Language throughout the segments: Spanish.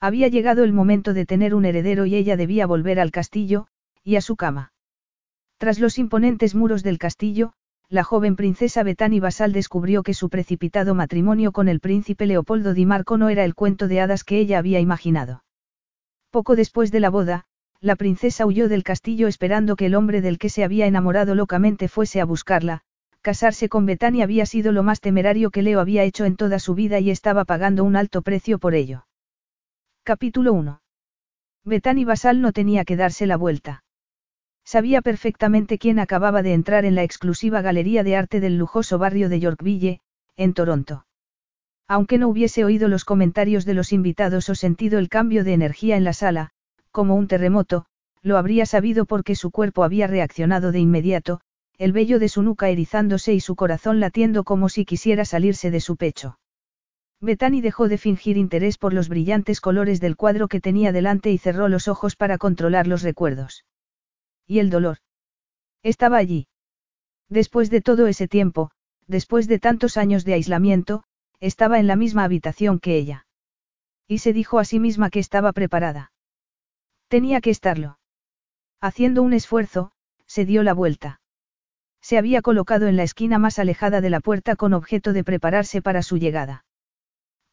Había llegado el momento de tener un heredero y ella debía volver al castillo, y a su cama. Tras los imponentes muros del castillo, la joven princesa Betani Basal descubrió que su precipitado matrimonio con el príncipe Leopoldo Di Marco no era el cuento de hadas que ella había imaginado. Poco después de la boda, la princesa huyó del castillo esperando que el hombre del que se había enamorado locamente fuese a buscarla. Casarse con Betani había sido lo más temerario que Leo había hecho en toda su vida y estaba pagando un alto precio por ello. Capítulo 1. Bethany Basal no tenía que darse la vuelta. Sabía perfectamente quién acababa de entrar en la exclusiva galería de arte del lujoso barrio de Yorkville, en Toronto. Aunque no hubiese oído los comentarios de los invitados o sentido el cambio de energía en la sala, como un terremoto, lo habría sabido porque su cuerpo había reaccionado de inmediato, el vello de su nuca erizándose y su corazón latiendo como si quisiera salirse de su pecho. Bethany dejó de fingir interés por los brillantes colores del cuadro que tenía delante y cerró los ojos para controlar los recuerdos. ¿Y el dolor? Estaba allí. Después de todo ese tiempo, después de tantos años de aislamiento, estaba en la misma habitación que ella. Y se dijo a sí misma que estaba preparada. Tenía que estarlo. Haciendo un esfuerzo, se dio la vuelta. Se había colocado en la esquina más alejada de la puerta con objeto de prepararse para su llegada.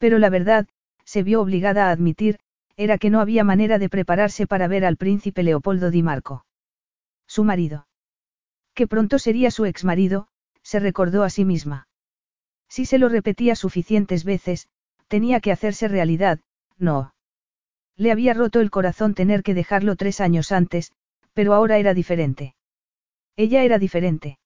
Pero la verdad, se vio obligada a admitir, era que no había manera de prepararse para ver al príncipe Leopoldo Di Marco. Su marido. Que pronto sería su exmarido, se recordó a sí misma. Si se lo repetía suficientes veces, tenía que hacerse realidad, no. Le había roto el corazón tener que dejarlo tres años antes, pero ahora era diferente. Ella era diferente.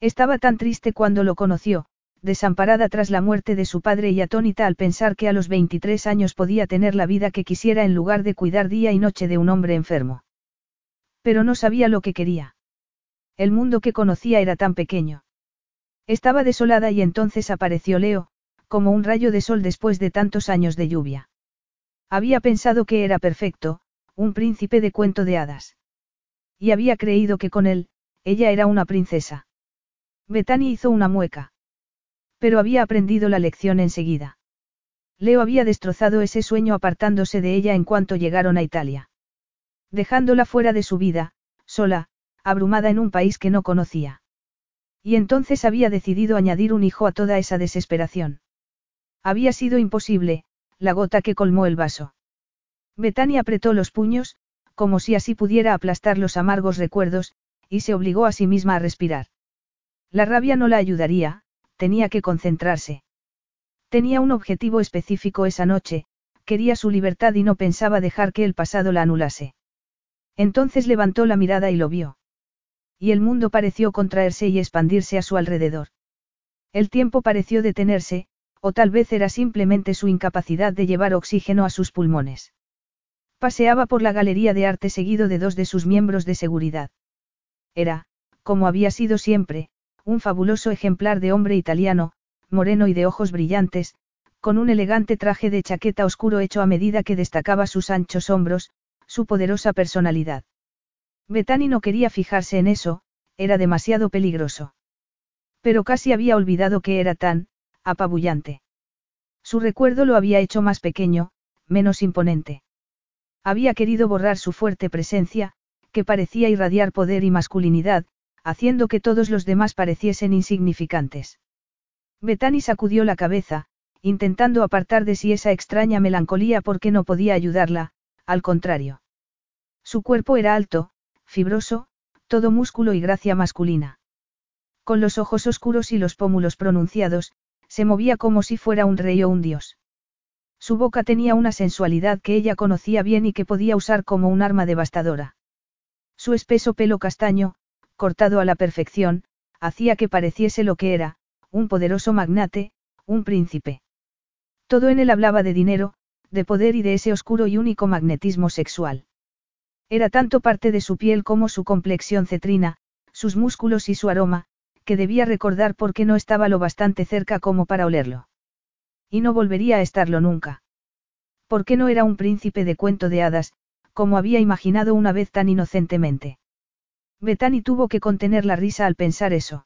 Estaba tan triste cuando lo conoció, desamparada tras la muerte de su padre y atónita al pensar que a los 23 años podía tener la vida que quisiera en lugar de cuidar día y noche de un hombre enfermo. Pero no sabía lo que quería. El mundo que conocía era tan pequeño. Estaba desolada y entonces apareció Leo, como un rayo de sol después de tantos años de lluvia. Había pensado que era perfecto, un príncipe de cuento de hadas. Y había creído que con él, ella era una princesa. Betani hizo una mueca. Pero había aprendido la lección enseguida. Leo había destrozado ese sueño apartándose de ella en cuanto llegaron a Italia. Dejándola fuera de su vida, sola, abrumada en un país que no conocía. Y entonces había decidido añadir un hijo a toda esa desesperación. Había sido imposible, la gota que colmó el vaso. Betania apretó los puños, como si así pudiera aplastar los amargos recuerdos, y se obligó a sí misma a respirar. La rabia no la ayudaría, tenía que concentrarse. Tenía un objetivo específico esa noche, quería su libertad y no pensaba dejar que el pasado la anulase. Entonces levantó la mirada y lo vio. Y el mundo pareció contraerse y expandirse a su alrededor. El tiempo pareció detenerse, o tal vez era simplemente su incapacidad de llevar oxígeno a sus pulmones. Paseaba por la galería de arte seguido de dos de sus miembros de seguridad. Era, como había sido siempre, un fabuloso ejemplar de hombre italiano, moreno y de ojos brillantes, con un elegante traje de chaqueta oscuro hecho a medida que destacaba sus anchos hombros, su poderosa personalidad. Betani no quería fijarse en eso, era demasiado peligroso. Pero casi había olvidado que era tan, apabullante. Su recuerdo lo había hecho más pequeño, menos imponente. Había querido borrar su fuerte presencia, que parecía irradiar poder y masculinidad, haciendo que todos los demás pareciesen insignificantes. Betani sacudió la cabeza, intentando apartar de sí esa extraña melancolía porque no podía ayudarla, al contrario. Su cuerpo era alto, fibroso, todo músculo y gracia masculina. Con los ojos oscuros y los pómulos pronunciados, se movía como si fuera un rey o un dios. Su boca tenía una sensualidad que ella conocía bien y que podía usar como un arma devastadora. Su espeso pelo castaño, cortado a la perfección, hacía que pareciese lo que era, un poderoso magnate, un príncipe. Todo en él hablaba de dinero, de poder y de ese oscuro y único magnetismo sexual. Era tanto parte de su piel como su complexión cetrina, sus músculos y su aroma, que debía recordar por qué no estaba lo bastante cerca como para olerlo. Y no volvería a estarlo nunca. ¿Por qué no era un príncipe de cuento de hadas, como había imaginado una vez tan inocentemente? Betani tuvo que contener la risa al pensar eso.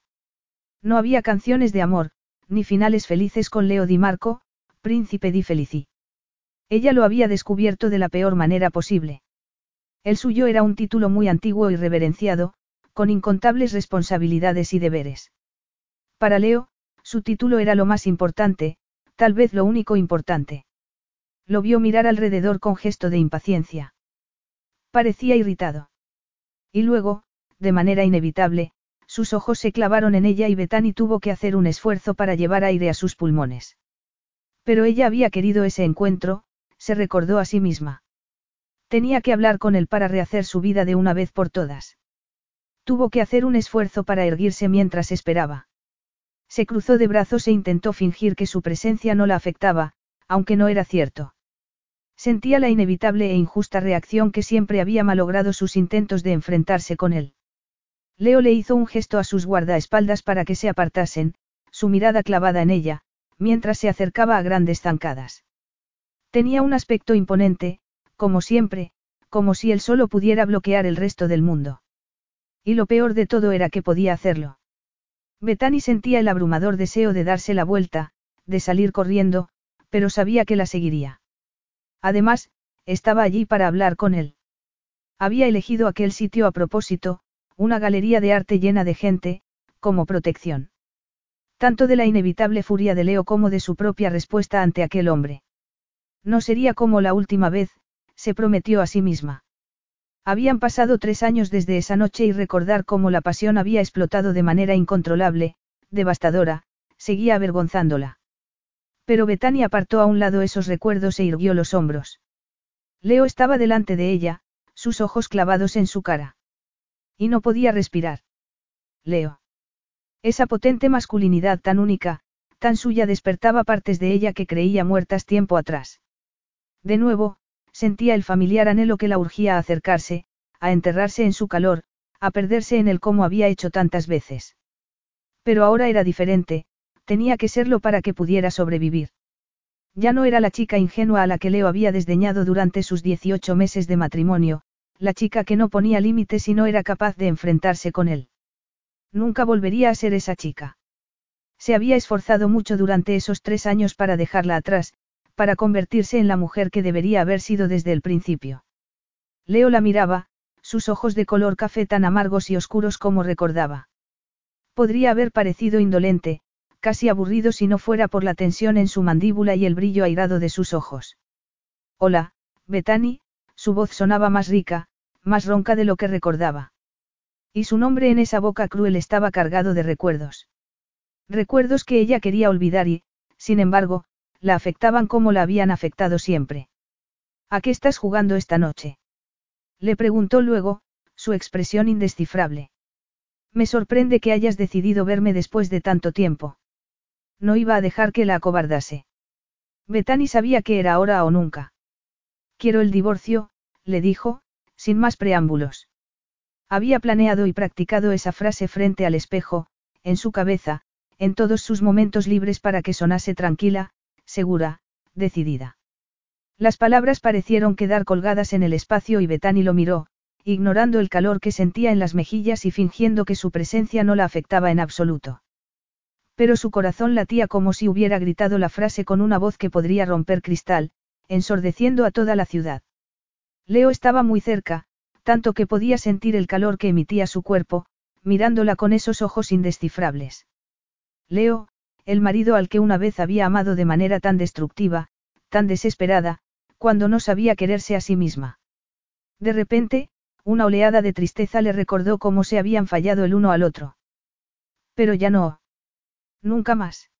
No había canciones de amor, ni finales felices con Leo Di Marco, príncipe di Felici. Ella lo había descubierto de la peor manera posible. El suyo era un título muy antiguo y reverenciado, con incontables responsabilidades y deberes. Para Leo, su título era lo más importante, tal vez lo único importante. Lo vio mirar alrededor con gesto de impaciencia. Parecía irritado. Y luego, de manera inevitable, sus ojos se clavaron en ella y Betani tuvo que hacer un esfuerzo para llevar aire a sus pulmones. Pero ella había querido ese encuentro, se recordó a sí misma. Tenía que hablar con él para rehacer su vida de una vez por todas. Tuvo que hacer un esfuerzo para erguirse mientras esperaba. Se cruzó de brazos e intentó fingir que su presencia no la afectaba, aunque no era cierto. Sentía la inevitable e injusta reacción que siempre había malogrado sus intentos de enfrentarse con él. Leo le hizo un gesto a sus guardaespaldas para que se apartasen, su mirada clavada en ella, mientras se acercaba a grandes zancadas. Tenía un aspecto imponente, como siempre, como si él solo pudiera bloquear el resto del mundo. Y lo peor de todo era que podía hacerlo. Bethany sentía el abrumador deseo de darse la vuelta, de salir corriendo, pero sabía que la seguiría. Además, estaba allí para hablar con él. Había elegido aquel sitio a propósito, una galería de arte llena de gente, como protección. Tanto de la inevitable furia de Leo como de su propia respuesta ante aquel hombre. No sería como la última vez, se prometió a sí misma. Habían pasado tres años desde esa noche y recordar cómo la pasión había explotado de manera incontrolable, devastadora, seguía avergonzándola. Pero Betani apartó a un lado esos recuerdos e irguió los hombros. Leo estaba delante de ella, sus ojos clavados en su cara. Y no podía respirar. Leo. Esa potente masculinidad tan única, tan suya despertaba partes de ella que creía muertas tiempo atrás. De nuevo, sentía el familiar anhelo que la urgía a acercarse, a enterrarse en su calor, a perderse en él como había hecho tantas veces. Pero ahora era diferente, tenía que serlo para que pudiera sobrevivir. Ya no era la chica ingenua a la que Leo había desdeñado durante sus 18 meses de matrimonio, la chica que no ponía límites y no era capaz de enfrentarse con él. Nunca volvería a ser esa chica. Se había esforzado mucho durante esos tres años para dejarla atrás, para convertirse en la mujer que debería haber sido desde el principio. Leo la miraba, sus ojos de color café tan amargos y oscuros como recordaba. Podría haber parecido indolente, casi aburrido si no fuera por la tensión en su mandíbula y el brillo airado de sus ojos. Hola, Betani, su voz sonaba más rica, más ronca de lo que recordaba. Y su nombre en esa boca cruel estaba cargado de recuerdos. Recuerdos que ella quería olvidar y, sin embargo, la afectaban como la habían afectado siempre. ¿A qué estás jugando esta noche? Le preguntó luego, su expresión indescifrable. Me sorprende que hayas decidido verme después de tanto tiempo. No iba a dejar que la acobardase. Betani sabía que era ahora o nunca. Quiero el divorcio, le dijo, sin más preámbulos. Había planeado y practicado esa frase frente al espejo, en su cabeza, en todos sus momentos libres para que sonase tranquila, segura, decidida. Las palabras parecieron quedar colgadas en el espacio y Betani lo miró, ignorando el calor que sentía en las mejillas y fingiendo que su presencia no la afectaba en absoluto. Pero su corazón latía como si hubiera gritado la frase con una voz que podría romper cristal, ensordeciendo a toda la ciudad. Leo estaba muy cerca, tanto que podía sentir el calor que emitía su cuerpo, mirándola con esos ojos indescifrables. Leo, el marido al que una vez había amado de manera tan destructiva, tan desesperada, cuando no sabía quererse a sí misma. De repente, una oleada de tristeza le recordó cómo se habían fallado el uno al otro. Pero ya no. Nunca más.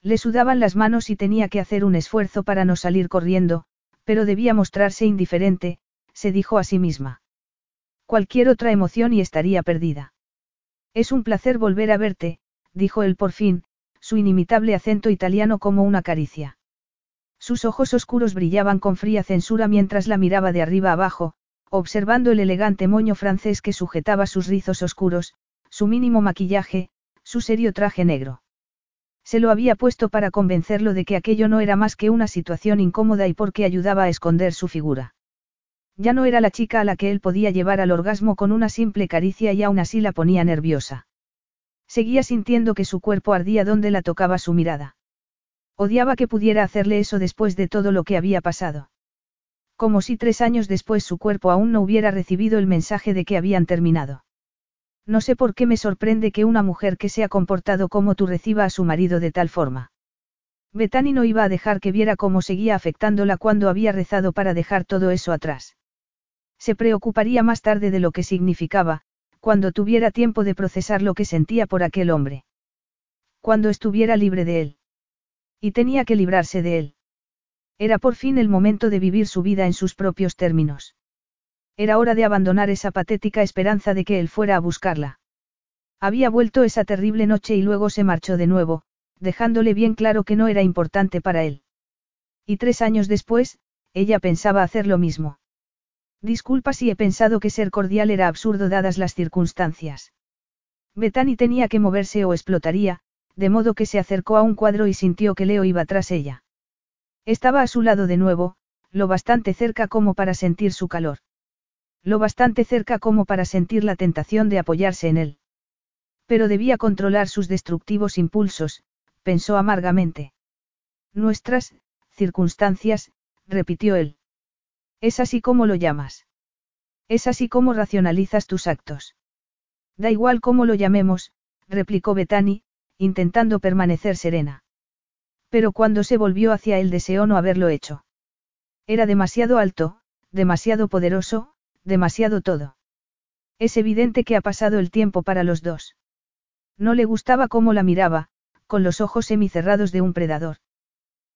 Le sudaban las manos y tenía que hacer un esfuerzo para no salir corriendo, pero debía mostrarse indiferente, se dijo a sí misma. Cualquier otra emoción y estaría perdida. Es un placer volver a verte, dijo él por fin, su inimitable acento italiano como una caricia. Sus ojos oscuros brillaban con fría censura mientras la miraba de arriba abajo, observando el elegante moño francés que sujetaba sus rizos oscuros, su mínimo maquillaje, su serio traje negro. Se lo había puesto para convencerlo de que aquello no era más que una situación incómoda y porque ayudaba a esconder su figura. Ya no era la chica a la que él podía llevar al orgasmo con una simple caricia y aún así la ponía nerviosa. Seguía sintiendo que su cuerpo ardía donde la tocaba su mirada. Odiaba que pudiera hacerle eso después de todo lo que había pasado. Como si tres años después su cuerpo aún no hubiera recibido el mensaje de que habían terminado. No sé por qué me sorprende que una mujer que se ha comportado como tú reciba a su marido de tal forma. Betani no iba a dejar que viera cómo seguía afectándola cuando había rezado para dejar todo eso atrás. Se preocuparía más tarde de lo que significaba, cuando tuviera tiempo de procesar lo que sentía por aquel hombre. Cuando estuviera libre de él. Y tenía que librarse de él. Era por fin el momento de vivir su vida en sus propios términos. Era hora de abandonar esa patética esperanza de que él fuera a buscarla. Había vuelto esa terrible noche y luego se marchó de nuevo, dejándole bien claro que no era importante para él. Y tres años después, ella pensaba hacer lo mismo. Disculpa si he pensado que ser cordial era absurdo dadas las circunstancias. Bethany tenía que moverse o explotaría, de modo que se acercó a un cuadro y sintió que Leo iba tras ella. Estaba a su lado de nuevo, lo bastante cerca como para sentir su calor. Lo bastante cerca como para sentir la tentación de apoyarse en él. Pero debía controlar sus destructivos impulsos, pensó amargamente. Nuestras, circunstancias, repitió él. Es así como lo llamas. Es así como racionalizas tus actos. Da igual cómo lo llamemos, replicó Betani, intentando permanecer serena. Pero cuando se volvió hacia él deseó no haberlo hecho. Era demasiado alto, demasiado poderoso, demasiado todo. Es evidente que ha pasado el tiempo para los dos. No le gustaba cómo la miraba, con los ojos semicerrados de un predador.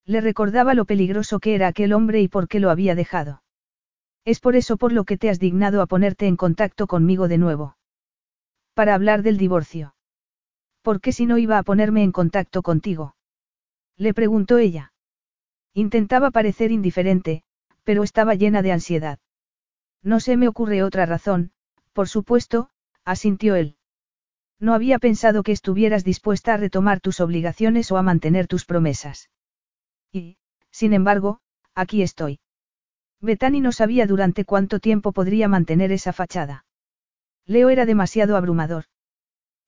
Le recordaba lo peligroso que era aquel hombre y por qué lo había dejado. Es por eso por lo que te has dignado a ponerte en contacto conmigo de nuevo. Para hablar del divorcio. ¿Por qué si no iba a ponerme en contacto contigo? Le preguntó ella. Intentaba parecer indiferente, pero estaba llena de ansiedad. No se me ocurre otra razón, por supuesto, asintió él. No había pensado que estuvieras dispuesta a retomar tus obligaciones o a mantener tus promesas. Y, sin embargo, aquí estoy. Betani no sabía durante cuánto tiempo podría mantener esa fachada. Leo era demasiado abrumador.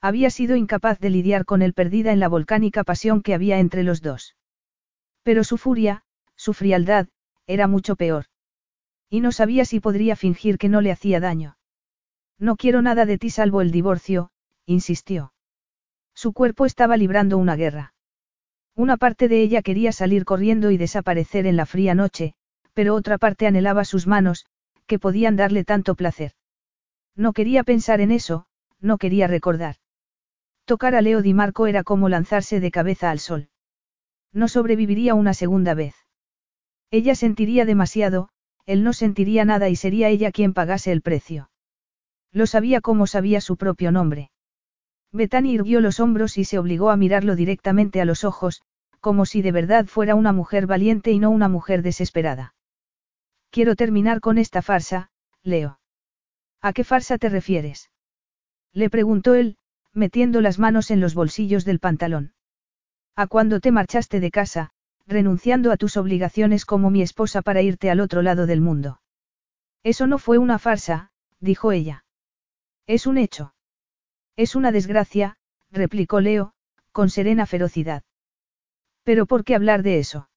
Había sido incapaz de lidiar con él perdida en la volcánica pasión que había entre los dos. Pero su furia, su frialdad, era mucho peor. Y no sabía si podría fingir que no le hacía daño. No quiero nada de ti salvo el divorcio, insistió. Su cuerpo estaba librando una guerra. Una parte de ella quería salir corriendo y desaparecer en la fría noche, pero otra parte anhelaba sus manos, que podían darle tanto placer. No quería pensar en eso, no quería recordar. Tocar a Leo Di Marco era como lanzarse de cabeza al sol. No sobreviviría una segunda vez. Ella sentiría demasiado, él no sentiría nada y sería ella quien pagase el precio. Lo sabía como sabía su propio nombre. Bethany irguió los hombros y se obligó a mirarlo directamente a los ojos, como si de verdad fuera una mujer valiente y no una mujer desesperada. Quiero terminar con esta farsa, Leo. ¿A qué farsa te refieres? Le preguntó él, metiendo las manos en los bolsillos del pantalón. A cuando te marchaste de casa, renunciando a tus obligaciones como mi esposa para irte al otro lado del mundo. Eso no fue una farsa, dijo ella. Es un hecho. Es una desgracia, replicó Leo, con serena ferocidad. Pero ¿por qué hablar de eso?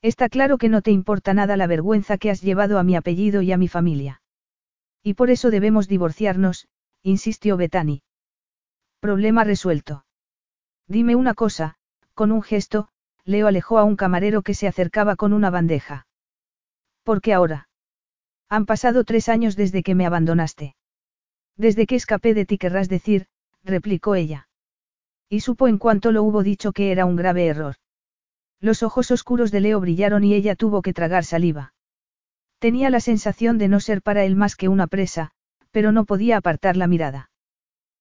Está claro que no te importa nada la vergüenza que has llevado a mi apellido y a mi familia. Y por eso debemos divorciarnos, insistió Betani. Problema resuelto. Dime una cosa, con un gesto, Leo alejó a un camarero que se acercaba con una bandeja. ¿Por qué ahora? Han pasado tres años desde que me abandonaste. Desde que escapé de ti querrás decir, replicó ella. Y supo en cuanto lo hubo dicho que era un grave error. Los ojos oscuros de Leo brillaron y ella tuvo que tragar saliva. Tenía la sensación de no ser para él más que una presa, pero no podía apartar la mirada.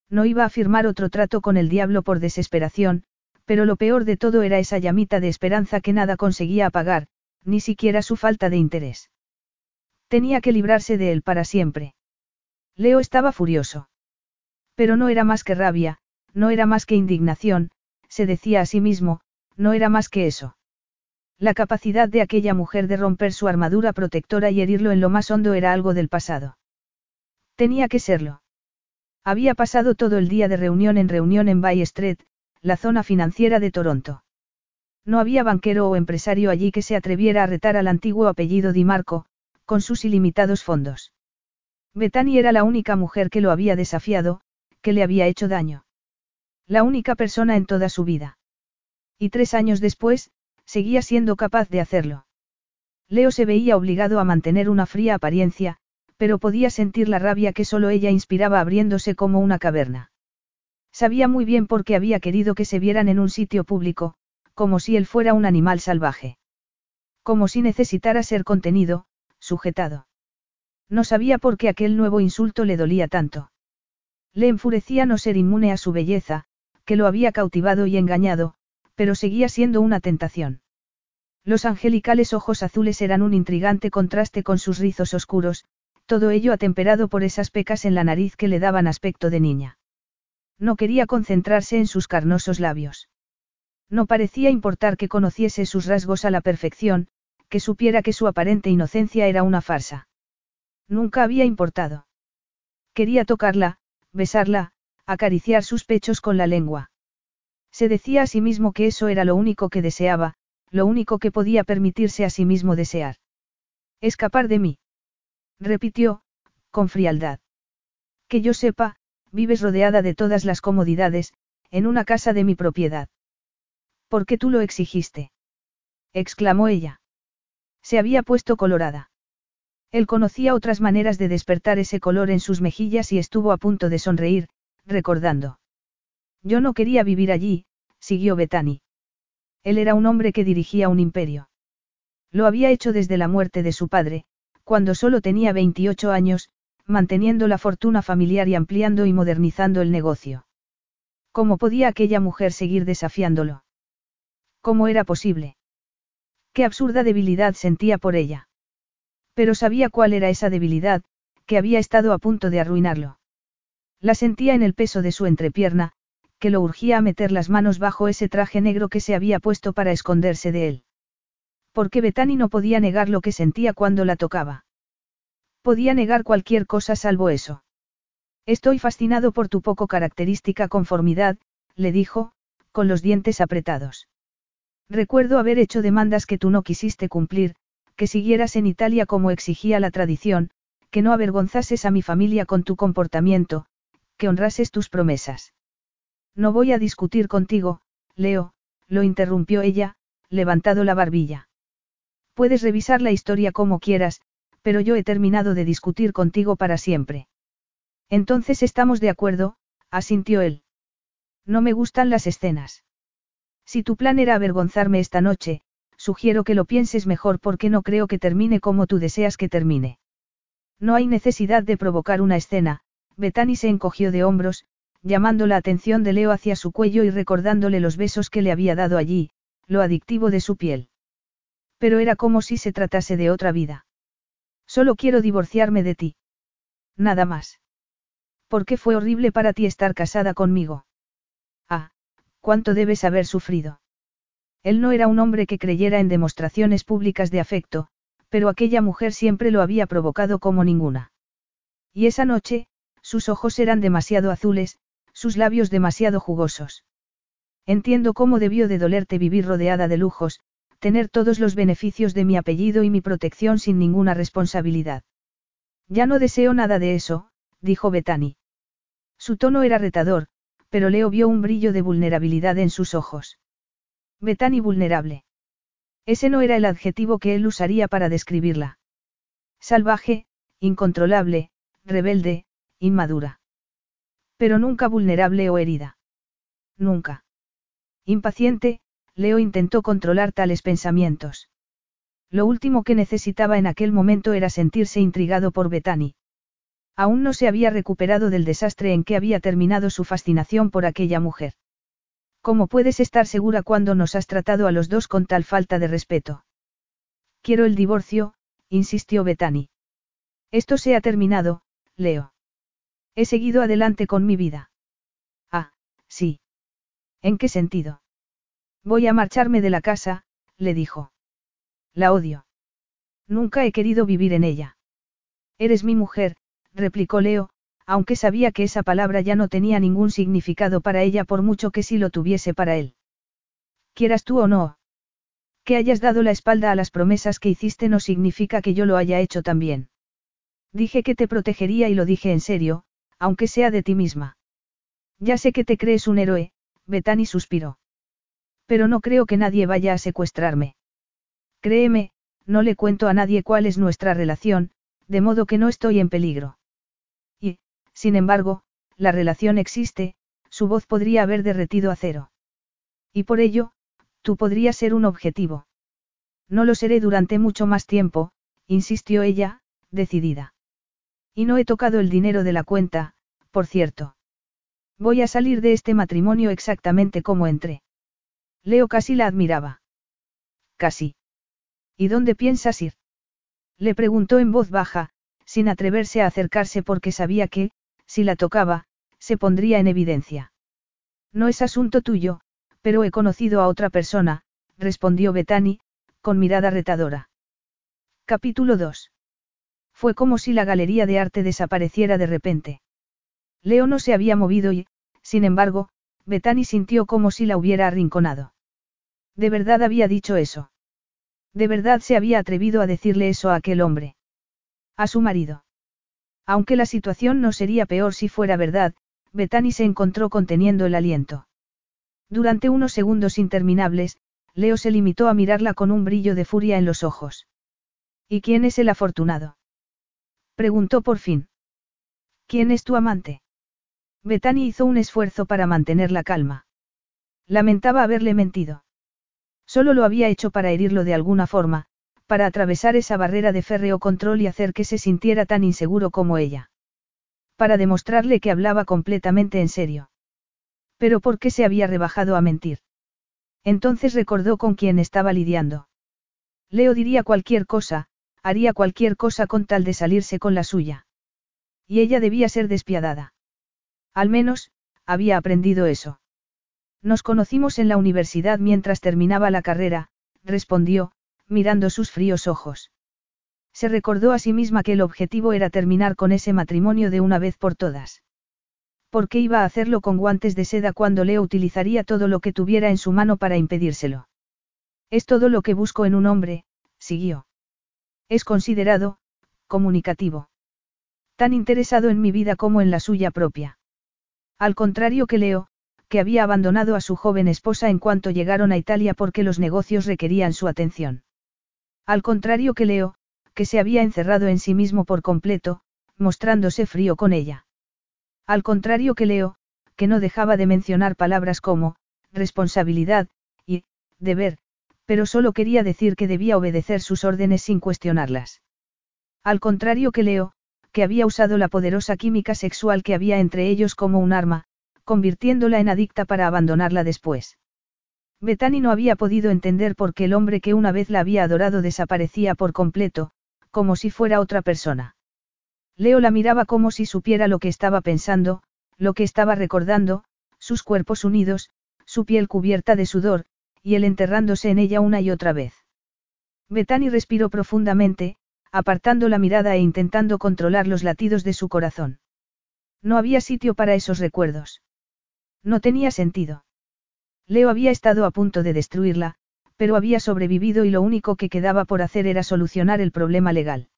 No iba a firmar otro trato con el diablo por desesperación, pero lo peor de todo era esa llamita de esperanza que nada conseguía apagar, ni siquiera su falta de interés. Tenía que librarse de él para siempre. Leo estaba furioso. Pero no era más que rabia, no era más que indignación, se decía a sí mismo, no era más que eso. La capacidad de aquella mujer de romper su armadura protectora y herirlo en lo más hondo era algo del pasado. Tenía que serlo. Había pasado todo el día de reunión en reunión en Bay Street, la zona financiera de Toronto. No había banquero o empresario allí que se atreviera a retar al antiguo apellido Di Marco, con sus ilimitados fondos. Bethany era la única mujer que lo había desafiado, que le había hecho daño. La única persona en toda su vida. Y tres años después, seguía siendo capaz de hacerlo. Leo se veía obligado a mantener una fría apariencia, pero podía sentir la rabia que solo ella inspiraba abriéndose como una caverna. Sabía muy bien por qué había querido que se vieran en un sitio público, como si él fuera un animal salvaje. Como si necesitara ser contenido, sujetado. No sabía por qué aquel nuevo insulto le dolía tanto. Le enfurecía no ser inmune a su belleza, que lo había cautivado y engañado, pero seguía siendo una tentación. Los angelicales ojos azules eran un intrigante contraste con sus rizos oscuros, todo ello atemperado por esas pecas en la nariz que le daban aspecto de niña. No quería concentrarse en sus carnosos labios. No parecía importar que conociese sus rasgos a la perfección, que supiera que su aparente inocencia era una farsa. Nunca había importado. Quería tocarla, besarla, acariciar sus pechos con la lengua. Se decía a sí mismo que eso era lo único que deseaba, lo único que podía permitirse a sí mismo desear. Escapar de mí repitió, con frialdad. Que yo sepa, vives rodeada de todas las comodidades, en una casa de mi propiedad. ¿Por qué tú lo exigiste? exclamó ella. Se había puesto colorada. Él conocía otras maneras de despertar ese color en sus mejillas y estuvo a punto de sonreír, recordando. Yo no quería vivir allí, siguió Betani. Él era un hombre que dirigía un imperio. Lo había hecho desde la muerte de su padre, cuando solo tenía 28 años, manteniendo la fortuna familiar y ampliando y modernizando el negocio. ¿Cómo podía aquella mujer seguir desafiándolo? ¿Cómo era posible? Qué absurda debilidad sentía por ella. Pero sabía cuál era esa debilidad, que había estado a punto de arruinarlo. La sentía en el peso de su entrepierna, que lo urgía a meter las manos bajo ese traje negro que se había puesto para esconderse de él. Porque Betani no podía negar lo que sentía cuando la tocaba. Podía negar cualquier cosa salvo eso. Estoy fascinado por tu poco característica conformidad, le dijo, con los dientes apretados. Recuerdo haber hecho demandas que tú no quisiste cumplir, que siguieras en Italia como exigía la tradición, que no avergonzases a mi familia con tu comportamiento, que honrases tus promesas. No voy a discutir contigo, Leo, lo interrumpió ella, levantado la barbilla. Puedes revisar la historia como quieras, pero yo he terminado de discutir contigo para siempre. Entonces estamos de acuerdo, asintió él. No me gustan las escenas. Si tu plan era avergonzarme esta noche, sugiero que lo pienses mejor porque no creo que termine como tú deseas que termine. No hay necesidad de provocar una escena, Betani se encogió de hombros, llamando la atención de Leo hacia su cuello y recordándole los besos que le había dado allí, lo adictivo de su piel. Pero era como si se tratase de otra vida. Solo quiero divorciarme de ti. Nada más. ¿Por qué fue horrible para ti estar casada conmigo? Ah, cuánto debes haber sufrido. Él no era un hombre que creyera en demostraciones públicas de afecto, pero aquella mujer siempre lo había provocado como ninguna. Y esa noche, sus ojos eran demasiado azules, sus labios demasiado jugosos. Entiendo cómo debió de dolerte vivir rodeada de lujos, tener todos los beneficios de mi apellido y mi protección sin ninguna responsabilidad. Ya no deseo nada de eso, dijo Betani. Su tono era retador, pero Leo vio un brillo de vulnerabilidad en sus ojos. Betani vulnerable. Ese no era el adjetivo que él usaría para describirla. Salvaje, incontrolable, rebelde, inmadura. Pero nunca vulnerable o herida. Nunca. Impaciente, Leo intentó controlar tales pensamientos. Lo último que necesitaba en aquel momento era sentirse intrigado por Bethany. Aún no se había recuperado del desastre en que había terminado su fascinación por aquella mujer. ¿Cómo puedes estar segura cuando nos has tratado a los dos con tal falta de respeto? Quiero el divorcio, insistió Bethany. Esto se ha terminado, Leo. He seguido adelante con mi vida. Ah, sí. ¿En qué sentido? Voy a marcharme de la casa, le dijo. La odio. Nunca he querido vivir en ella. Eres mi mujer, replicó Leo, aunque sabía que esa palabra ya no tenía ningún significado para ella por mucho que sí lo tuviese para él. Quieras tú o no. Que hayas dado la espalda a las promesas que hiciste no significa que yo lo haya hecho también. Dije que te protegería y lo dije en serio, aunque sea de ti misma. Ya sé que te crees un héroe, Betani suspiró. Pero no creo que nadie vaya a secuestrarme. Créeme, no le cuento a nadie cuál es nuestra relación, de modo que no estoy en peligro. Y, sin embargo, la relación existe, su voz podría haber derretido a cero. Y por ello, tú podrías ser un objetivo. No lo seré durante mucho más tiempo, insistió ella, decidida. Y no he tocado el dinero de la cuenta, por cierto. Voy a salir de este matrimonio exactamente como entré. Leo casi la admiraba. Casi. ¿Y dónde piensas ir? Le preguntó en voz baja, sin atreverse a acercarse porque sabía que, si la tocaba, se pondría en evidencia. No es asunto tuyo, pero he conocido a otra persona, respondió Betani, con mirada retadora. Capítulo 2. Fue como si la galería de arte desapareciera de repente. Leo no se había movido y, sin embargo, Betani sintió como si la hubiera arrinconado. ¿De verdad había dicho eso? ¿De verdad se había atrevido a decirle eso a aquel hombre? A su marido. Aunque la situación no sería peor si fuera verdad, Betani se encontró conteniendo el aliento. Durante unos segundos interminables, Leo se limitó a mirarla con un brillo de furia en los ojos. ¿Y quién es el afortunado? Preguntó por fin. ¿Quién es tu amante? Bethany hizo un esfuerzo para mantener la calma. Lamentaba haberle mentido. Solo lo había hecho para herirlo de alguna forma, para atravesar esa barrera de férreo control y hacer que se sintiera tan inseguro como ella. Para demostrarle que hablaba completamente en serio. Pero ¿por qué se había rebajado a mentir? Entonces recordó con quién estaba lidiando. Leo diría cualquier cosa, haría cualquier cosa con tal de salirse con la suya. Y ella debía ser despiadada. Al menos, había aprendido eso. Nos conocimos en la universidad mientras terminaba la carrera, respondió, mirando sus fríos ojos. Se recordó a sí misma que el objetivo era terminar con ese matrimonio de una vez por todas. ¿Por qué iba a hacerlo con guantes de seda cuando Leo utilizaría todo lo que tuviera en su mano para impedírselo? Es todo lo que busco en un hombre, siguió. Es considerado, comunicativo. Tan interesado en mi vida como en la suya propia. Al contrario que Leo, que había abandonado a su joven esposa en cuanto llegaron a Italia porque los negocios requerían su atención. Al contrario que Leo, que se había encerrado en sí mismo por completo, mostrándose frío con ella. Al contrario que Leo, que no dejaba de mencionar palabras como, responsabilidad, y, deber, pero solo quería decir que debía obedecer sus órdenes sin cuestionarlas. Al contrario que Leo, que había usado la poderosa química sexual que había entre ellos como un arma, convirtiéndola en adicta para abandonarla después. Bethany no había podido entender por qué el hombre que una vez la había adorado desaparecía por completo, como si fuera otra persona. Leo la miraba como si supiera lo que estaba pensando, lo que estaba recordando, sus cuerpos unidos, su piel cubierta de sudor, y él enterrándose en ella una y otra vez. Bethany respiró profundamente, apartando la mirada e intentando controlar los latidos de su corazón. No había sitio para esos recuerdos. No tenía sentido. Leo había estado a punto de destruirla, pero había sobrevivido y lo único que quedaba por hacer era solucionar el problema legal.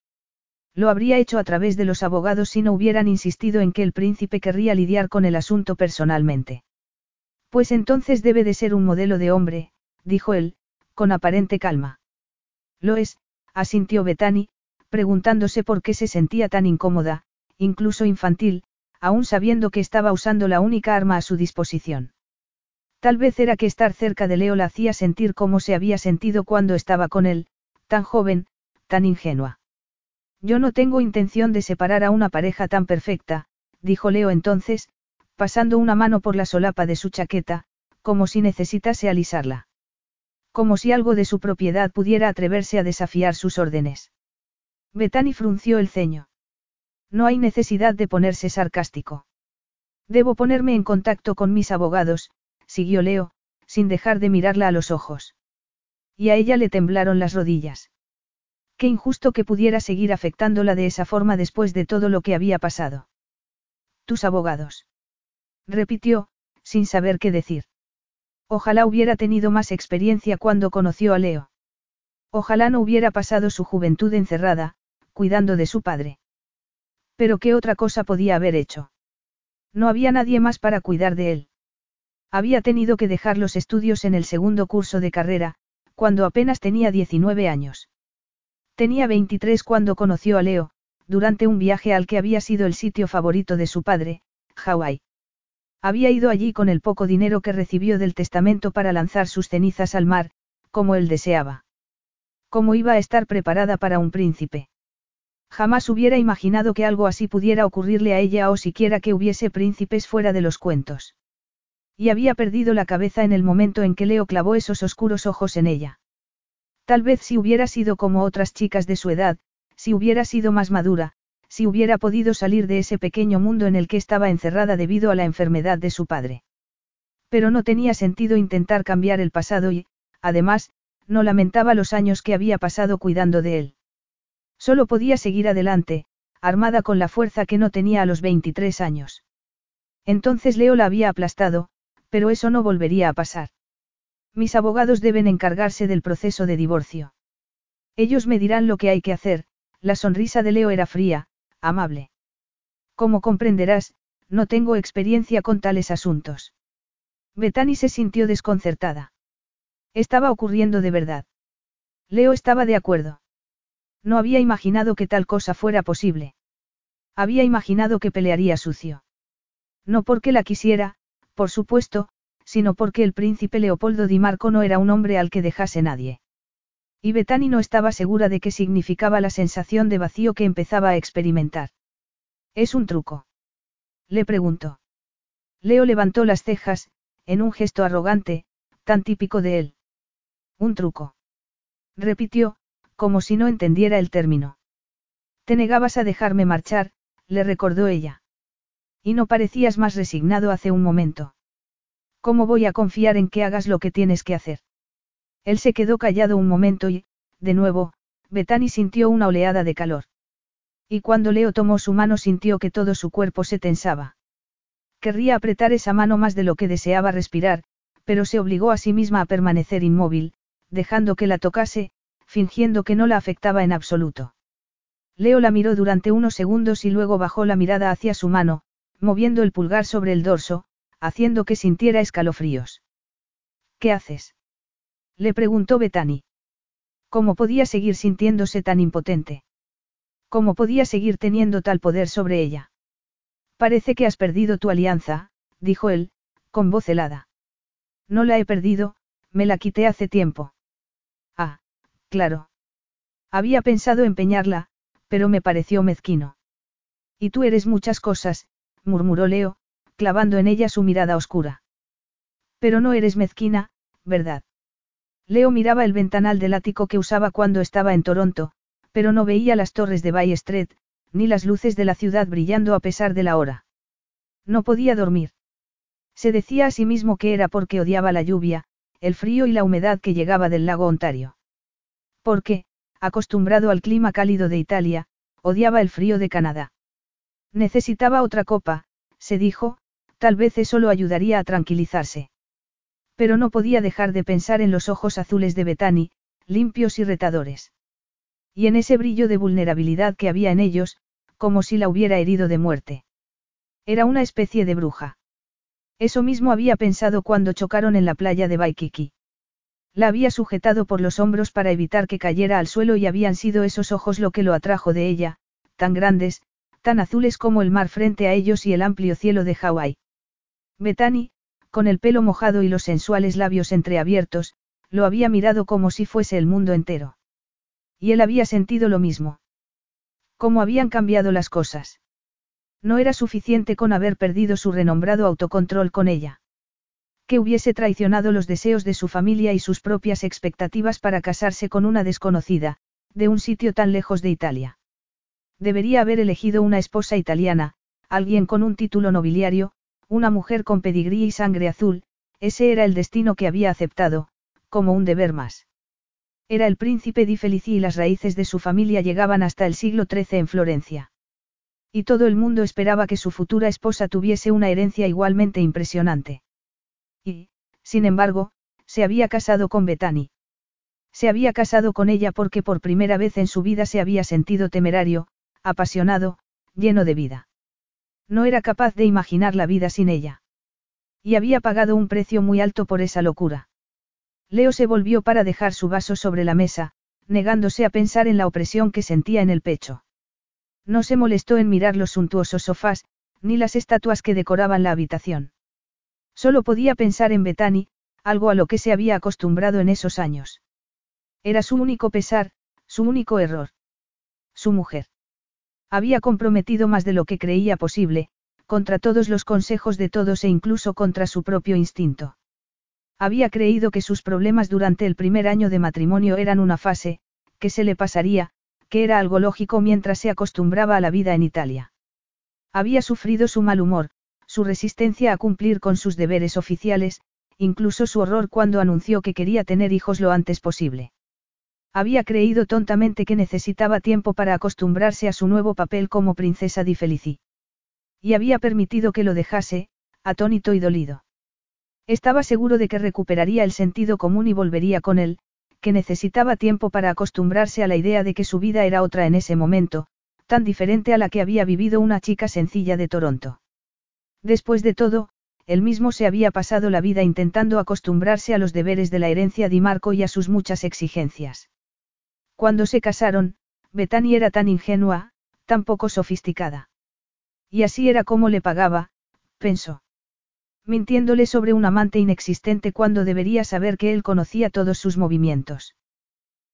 Lo habría hecho a través de los abogados si no hubieran insistido en que el príncipe querría lidiar con el asunto personalmente. Pues entonces debe de ser un modelo de hombre, dijo él, con aparente calma. Lo es, asintió Betani, preguntándose por qué se sentía tan incómoda, incluso infantil, aún sabiendo que estaba usando la única arma a su disposición. Tal vez era que estar cerca de Leo la hacía sentir como se había sentido cuando estaba con él, tan joven, tan ingenua. Yo no tengo intención de separar a una pareja tan perfecta, dijo Leo entonces, pasando una mano por la solapa de su chaqueta, como si necesitase alisarla. Como si algo de su propiedad pudiera atreverse a desafiar sus órdenes. Betani frunció el ceño. No hay necesidad de ponerse sarcástico. Debo ponerme en contacto con mis abogados, siguió Leo, sin dejar de mirarla a los ojos. Y a ella le temblaron las rodillas. Qué injusto que pudiera seguir afectándola de esa forma después de todo lo que había pasado. Tus abogados. Repitió, sin saber qué decir. Ojalá hubiera tenido más experiencia cuando conoció a Leo. Ojalá no hubiera pasado su juventud encerrada, cuidando de su padre. Pero ¿qué otra cosa podía haber hecho? No había nadie más para cuidar de él. Había tenido que dejar los estudios en el segundo curso de carrera, cuando apenas tenía 19 años. Tenía 23 cuando conoció a Leo, durante un viaje al que había sido el sitio favorito de su padre, Hawái. Había ido allí con el poco dinero que recibió del testamento para lanzar sus cenizas al mar, como él deseaba. ¿Cómo iba a estar preparada para un príncipe? Jamás hubiera imaginado que algo así pudiera ocurrirle a ella o siquiera que hubiese príncipes fuera de los cuentos. Y había perdido la cabeza en el momento en que Leo clavó esos oscuros ojos en ella. Tal vez si hubiera sido como otras chicas de su edad, si hubiera sido más madura, si hubiera podido salir de ese pequeño mundo en el que estaba encerrada debido a la enfermedad de su padre. Pero no tenía sentido intentar cambiar el pasado y, además, no lamentaba los años que había pasado cuidando de él. Solo podía seguir adelante, armada con la fuerza que no tenía a los 23 años. Entonces Leo la había aplastado, pero eso no volvería a pasar. Mis abogados deben encargarse del proceso de divorcio. Ellos me dirán lo que hay que hacer, la sonrisa de Leo era fría, amable. Como comprenderás, no tengo experiencia con tales asuntos. Bethany se sintió desconcertada. Estaba ocurriendo de verdad. Leo estaba de acuerdo. No había imaginado que tal cosa fuera posible. Había imaginado que pelearía sucio. No porque la quisiera, por supuesto, sino porque el príncipe Leopoldo Di Marco no era un hombre al que dejase nadie. Y Betani no estaba segura de qué significaba la sensación de vacío que empezaba a experimentar. ¿Es un truco? Le preguntó. Leo levantó las cejas, en un gesto arrogante, tan típico de él. Un truco. Repitió, como si no entendiera el término. Te negabas a dejarme marchar, le recordó ella. Y no parecías más resignado hace un momento. ¿Cómo voy a confiar en que hagas lo que tienes que hacer? Él se quedó callado un momento y, de nuevo, Betani sintió una oleada de calor. Y cuando Leo tomó su mano sintió que todo su cuerpo se tensaba. Querría apretar esa mano más de lo que deseaba respirar, pero se obligó a sí misma a permanecer inmóvil, dejando que la tocase, fingiendo que no la afectaba en absoluto. Leo la miró durante unos segundos y luego bajó la mirada hacia su mano, moviendo el pulgar sobre el dorso, haciendo que sintiera escalofríos. ¿Qué haces? Le preguntó Betani. ¿Cómo podía seguir sintiéndose tan impotente? ¿Cómo podía seguir teniendo tal poder sobre ella? Parece que has perdido tu alianza, dijo él, con voz helada. No la he perdido, me la quité hace tiempo. Claro. Había pensado empeñarla, pero me pareció mezquino. Y tú eres muchas cosas, murmuró Leo, clavando en ella su mirada oscura. Pero no eres mezquina, ¿verdad? Leo miraba el ventanal del ático que usaba cuando estaba en Toronto, pero no veía las torres de Bay Street, ni las luces de la ciudad brillando a pesar de la hora. No podía dormir. Se decía a sí mismo que era porque odiaba la lluvia, el frío y la humedad que llegaba del lago Ontario. Porque, acostumbrado al clima cálido de Italia, odiaba el frío de Canadá. Necesitaba otra copa, se dijo, tal vez eso lo ayudaría a tranquilizarse. Pero no podía dejar de pensar en los ojos azules de Betani, limpios y retadores. Y en ese brillo de vulnerabilidad que había en ellos, como si la hubiera herido de muerte. Era una especie de bruja. Eso mismo había pensado cuando chocaron en la playa de Baikiki. La había sujetado por los hombros para evitar que cayera al suelo y habían sido esos ojos lo que lo atrajo de ella, tan grandes, tan azules como el mar frente a ellos y el amplio cielo de Hawái. Bethany, con el pelo mojado y los sensuales labios entreabiertos, lo había mirado como si fuese el mundo entero. Y él había sentido lo mismo. ¿Cómo habían cambiado las cosas? No era suficiente con haber perdido su renombrado autocontrol con ella. Que hubiese traicionado los deseos de su familia y sus propias expectativas para casarse con una desconocida, de un sitio tan lejos de Italia. Debería haber elegido una esposa italiana, alguien con un título nobiliario, una mujer con pedigrí y sangre azul, ese era el destino que había aceptado, como un deber más. Era el príncipe di Felici y las raíces de su familia llegaban hasta el siglo XIII en Florencia. Y todo el mundo esperaba que su futura esposa tuviese una herencia igualmente impresionante. Y, sin embargo, se había casado con Bethany. Se había casado con ella porque por primera vez en su vida se había sentido temerario, apasionado, lleno de vida. No era capaz de imaginar la vida sin ella. Y había pagado un precio muy alto por esa locura. Leo se volvió para dejar su vaso sobre la mesa, negándose a pensar en la opresión que sentía en el pecho. No se molestó en mirar los suntuosos sofás, ni las estatuas que decoraban la habitación. Solo podía pensar en Bethany, algo a lo que se había acostumbrado en esos años. Era su único pesar, su único error. Su mujer. Había comprometido más de lo que creía posible, contra todos los consejos de todos e incluso contra su propio instinto. Había creído que sus problemas durante el primer año de matrimonio eran una fase, que se le pasaría, que era algo lógico mientras se acostumbraba a la vida en Italia. Había sufrido su mal humor, su resistencia a cumplir con sus deberes oficiales, incluso su horror cuando anunció que quería tener hijos lo antes posible. Había creído tontamente que necesitaba tiempo para acostumbrarse a su nuevo papel como princesa di Felici. Y había permitido que lo dejase, atónito y dolido. Estaba seguro de que recuperaría el sentido común y volvería con él, que necesitaba tiempo para acostumbrarse a la idea de que su vida era otra en ese momento, tan diferente a la que había vivido una chica sencilla de Toronto. Después de todo, él mismo se había pasado la vida intentando acostumbrarse a los deberes de la herencia de Marco y a sus muchas exigencias. Cuando se casaron, Bethany era tan ingenua, tan poco sofisticada. Y así era como le pagaba, pensó. Mintiéndole sobre un amante inexistente cuando debería saber que él conocía todos sus movimientos.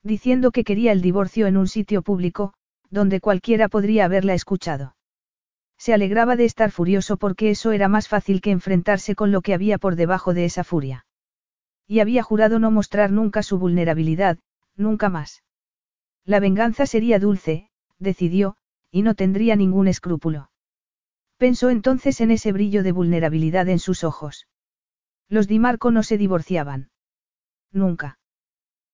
Diciendo que quería el divorcio en un sitio público, donde cualquiera podría haberla escuchado. Se alegraba de estar furioso porque eso era más fácil que enfrentarse con lo que había por debajo de esa furia. Y había jurado no mostrar nunca su vulnerabilidad, nunca más. La venganza sería dulce, decidió, y no tendría ningún escrúpulo. Pensó entonces en ese brillo de vulnerabilidad en sus ojos. Los Di Marco no se divorciaban. Nunca.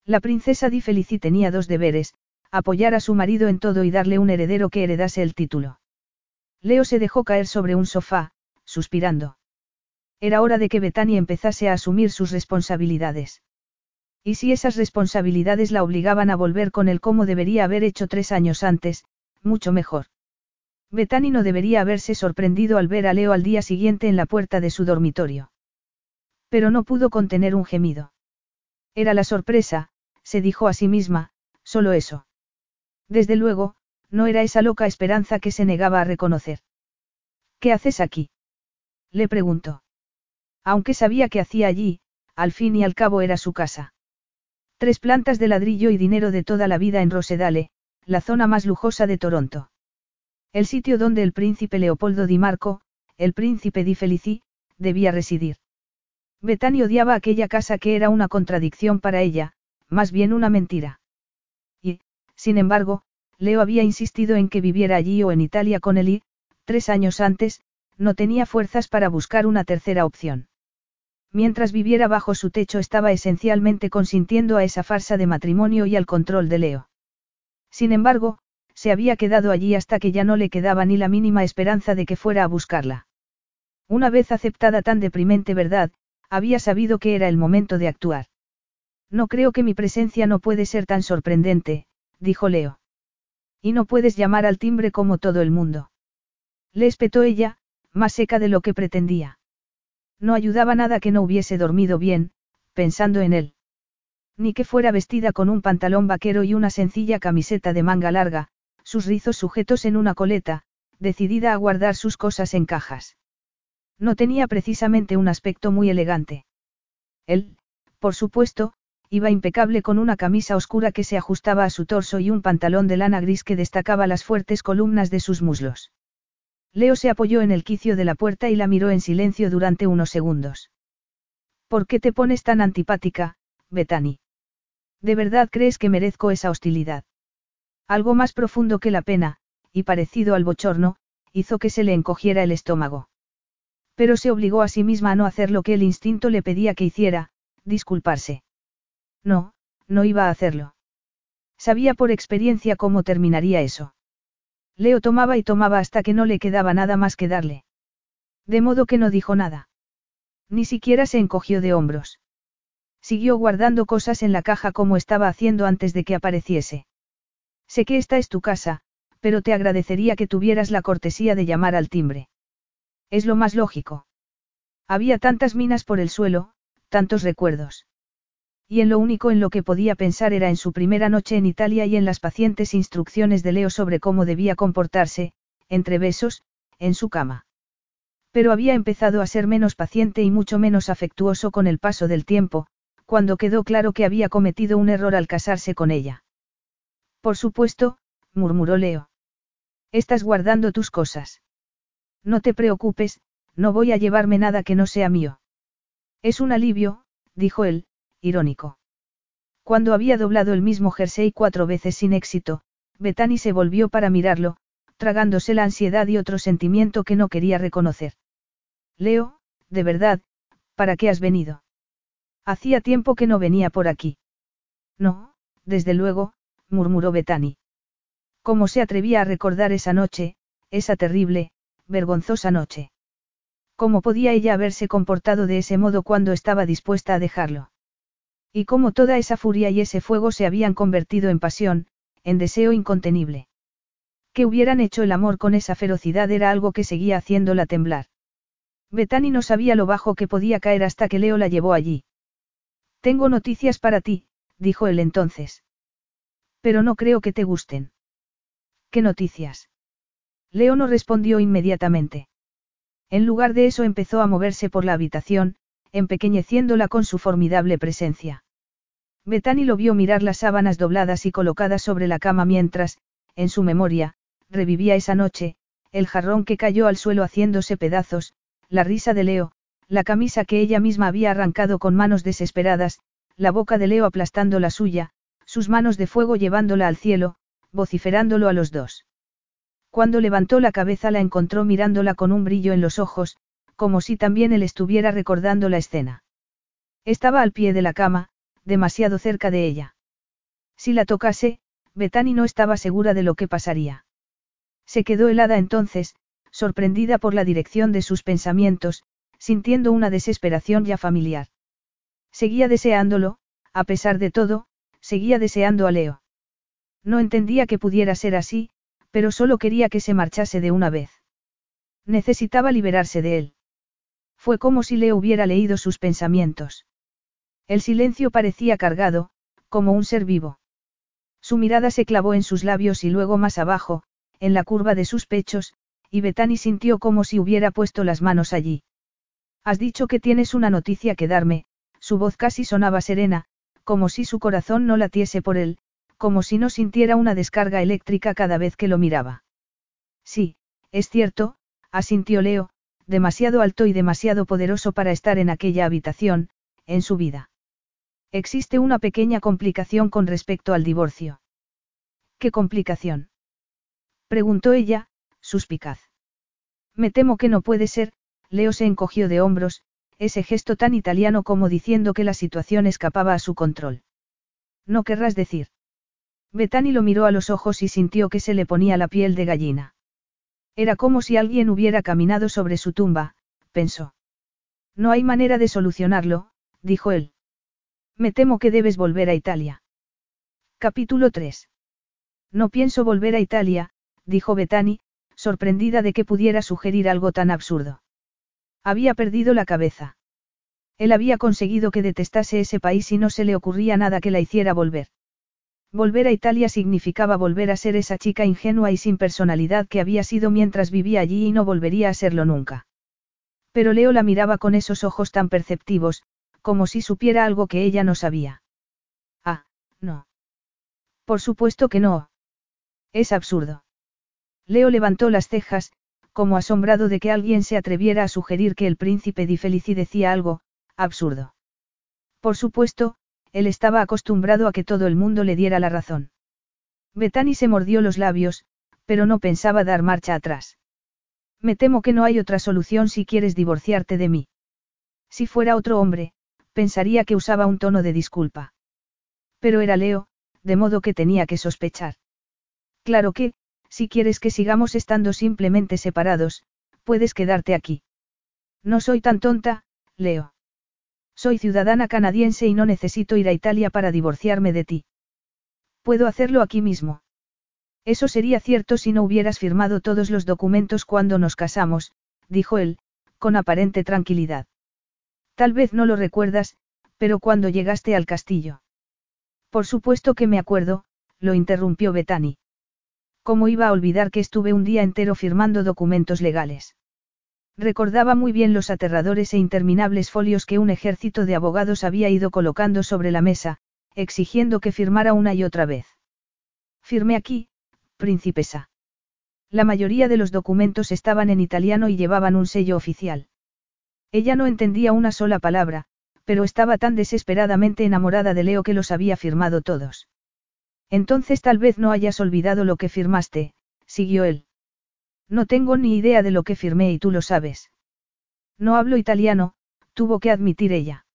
La princesa Di Felici tenía dos deberes, apoyar a su marido en todo y darle un heredero que heredase el título. Leo se dejó caer sobre un sofá, suspirando. Era hora de que Betania empezase a asumir sus responsabilidades. Y si esas responsabilidades la obligaban a volver con él como debería haber hecho tres años antes, mucho mejor. Betani no debería haberse sorprendido al ver a Leo al día siguiente en la puerta de su dormitorio. Pero no pudo contener un gemido. Era la sorpresa, se dijo a sí misma, solo eso. Desde luego, no era esa loca esperanza que se negaba a reconocer. ¿Qué haces aquí? Le preguntó. Aunque sabía que hacía allí, al fin y al cabo era su casa. Tres plantas de ladrillo y dinero de toda la vida en Rosedale, la zona más lujosa de Toronto. El sitio donde el príncipe Leopoldo Di Marco, el príncipe Di Felici, debía residir. Betani odiaba aquella casa que era una contradicción para ella, más bien una mentira. Y, sin embargo, Leo había insistido en que viviera allí o en Italia con él y, tres años antes, no tenía fuerzas para buscar una tercera opción. Mientras viviera bajo su techo estaba esencialmente consintiendo a esa farsa de matrimonio y al control de Leo. Sin embargo, se había quedado allí hasta que ya no le quedaba ni la mínima esperanza de que fuera a buscarla. Una vez aceptada tan deprimente verdad, había sabido que era el momento de actuar. No creo que mi presencia no puede ser tan sorprendente, dijo Leo. Y no puedes llamar al timbre como todo el mundo. Le espetó ella, más seca de lo que pretendía. No ayudaba nada que no hubiese dormido bien, pensando en él. Ni que fuera vestida con un pantalón vaquero y una sencilla camiseta de manga larga, sus rizos sujetos en una coleta, decidida a guardar sus cosas en cajas. No tenía precisamente un aspecto muy elegante. Él, por supuesto, iba impecable con una camisa oscura que se ajustaba a su torso y un pantalón de lana gris que destacaba las fuertes columnas de sus muslos. Leo se apoyó en el quicio de la puerta y la miró en silencio durante unos segundos. ¿Por qué te pones tan antipática, Betani? ¿De verdad crees que merezco esa hostilidad? Algo más profundo que la pena, y parecido al bochorno, hizo que se le encogiera el estómago. Pero se obligó a sí misma a no hacer lo que el instinto le pedía que hiciera, disculparse. No, no iba a hacerlo. Sabía por experiencia cómo terminaría eso. Leo tomaba y tomaba hasta que no le quedaba nada más que darle. De modo que no dijo nada. Ni siquiera se encogió de hombros. Siguió guardando cosas en la caja como estaba haciendo antes de que apareciese. Sé que esta es tu casa, pero te agradecería que tuvieras la cortesía de llamar al timbre. Es lo más lógico. Había tantas minas por el suelo, tantos recuerdos. Y en lo único en lo que podía pensar era en su primera noche en Italia y en las pacientes instrucciones de Leo sobre cómo debía comportarse, entre besos, en su cama. Pero había empezado a ser menos paciente y mucho menos afectuoso con el paso del tiempo, cuando quedó claro que había cometido un error al casarse con ella. Por supuesto, murmuró Leo. Estás guardando tus cosas. No te preocupes, no voy a llevarme nada que no sea mío. Es un alivio, dijo él, irónico. Cuando había doblado el mismo jersey cuatro veces sin éxito, Bethany se volvió para mirarlo, tragándose la ansiedad y otro sentimiento que no quería reconocer. Leo, de verdad, ¿para qué has venido? Hacía tiempo que no venía por aquí. No, desde luego, murmuró Betani. ¿Cómo se atrevía a recordar esa noche, esa terrible, vergonzosa noche? ¿Cómo podía ella haberse comportado de ese modo cuando estaba dispuesta a dejarlo? Y cómo toda esa furia y ese fuego se habían convertido en pasión, en deseo incontenible. Que hubieran hecho el amor con esa ferocidad era algo que seguía haciéndola temblar. Betani no sabía lo bajo que podía caer hasta que Leo la llevó allí. Tengo noticias para ti, dijo él entonces. Pero no creo que te gusten. ¿Qué noticias? Leo no respondió inmediatamente. En lugar de eso empezó a moverse por la habitación, empequeñeciéndola con su formidable presencia. Betani lo vio mirar las sábanas dobladas y colocadas sobre la cama mientras, en su memoria, revivía esa noche, el jarrón que cayó al suelo haciéndose pedazos, la risa de Leo, la camisa que ella misma había arrancado con manos desesperadas, la boca de Leo aplastando la suya, sus manos de fuego llevándola al cielo, vociferándolo a los dos. Cuando levantó la cabeza la encontró mirándola con un brillo en los ojos, como si también él estuviera recordando la escena. Estaba al pie de la cama, demasiado cerca de ella. Si la tocase, Betani no estaba segura de lo que pasaría. Se quedó helada entonces, sorprendida por la dirección de sus pensamientos, sintiendo una desesperación ya familiar. Seguía deseándolo, a pesar de todo, seguía deseando a Leo. No entendía que pudiera ser así, pero solo quería que se marchase de una vez. Necesitaba liberarse de él. Fue como si le hubiera leído sus pensamientos. El silencio parecía cargado, como un ser vivo. Su mirada se clavó en sus labios y luego más abajo, en la curva de sus pechos, y Betani sintió como si hubiera puesto las manos allí. Has dicho que tienes una noticia que darme, su voz casi sonaba serena, como si su corazón no latiese por él, como si no sintiera una descarga eléctrica cada vez que lo miraba. Sí, es cierto, asintió Leo, demasiado alto y demasiado poderoso para estar en aquella habitación, en su vida. Existe una pequeña complicación con respecto al divorcio. ¿Qué complicación? preguntó ella, suspicaz. Me temo que no puede ser, Leo se encogió de hombros, ese gesto tan italiano como diciendo que la situación escapaba a su control. No querrás decir. Betani lo miró a los ojos y sintió que se le ponía la piel de gallina. Era como si alguien hubiera caminado sobre su tumba, pensó. No hay manera de solucionarlo, dijo él. Me temo que debes volver a Italia. Capítulo 3. No pienso volver a Italia, dijo Betani, sorprendida de que pudiera sugerir algo tan absurdo. Había perdido la cabeza. Él había conseguido que detestase ese país y no se le ocurría nada que la hiciera volver. Volver a Italia significaba volver a ser esa chica ingenua y sin personalidad que había sido mientras vivía allí y no volvería a serlo nunca. Pero Leo la miraba con esos ojos tan perceptivos, como si supiera algo que ella no sabía. Ah, no. Por supuesto que no. Es absurdo. Leo levantó las cejas, como asombrado de que alguien se atreviera a sugerir que el príncipe di Felici decía algo, absurdo. Por supuesto, él estaba acostumbrado a que todo el mundo le diera la razón. Bethany se mordió los labios, pero no pensaba dar marcha atrás. Me temo que no hay otra solución si quieres divorciarte de mí. Si fuera otro hombre, pensaría que usaba un tono de disculpa. Pero era Leo, de modo que tenía que sospechar. Claro que, si quieres que sigamos estando simplemente separados, puedes quedarte aquí. No soy tan tonta, Leo. Soy ciudadana canadiense y no necesito ir a Italia para divorciarme de ti. Puedo hacerlo aquí mismo. Eso sería cierto si no hubieras firmado todos los documentos cuando nos casamos, dijo él, con aparente tranquilidad. Tal vez no lo recuerdas, pero cuando llegaste al castillo. Por supuesto que me acuerdo, lo interrumpió Betani. ¿Cómo iba a olvidar que estuve un día entero firmando documentos legales? Recordaba muy bien los aterradores e interminables folios que un ejército de abogados había ido colocando sobre la mesa, exigiendo que firmara una y otra vez. Firme aquí, Príncipesa. La mayoría de los documentos estaban en italiano y llevaban un sello oficial. Ella no entendía una sola palabra, pero estaba tan desesperadamente enamorada de Leo que los había firmado todos. Entonces tal vez no hayas olvidado lo que firmaste, siguió él. No tengo ni idea de lo que firmé y tú lo sabes. No hablo italiano, tuvo que admitir ella.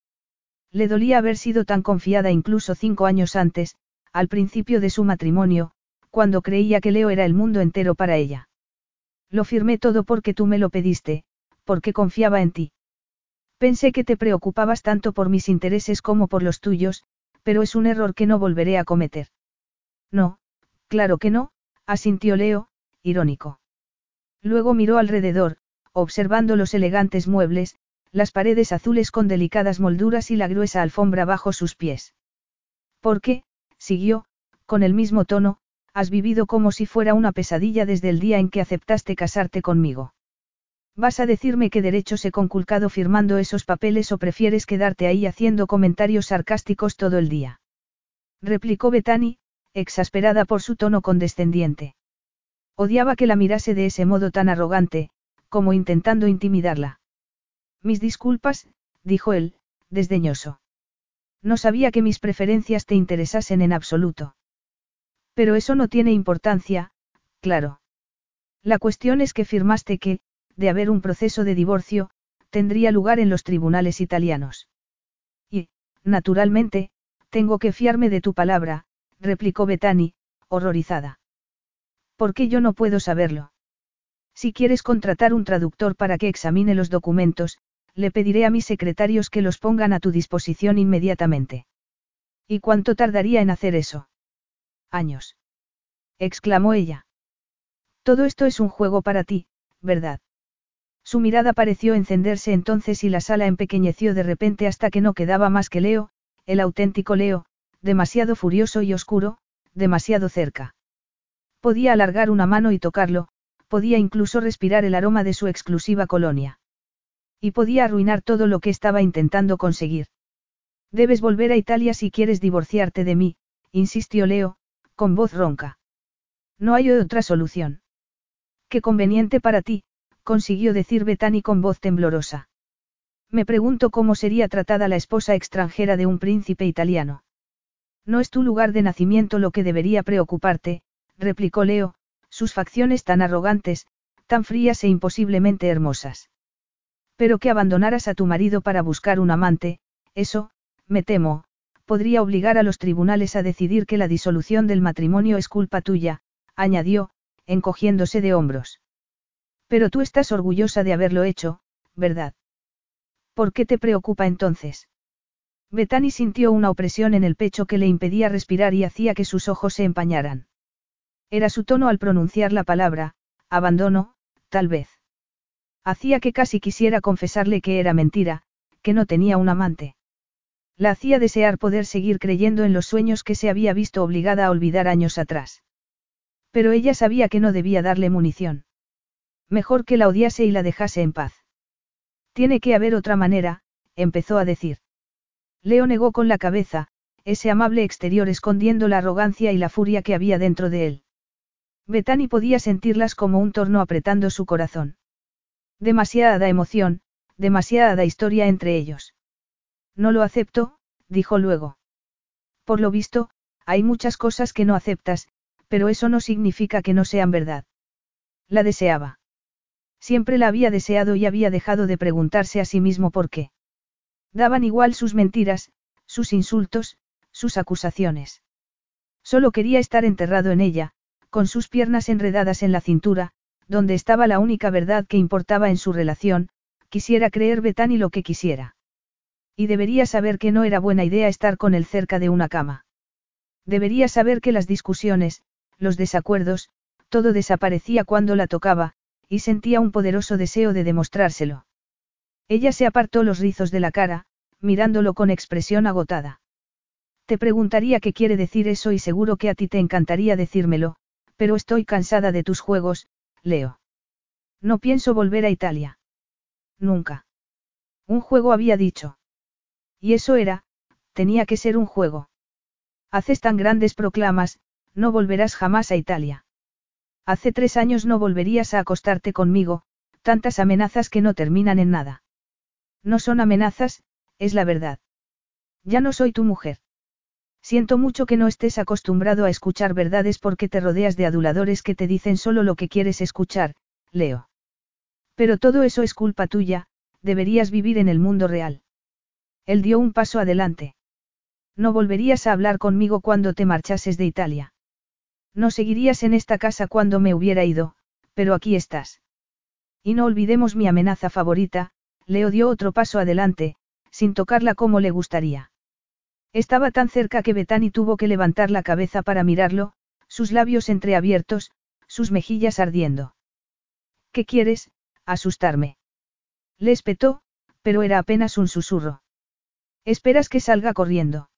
Le dolía haber sido tan confiada incluso cinco años antes, al principio de su matrimonio, cuando creía que Leo era el mundo entero para ella. Lo firmé todo porque tú me lo pediste, porque confiaba en ti. Pensé que te preocupabas tanto por mis intereses como por los tuyos, pero es un error que no volveré a cometer. No, claro que no, asintió Leo, irónico. Luego miró alrededor, observando los elegantes muebles, las paredes azules con delicadas molduras y la gruesa alfombra bajo sus pies. ¿Por qué? siguió, con el mismo tono, has vivido como si fuera una pesadilla desde el día en que aceptaste casarte conmigo. ¿Vas a decirme qué derechos he conculcado firmando esos papeles o prefieres quedarte ahí haciendo comentarios sarcásticos todo el día? replicó Betani, exasperada por su tono condescendiente. Odiaba que la mirase de ese modo tan arrogante, como intentando intimidarla. Mis disculpas, dijo él, desdeñoso. No sabía que mis preferencias te interesasen en absoluto. Pero eso no tiene importancia, claro. La cuestión es que firmaste que, de haber un proceso de divorcio, tendría lugar en los tribunales italianos. Y, naturalmente, tengo que fiarme de tu palabra, replicó Betani, horrorizada. ¿Por qué yo no puedo saberlo? Si quieres contratar un traductor para que examine los documentos, le pediré a mis secretarios que los pongan a tu disposición inmediatamente. ¿Y cuánto tardaría en hacer eso? Años. exclamó ella. Todo esto es un juego para ti, ¿verdad? Su mirada pareció encenderse entonces y la sala empequeñeció de repente hasta que no quedaba más que Leo, el auténtico Leo, demasiado furioso y oscuro, demasiado cerca. Podía alargar una mano y tocarlo, podía incluso respirar el aroma de su exclusiva colonia. Y podía arruinar todo lo que estaba intentando conseguir. Debes volver a Italia si quieres divorciarte de mí, insistió Leo, con voz ronca. No hay otra solución. Qué conveniente para ti, consiguió decir Betani con voz temblorosa. Me pregunto cómo sería tratada la esposa extranjera de un príncipe italiano. No es tu lugar de nacimiento lo que debería preocuparte, replicó Leo, sus facciones tan arrogantes, tan frías e imposiblemente hermosas. Pero que abandonaras a tu marido para buscar un amante, eso, me temo, podría obligar a los tribunales a decidir que la disolución del matrimonio es culpa tuya, añadió, encogiéndose de hombros. Pero tú estás orgullosa de haberlo hecho, ¿verdad? ¿Por qué te preocupa entonces? Bethany sintió una opresión en el pecho que le impedía respirar y hacía que sus ojos se empañaran. Era su tono al pronunciar la palabra, abandono, tal vez. Hacía que casi quisiera confesarle que era mentira, que no tenía un amante. La hacía desear poder seguir creyendo en los sueños que se había visto obligada a olvidar años atrás. Pero ella sabía que no debía darle munición. Mejor que la odiase y la dejase en paz. Tiene que haber otra manera, empezó a decir. Leo negó con la cabeza, ese amable exterior escondiendo la arrogancia y la furia que había dentro de él. Betani podía sentirlas como un torno apretando su corazón. Demasiada emoción, demasiada historia entre ellos. No lo acepto, dijo luego. Por lo visto, hay muchas cosas que no aceptas, pero eso no significa que no sean verdad. La deseaba. Siempre la había deseado y había dejado de preguntarse a sí mismo por qué. Daban igual sus mentiras, sus insultos, sus acusaciones. Solo quería estar enterrado en ella, con sus piernas enredadas en la cintura, donde estaba la única verdad que importaba en su relación, quisiera creer Betani lo que quisiera. Y debería saber que no era buena idea estar con él cerca de una cama. Debería saber que las discusiones, los desacuerdos, todo desaparecía cuando la tocaba, y sentía un poderoso deseo de demostrárselo. Ella se apartó los rizos de la cara, mirándolo con expresión agotada. Te preguntaría qué quiere decir eso y seguro que a ti te encantaría decírmelo, pero estoy cansada de tus juegos, Leo. No pienso volver a Italia. Nunca. Un juego había dicho. Y eso era, tenía que ser un juego. Haces tan grandes proclamas, no volverás jamás a Italia. Hace tres años no volverías a acostarte conmigo, tantas amenazas que no terminan en nada. No son amenazas, es la verdad. Ya no soy tu mujer. Siento mucho que no estés acostumbrado a escuchar verdades porque te rodeas de aduladores que te dicen solo lo que quieres escuchar, Leo. Pero todo eso es culpa tuya, deberías vivir en el mundo real. Él dio un paso adelante. No volverías a hablar conmigo cuando te marchases de Italia. No seguirías en esta casa cuando me hubiera ido, pero aquí estás. Y no olvidemos mi amenaza favorita, Leo dio otro paso adelante, sin tocarla como le gustaría. Estaba tan cerca que Betani tuvo que levantar la cabeza para mirarlo, sus labios entreabiertos, sus mejillas ardiendo. ¿Qué quieres? Asustarme. Le espetó, pero era apenas un susurro. Esperas que salga corriendo.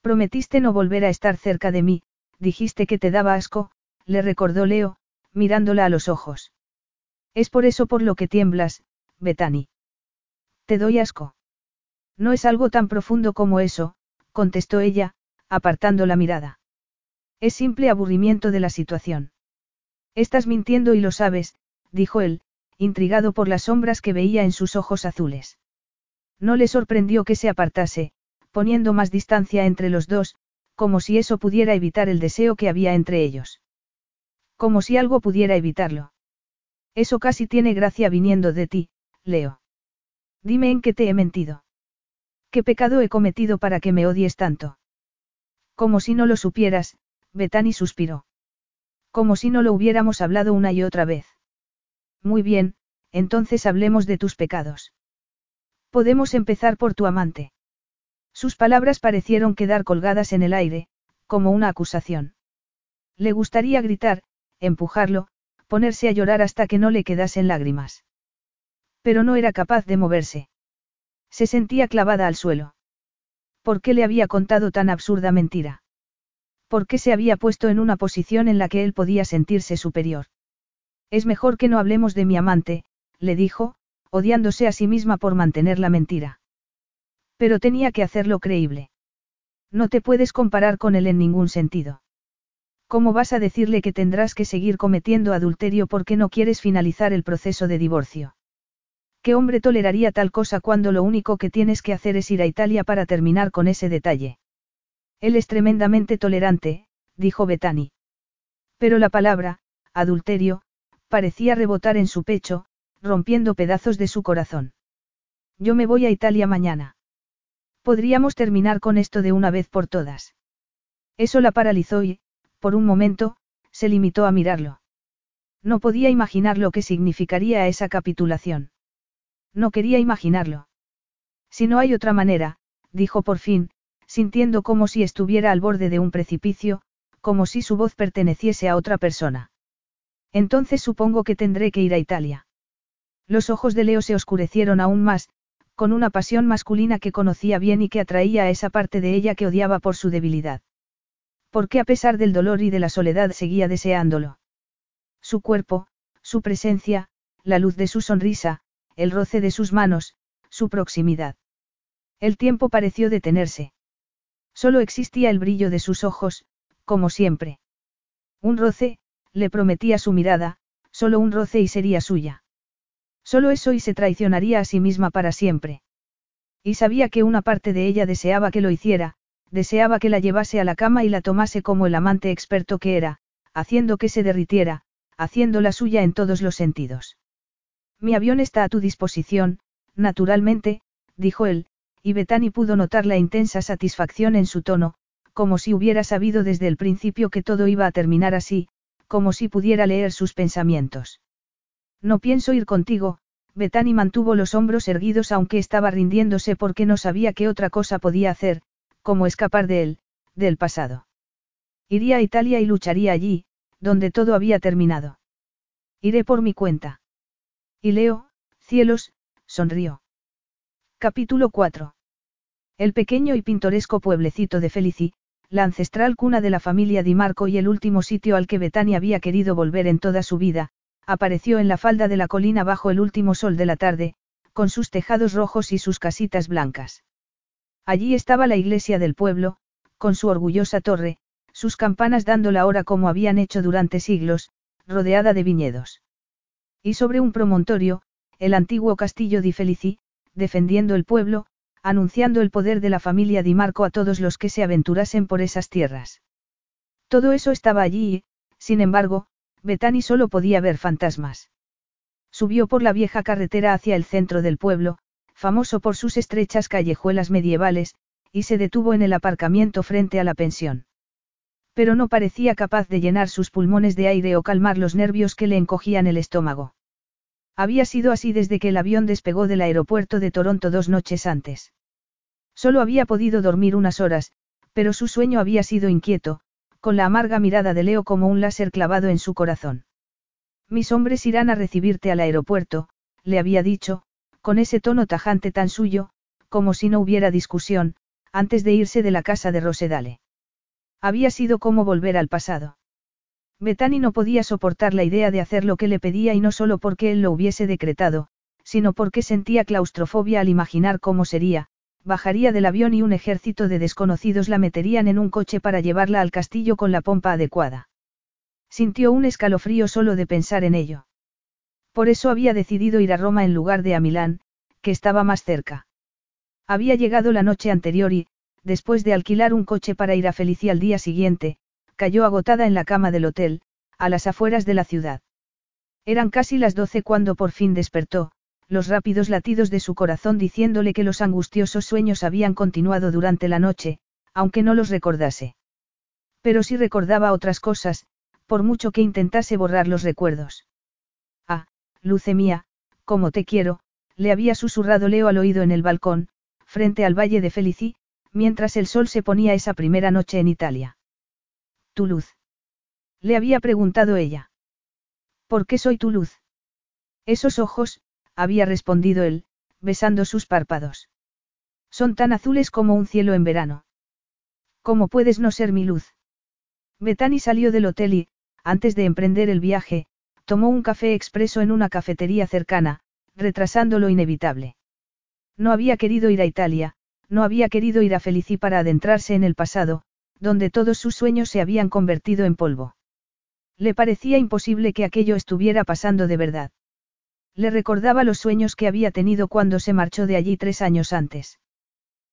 Prometiste no volver a estar cerca de mí, dijiste que te daba asco, le recordó Leo, mirándola a los ojos. Es por eso por lo que tiemblas, Betani. Te doy asco. No es algo tan profundo como eso, contestó ella, apartando la mirada. Es simple aburrimiento de la situación. Estás mintiendo y lo sabes, dijo él, intrigado por las sombras que veía en sus ojos azules. No le sorprendió que se apartase, poniendo más distancia entre los dos, como si eso pudiera evitar el deseo que había entre ellos. Como si algo pudiera evitarlo. Eso casi tiene gracia viniendo de ti, Leo. Dime en qué te he mentido. ¿Qué pecado he cometido para que me odies tanto? Como si no lo supieras, Betani suspiró. Como si no lo hubiéramos hablado una y otra vez. Muy bien, entonces hablemos de tus pecados. Podemos empezar por tu amante. Sus palabras parecieron quedar colgadas en el aire, como una acusación. Le gustaría gritar, empujarlo, ponerse a llorar hasta que no le quedasen lágrimas. Pero no era capaz de moverse. Se sentía clavada al suelo. ¿Por qué le había contado tan absurda mentira? ¿Por qué se había puesto en una posición en la que él podía sentirse superior? Es mejor que no hablemos de mi amante, le dijo, odiándose a sí misma por mantener la mentira. Pero tenía que hacerlo creíble. No te puedes comparar con él en ningún sentido. ¿Cómo vas a decirle que tendrás que seguir cometiendo adulterio porque no quieres finalizar el proceso de divorcio? ¿Qué hombre toleraría tal cosa cuando lo único que tienes que hacer es ir a Italia para terminar con ese detalle? Él es tremendamente tolerante, dijo Betani. Pero la palabra, adulterio, parecía rebotar en su pecho, rompiendo pedazos de su corazón. Yo me voy a Italia mañana. Podríamos terminar con esto de una vez por todas. Eso la paralizó y, por un momento, se limitó a mirarlo. No podía imaginar lo que significaría esa capitulación. No quería imaginarlo. Si no hay otra manera, dijo por fin, sintiendo como si estuviera al borde de un precipicio, como si su voz perteneciese a otra persona. Entonces supongo que tendré que ir a Italia. Los ojos de Leo se oscurecieron aún más, con una pasión masculina que conocía bien y que atraía a esa parte de ella que odiaba por su debilidad. Porque a pesar del dolor y de la soledad seguía deseándolo. Su cuerpo, su presencia, la luz de su sonrisa, el roce de sus manos, su proximidad. El tiempo pareció detenerse. Solo existía el brillo de sus ojos, como siempre. Un roce, le prometía su mirada, solo un roce y sería suya. Solo eso y se traicionaría a sí misma para siempre. Y sabía que una parte de ella deseaba que lo hiciera, deseaba que la llevase a la cama y la tomase como el amante experto que era, haciendo que se derritiera, haciendo la suya en todos los sentidos. Mi avión está a tu disposición, naturalmente, dijo él, y Bethany pudo notar la intensa satisfacción en su tono, como si hubiera sabido desde el principio que todo iba a terminar así, como si pudiera leer sus pensamientos. No pienso ir contigo, Bethany mantuvo los hombros erguidos aunque estaba rindiéndose porque no sabía qué otra cosa podía hacer, como escapar de él, del pasado. Iría a Italia y lucharía allí, donde todo había terminado. Iré por mi cuenta. Y Leo, cielos, sonrió. Capítulo 4. El pequeño y pintoresco pueblecito de Felici, la ancestral cuna de la familia Di Marco y el último sitio al que Betania había querido volver en toda su vida, apareció en la falda de la colina bajo el último sol de la tarde, con sus tejados rojos y sus casitas blancas. Allí estaba la iglesia del pueblo, con su orgullosa torre, sus campanas dando la hora como habían hecho durante siglos, rodeada de viñedos. Y sobre un promontorio, el antiguo castillo di Felici, defendiendo el pueblo, anunciando el poder de la familia Di Marco a todos los que se aventurasen por esas tierras. Todo eso estaba allí y, sin embargo, Betani solo podía ver fantasmas. Subió por la vieja carretera hacia el centro del pueblo, famoso por sus estrechas callejuelas medievales, y se detuvo en el aparcamiento frente a la pensión. Pero no parecía capaz de llenar sus pulmones de aire o calmar los nervios que le encogían el estómago. Había sido así desde que el avión despegó del aeropuerto de Toronto dos noches antes. Solo había podido dormir unas horas, pero su sueño había sido inquieto, con la amarga mirada de Leo como un láser clavado en su corazón. Mis hombres irán a recibirte al aeropuerto, le había dicho, con ese tono tajante tan suyo, como si no hubiera discusión, antes de irse de la casa de Rosedale. Había sido como volver al pasado. Bethany no podía soportar la idea de hacer lo que le pedía y no solo porque él lo hubiese decretado, sino porque sentía claustrofobia al imaginar cómo sería, bajaría del avión y un ejército de desconocidos la meterían en un coche para llevarla al castillo con la pompa adecuada. Sintió un escalofrío solo de pensar en ello. Por eso había decidido ir a Roma en lugar de a Milán, que estaba más cerca. Había llegado la noche anterior y, después de alquilar un coche para ir a Felicia al día siguiente, cayó agotada en la cama del hotel, a las afueras de la ciudad. Eran casi las doce cuando por fin despertó, los rápidos latidos de su corazón diciéndole que los angustiosos sueños habían continuado durante la noche, aunque no los recordase. Pero sí recordaba otras cosas, por mucho que intentase borrar los recuerdos. Ah, luce mía, como te quiero, le había susurrado Leo al oído en el balcón, frente al valle de Felici, mientras el sol se ponía esa primera noche en Italia. Tu luz. Le había preguntado ella. ¿Por qué soy tu luz? Esos ojos, había respondido él, besando sus párpados. Son tan azules como un cielo en verano. ¿Cómo puedes no ser mi luz? Betani salió del hotel y, antes de emprender el viaje, tomó un café expreso en una cafetería cercana, retrasando lo inevitable. No había querido ir a Italia, no había querido ir a Felici para adentrarse en el pasado, donde todos sus sueños se habían convertido en polvo. Le parecía imposible que aquello estuviera pasando de verdad. Le recordaba los sueños que había tenido cuando se marchó de allí tres años antes.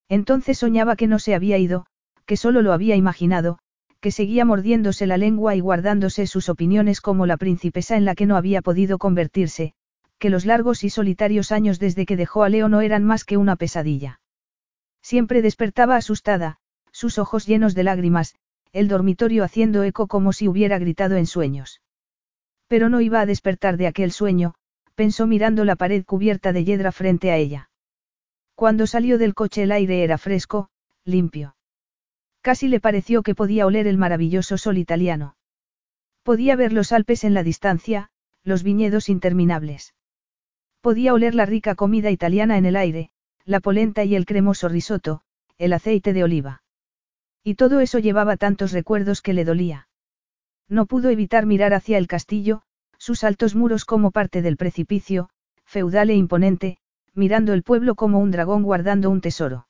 Entonces soñaba que no se había ido, que solo lo había imaginado, que seguía mordiéndose la lengua y guardándose sus opiniones como la princesa en la que no había podido convertirse, que los largos y solitarios años desde que dejó a Leo no eran más que una pesadilla. Siempre despertaba asustada, sus ojos llenos de lágrimas, el dormitorio haciendo eco como si hubiera gritado en sueños. Pero no iba a despertar de aquel sueño, pensó mirando la pared cubierta de hiedra frente a ella. Cuando salió del coche el aire era fresco, limpio. Casi le pareció que podía oler el maravilloso sol italiano. Podía ver los Alpes en la distancia, los viñedos interminables. Podía oler la rica comida italiana en el aire, la polenta y el cremoso risotto, el aceite de oliva. Y todo eso llevaba tantos recuerdos que le dolía. No pudo evitar mirar hacia el castillo, sus altos muros como parte del precipicio, feudal e imponente, mirando el pueblo como un dragón guardando un tesoro.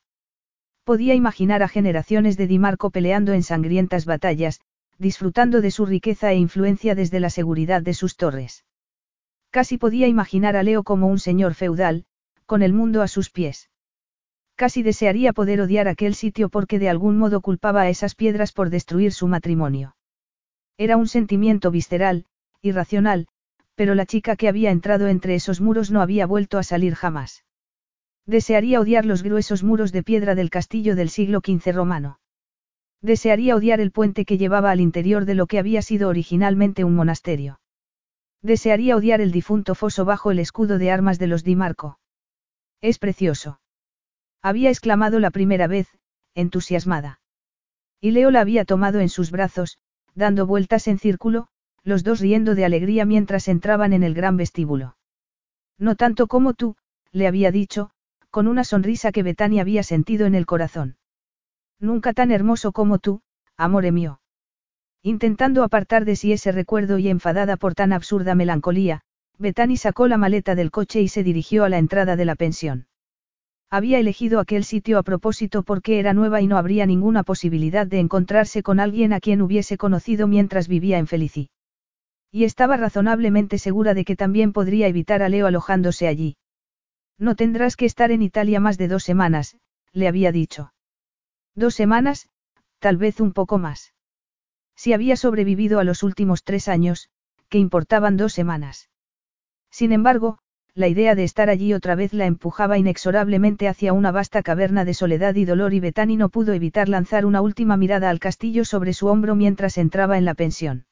Podía imaginar a generaciones de Di Marco peleando en sangrientas batallas, disfrutando de su riqueza e influencia desde la seguridad de sus torres. Casi podía imaginar a Leo como un señor feudal, con el mundo a sus pies. Casi desearía poder odiar aquel sitio porque de algún modo culpaba a esas piedras por destruir su matrimonio. Era un sentimiento visceral, irracional, pero la chica que había entrado entre esos muros no había vuelto a salir jamás. Desearía odiar los gruesos muros de piedra del castillo del siglo XV romano. Desearía odiar el puente que llevaba al interior de lo que había sido originalmente un monasterio. Desearía odiar el difunto foso bajo el escudo de armas de los Di Marco. Es precioso. Había exclamado la primera vez, entusiasmada. Y Leo la había tomado en sus brazos, dando vueltas en círculo, los dos riendo de alegría mientras entraban en el gran vestíbulo. No tanto como tú, le había dicho, con una sonrisa que Betania había sentido en el corazón. Nunca tan hermoso como tú, amore mío. Intentando apartar de sí ese recuerdo y enfadada por tan absurda melancolía, Betani sacó la maleta del coche y se dirigió a la entrada de la pensión. Había elegido aquel sitio a propósito porque era nueva y no habría ninguna posibilidad de encontrarse con alguien a quien hubiese conocido mientras vivía en Felici. Y estaba razonablemente segura de que también podría evitar a Leo alojándose allí. No tendrás que estar en Italia más de dos semanas, le había dicho. Dos semanas, tal vez un poco más. Si había sobrevivido a los últimos tres años, que importaban dos semanas. Sin embargo, la idea de estar allí otra vez la empujaba inexorablemente hacia una vasta caverna de soledad y dolor y Betani no pudo evitar lanzar una última mirada al castillo sobre su hombro mientras entraba en la pensión.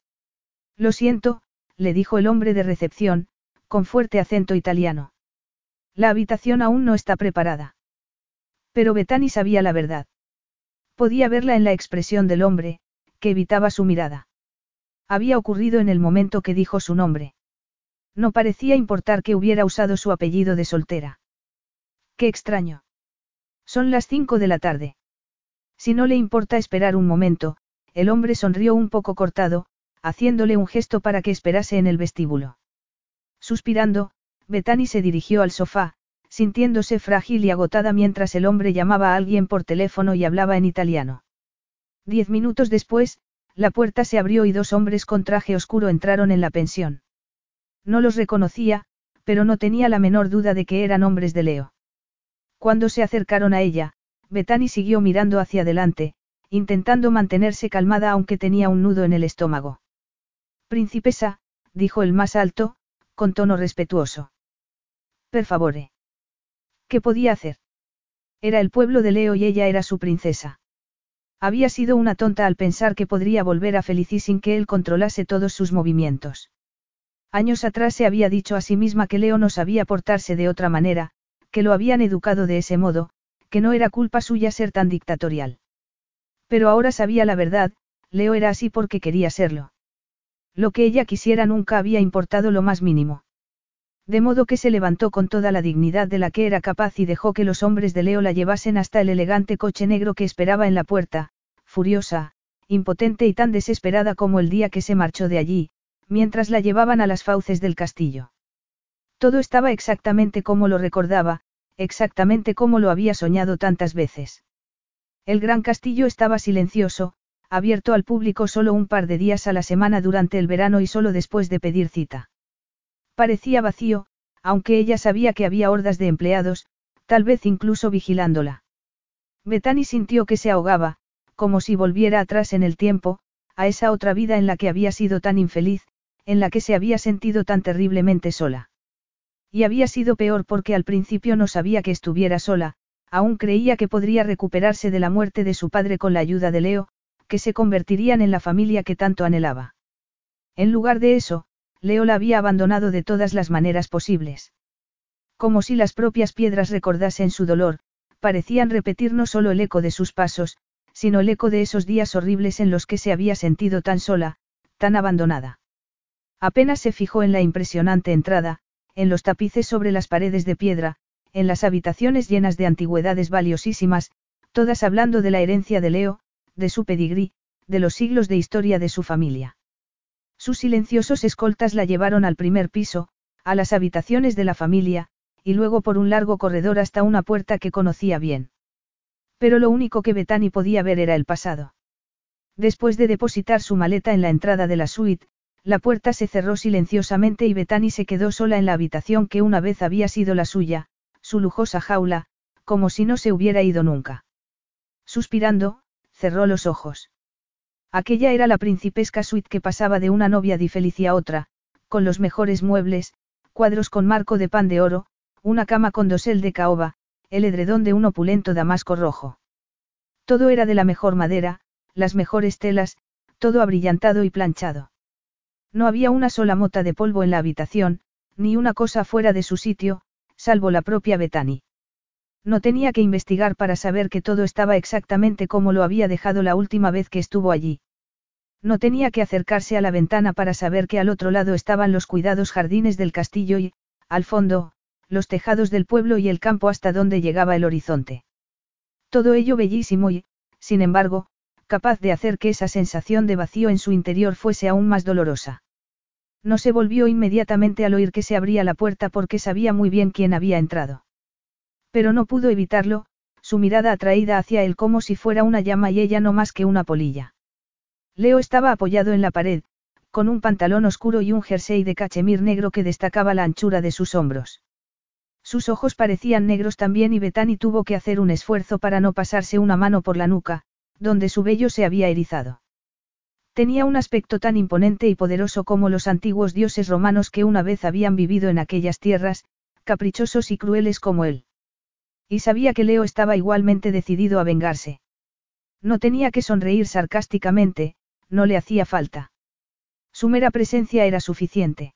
Lo siento, le dijo el hombre de recepción, con fuerte acento italiano. La habitación aún no está preparada. Pero Betani sabía la verdad. Podía verla en la expresión del hombre, que evitaba su mirada. Había ocurrido en el momento que dijo su nombre. No parecía importar que hubiera usado su apellido de soltera. Qué extraño. Son las cinco de la tarde. Si no le importa esperar un momento, el hombre sonrió un poco cortado, haciéndole un gesto para que esperase en el vestíbulo. Suspirando, Betani se dirigió al sofá, sintiéndose frágil y agotada mientras el hombre llamaba a alguien por teléfono y hablaba en italiano. Diez minutos después, la puerta se abrió y dos hombres con traje oscuro entraron en la pensión. No los reconocía, pero no tenía la menor duda de que eran hombres de Leo. Cuando se acercaron a ella, Betani siguió mirando hacia adelante, intentando mantenerse calmada aunque tenía un nudo en el estómago. Principesa, dijo el más alto, con tono respetuoso. Per favore. ¿Qué podía hacer? Era el pueblo de Leo y ella era su princesa. Había sido una tonta al pensar que podría volver a Felici sin que él controlase todos sus movimientos. Años atrás se había dicho a sí misma que Leo no sabía portarse de otra manera, que lo habían educado de ese modo, que no era culpa suya ser tan dictatorial. Pero ahora sabía la verdad, Leo era así porque quería serlo. Lo que ella quisiera nunca había importado lo más mínimo. De modo que se levantó con toda la dignidad de la que era capaz y dejó que los hombres de Leo la llevasen hasta el elegante coche negro que esperaba en la puerta, furiosa, impotente y tan desesperada como el día que se marchó de allí, mientras la llevaban a las fauces del castillo. Todo estaba exactamente como lo recordaba, exactamente como lo había soñado tantas veces. El gran castillo estaba silencioso, abierto al público solo un par de días a la semana durante el verano y solo después de pedir cita. Parecía vacío, aunque ella sabía que había hordas de empleados, tal vez incluso vigilándola. Bethany sintió que se ahogaba, como si volviera atrás en el tiempo, a esa otra vida en la que había sido tan infeliz, en la que se había sentido tan terriblemente sola. Y había sido peor porque al principio no sabía que estuviera sola, aún creía que podría recuperarse de la muerte de su padre con la ayuda de Leo, que se convertirían en la familia que tanto anhelaba. En lugar de eso, Leo la había abandonado de todas las maneras posibles. Como si las propias piedras recordasen su dolor, parecían repetir no solo el eco de sus pasos, sino el eco de esos días horribles en los que se había sentido tan sola, tan abandonada. Apenas se fijó en la impresionante entrada, en los tapices sobre las paredes de piedra, en las habitaciones llenas de antigüedades valiosísimas, todas hablando de la herencia de Leo, de su pedigrí, de los siglos de historia de su familia. Sus silenciosos escoltas la llevaron al primer piso, a las habitaciones de la familia, y luego por un largo corredor hasta una puerta que conocía bien. Pero lo único que Betani podía ver era el pasado. Después de depositar su maleta en la entrada de la suite, la puerta se cerró silenciosamente y Betani se quedó sola en la habitación que una vez había sido la suya, su lujosa jaula, como si no se hubiera ido nunca. Suspirando, cerró los ojos. Aquella era la principesca suite que pasaba de una novia de Felicia a otra, con los mejores muebles, cuadros con marco de pan de oro, una cama con dosel de caoba, el edredón de un opulento damasco rojo. Todo era de la mejor madera, las mejores telas, todo abrillantado y planchado. No había una sola mota de polvo en la habitación, ni una cosa fuera de su sitio, salvo la propia Bethany. No tenía que investigar para saber que todo estaba exactamente como lo había dejado la última vez que estuvo allí. No tenía que acercarse a la ventana para saber que al otro lado estaban los cuidados jardines del castillo y, al fondo, los tejados del pueblo y el campo hasta donde llegaba el horizonte. Todo ello bellísimo y, sin embargo, capaz de hacer que esa sensación de vacío en su interior fuese aún más dolorosa. No se volvió inmediatamente al oír que se abría la puerta porque sabía muy bien quién había entrado. Pero no pudo evitarlo, su mirada atraída hacia él como si fuera una llama y ella no más que una polilla. Leo estaba apoyado en la pared, con un pantalón oscuro y un jersey de cachemir negro que destacaba la anchura de sus hombros. Sus ojos parecían negros también y Betani tuvo que hacer un esfuerzo para no pasarse una mano por la nuca, donde su vello se había erizado. Tenía un aspecto tan imponente y poderoso como los antiguos dioses romanos que una vez habían vivido en aquellas tierras, caprichosos y crueles como él. Y sabía que Leo estaba igualmente decidido a vengarse. No tenía que sonreír sarcásticamente, no le hacía falta. Su mera presencia era suficiente.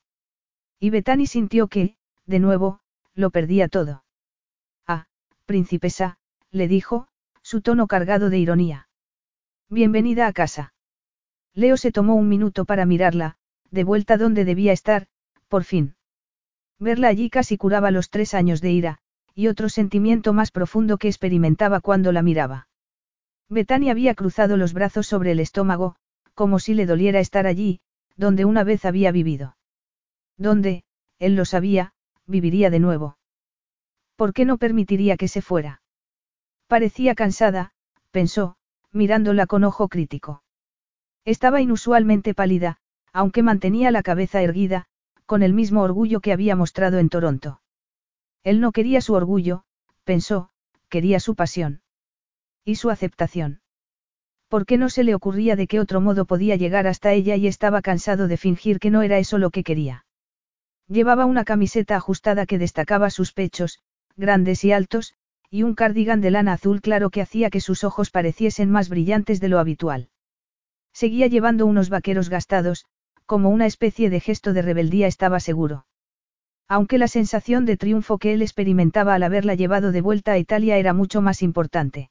Y Betani sintió que, de nuevo, lo perdía todo. Ah, princesa, le dijo, su tono cargado de ironía. Bienvenida a casa. Leo se tomó un minuto para mirarla, de vuelta donde debía estar, por fin. Verla allí casi curaba los tres años de ira, y otro sentimiento más profundo que experimentaba cuando la miraba. Betania había cruzado los brazos sobre el estómago, como si le doliera estar allí, donde una vez había vivido. Donde, él lo sabía, viviría de nuevo. ¿Por qué no permitiría que se fuera? Parecía cansada, pensó, mirándola con ojo crítico. Estaba inusualmente pálida, aunque mantenía la cabeza erguida, con el mismo orgullo que había mostrado en Toronto. Él no quería su orgullo, pensó, quería su pasión. Y su aceptación. ¿Por qué no se le ocurría de qué otro modo podía llegar hasta ella y estaba cansado de fingir que no era eso lo que quería? Llevaba una camiseta ajustada que destacaba sus pechos, grandes y altos, y un cardigan de lana azul claro que hacía que sus ojos pareciesen más brillantes de lo habitual. Seguía llevando unos vaqueros gastados, como una especie de gesto de rebeldía estaba seguro. Aunque la sensación de triunfo que él experimentaba al haberla llevado de vuelta a Italia era mucho más importante.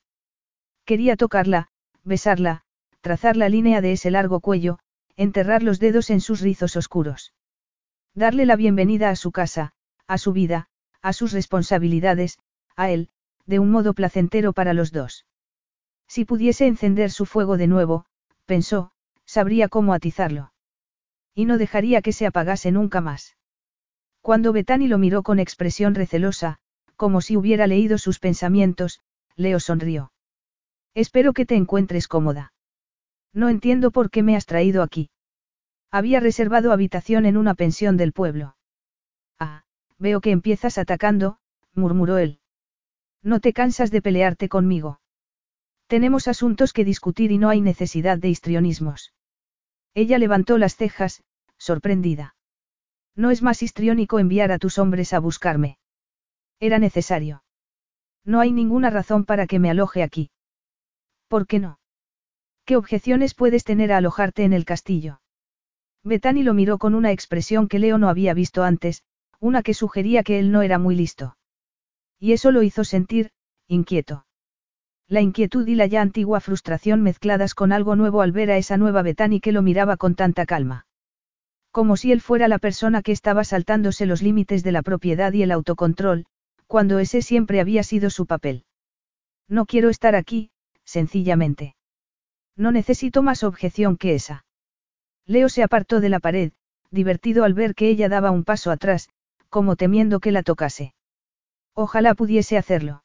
Quería tocarla, besarla, trazar la línea de ese largo cuello, enterrar los dedos en sus rizos oscuros. Darle la bienvenida a su casa, a su vida, a sus responsabilidades, a él, de un modo placentero para los dos. Si pudiese encender su fuego de nuevo, pensó, sabría cómo atizarlo. Y no dejaría que se apagase nunca más. Cuando Betani lo miró con expresión recelosa, como si hubiera leído sus pensamientos, Leo sonrió. Espero que te encuentres cómoda. No entiendo por qué me has traído aquí. Había reservado habitación en una pensión del pueblo. Ah, veo que empiezas atacando, murmuró él. No te cansas de pelearte conmigo. Tenemos asuntos que discutir y no hay necesidad de histrionismos. Ella levantó las cejas, sorprendida. No es más histriónico enviar a tus hombres a buscarme. Era necesario. No hay ninguna razón para que me aloje aquí. ¿Por qué no? ¿Qué objeciones puedes tener a alojarte en el castillo? Betani lo miró con una expresión que Leo no había visto antes, una que sugería que él no era muy listo. Y eso lo hizo sentir, inquieto. La inquietud y la ya antigua frustración mezcladas con algo nuevo al ver a esa nueva Betani que lo miraba con tanta calma. Como si él fuera la persona que estaba saltándose los límites de la propiedad y el autocontrol, cuando ese siempre había sido su papel. No quiero estar aquí, sencillamente. No necesito más objeción que esa. Leo se apartó de la pared, divertido al ver que ella daba un paso atrás, como temiendo que la tocase. Ojalá pudiese hacerlo.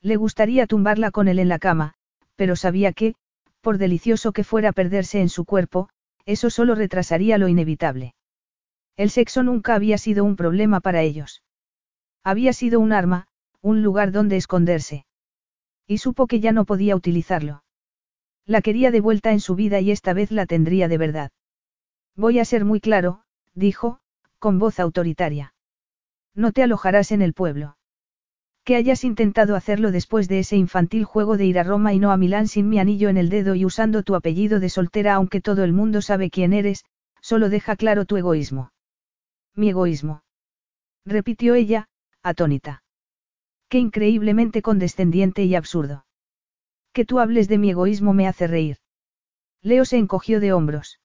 Le gustaría tumbarla con él en la cama, pero sabía que, por delicioso que fuera perderse en su cuerpo, eso solo retrasaría lo inevitable. El sexo nunca había sido un problema para ellos. Había sido un arma, un lugar donde esconderse. Y supo que ya no podía utilizarlo. La quería de vuelta en su vida y esta vez la tendría de verdad. Voy a ser muy claro, dijo, con voz autoritaria. No te alojarás en el pueblo. Que hayas intentado hacerlo después de ese infantil juego de ir a Roma y no a Milán sin mi anillo en el dedo y usando tu apellido de soltera aunque todo el mundo sabe quién eres, solo deja claro tu egoísmo. Mi egoísmo. Repitió ella, atónita. Qué increíblemente condescendiente y absurdo. Que tú hables de mi egoísmo me hace reír. Leo se encogió de hombros.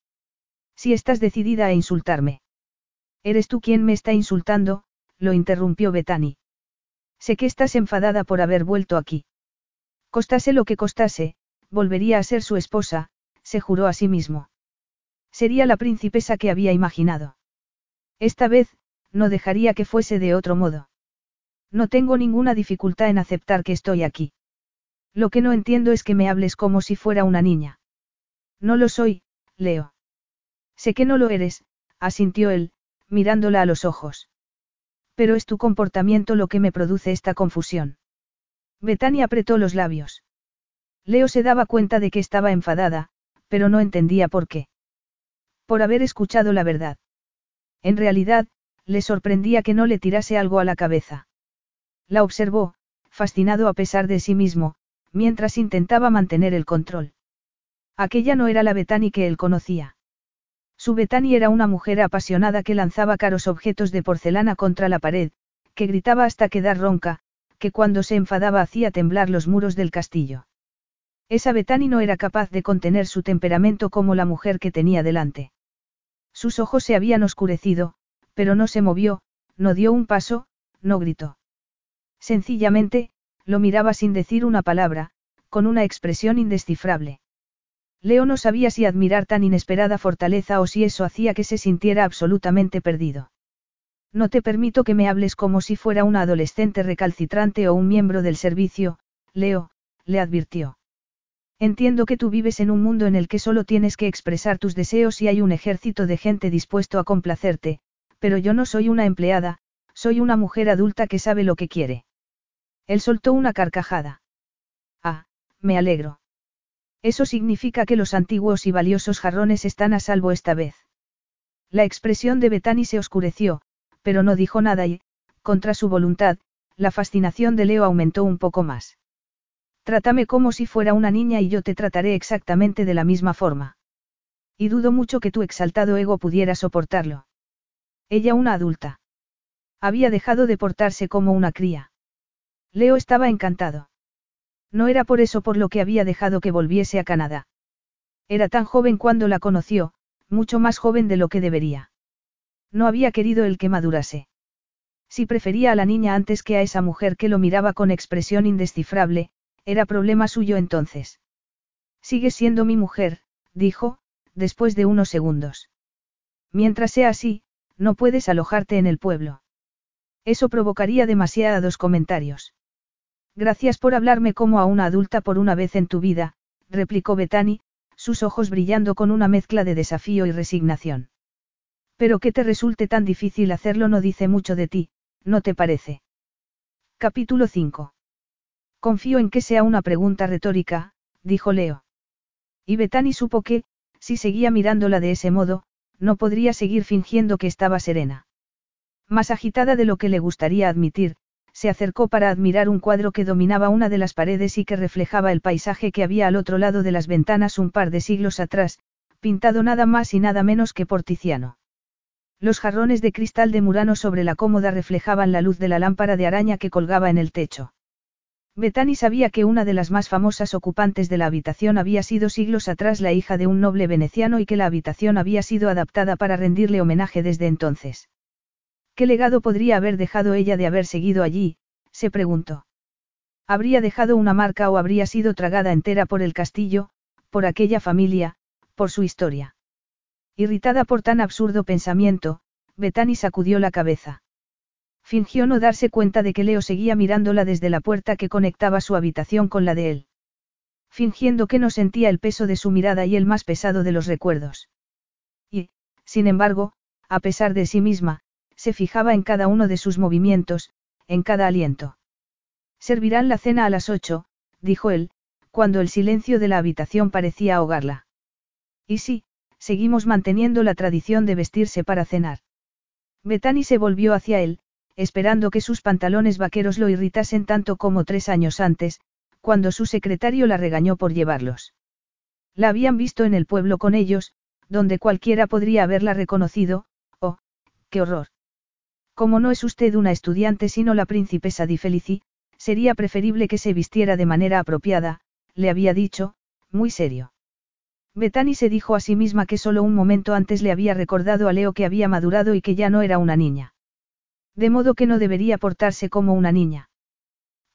Si estás decidida a insultarme. Eres tú quien me está insultando, lo interrumpió Betani. Sé que estás enfadada por haber vuelto aquí. Costase lo que costase, volvería a ser su esposa, se juró a sí mismo. Sería la princesa que había imaginado. Esta vez, no dejaría que fuese de otro modo. No tengo ninguna dificultad en aceptar que estoy aquí. Lo que no entiendo es que me hables como si fuera una niña. No lo soy, Leo. Sé que no lo eres, asintió él, mirándola a los ojos. Pero es tu comportamiento lo que me produce esta confusión. Betania apretó los labios. Leo se daba cuenta de que estaba enfadada, pero no entendía por qué. Por haber escuchado la verdad. En realidad, le sorprendía que no le tirase algo a la cabeza. La observó, fascinado a pesar de sí mismo, mientras intentaba mantener el control. Aquella no era la Betani que él conocía. Su Betani era una mujer apasionada que lanzaba caros objetos de porcelana contra la pared, que gritaba hasta quedar ronca, que cuando se enfadaba hacía temblar los muros del castillo. Esa Betani no era capaz de contener su temperamento como la mujer que tenía delante. Sus ojos se habían oscurecido, pero no se movió, no dio un paso, no gritó. Sencillamente, lo miraba sin decir una palabra, con una expresión indescifrable. Leo no sabía si admirar tan inesperada fortaleza o si eso hacía que se sintiera absolutamente perdido. No te permito que me hables como si fuera una adolescente recalcitrante o un miembro del servicio, Leo, le advirtió. Entiendo que tú vives en un mundo en el que solo tienes que expresar tus deseos y hay un ejército de gente dispuesto a complacerte, pero yo no soy una empleada, soy una mujer adulta que sabe lo que quiere. Él soltó una carcajada. Ah, me alegro. Eso significa que los antiguos y valiosos jarrones están a salvo esta vez. La expresión de Betani se oscureció, pero no dijo nada y, contra su voluntad, la fascinación de Leo aumentó un poco más. Trátame como si fuera una niña y yo te trataré exactamente de la misma forma. Y dudo mucho que tu exaltado ego pudiera soportarlo. Ella una adulta. Había dejado de portarse como una cría. Leo estaba encantado. No era por eso por lo que había dejado que volviese a Canadá. Era tan joven cuando la conoció, mucho más joven de lo que debería. No había querido el que madurase. Si prefería a la niña antes que a esa mujer que lo miraba con expresión indescifrable, era problema suyo entonces. Sigue siendo mi mujer, dijo, después de unos segundos. Mientras sea así, no puedes alojarte en el pueblo. Eso provocaría demasiados comentarios. Gracias por hablarme como a una adulta por una vez en tu vida, replicó Betani, sus ojos brillando con una mezcla de desafío y resignación. Pero que te resulte tan difícil hacerlo no dice mucho de ti, ¿no te parece? Capítulo 5. Confío en que sea una pregunta retórica, dijo Leo. Y Betani supo que, si seguía mirándola de ese modo, no podría seguir fingiendo que estaba serena. Más agitada de lo que le gustaría admitir, se acercó para admirar un cuadro que dominaba una de las paredes y que reflejaba el paisaje que había al otro lado de las ventanas un par de siglos atrás, pintado nada más y nada menos que por Tiziano. Los jarrones de cristal de Murano sobre la cómoda reflejaban la luz de la lámpara de araña que colgaba en el techo. Betani sabía que una de las más famosas ocupantes de la habitación había sido siglos atrás la hija de un noble veneciano y que la habitación había sido adaptada para rendirle homenaje desde entonces. ¿Qué legado podría haber dejado ella de haber seguido allí? se preguntó. ¿Habría dejado una marca o habría sido tragada entera por el castillo, por aquella familia, por su historia? Irritada por tan absurdo pensamiento, Betani sacudió la cabeza. Fingió no darse cuenta de que Leo seguía mirándola desde la puerta que conectaba su habitación con la de él. Fingiendo que no sentía el peso de su mirada y el más pesado de los recuerdos. Y, sin embargo, a pesar de sí misma, se fijaba en cada uno de sus movimientos, en cada aliento. Servirán la cena a las ocho, dijo él, cuando el silencio de la habitación parecía ahogarla. Y sí, seguimos manteniendo la tradición de vestirse para cenar. Bethany se volvió hacia él, esperando que sus pantalones vaqueros lo irritasen tanto como tres años antes, cuando su secretario la regañó por llevarlos. La habían visto en el pueblo con ellos, donde cualquiera podría haberla reconocido, oh, qué horror. Como no es usted una estudiante sino la princesa Di Felici, sería preferible que se vistiera de manera apropiada, le había dicho, muy serio. Bethany se dijo a sí misma que solo un momento antes le había recordado a Leo que había madurado y que ya no era una niña. De modo que no debería portarse como una niña.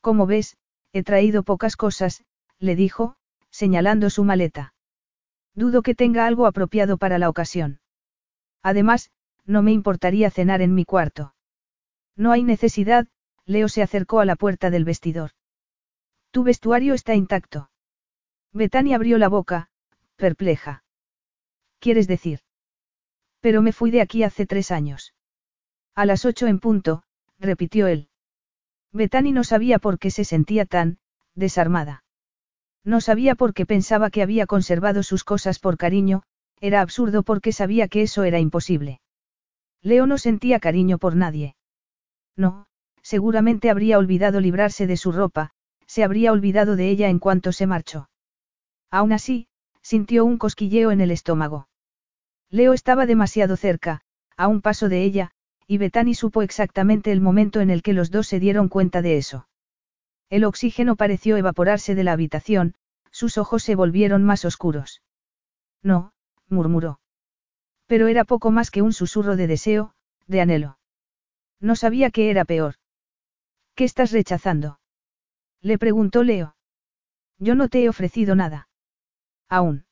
Como ves, he traído pocas cosas, le dijo, señalando su maleta. Dudo que tenga algo apropiado para la ocasión. Además, no me importaría cenar en mi cuarto. No hay necesidad, Leo se acercó a la puerta del vestidor. Tu vestuario está intacto. Betania abrió la boca, perpleja. ¿Quieres decir? Pero me fui de aquí hace tres años. A las ocho en punto, repitió él. Betani no sabía por qué se sentía tan, desarmada. No sabía por qué pensaba que había conservado sus cosas por cariño, era absurdo porque sabía que eso era imposible. Leo no sentía cariño por nadie. No, seguramente habría olvidado librarse de su ropa, se habría olvidado de ella en cuanto se marchó. Aún así, sintió un cosquilleo en el estómago. Leo estaba demasiado cerca, a un paso de ella, y Betani supo exactamente el momento en el que los dos se dieron cuenta de eso. El oxígeno pareció evaporarse de la habitación, sus ojos se volvieron más oscuros. No, murmuró. Pero era poco más que un susurro de deseo, de anhelo. No sabía qué era peor. ¿Qué estás rechazando? Le preguntó Leo. Yo no te he ofrecido nada. Aún.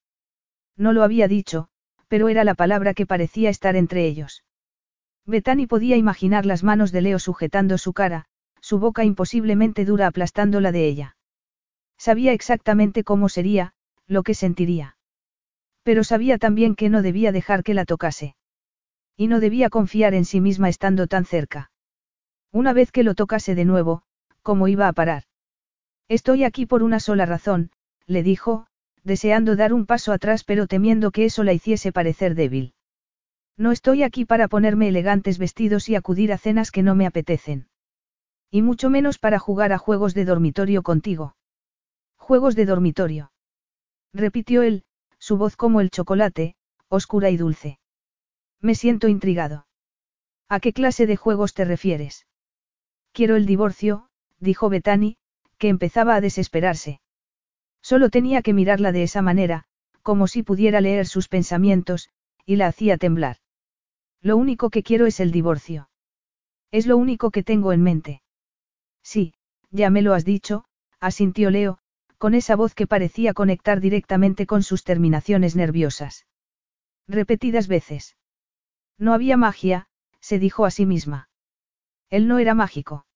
No lo había dicho, pero era la palabra que parecía estar entre ellos. Betani podía imaginar las manos de Leo sujetando su cara, su boca imposiblemente dura aplastando la de ella. Sabía exactamente cómo sería, lo que sentiría. Pero sabía también que no debía dejar que la tocase. Y no debía confiar en sí misma estando tan cerca. Una vez que lo tocase de nuevo, ¿cómo iba a parar? Estoy aquí por una sola razón, le dijo, deseando dar un paso atrás pero temiendo que eso la hiciese parecer débil. No estoy aquí para ponerme elegantes vestidos y acudir a cenas que no me apetecen. Y mucho menos para jugar a juegos de dormitorio contigo. Juegos de dormitorio. Repitió él, su voz como el chocolate, oscura y dulce. Me siento intrigado. ¿A qué clase de juegos te refieres? Quiero el divorcio, dijo Betani, que empezaba a desesperarse. Solo tenía que mirarla de esa manera, como si pudiera leer sus pensamientos, y la hacía temblar. Lo único que quiero es el divorcio. Es lo único que tengo en mente. Sí, ya me lo has dicho, asintió Leo, con esa voz que parecía conectar directamente con sus terminaciones nerviosas. Repetidas veces. No había magia, se dijo a sí misma. Él no era mágico.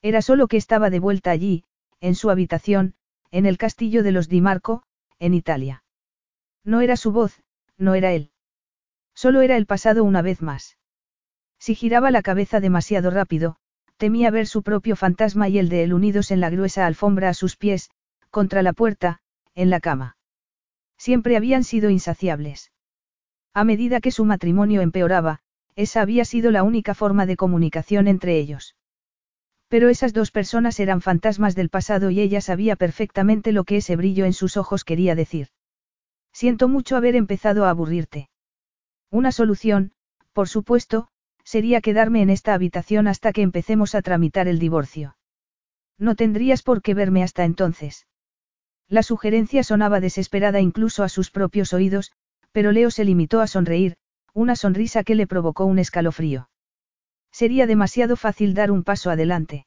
Era solo que estaba de vuelta allí, en su habitación, en el castillo de los Di Marco, en Italia. No era su voz, no era él. Solo era el pasado una vez más. Si giraba la cabeza demasiado rápido, temía ver su propio fantasma y el de él unidos en la gruesa alfombra a sus pies, contra la puerta, en la cama. Siempre habían sido insaciables. A medida que su matrimonio empeoraba, esa había sido la única forma de comunicación entre ellos. Pero esas dos personas eran fantasmas del pasado y ella sabía perfectamente lo que ese brillo en sus ojos quería decir. Siento mucho haber empezado a aburrirte. Una solución, por supuesto, sería quedarme en esta habitación hasta que empecemos a tramitar el divorcio. No tendrías por qué verme hasta entonces. La sugerencia sonaba desesperada incluso a sus propios oídos, pero Leo se limitó a sonreír, una sonrisa que le provocó un escalofrío. Sería demasiado fácil dar un paso adelante.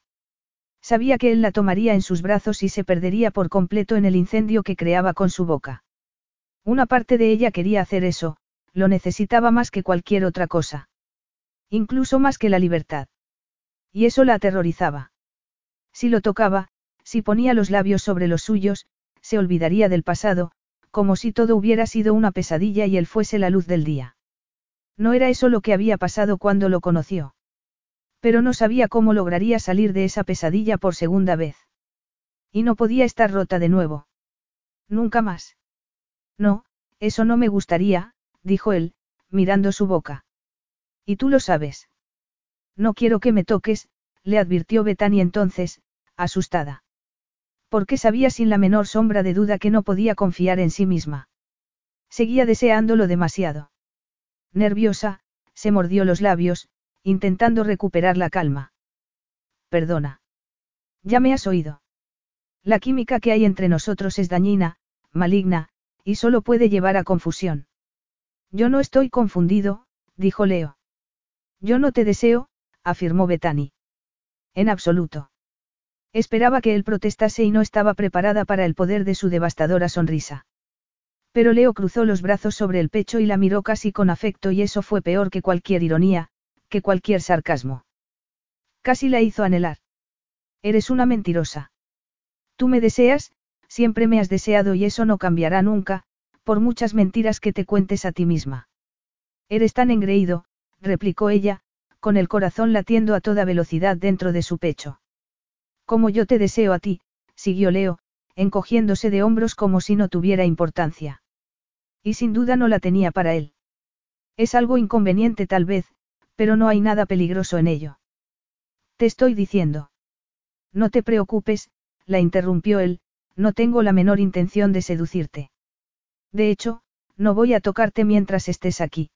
Sabía que él la tomaría en sus brazos y se perdería por completo en el incendio que creaba con su boca. Una parte de ella quería hacer eso, lo necesitaba más que cualquier otra cosa. Incluso más que la libertad. Y eso la aterrorizaba. Si lo tocaba, si ponía los labios sobre los suyos, se olvidaría del pasado, como si todo hubiera sido una pesadilla y él fuese la luz del día. No era eso lo que había pasado cuando lo conoció. Pero no sabía cómo lograría salir de esa pesadilla por segunda vez. Y no podía estar rota de nuevo. Nunca más. No, eso no me gustaría, dijo él, mirando su boca. Y tú lo sabes. No quiero que me toques, le advirtió Betani entonces, asustada. Porque sabía sin la menor sombra de duda que no podía confiar en sí misma. Seguía deseándolo demasiado. Nerviosa, se mordió los labios, intentando recuperar la calma. Perdona. Ya me has oído. La química que hay entre nosotros es dañina, maligna, y solo puede llevar a confusión. Yo no estoy confundido, dijo Leo. Yo no te deseo, afirmó Betani. En absoluto. Esperaba que él protestase y no estaba preparada para el poder de su devastadora sonrisa. Pero Leo cruzó los brazos sobre el pecho y la miró casi con afecto y eso fue peor que cualquier ironía, que cualquier sarcasmo. Casi la hizo anhelar. Eres una mentirosa. Tú me deseas, siempre me has deseado y eso no cambiará nunca, por muchas mentiras que te cuentes a ti misma. Eres tan engreído, replicó ella, con el corazón latiendo a toda velocidad dentro de su pecho. Como yo te deseo a ti, siguió Leo, encogiéndose de hombros como si no tuviera importancia. Y sin duda no la tenía para él. Es algo inconveniente tal vez, pero no hay nada peligroso en ello. Te estoy diciendo. No te preocupes, la interrumpió él, no tengo la menor intención de seducirte. De hecho, no voy a tocarte mientras estés aquí.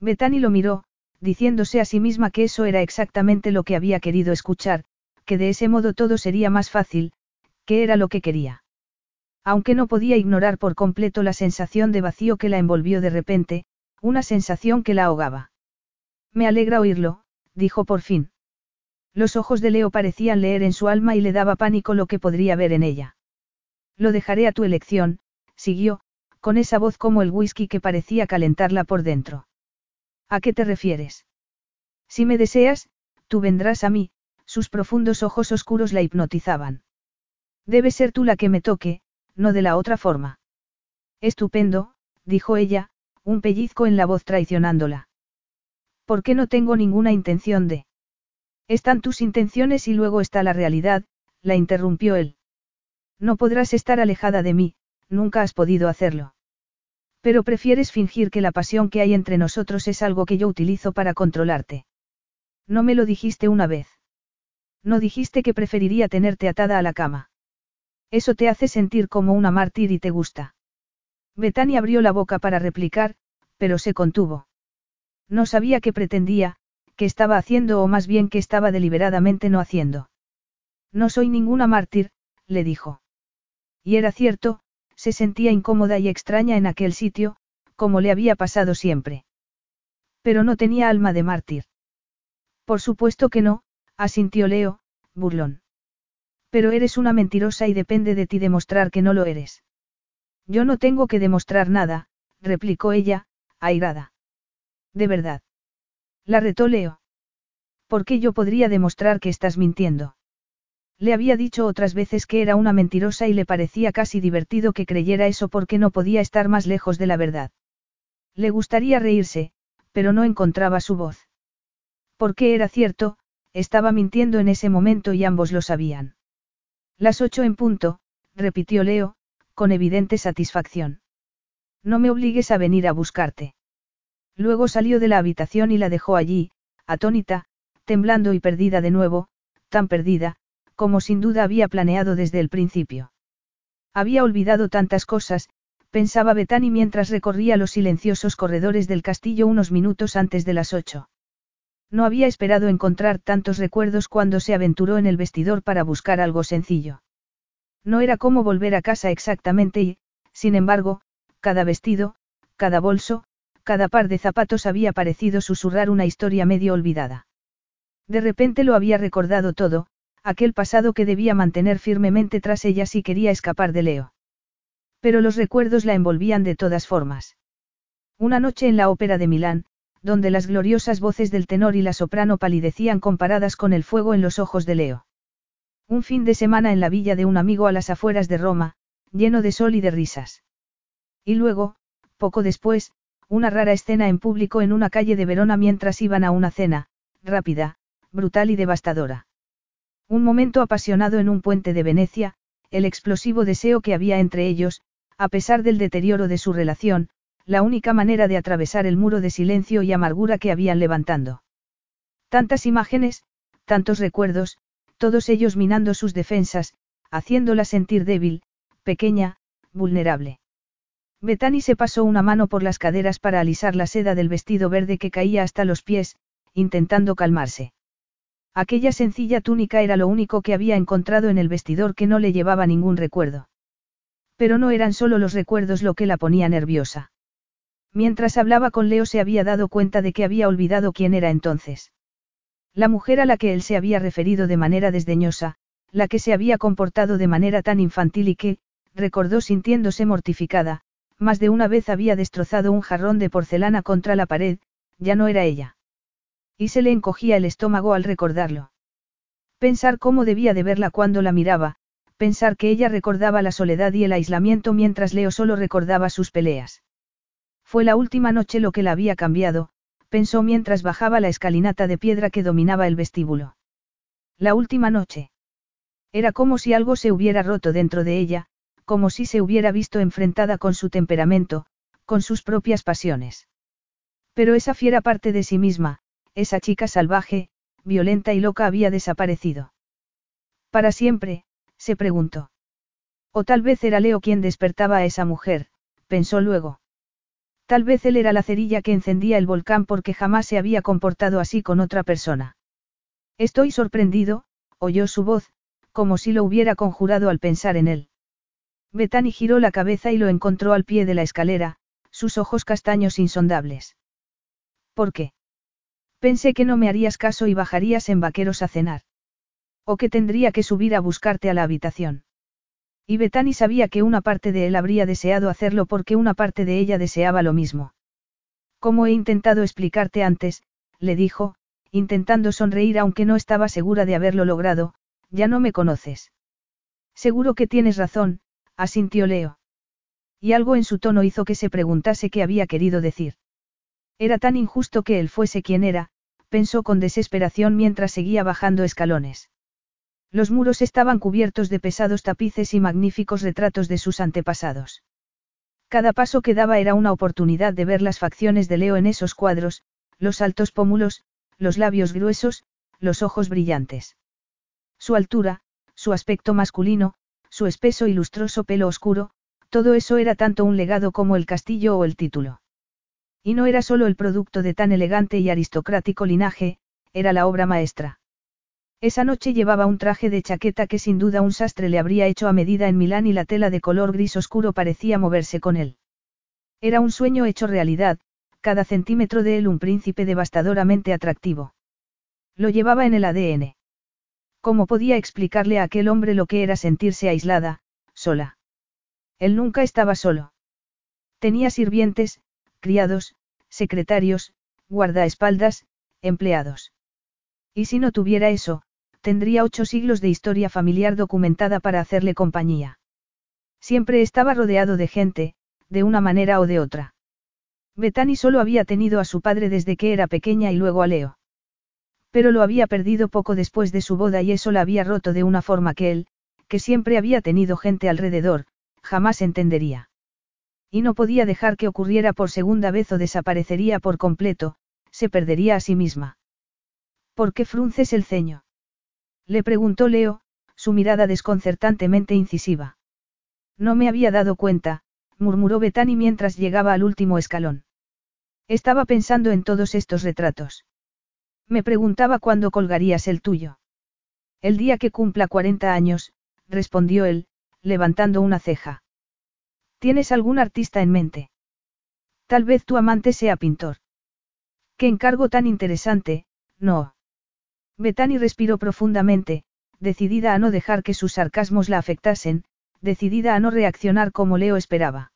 Betani lo miró, diciéndose a sí misma que eso era exactamente lo que había querido escuchar, que de ese modo todo sería más fácil, que era lo que quería. Aunque no podía ignorar por completo la sensación de vacío que la envolvió de repente, una sensación que la ahogaba. Me alegra oírlo, dijo por fin. Los ojos de Leo parecían leer en su alma y le daba pánico lo que podría ver en ella. Lo dejaré a tu elección, siguió, con esa voz como el whisky que parecía calentarla por dentro. ¿A qué te refieres? Si me deseas, tú vendrás a mí, sus profundos ojos oscuros la hipnotizaban. Debe ser tú la que me toque, no de la otra forma. Estupendo, dijo ella, un pellizco en la voz traicionándola. ¿Por qué no tengo ninguna intención de? Están tus intenciones y luego está la realidad, la interrumpió él. No podrás estar alejada de mí, nunca has podido hacerlo. Pero prefieres fingir que la pasión que hay entre nosotros es algo que yo utilizo para controlarte. No me lo dijiste una vez. No dijiste que preferiría tenerte atada a la cama. Eso te hace sentir como una mártir y te gusta. Betania abrió la boca para replicar, pero se contuvo. No sabía qué pretendía, qué estaba haciendo o más bien qué estaba deliberadamente no haciendo. No soy ninguna mártir, le dijo. Y era cierto, se sentía incómoda y extraña en aquel sitio, como le había pasado siempre. Pero no tenía alma de mártir. Por supuesto que no, asintió Leo, burlón. Pero eres una mentirosa y depende de ti demostrar que no lo eres. Yo no tengo que demostrar nada, replicó ella, airada. De verdad. La retó Leo. ¿Por qué yo podría demostrar que estás mintiendo? Le había dicho otras veces que era una mentirosa y le parecía casi divertido que creyera eso porque no podía estar más lejos de la verdad. Le gustaría reírse, pero no encontraba su voz. Porque era cierto, estaba mintiendo en ese momento y ambos lo sabían. Las ocho en punto, repitió Leo, con evidente satisfacción. No me obligues a venir a buscarte. Luego salió de la habitación y la dejó allí, atónita, temblando y perdida de nuevo, tan perdida, como sin duda había planeado desde el principio. Había olvidado tantas cosas, pensaba Betani mientras recorría los silenciosos corredores del castillo unos minutos antes de las ocho. No había esperado encontrar tantos recuerdos cuando se aventuró en el vestidor para buscar algo sencillo. No era como volver a casa exactamente y, sin embargo, cada vestido, cada bolso, cada par de zapatos había parecido susurrar una historia medio olvidada. De repente lo había recordado todo, aquel pasado que debía mantener firmemente tras ella si quería escapar de Leo. Pero los recuerdos la envolvían de todas formas. Una noche en la ópera de Milán, donde las gloriosas voces del tenor y la soprano palidecían comparadas con el fuego en los ojos de Leo. Un fin de semana en la villa de un amigo a las afueras de Roma, lleno de sol y de risas. Y luego, poco después, una rara escena en público en una calle de Verona mientras iban a una cena, rápida, brutal y devastadora. Un momento apasionado en un puente de Venecia, el explosivo deseo que había entre ellos, a pesar del deterioro de su relación, la única manera de atravesar el muro de silencio y amargura que habían levantando. Tantas imágenes, tantos recuerdos, todos ellos minando sus defensas, haciéndola sentir débil, pequeña, vulnerable. Betani se pasó una mano por las caderas para alisar la seda del vestido verde que caía hasta los pies, intentando calmarse. Aquella sencilla túnica era lo único que había encontrado en el vestidor que no le llevaba ningún recuerdo. Pero no eran solo los recuerdos lo que la ponía nerviosa. Mientras hablaba con Leo se había dado cuenta de que había olvidado quién era entonces. La mujer a la que él se había referido de manera desdeñosa, la que se había comportado de manera tan infantil y que, recordó sintiéndose mortificada, más de una vez había destrozado un jarrón de porcelana contra la pared, ya no era ella. Y se le encogía el estómago al recordarlo. Pensar cómo debía de verla cuando la miraba, pensar que ella recordaba la soledad y el aislamiento mientras Leo solo recordaba sus peleas. Fue la última noche lo que la había cambiado, pensó mientras bajaba la escalinata de piedra que dominaba el vestíbulo. La última noche. Era como si algo se hubiera roto dentro de ella, como si se hubiera visto enfrentada con su temperamento, con sus propias pasiones. Pero esa fiera parte de sí misma, esa chica salvaje, violenta y loca había desaparecido. Para siempre, se preguntó. O tal vez era Leo quien despertaba a esa mujer, pensó luego. Tal vez él era la cerilla que encendía el volcán porque jamás se había comportado así con otra persona. Estoy sorprendido, oyó su voz, como si lo hubiera conjurado al pensar en él. Betani giró la cabeza y lo encontró al pie de la escalera, sus ojos castaños insondables. ¿Por qué? Pensé que no me harías caso y bajarías en vaqueros a cenar. O que tendría que subir a buscarte a la habitación. Y Betani sabía que una parte de él habría deseado hacerlo porque una parte de ella deseaba lo mismo. Como he intentado explicarte antes, le dijo, intentando sonreír aunque no estaba segura de haberlo logrado, ya no me conoces. Seguro que tienes razón, asintió Leo. Y algo en su tono hizo que se preguntase qué había querido decir. Era tan injusto que él fuese quien era, pensó con desesperación mientras seguía bajando escalones. Los muros estaban cubiertos de pesados tapices y magníficos retratos de sus antepasados. Cada paso que daba era una oportunidad de ver las facciones de Leo en esos cuadros, los altos pómulos, los labios gruesos, los ojos brillantes. Su altura, su aspecto masculino, su espeso y lustroso pelo oscuro, todo eso era tanto un legado como el castillo o el título. Y no era solo el producto de tan elegante y aristocrático linaje, era la obra maestra. Esa noche llevaba un traje de chaqueta que sin duda un sastre le habría hecho a medida en Milán y la tela de color gris oscuro parecía moverse con él. Era un sueño hecho realidad, cada centímetro de él un príncipe devastadoramente atractivo. Lo llevaba en el ADN. ¿Cómo podía explicarle a aquel hombre lo que era sentirse aislada, sola? Él nunca estaba solo. Tenía sirvientes, criados, secretarios, guardaespaldas, empleados. Y si no tuviera eso, tendría ocho siglos de historia familiar documentada para hacerle compañía. Siempre estaba rodeado de gente, de una manera o de otra. Bethany solo había tenido a su padre desde que era pequeña y luego a Leo. Pero lo había perdido poco después de su boda y eso la había roto de una forma que él, que siempre había tenido gente alrededor, jamás entendería. Y no podía dejar que ocurriera por segunda vez o desaparecería por completo, se perdería a sí misma. ¿Por qué frunces el ceño? Le preguntó Leo, su mirada desconcertantemente incisiva. No me había dado cuenta, murmuró Betani mientras llegaba al último escalón. Estaba pensando en todos estos retratos. Me preguntaba cuándo colgarías el tuyo. El día que cumpla 40 años, respondió él, levantando una ceja. ¿Tienes algún artista en mente? Tal vez tu amante sea pintor. Qué encargo tan interesante, no. Betani respiró profundamente, decidida a no dejar que sus sarcasmos la afectasen, decidida a no reaccionar como Leo esperaba.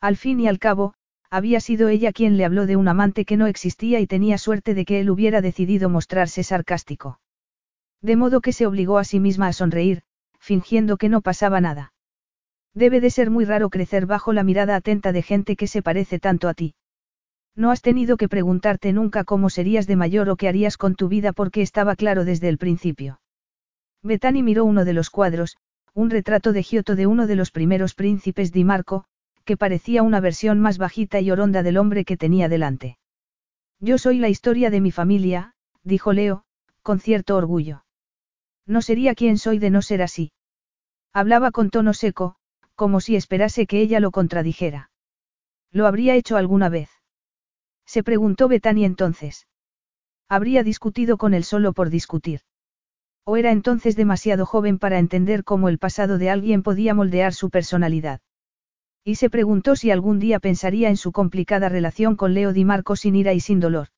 Al fin y al cabo, había sido ella quien le habló de un amante que no existía y tenía suerte de que él hubiera decidido mostrarse sarcástico. De modo que se obligó a sí misma a sonreír, fingiendo que no pasaba nada. Debe de ser muy raro crecer bajo la mirada atenta de gente que se parece tanto a ti. No has tenido que preguntarte nunca cómo serías de mayor o qué harías con tu vida porque estaba claro desde el principio. Bethany miró uno de los cuadros, un retrato de Giotto de uno de los primeros príncipes Di Marco, que parecía una versión más bajita y oronda del hombre que tenía delante. Yo soy la historia de mi familia, dijo Leo, con cierto orgullo. No sería quien soy de no ser así. Hablaba con tono seco, como si esperase que ella lo contradijera. ¿Lo habría hecho alguna vez? Se preguntó Betani entonces. Habría discutido con él solo por discutir. O era entonces demasiado joven para entender cómo el pasado de alguien podía moldear su personalidad. Y se preguntó si algún día pensaría en su complicada relación con Leo Di Marco sin ira y sin dolor.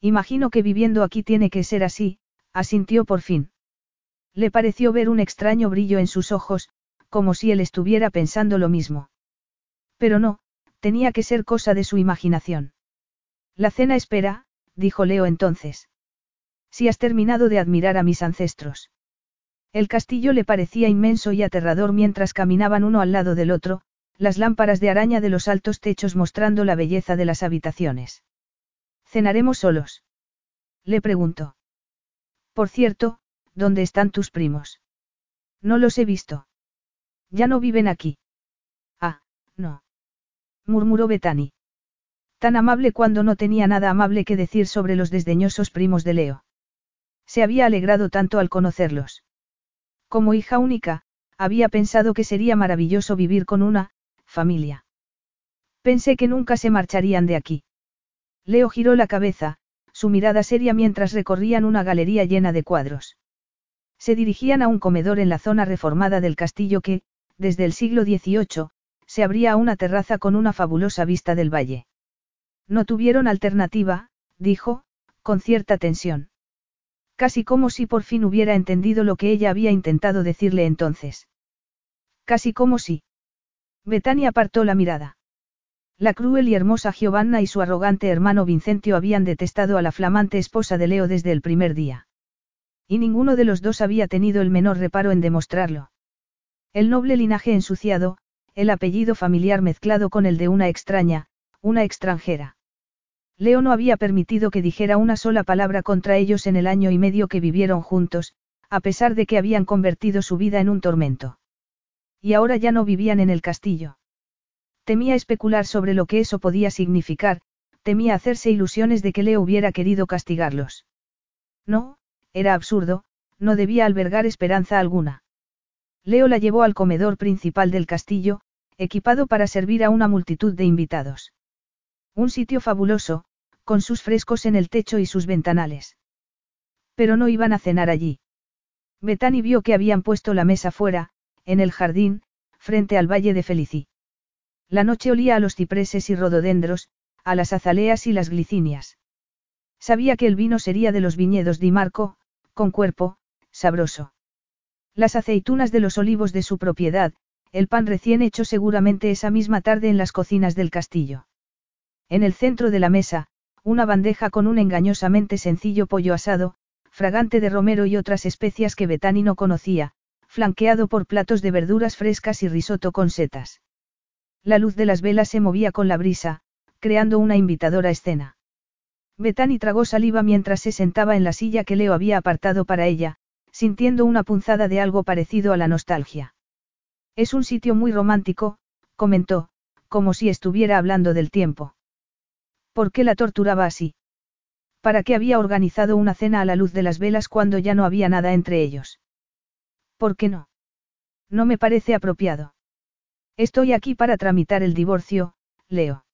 Imagino que viviendo aquí tiene que ser así, asintió por fin. Le pareció ver un extraño brillo en sus ojos, como si él estuviera pensando lo mismo. Pero no, tenía que ser cosa de su imaginación. La cena espera, dijo Leo entonces. Si has terminado de admirar a mis ancestros. El castillo le parecía inmenso y aterrador mientras caminaban uno al lado del otro, las lámparas de araña de los altos techos mostrando la belleza de las habitaciones. ¿Cenaremos solos? Le preguntó. Por cierto, ¿dónde están tus primos? No los he visto. Ya no viven aquí. Ah, no. murmuró Betani. Tan amable cuando no tenía nada amable que decir sobre los desdeñosos primos de Leo. Se había alegrado tanto al conocerlos. Como hija única, había pensado que sería maravilloso vivir con una, familia. Pensé que nunca se marcharían de aquí. Leo giró la cabeza, su mirada seria mientras recorrían una galería llena de cuadros. Se dirigían a un comedor en la zona reformada del castillo que, desde el siglo XVIII, se abría a una terraza con una fabulosa vista del valle. No tuvieron alternativa, dijo, con cierta tensión. Casi como si por fin hubiera entendido lo que ella había intentado decirle entonces. Casi como si. Betania apartó la mirada. La cruel y hermosa Giovanna y su arrogante hermano Vincentio habían detestado a la flamante esposa de Leo desde el primer día. Y ninguno de los dos había tenido el menor reparo en demostrarlo. El noble linaje ensuciado, el apellido familiar mezclado con el de una extraña, una extranjera. Leo no había permitido que dijera una sola palabra contra ellos en el año y medio que vivieron juntos, a pesar de que habían convertido su vida en un tormento. Y ahora ya no vivían en el castillo. Temía especular sobre lo que eso podía significar, temía hacerse ilusiones de que Leo hubiera querido castigarlos. No, era absurdo, no debía albergar esperanza alguna. Leo la llevó al comedor principal del castillo, equipado para servir a una multitud de invitados. Un sitio fabuloso, con sus frescos en el techo y sus ventanales. Pero no iban a cenar allí. Betani vio que habían puesto la mesa fuera, en el jardín, frente al valle de Felicí. La noche olía a los cipreses y rododendros, a las azaleas y las glicinias. Sabía que el vino sería de los viñedos Di Marco, con cuerpo, sabroso. Las aceitunas de los olivos de su propiedad, el pan recién hecho seguramente esa misma tarde en las cocinas del castillo. En el centro de la mesa, una bandeja con un engañosamente sencillo pollo asado, fragante de romero y otras especias que Betani no conocía, flanqueado por platos de verduras frescas y risotto con setas. La luz de las velas se movía con la brisa, creando una invitadora escena. Betani tragó saliva mientras se sentaba en la silla que Leo había apartado para ella, sintiendo una punzada de algo parecido a la nostalgia. Es un sitio muy romántico, comentó, como si estuviera hablando del tiempo. ¿Por qué la torturaba así? ¿Para qué había organizado una cena a la luz de las velas cuando ya no había nada entre ellos? ¿Por qué no? No me parece apropiado. Estoy aquí para tramitar el divorcio, Leo.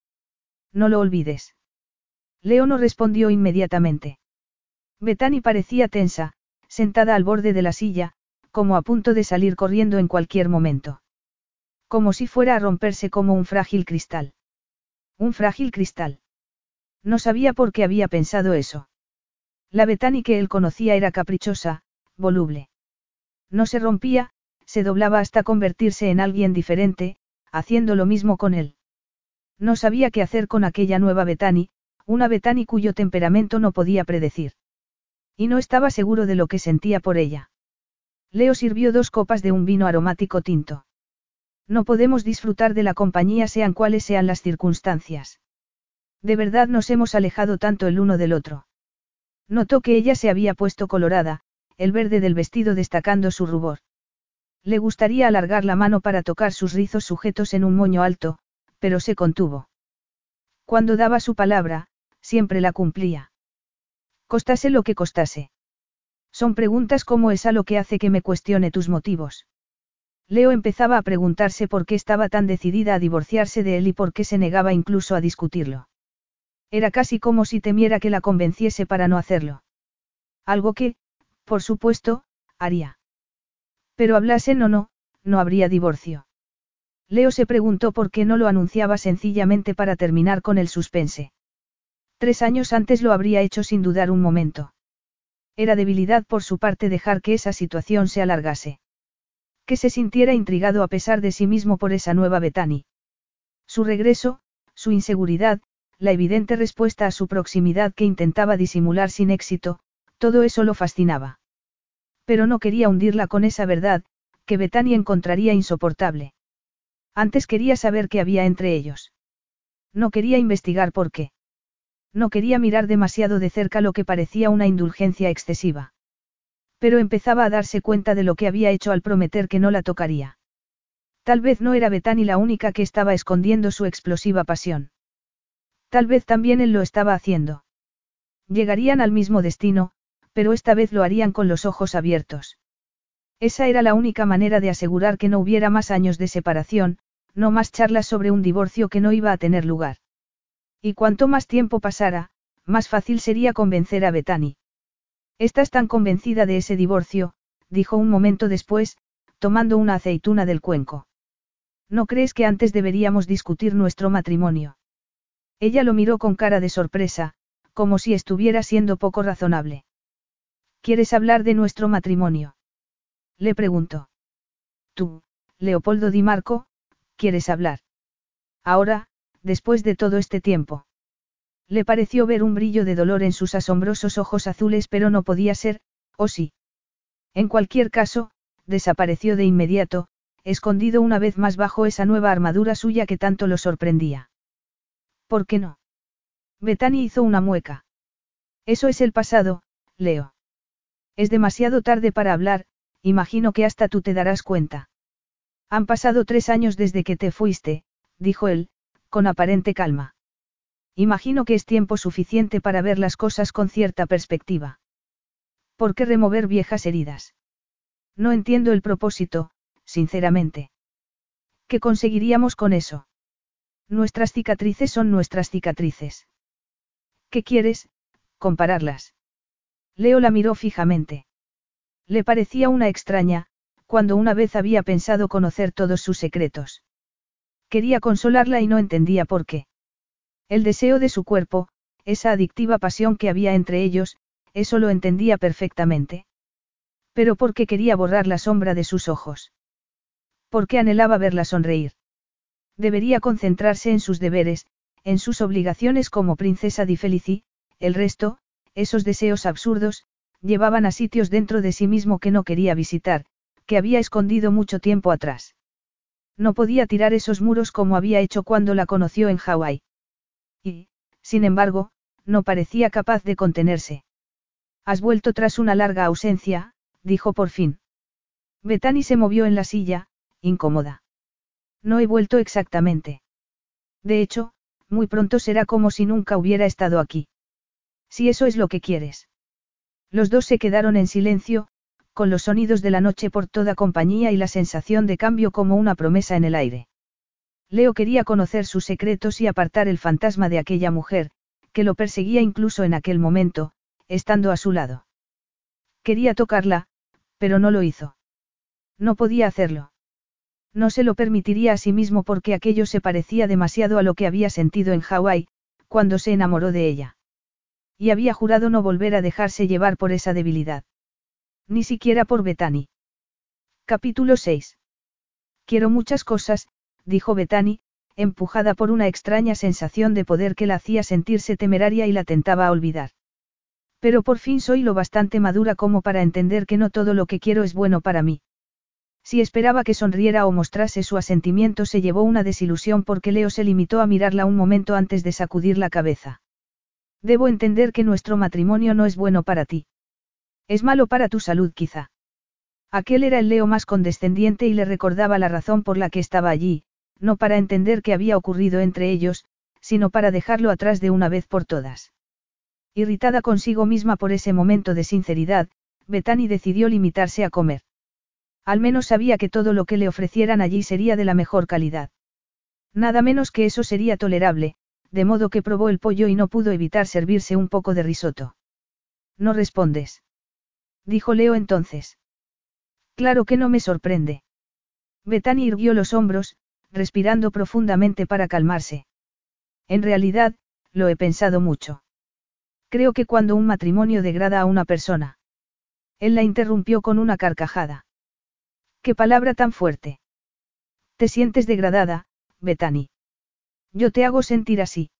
No lo olvides. Leo no respondió inmediatamente. Betani parecía tensa, sentada al borde de la silla, como a punto de salir corriendo en cualquier momento. Como si fuera a romperse como un frágil cristal. Un frágil cristal. No sabía por qué había pensado eso. La Betani que él conocía era caprichosa, voluble. No se rompía, se doblaba hasta convertirse en alguien diferente, haciendo lo mismo con él. No sabía qué hacer con aquella nueva Betani, una Betani cuyo temperamento no podía predecir. Y no estaba seguro de lo que sentía por ella. Leo sirvió dos copas de un vino aromático tinto. No podemos disfrutar de la compañía sean cuales sean las circunstancias. De verdad nos hemos alejado tanto el uno del otro. Notó que ella se había puesto colorada, el verde del vestido destacando su rubor. Le gustaría alargar la mano para tocar sus rizos sujetos en un moño alto, pero se contuvo. Cuando daba su palabra, siempre la cumplía. Costase lo que costase. Son preguntas como esa lo que hace que me cuestione tus motivos. Leo empezaba a preguntarse por qué estaba tan decidida a divorciarse de él y por qué se negaba incluso a discutirlo. Era casi como si temiera que la convenciese para no hacerlo. Algo que, por supuesto, haría. Pero hablasen o no, no habría divorcio. Leo se preguntó por qué no lo anunciaba sencillamente para terminar con el suspense. Tres años antes lo habría hecho sin dudar un momento. Era debilidad por su parte dejar que esa situación se alargase. Que se sintiera intrigado a pesar de sí mismo por esa nueva Betani. Su regreso, su inseguridad, la evidente respuesta a su proximidad que intentaba disimular sin éxito, todo eso lo fascinaba. Pero no quería hundirla con esa verdad, que Betani encontraría insoportable. Antes quería saber qué había entre ellos. No quería investigar por qué. No quería mirar demasiado de cerca lo que parecía una indulgencia excesiva. Pero empezaba a darse cuenta de lo que había hecho al prometer que no la tocaría. Tal vez no era Betani la única que estaba escondiendo su explosiva pasión. Tal vez también él lo estaba haciendo. Llegarían al mismo destino, pero esta vez lo harían con los ojos abiertos. Esa era la única manera de asegurar que no hubiera más años de separación, no más charlas sobre un divorcio que no iba a tener lugar. Y cuanto más tiempo pasara, más fácil sería convencer a Betani. Estás tan convencida de ese divorcio, dijo un momento después, tomando una aceituna del cuenco. ¿No crees que antes deberíamos discutir nuestro matrimonio? Ella lo miró con cara de sorpresa, como si estuviera siendo poco razonable. ¿Quieres hablar de nuestro matrimonio? Le preguntó. Tú, Leopoldo Di Marco, ¿quieres hablar? Ahora, después de todo este tiempo. Le pareció ver un brillo de dolor en sus asombrosos ojos azules, pero no podía ser, o sí. En cualquier caso, desapareció de inmediato, escondido una vez más bajo esa nueva armadura suya que tanto lo sorprendía. ¿Por qué no? Betani hizo una mueca. Eso es el pasado, Leo. Es demasiado tarde para hablar, imagino que hasta tú te darás cuenta. Han pasado tres años desde que te fuiste, dijo él, con aparente calma. Imagino que es tiempo suficiente para ver las cosas con cierta perspectiva. ¿Por qué remover viejas heridas? No entiendo el propósito, sinceramente. ¿Qué conseguiríamos con eso? Nuestras cicatrices son nuestras cicatrices. ¿Qué quieres? Compararlas. Leo la miró fijamente. Le parecía una extraña, cuando una vez había pensado conocer todos sus secretos. Quería consolarla y no entendía por qué. El deseo de su cuerpo, esa adictiva pasión que había entre ellos, eso lo entendía perfectamente. Pero ¿por qué quería borrar la sombra de sus ojos? ¿Por qué anhelaba verla sonreír? Debería concentrarse en sus deberes, en sus obligaciones como princesa di Felici, el resto, esos deseos absurdos, llevaban a sitios dentro de sí mismo que no quería visitar, que había escondido mucho tiempo atrás. No podía tirar esos muros como había hecho cuando la conoció en Hawái. Y, sin embargo, no parecía capaz de contenerse. Has vuelto tras una larga ausencia, dijo por fin. Betani se movió en la silla, incómoda. No he vuelto exactamente. De hecho, muy pronto será como si nunca hubiera estado aquí. Si eso es lo que quieres. Los dos se quedaron en silencio, con los sonidos de la noche por toda compañía y la sensación de cambio como una promesa en el aire. Leo quería conocer sus secretos y apartar el fantasma de aquella mujer, que lo perseguía incluso en aquel momento, estando a su lado. Quería tocarla, pero no lo hizo. No podía hacerlo. No se lo permitiría a sí mismo porque aquello se parecía demasiado a lo que había sentido en Hawái, cuando se enamoró de ella. Y había jurado no volver a dejarse llevar por esa debilidad. Ni siquiera por Betani. Capítulo 6. Quiero muchas cosas, dijo Betani, empujada por una extraña sensación de poder que la hacía sentirse temeraria y la tentaba a olvidar. Pero por fin soy lo bastante madura como para entender que no todo lo que quiero es bueno para mí. Si esperaba que sonriera o mostrase su asentimiento se llevó una desilusión porque Leo se limitó a mirarla un momento antes de sacudir la cabeza. Debo entender que nuestro matrimonio no es bueno para ti. Es malo para tu salud quizá. Aquel era el Leo más condescendiente y le recordaba la razón por la que estaba allí, no para entender qué había ocurrido entre ellos, sino para dejarlo atrás de una vez por todas. Irritada consigo misma por ese momento de sinceridad, Bethany decidió limitarse a comer. Al menos sabía que todo lo que le ofrecieran allí sería de la mejor calidad. Nada menos que eso sería tolerable, de modo que probó el pollo y no pudo evitar servirse un poco de risotto. No respondes. Dijo Leo entonces. Claro que no me sorprende. Bethany irguió los hombros, respirando profundamente para calmarse. En realidad, lo he pensado mucho. Creo que cuando un matrimonio degrada a una persona. Él la interrumpió con una carcajada. Qué palabra tan fuerte. Te sientes degradada, Bethany. Yo te hago sentir así.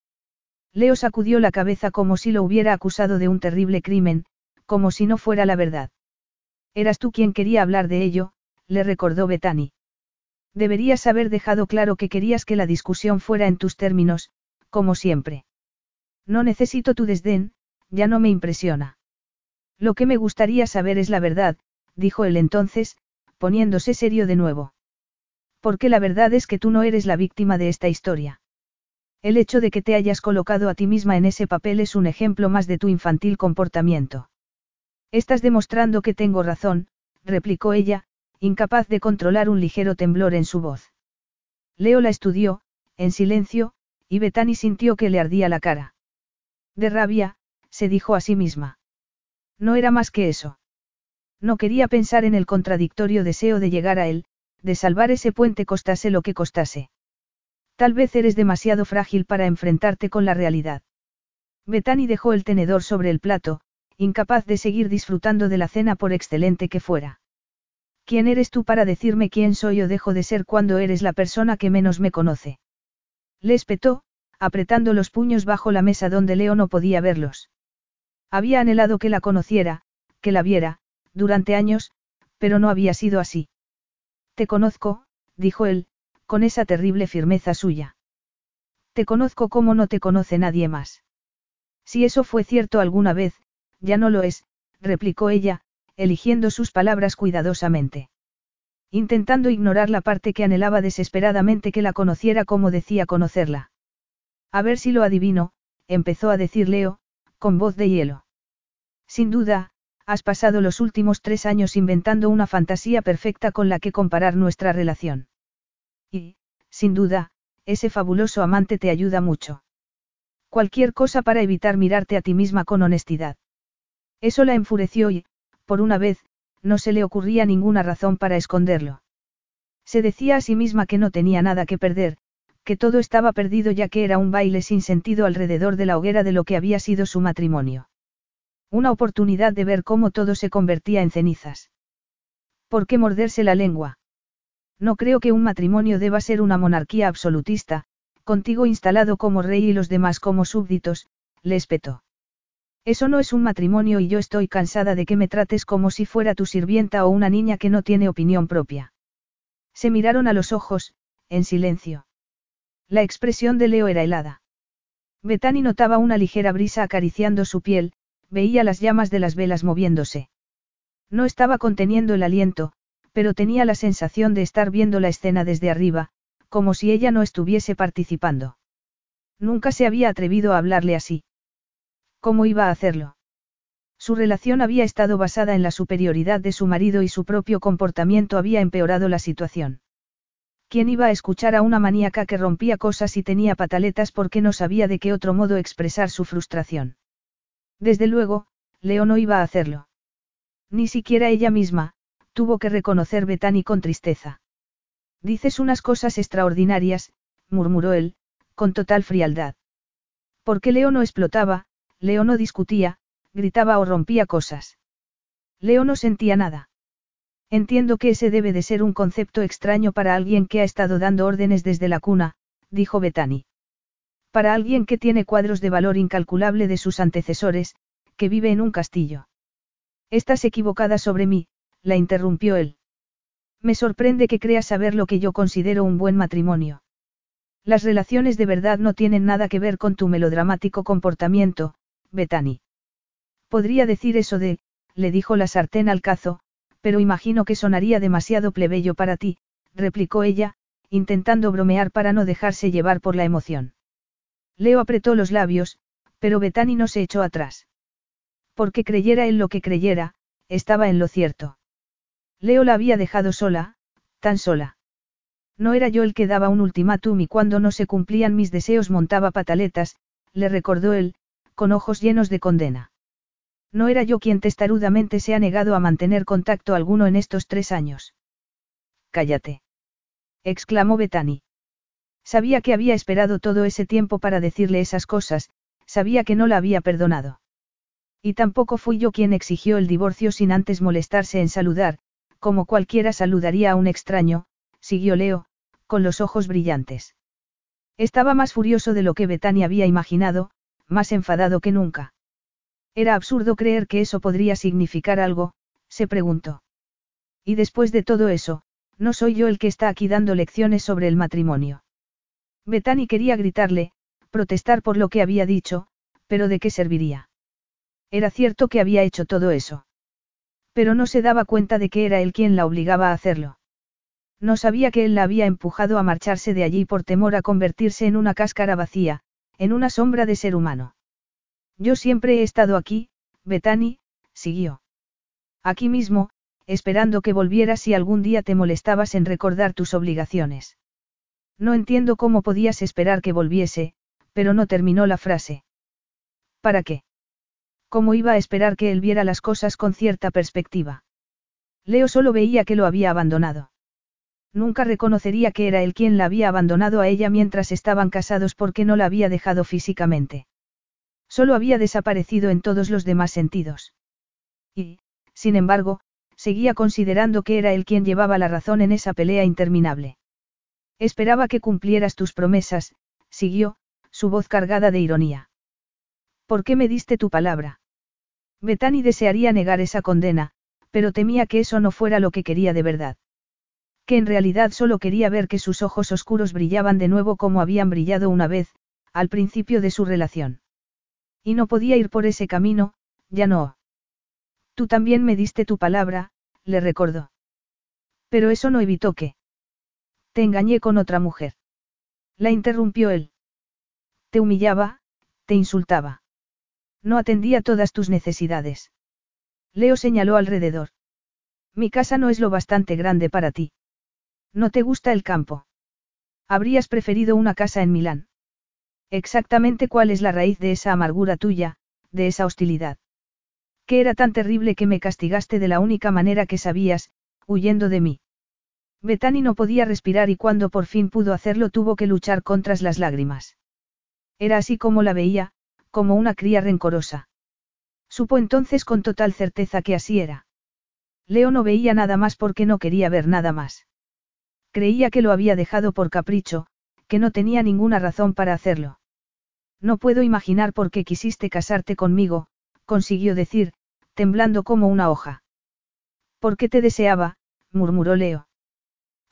Leo sacudió la cabeza como si lo hubiera acusado de un terrible crimen, como si no fuera la verdad. Eras tú quien quería hablar de ello, le recordó Bethany. Deberías haber dejado claro que querías que la discusión fuera en tus términos, como siempre. No necesito tu desdén, ya no me impresiona. Lo que me gustaría saber es la verdad, dijo él entonces, poniéndose serio de nuevo. Porque la verdad es que tú no eres la víctima de esta historia. El hecho de que te hayas colocado a ti misma en ese papel es un ejemplo más de tu infantil comportamiento. Estás demostrando que tengo razón, replicó ella, incapaz de controlar un ligero temblor en su voz. Leo la estudió, en silencio, y Betani sintió que le ardía la cara. De rabia, se dijo a sí misma. No era más que eso. No quería pensar en el contradictorio deseo de llegar a él, de salvar ese puente costase lo que costase. Tal vez eres demasiado frágil para enfrentarte con la realidad. Betani dejó el tenedor sobre el plato, incapaz de seguir disfrutando de la cena por excelente que fuera. ¿Quién eres tú para decirme quién soy o dejo de ser cuando eres la persona que menos me conoce? Le espetó, apretando los puños bajo la mesa donde Leo no podía verlos. Había anhelado que la conociera, que la viera, durante años, pero no había sido así. Te conozco, dijo él, con esa terrible firmeza suya. Te conozco como no te conoce nadie más. Si eso fue cierto alguna vez, ya no lo es, replicó ella, eligiendo sus palabras cuidadosamente. Intentando ignorar la parte que anhelaba desesperadamente que la conociera como decía conocerla. A ver si lo adivino, empezó a decir Leo, con voz de hielo. Sin duda, has pasado los últimos tres años inventando una fantasía perfecta con la que comparar nuestra relación. Y, sin duda, ese fabuloso amante te ayuda mucho. Cualquier cosa para evitar mirarte a ti misma con honestidad. Eso la enfureció y, por una vez, no se le ocurría ninguna razón para esconderlo. Se decía a sí misma que no tenía nada que perder, que todo estaba perdido ya que era un baile sin sentido alrededor de la hoguera de lo que había sido su matrimonio. Una oportunidad de ver cómo todo se convertía en cenizas. ¿Por qué morderse la lengua? No creo que un matrimonio deba ser una monarquía absolutista, contigo instalado como rey y los demás como súbditos, le espetó. Eso no es un matrimonio y yo estoy cansada de que me trates como si fuera tu sirvienta o una niña que no tiene opinión propia. Se miraron a los ojos, en silencio. La expresión de Leo era helada. Betani notaba una ligera brisa acariciando su piel, veía las llamas de las velas moviéndose. No estaba conteniendo el aliento, pero tenía la sensación de estar viendo la escena desde arriba, como si ella no estuviese participando. Nunca se había atrevido a hablarle así. ¿Cómo iba a hacerlo? Su relación había estado basada en la superioridad de su marido y su propio comportamiento había empeorado la situación. ¿Quién iba a escuchar a una maníaca que rompía cosas y tenía pataletas porque no sabía de qué otro modo expresar su frustración? Desde luego, Leo no iba a hacerlo. Ni siquiera ella misma, tuvo que reconocer Betani con tristeza. Dices unas cosas extraordinarias, murmuró él, con total frialdad. Porque Leo no explotaba, Leo no discutía, gritaba o rompía cosas. Leo no sentía nada. Entiendo que ese debe de ser un concepto extraño para alguien que ha estado dando órdenes desde la cuna, dijo Betani. Para alguien que tiene cuadros de valor incalculable de sus antecesores, que vive en un castillo. Estás equivocada sobre mí, la interrumpió él. Me sorprende que creas saber lo que yo considero un buen matrimonio. Las relaciones de verdad no tienen nada que ver con tu melodramático comportamiento, Bethany. Podría decir eso de, le dijo la sartén al cazo, pero imagino que sonaría demasiado plebeyo para ti, replicó ella, intentando bromear para no dejarse llevar por la emoción. Leo apretó los labios, pero Bethany no se echó atrás. Porque creyera en lo que creyera, estaba en lo cierto. Leo la había dejado sola, tan sola. No era yo el que daba un ultimátum y cuando no se cumplían mis deseos montaba pataletas, le recordó él, con ojos llenos de condena. No era yo quien testarudamente se ha negado a mantener contacto alguno en estos tres años. Cállate. exclamó Betani. Sabía que había esperado todo ese tiempo para decirle esas cosas, sabía que no la había perdonado. Y tampoco fui yo quien exigió el divorcio sin antes molestarse en saludar, como cualquiera saludaría a un extraño, siguió Leo, con los ojos brillantes. Estaba más furioso de lo que Betania había imaginado, más enfadado que nunca. Era absurdo creer que eso podría significar algo, se preguntó. Y después de todo eso, no soy yo el que está aquí dando lecciones sobre el matrimonio. Betani quería gritarle, protestar por lo que había dicho, pero ¿de qué serviría? Era cierto que había hecho todo eso. Pero no se daba cuenta de que era él quien la obligaba a hacerlo. No sabía que él la había empujado a marcharse de allí por temor a convertirse en una cáscara vacía, en una sombra de ser humano. Yo siempre he estado aquí, Betani, siguió. Aquí mismo, esperando que volvieras si algún día te molestabas en recordar tus obligaciones. No entiendo cómo podías esperar que volviese, pero no terminó la frase. ¿Para qué? ¿Cómo iba a esperar que él viera las cosas con cierta perspectiva? Leo solo veía que lo había abandonado. Nunca reconocería que era él quien la había abandonado a ella mientras estaban casados porque no la había dejado físicamente. Solo había desaparecido en todos los demás sentidos. Y, sin embargo, seguía considerando que era él quien llevaba la razón en esa pelea interminable. Esperaba que cumplieras tus promesas, siguió, su voz cargada de ironía. ¿Por qué me diste tu palabra? Betani desearía negar esa condena, pero temía que eso no fuera lo que quería de verdad. Que en realidad solo quería ver que sus ojos oscuros brillaban de nuevo como habían brillado una vez, al principio de su relación. Y no podía ir por ese camino, ya no. Tú también me diste tu palabra, le recordó. Pero eso no evitó que. Te engañé con otra mujer. La interrumpió él. Te humillaba, te insultaba. No atendía todas tus necesidades. Leo señaló alrededor. Mi casa no es lo bastante grande para ti. No te gusta el campo. Habrías preferido una casa en Milán. Exactamente cuál es la raíz de esa amargura tuya, de esa hostilidad. Que era tan terrible que me castigaste de la única manera que sabías, huyendo de mí. Betani no podía respirar y cuando por fin pudo hacerlo tuvo que luchar contra las lágrimas. Era así como la veía, como una cría rencorosa. Supo entonces con total certeza que así era. Leo no veía nada más porque no quería ver nada más. Creía que lo había dejado por capricho, que no tenía ninguna razón para hacerlo. No puedo imaginar por qué quisiste casarte conmigo, consiguió decir, temblando como una hoja. ¿Por qué te deseaba? murmuró Leo.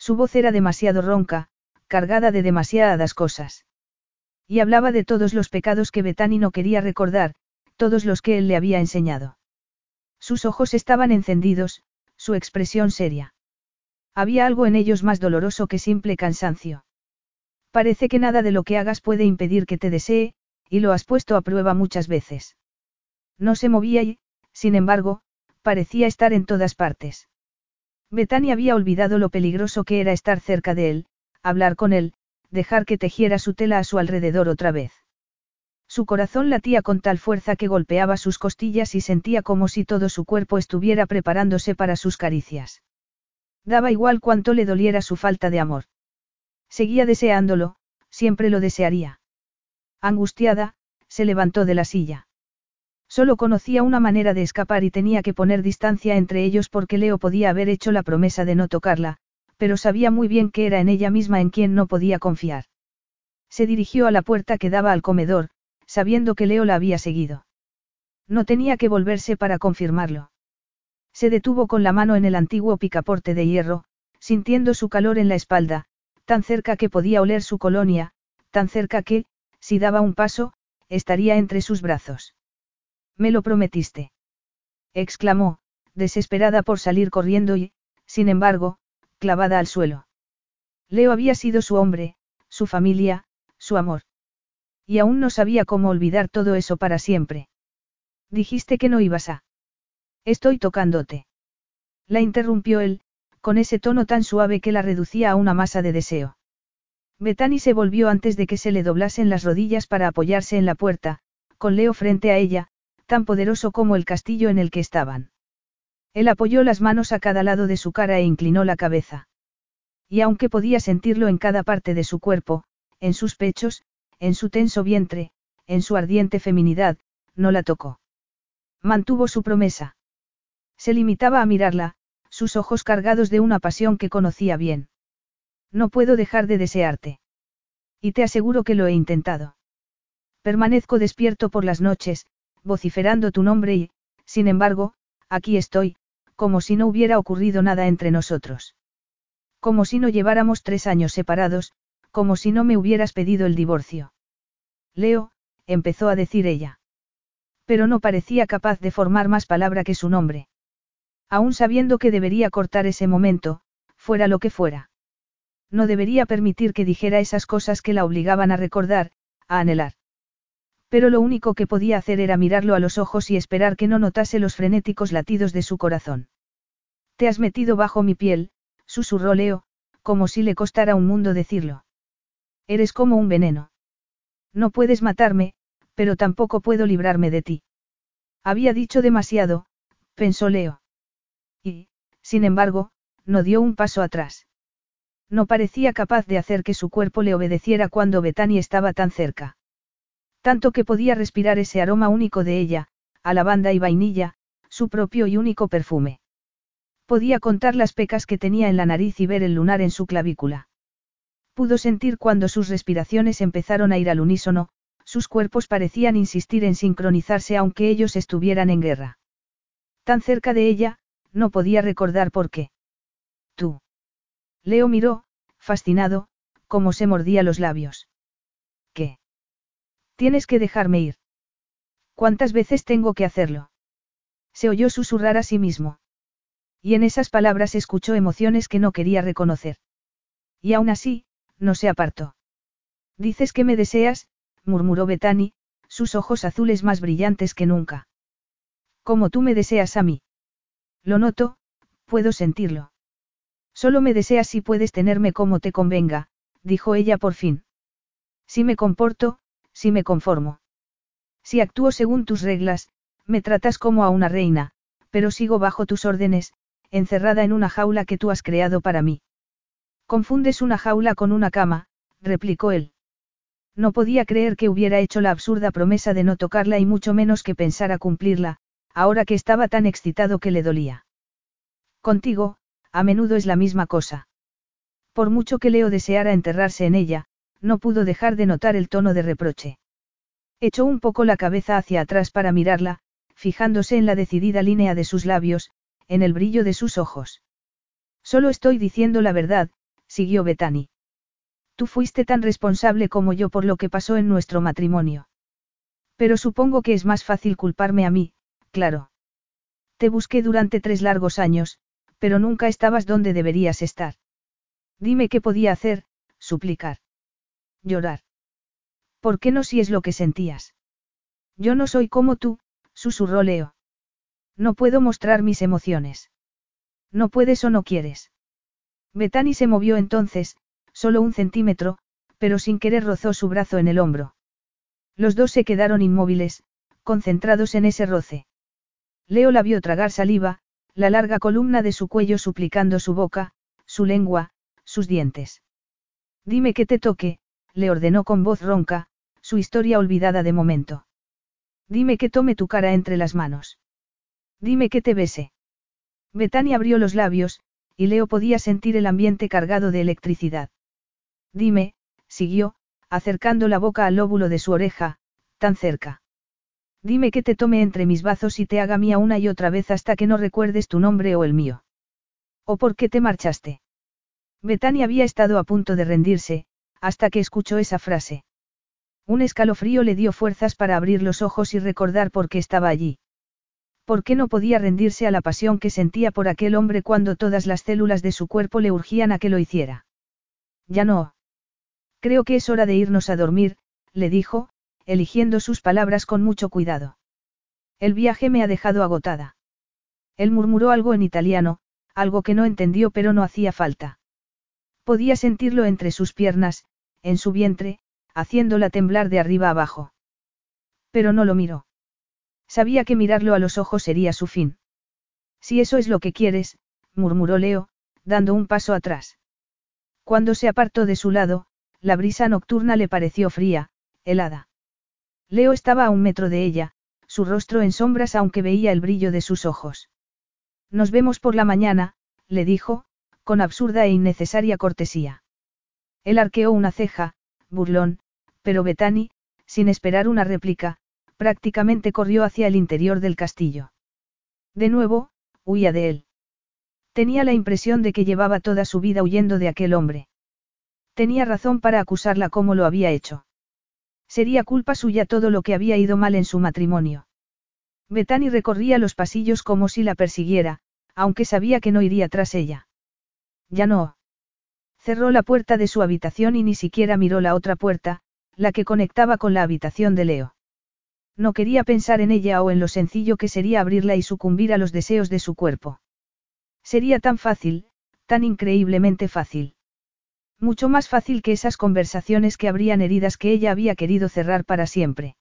Su voz era demasiado ronca, cargada de demasiadas cosas. Y hablaba de todos los pecados que Betani no quería recordar, todos los que él le había enseñado. Sus ojos estaban encendidos, su expresión seria. Había algo en ellos más doloroso que simple cansancio. Parece que nada de lo que hagas puede impedir que te desee, y lo has puesto a prueba muchas veces. No se movía y, sin embargo, parecía estar en todas partes. Betani había olvidado lo peligroso que era estar cerca de él, hablar con él, dejar que tejiera su tela a su alrededor otra vez. Su corazón latía con tal fuerza que golpeaba sus costillas y sentía como si todo su cuerpo estuviera preparándose para sus caricias. Daba igual cuánto le doliera su falta de amor. Seguía deseándolo, siempre lo desearía. Angustiada, se levantó de la silla. Solo conocía una manera de escapar y tenía que poner distancia entre ellos porque Leo podía haber hecho la promesa de no tocarla, pero sabía muy bien que era en ella misma en quien no podía confiar. Se dirigió a la puerta que daba al comedor, sabiendo que Leo la había seguido. No tenía que volverse para confirmarlo. Se detuvo con la mano en el antiguo picaporte de hierro, sintiendo su calor en la espalda, tan cerca que podía oler su colonia, tan cerca que, si daba un paso, estaría entre sus brazos. Me lo prometiste. exclamó, desesperada por salir corriendo y, sin embargo, clavada al suelo. Leo había sido su hombre, su familia, su amor. Y aún no sabía cómo olvidar todo eso para siempre. Dijiste que no ibas a. Estoy tocándote. La interrumpió él, con ese tono tan suave que la reducía a una masa de deseo. Betani se volvió antes de que se le doblasen las rodillas para apoyarse en la puerta, con Leo frente a ella, tan poderoso como el castillo en el que estaban. Él apoyó las manos a cada lado de su cara e inclinó la cabeza. Y aunque podía sentirlo en cada parte de su cuerpo, en sus pechos, en su tenso vientre, en su ardiente feminidad, no la tocó. Mantuvo su promesa. Se limitaba a mirarla, sus ojos cargados de una pasión que conocía bien. No puedo dejar de desearte. Y te aseguro que lo he intentado. Permanezco despierto por las noches, vociferando tu nombre y, sin embargo, aquí estoy, como si no hubiera ocurrido nada entre nosotros. Como si no lleváramos tres años separados, como si no me hubieras pedido el divorcio. Leo, empezó a decir ella. Pero no parecía capaz de formar más palabra que su nombre. Aún sabiendo que debería cortar ese momento, fuera lo que fuera. No debería permitir que dijera esas cosas que la obligaban a recordar, a anhelar. Pero lo único que podía hacer era mirarlo a los ojos y esperar que no notase los frenéticos latidos de su corazón. Te has metido bajo mi piel, susurró Leo, como si le costara un mundo decirlo. Eres como un veneno. No puedes matarme, pero tampoco puedo librarme de ti. Había dicho demasiado, pensó Leo. Y, sin embargo, no dio un paso atrás. No parecía capaz de hacer que su cuerpo le obedeciera cuando Betani estaba tan cerca. Tanto que podía respirar ese aroma único de ella, a lavanda y vainilla, su propio y único perfume. Podía contar las pecas que tenía en la nariz y ver el lunar en su clavícula. Pudo sentir cuando sus respiraciones empezaron a ir al unísono, sus cuerpos parecían insistir en sincronizarse aunque ellos estuvieran en guerra. Tan cerca de ella, no podía recordar por qué. Tú. Leo miró, fascinado, como se mordía los labios. Tienes que dejarme ir. ¿Cuántas veces tengo que hacerlo? Se oyó susurrar a sí mismo. Y en esas palabras escuchó emociones que no quería reconocer. Y aún así, no se apartó. Dices que me deseas, murmuró Betani, sus ojos azules más brillantes que nunca. Como tú me deseas a mí. Lo noto, puedo sentirlo. Solo me deseas si puedes tenerme como te convenga, dijo ella por fin. Si me comporto, si me conformo. Si actúo según tus reglas, me tratas como a una reina, pero sigo bajo tus órdenes, encerrada en una jaula que tú has creado para mí. Confundes una jaula con una cama, replicó él. No podía creer que hubiera hecho la absurda promesa de no tocarla y mucho menos que pensara cumplirla, ahora que estaba tan excitado que le dolía. Contigo, a menudo es la misma cosa. Por mucho que Leo deseara enterrarse en ella, no pudo dejar de notar el tono de reproche. Echó un poco la cabeza hacia atrás para mirarla, fijándose en la decidida línea de sus labios, en el brillo de sus ojos. Solo estoy diciendo la verdad, siguió Betani. Tú fuiste tan responsable como yo por lo que pasó en nuestro matrimonio. Pero supongo que es más fácil culparme a mí, claro. Te busqué durante tres largos años, pero nunca estabas donde deberías estar. Dime qué podía hacer, suplicar. Llorar. ¿Por qué no si es lo que sentías? Yo no soy como tú, susurró Leo. No puedo mostrar mis emociones. No puedes o no quieres. Betani se movió entonces, solo un centímetro, pero sin querer rozó su brazo en el hombro. Los dos se quedaron inmóviles, concentrados en ese roce. Leo la vio tragar saliva, la larga columna de su cuello suplicando su boca, su lengua, sus dientes. Dime que te toque, le ordenó con voz ronca, su historia olvidada de momento. Dime que tome tu cara entre las manos. Dime que te bese. Betani abrió los labios, y Leo podía sentir el ambiente cargado de electricidad. Dime, siguió, acercando la boca al lóbulo de su oreja, tan cerca. Dime que te tome entre mis brazos y te haga mía una y otra vez hasta que no recuerdes tu nombre o el mío. ¿O por qué te marchaste? Betania había estado a punto de rendirse, hasta que escuchó esa frase. Un escalofrío le dio fuerzas para abrir los ojos y recordar por qué estaba allí. ¿Por qué no podía rendirse a la pasión que sentía por aquel hombre cuando todas las células de su cuerpo le urgían a que lo hiciera? Ya no. Creo que es hora de irnos a dormir, le dijo, eligiendo sus palabras con mucho cuidado. El viaje me ha dejado agotada. Él murmuró algo en italiano, algo que no entendió pero no hacía falta. Podía sentirlo entre sus piernas, en su vientre, haciéndola temblar de arriba abajo. Pero no lo miró. Sabía que mirarlo a los ojos sería su fin. Si eso es lo que quieres, murmuró Leo, dando un paso atrás. Cuando se apartó de su lado, la brisa nocturna le pareció fría, helada. Leo estaba a un metro de ella, su rostro en sombras aunque veía el brillo de sus ojos. Nos vemos por la mañana, le dijo, con absurda e innecesaria cortesía. Él arqueó una ceja, burlón, pero Betani, sin esperar una réplica, prácticamente corrió hacia el interior del castillo. De nuevo, huía de él. Tenía la impresión de que llevaba toda su vida huyendo de aquel hombre. Tenía razón para acusarla como lo había hecho. Sería culpa suya todo lo que había ido mal en su matrimonio. Betani recorría los pasillos como si la persiguiera, aunque sabía que no iría tras ella. Ya no. Cerró la puerta de su habitación y ni siquiera miró la otra puerta, la que conectaba con la habitación de Leo. No quería pensar en ella o en lo sencillo que sería abrirla y sucumbir a los deseos de su cuerpo. Sería tan fácil, tan increíblemente fácil. Mucho más fácil que esas conversaciones que abrían heridas que ella había querido cerrar para siempre.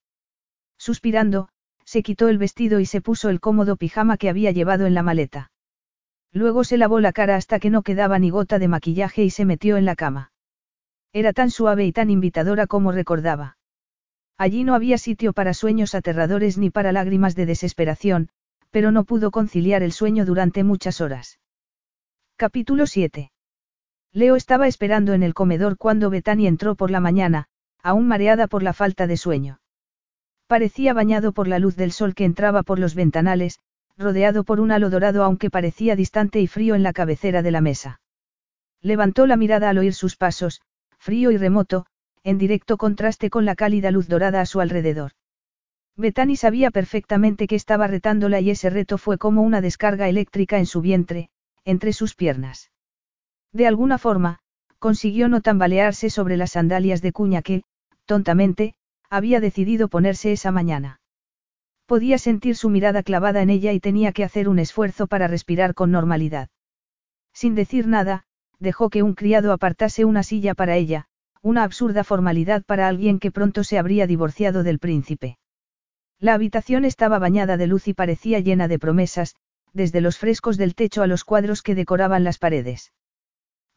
Suspirando, se quitó el vestido y se puso el cómodo pijama que había llevado en la maleta. Luego se lavó la cara hasta que no quedaba ni gota de maquillaje y se metió en la cama. Era tan suave y tan invitadora como recordaba. Allí no había sitio para sueños aterradores ni para lágrimas de desesperación, pero no pudo conciliar el sueño durante muchas horas. Capítulo 7. Leo estaba esperando en el comedor cuando Betani entró por la mañana, aún mareada por la falta de sueño. Parecía bañado por la luz del sol que entraba por los ventanales, rodeado por un halo dorado aunque parecía distante y frío en la cabecera de la mesa. Levantó la mirada al oír sus pasos, frío y remoto, en directo contraste con la cálida luz dorada a su alrededor. Bethany sabía perfectamente que estaba retándola y ese reto fue como una descarga eléctrica en su vientre, entre sus piernas. De alguna forma, consiguió no tambalearse sobre las sandalias de cuña que, tontamente, había decidido ponerse esa mañana. Podía sentir su mirada clavada en ella y tenía que hacer un esfuerzo para respirar con normalidad. Sin decir nada, dejó que un criado apartase una silla para ella, una absurda formalidad para alguien que pronto se habría divorciado del príncipe. La habitación estaba bañada de luz y parecía llena de promesas, desde los frescos del techo a los cuadros que decoraban las paredes.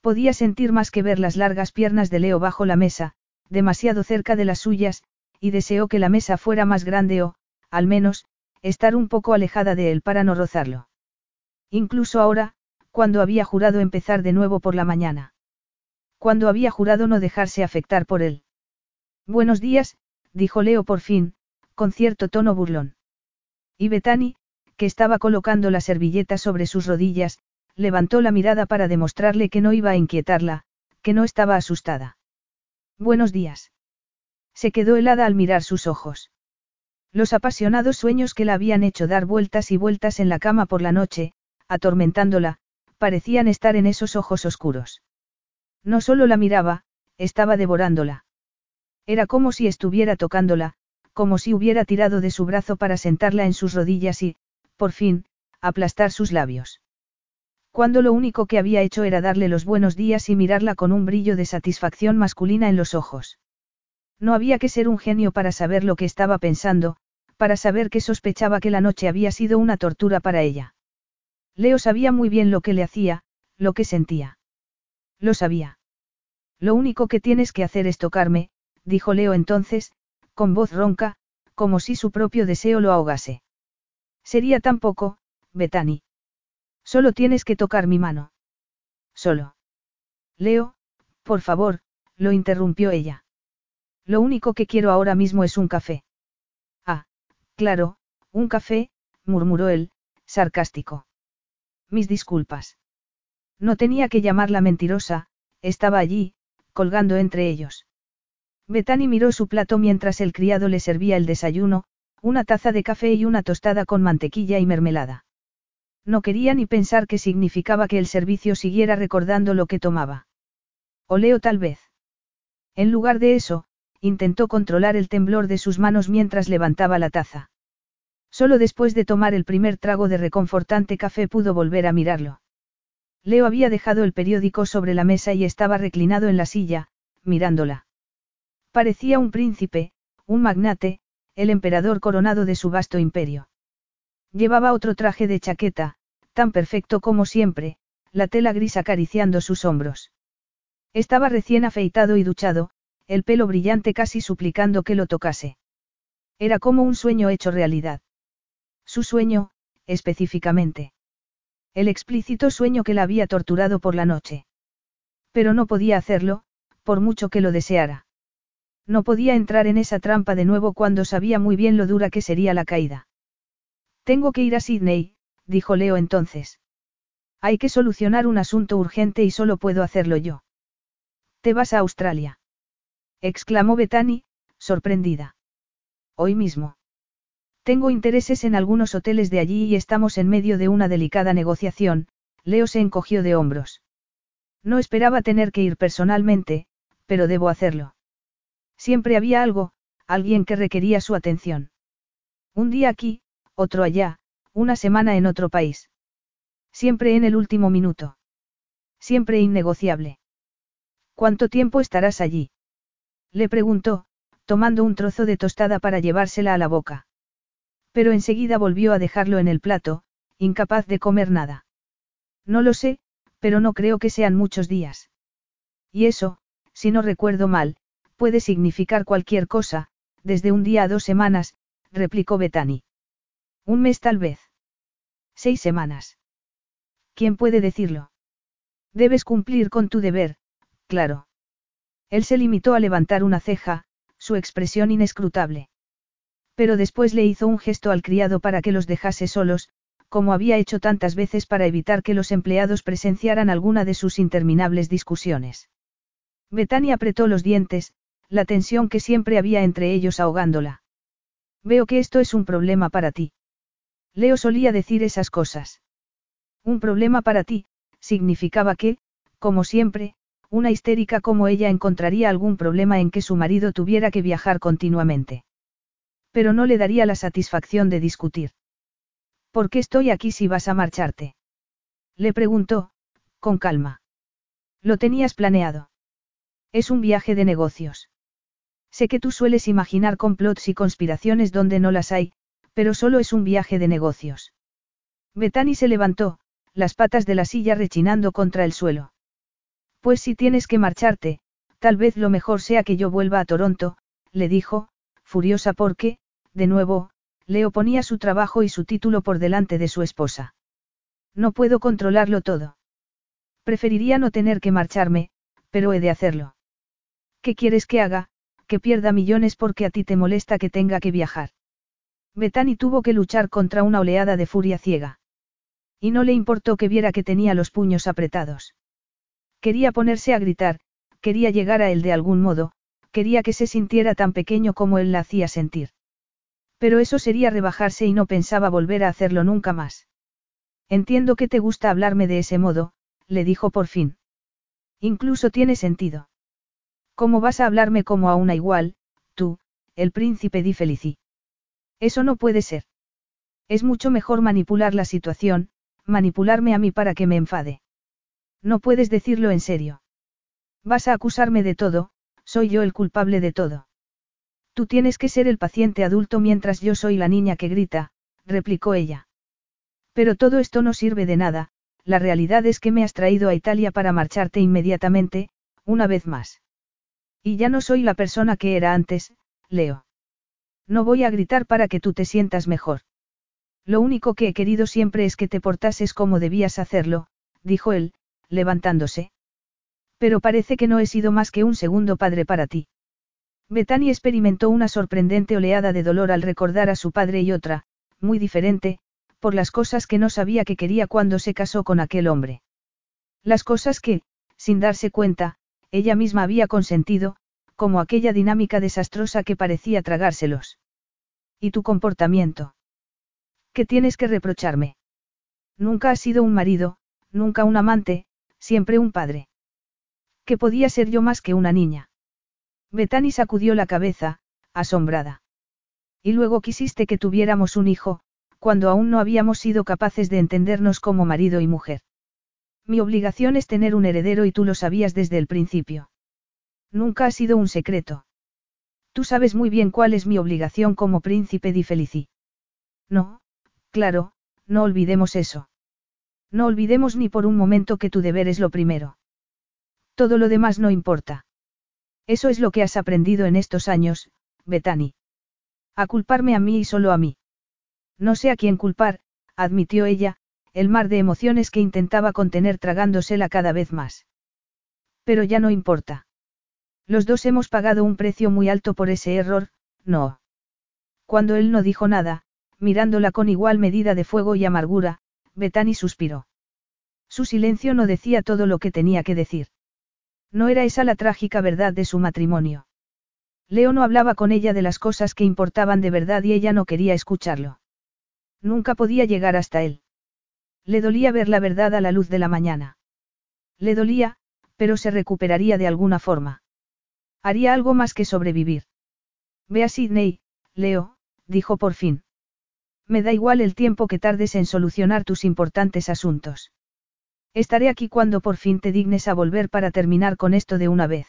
Podía sentir más que ver las largas piernas de Leo bajo la mesa, demasiado cerca de las suyas, y deseó que la mesa fuera más grande o, al menos, estar un poco alejada de él para no rozarlo. Incluso ahora, cuando había jurado empezar de nuevo por la mañana. Cuando había jurado no dejarse afectar por él. Buenos días, dijo Leo por fin, con cierto tono burlón. Y Betani, que estaba colocando la servilleta sobre sus rodillas, levantó la mirada para demostrarle que no iba a inquietarla, que no estaba asustada. Buenos días. Se quedó helada al mirar sus ojos. Los apasionados sueños que la habían hecho dar vueltas y vueltas en la cama por la noche, atormentándola, parecían estar en esos ojos oscuros. No solo la miraba, estaba devorándola. Era como si estuviera tocándola, como si hubiera tirado de su brazo para sentarla en sus rodillas y, por fin, aplastar sus labios. Cuando lo único que había hecho era darle los buenos días y mirarla con un brillo de satisfacción masculina en los ojos. No había que ser un genio para saber lo que estaba pensando, para saber que sospechaba que la noche había sido una tortura para ella. Leo sabía muy bien lo que le hacía, lo que sentía. Lo sabía. Lo único que tienes que hacer es tocarme, dijo Leo entonces, con voz ronca, como si su propio deseo lo ahogase. Sería tan poco, Betani. Solo tienes que tocar mi mano. Solo. Leo, por favor, lo interrumpió ella. Lo único que quiero ahora mismo es un café. Ah, claro, un café, murmuró él, sarcástico. Mis disculpas. No tenía que llamarla mentirosa, estaba allí, colgando entre ellos. Betani miró su plato mientras el criado le servía el desayuno, una taza de café y una tostada con mantequilla y mermelada. No quería ni pensar qué significaba que el servicio siguiera recordando lo que tomaba. O Leo tal vez. En lugar de eso, intentó controlar el temblor de sus manos mientras levantaba la taza. Solo después de tomar el primer trago de reconfortante café pudo volver a mirarlo. Leo había dejado el periódico sobre la mesa y estaba reclinado en la silla, mirándola. Parecía un príncipe, un magnate, el emperador coronado de su vasto imperio. Llevaba otro traje de chaqueta, tan perfecto como siempre, la tela gris acariciando sus hombros. Estaba recién afeitado y duchado, el pelo brillante casi suplicando que lo tocase. Era como un sueño hecho realidad. Su sueño, específicamente. El explícito sueño que la había torturado por la noche. Pero no podía hacerlo, por mucho que lo deseara. No podía entrar en esa trampa de nuevo cuando sabía muy bien lo dura que sería la caída. Tengo que ir a Sydney, dijo Leo entonces. Hay que solucionar un asunto urgente y solo puedo hacerlo yo. ¿Te vas a Australia? Exclamó Bethany, sorprendida. Hoy mismo. Tengo intereses en algunos hoteles de allí y estamos en medio de una delicada negociación, Leo se encogió de hombros. No esperaba tener que ir personalmente, pero debo hacerlo. Siempre había algo, alguien que requería su atención. Un día aquí, otro allá, una semana en otro país. Siempre en el último minuto. Siempre innegociable. ¿Cuánto tiempo estarás allí? Le preguntó, tomando un trozo de tostada para llevársela a la boca. Pero enseguida volvió a dejarlo en el plato, incapaz de comer nada. No lo sé, pero no creo que sean muchos días. Y eso, si no recuerdo mal, puede significar cualquier cosa, desde un día a dos semanas, replicó Betani. Un mes tal vez. Seis semanas. ¿Quién puede decirlo? Debes cumplir con tu deber, claro. Él se limitó a levantar una ceja, su expresión inescrutable. Pero después le hizo un gesto al criado para que los dejase solos, como había hecho tantas veces para evitar que los empleados presenciaran alguna de sus interminables discusiones. Betani apretó los dientes, la tensión que siempre había entre ellos ahogándola. Veo que esto es un problema para ti. Leo solía decir esas cosas. Un problema para ti, significaba que, como siempre, una histérica como ella encontraría algún problema en que su marido tuviera que viajar continuamente. Pero no le daría la satisfacción de discutir. ¿Por qué estoy aquí si vas a marcharte? Le preguntó, con calma. Lo tenías planeado. Es un viaje de negocios. Sé que tú sueles imaginar complots y conspiraciones donde no las hay, pero solo es un viaje de negocios. Bethany se levantó, las patas de la silla rechinando contra el suelo. Pues si tienes que marcharte, tal vez lo mejor sea que yo vuelva a Toronto, le dijo, furiosa porque, de nuevo, Leo ponía su trabajo y su título por delante de su esposa. No puedo controlarlo todo. Preferiría no tener que marcharme, pero he de hacerlo. ¿Qué quieres que haga? que pierda millones porque a ti te molesta que tenga que viajar. Betani tuvo que luchar contra una oleada de furia ciega. Y no le importó que viera que tenía los puños apretados. Quería ponerse a gritar, quería llegar a él de algún modo, quería que se sintiera tan pequeño como él la hacía sentir. Pero eso sería rebajarse y no pensaba volver a hacerlo nunca más. Entiendo que te gusta hablarme de ese modo, le dijo por fin. Incluso tiene sentido. ¿Cómo vas a hablarme como a una igual, tú, el príncipe di Felici? Eso no puede ser. Es mucho mejor manipular la situación, manipularme a mí para que me enfade. No puedes decirlo en serio. Vas a acusarme de todo, soy yo el culpable de todo. Tú tienes que ser el paciente adulto mientras yo soy la niña que grita, replicó ella. Pero todo esto no sirve de nada, la realidad es que me has traído a Italia para marcharte inmediatamente, una vez más. Y ya no soy la persona que era antes, Leo. No voy a gritar para que tú te sientas mejor. Lo único que he querido siempre es que te portases como debías hacerlo, dijo él, levantándose. Pero parece que no he sido más que un segundo padre para ti. Bethany experimentó una sorprendente oleada de dolor al recordar a su padre y otra, muy diferente, por las cosas que no sabía que quería cuando se casó con aquel hombre. Las cosas que, sin darse cuenta, ella misma había consentido, como aquella dinámica desastrosa que parecía tragárselos. ¿Y tu comportamiento? ¿Qué tienes que reprocharme? Nunca has sido un marido, nunca un amante, siempre un padre. ¿Qué podía ser yo más que una niña? Betani sacudió la cabeza, asombrada. Y luego quisiste que tuviéramos un hijo, cuando aún no habíamos sido capaces de entendernos como marido y mujer. Mi obligación es tener un heredero y tú lo sabías desde el principio. Nunca ha sido un secreto. Tú sabes muy bien cuál es mi obligación como príncipe di Felici. No, claro, no olvidemos eso. No olvidemos ni por un momento que tu deber es lo primero. Todo lo demás no importa. Eso es lo que has aprendido en estos años, Betani. A culparme a mí y solo a mí. No sé a quién culpar, admitió ella, el mar de emociones que intentaba contener tragándosela cada vez más. Pero ya no importa. Los dos hemos pagado un precio muy alto por ese error, no. Cuando él no dijo nada, mirándola con igual medida de fuego y amargura, Betani suspiró. Su silencio no decía todo lo que tenía que decir. No era esa la trágica verdad de su matrimonio. Leo no hablaba con ella de las cosas que importaban de verdad y ella no quería escucharlo. Nunca podía llegar hasta él. Le dolía ver la verdad a la luz de la mañana. Le dolía, pero se recuperaría de alguna forma. Haría algo más que sobrevivir. Ve a Sidney, Leo, dijo por fin. Me da igual el tiempo que tardes en solucionar tus importantes asuntos. Estaré aquí cuando por fin te dignes a volver para terminar con esto de una vez.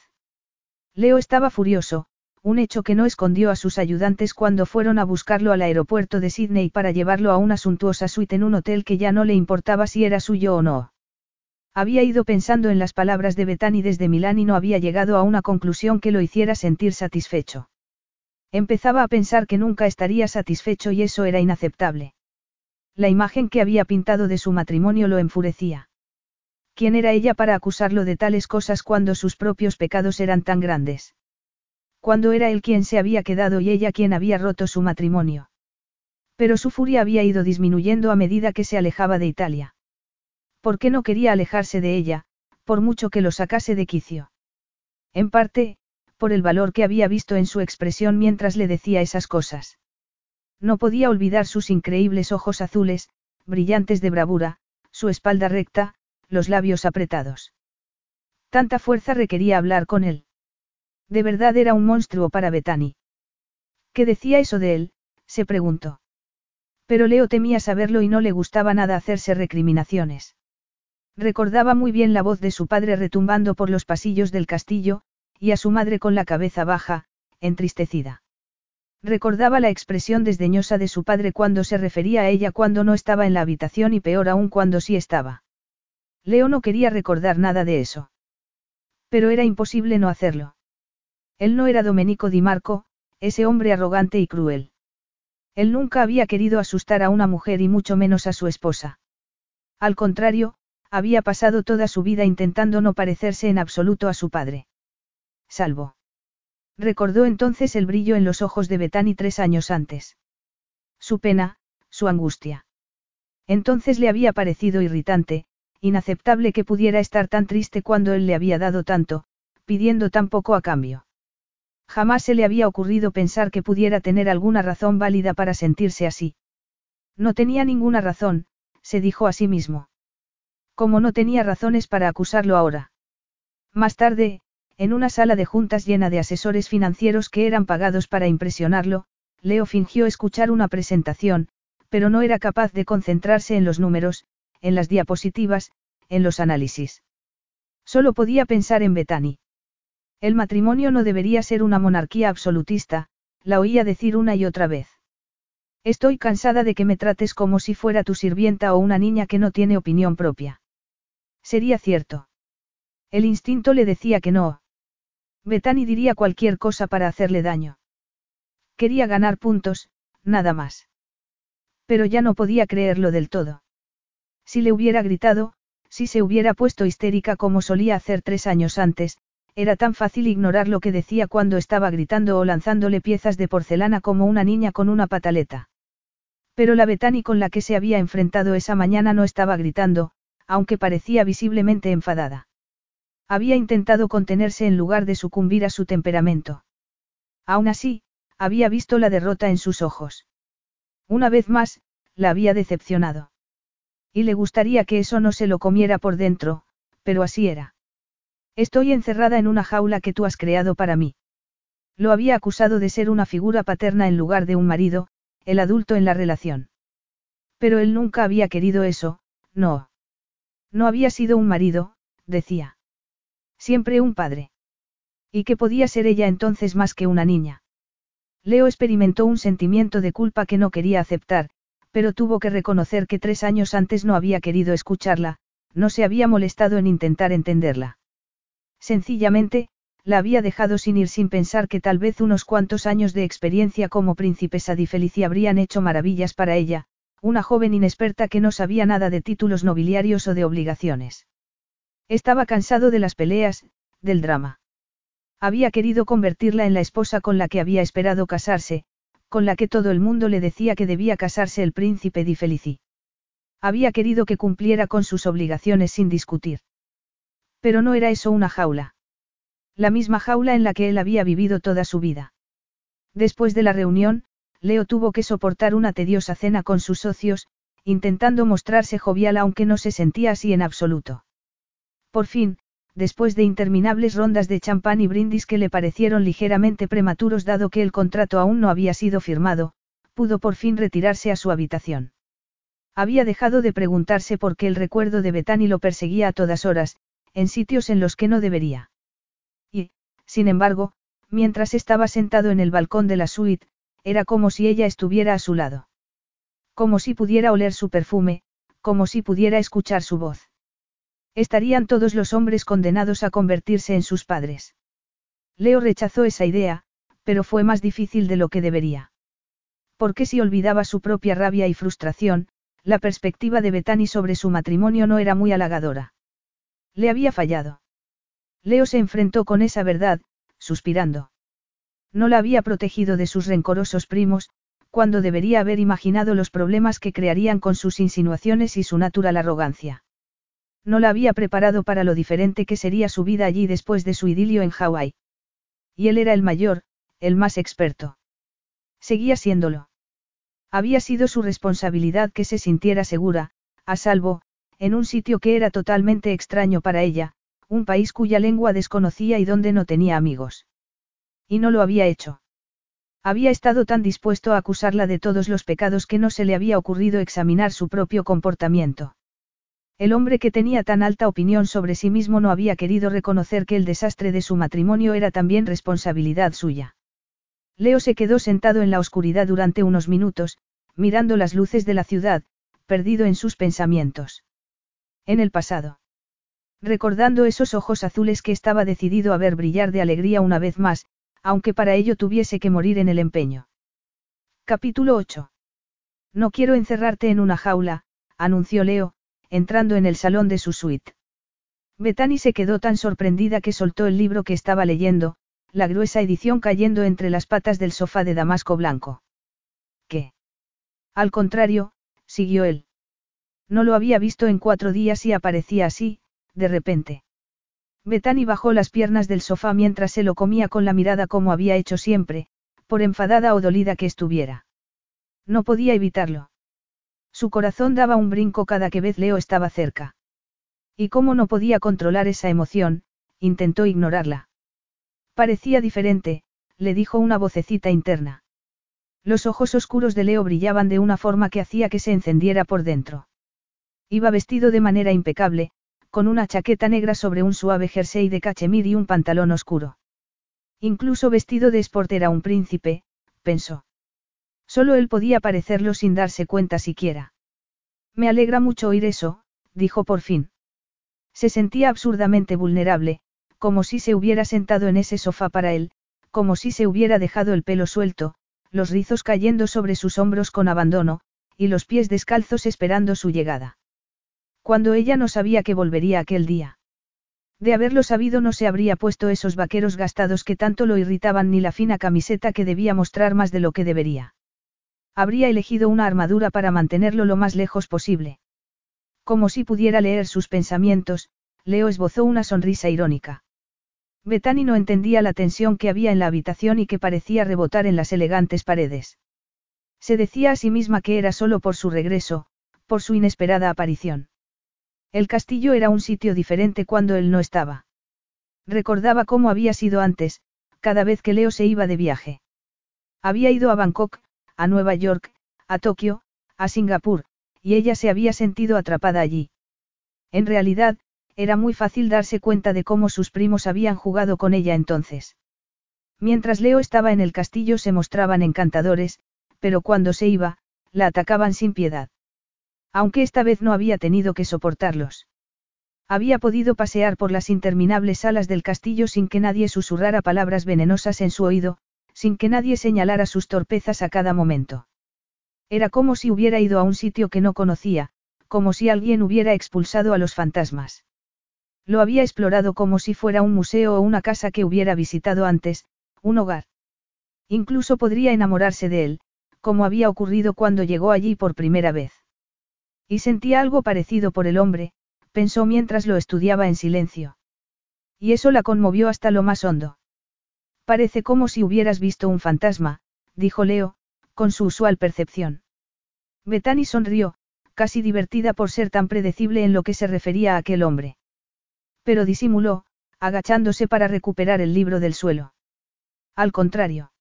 Leo estaba furioso, un hecho que no escondió a sus ayudantes cuando fueron a buscarlo al aeropuerto de Sydney para llevarlo a una suntuosa suite en un hotel que ya no le importaba si era suyo o no. Había ido pensando en las palabras de Betani desde Milán y no había llegado a una conclusión que lo hiciera sentir satisfecho. Empezaba a pensar que nunca estaría satisfecho y eso era inaceptable. La imagen que había pintado de su matrimonio lo enfurecía. ¿Quién era ella para acusarlo de tales cosas cuando sus propios pecados eran tan grandes? Cuando era él quien se había quedado y ella quien había roto su matrimonio. Pero su furia había ido disminuyendo a medida que se alejaba de Italia. ¿Por qué no quería alejarse de ella, por mucho que lo sacase de quicio? En parte, por el valor que había visto en su expresión mientras le decía esas cosas. No podía olvidar sus increíbles ojos azules, brillantes de bravura, su espalda recta, los labios apretados. Tanta fuerza requería hablar con él. De verdad era un monstruo para Betani. ¿Qué decía eso de él? se preguntó. Pero Leo temía saberlo y no le gustaba nada hacerse recriminaciones. Recordaba muy bien la voz de su padre retumbando por los pasillos del castillo, y a su madre con la cabeza baja, entristecida. Recordaba la expresión desdeñosa de su padre cuando se refería a ella cuando no estaba en la habitación y peor aún cuando sí estaba. Leo no quería recordar nada de eso. Pero era imposible no hacerlo. Él no era Domenico Di Marco, ese hombre arrogante y cruel. Él nunca había querido asustar a una mujer y mucho menos a su esposa. Al contrario, había pasado toda su vida intentando no parecerse en absoluto a su padre. Salvo. Recordó entonces el brillo en los ojos de Betani tres años antes. Su pena, su angustia. Entonces le había parecido irritante, inaceptable que pudiera estar tan triste cuando él le había dado tanto, pidiendo tan poco a cambio. Jamás se le había ocurrido pensar que pudiera tener alguna razón válida para sentirse así. No tenía ninguna razón, se dijo a sí mismo. Como no tenía razones para acusarlo ahora. Más tarde, en una sala de juntas llena de asesores financieros que eran pagados para impresionarlo, Leo fingió escuchar una presentación, pero no era capaz de concentrarse en los números, en las diapositivas, en los análisis. Solo podía pensar en Betani. El matrimonio no debería ser una monarquía absolutista, la oía decir una y otra vez. Estoy cansada de que me trates como si fuera tu sirvienta o una niña que no tiene opinión propia. Sería cierto. El instinto le decía que no, Betani diría cualquier cosa para hacerle daño. Quería ganar puntos, nada más. Pero ya no podía creerlo del todo. Si le hubiera gritado, si se hubiera puesto histérica como solía hacer tres años antes, era tan fácil ignorar lo que decía cuando estaba gritando o lanzándole piezas de porcelana como una niña con una pataleta. Pero la Betani con la que se había enfrentado esa mañana no estaba gritando, aunque parecía visiblemente enfadada. Había intentado contenerse en lugar de sucumbir a su temperamento. Aún así, había visto la derrota en sus ojos. Una vez más, la había decepcionado. Y le gustaría que eso no se lo comiera por dentro, pero así era. Estoy encerrada en una jaula que tú has creado para mí. Lo había acusado de ser una figura paterna en lugar de un marido, el adulto en la relación. Pero él nunca había querido eso, no. No había sido un marido, decía. Siempre un padre. ¿Y qué podía ser ella entonces más que una niña? Leo experimentó un sentimiento de culpa que no quería aceptar, pero tuvo que reconocer que tres años antes no había querido escucharla, no se había molestado en intentar entenderla. Sencillamente, la había dejado sin ir sin pensar que tal vez unos cuantos años de experiencia como príncipesa di Felici habrían hecho maravillas para ella, una joven inexperta que no sabía nada de títulos nobiliarios o de obligaciones. Estaba cansado de las peleas, del drama. Había querido convertirla en la esposa con la que había esperado casarse, con la que todo el mundo le decía que debía casarse el príncipe Di Felici. Había querido que cumpliera con sus obligaciones sin discutir. Pero no era eso una jaula. La misma jaula en la que él había vivido toda su vida. Después de la reunión, Leo tuvo que soportar una tediosa cena con sus socios, intentando mostrarse jovial aunque no se sentía así en absoluto. Por fin, después de interminables rondas de champán y brindis que le parecieron ligeramente prematuros dado que el contrato aún no había sido firmado, pudo por fin retirarse a su habitación. Había dejado de preguntarse por qué el recuerdo de Betani lo perseguía a todas horas, en sitios en los que no debería. Y, sin embargo, mientras estaba sentado en el balcón de la suite, era como si ella estuviera a su lado. Como si pudiera oler su perfume, como si pudiera escuchar su voz. Estarían todos los hombres condenados a convertirse en sus padres. Leo rechazó esa idea, pero fue más difícil de lo que debería. Porque si olvidaba su propia rabia y frustración, la perspectiva de Betani sobre su matrimonio no era muy halagadora. Le había fallado. Leo se enfrentó con esa verdad, suspirando. No la había protegido de sus rencorosos primos, cuando debería haber imaginado los problemas que crearían con sus insinuaciones y su natural arrogancia. No la había preparado para lo diferente que sería su vida allí después de su idilio en Hawái. Y él era el mayor, el más experto. Seguía siéndolo. Había sido su responsabilidad que se sintiera segura, a salvo, en un sitio que era totalmente extraño para ella, un país cuya lengua desconocía y donde no tenía amigos. Y no lo había hecho. Había estado tan dispuesto a acusarla de todos los pecados que no se le había ocurrido examinar su propio comportamiento. El hombre que tenía tan alta opinión sobre sí mismo no había querido reconocer que el desastre de su matrimonio era también responsabilidad suya. Leo se quedó sentado en la oscuridad durante unos minutos, mirando las luces de la ciudad, perdido en sus pensamientos. En el pasado. Recordando esos ojos azules que estaba decidido a ver brillar de alegría una vez más, aunque para ello tuviese que morir en el empeño. Capítulo 8. No quiero encerrarte en una jaula, anunció Leo, entrando en el salón de su suite. Bethany se quedó tan sorprendida que soltó el libro que estaba leyendo, la gruesa edición cayendo entre las patas del sofá de damasco blanco. ¿Qué? Al contrario, siguió él. No lo había visto en cuatro días y aparecía así, de repente. Bethany bajó las piernas del sofá mientras se lo comía con la mirada como había hecho siempre, por enfadada o dolida que estuviera. No podía evitarlo. Su corazón daba un brinco cada que vez Leo estaba cerca. Y como no podía controlar esa emoción, intentó ignorarla. Parecía diferente, le dijo una vocecita interna. Los ojos oscuros de Leo brillaban de una forma que hacía que se encendiera por dentro. Iba vestido de manera impecable, con una chaqueta negra sobre un suave jersey de cachemir y un pantalón oscuro. Incluso vestido de sport era un príncipe, pensó. Solo él podía parecerlo sin darse cuenta siquiera. Me alegra mucho oír eso, dijo por fin. Se sentía absurdamente vulnerable, como si se hubiera sentado en ese sofá para él, como si se hubiera dejado el pelo suelto, los rizos cayendo sobre sus hombros con abandono, y los pies descalzos esperando su llegada. Cuando ella no sabía que volvería aquel día. De haberlo sabido no se habría puesto esos vaqueros gastados que tanto lo irritaban ni la fina camiseta que debía mostrar más de lo que debería. Habría elegido una armadura para mantenerlo lo más lejos posible. Como si pudiera leer sus pensamientos, Leo esbozó una sonrisa irónica. Betani no entendía la tensión que había en la habitación y que parecía rebotar en las elegantes paredes. Se decía a sí misma que era solo por su regreso, por su inesperada aparición. El castillo era un sitio diferente cuando él no estaba. Recordaba cómo había sido antes, cada vez que Leo se iba de viaje. Había ido a Bangkok, a Nueva York, a Tokio, a Singapur, y ella se había sentido atrapada allí. En realidad, era muy fácil darse cuenta de cómo sus primos habían jugado con ella entonces. Mientras Leo estaba en el castillo se mostraban encantadores, pero cuando se iba, la atacaban sin piedad. Aunque esta vez no había tenido que soportarlos. Había podido pasear por las interminables salas del castillo sin que nadie susurrara palabras venenosas en su oído, sin que nadie señalara sus torpezas a cada momento. Era como si hubiera ido a un sitio que no conocía, como si alguien hubiera expulsado a los fantasmas. Lo había explorado como si fuera un museo o una casa que hubiera visitado antes, un hogar. Incluso podría enamorarse de él, como había ocurrido cuando llegó allí por primera vez. Y sentía algo parecido por el hombre, pensó mientras lo estudiaba en silencio. Y eso la conmovió hasta lo más hondo. Parece como si hubieras visto un fantasma, dijo Leo, con su usual percepción. Betani sonrió, casi divertida por ser tan predecible en lo que se refería a aquel hombre. Pero disimuló, agachándose para recuperar el libro del suelo. Al contrario.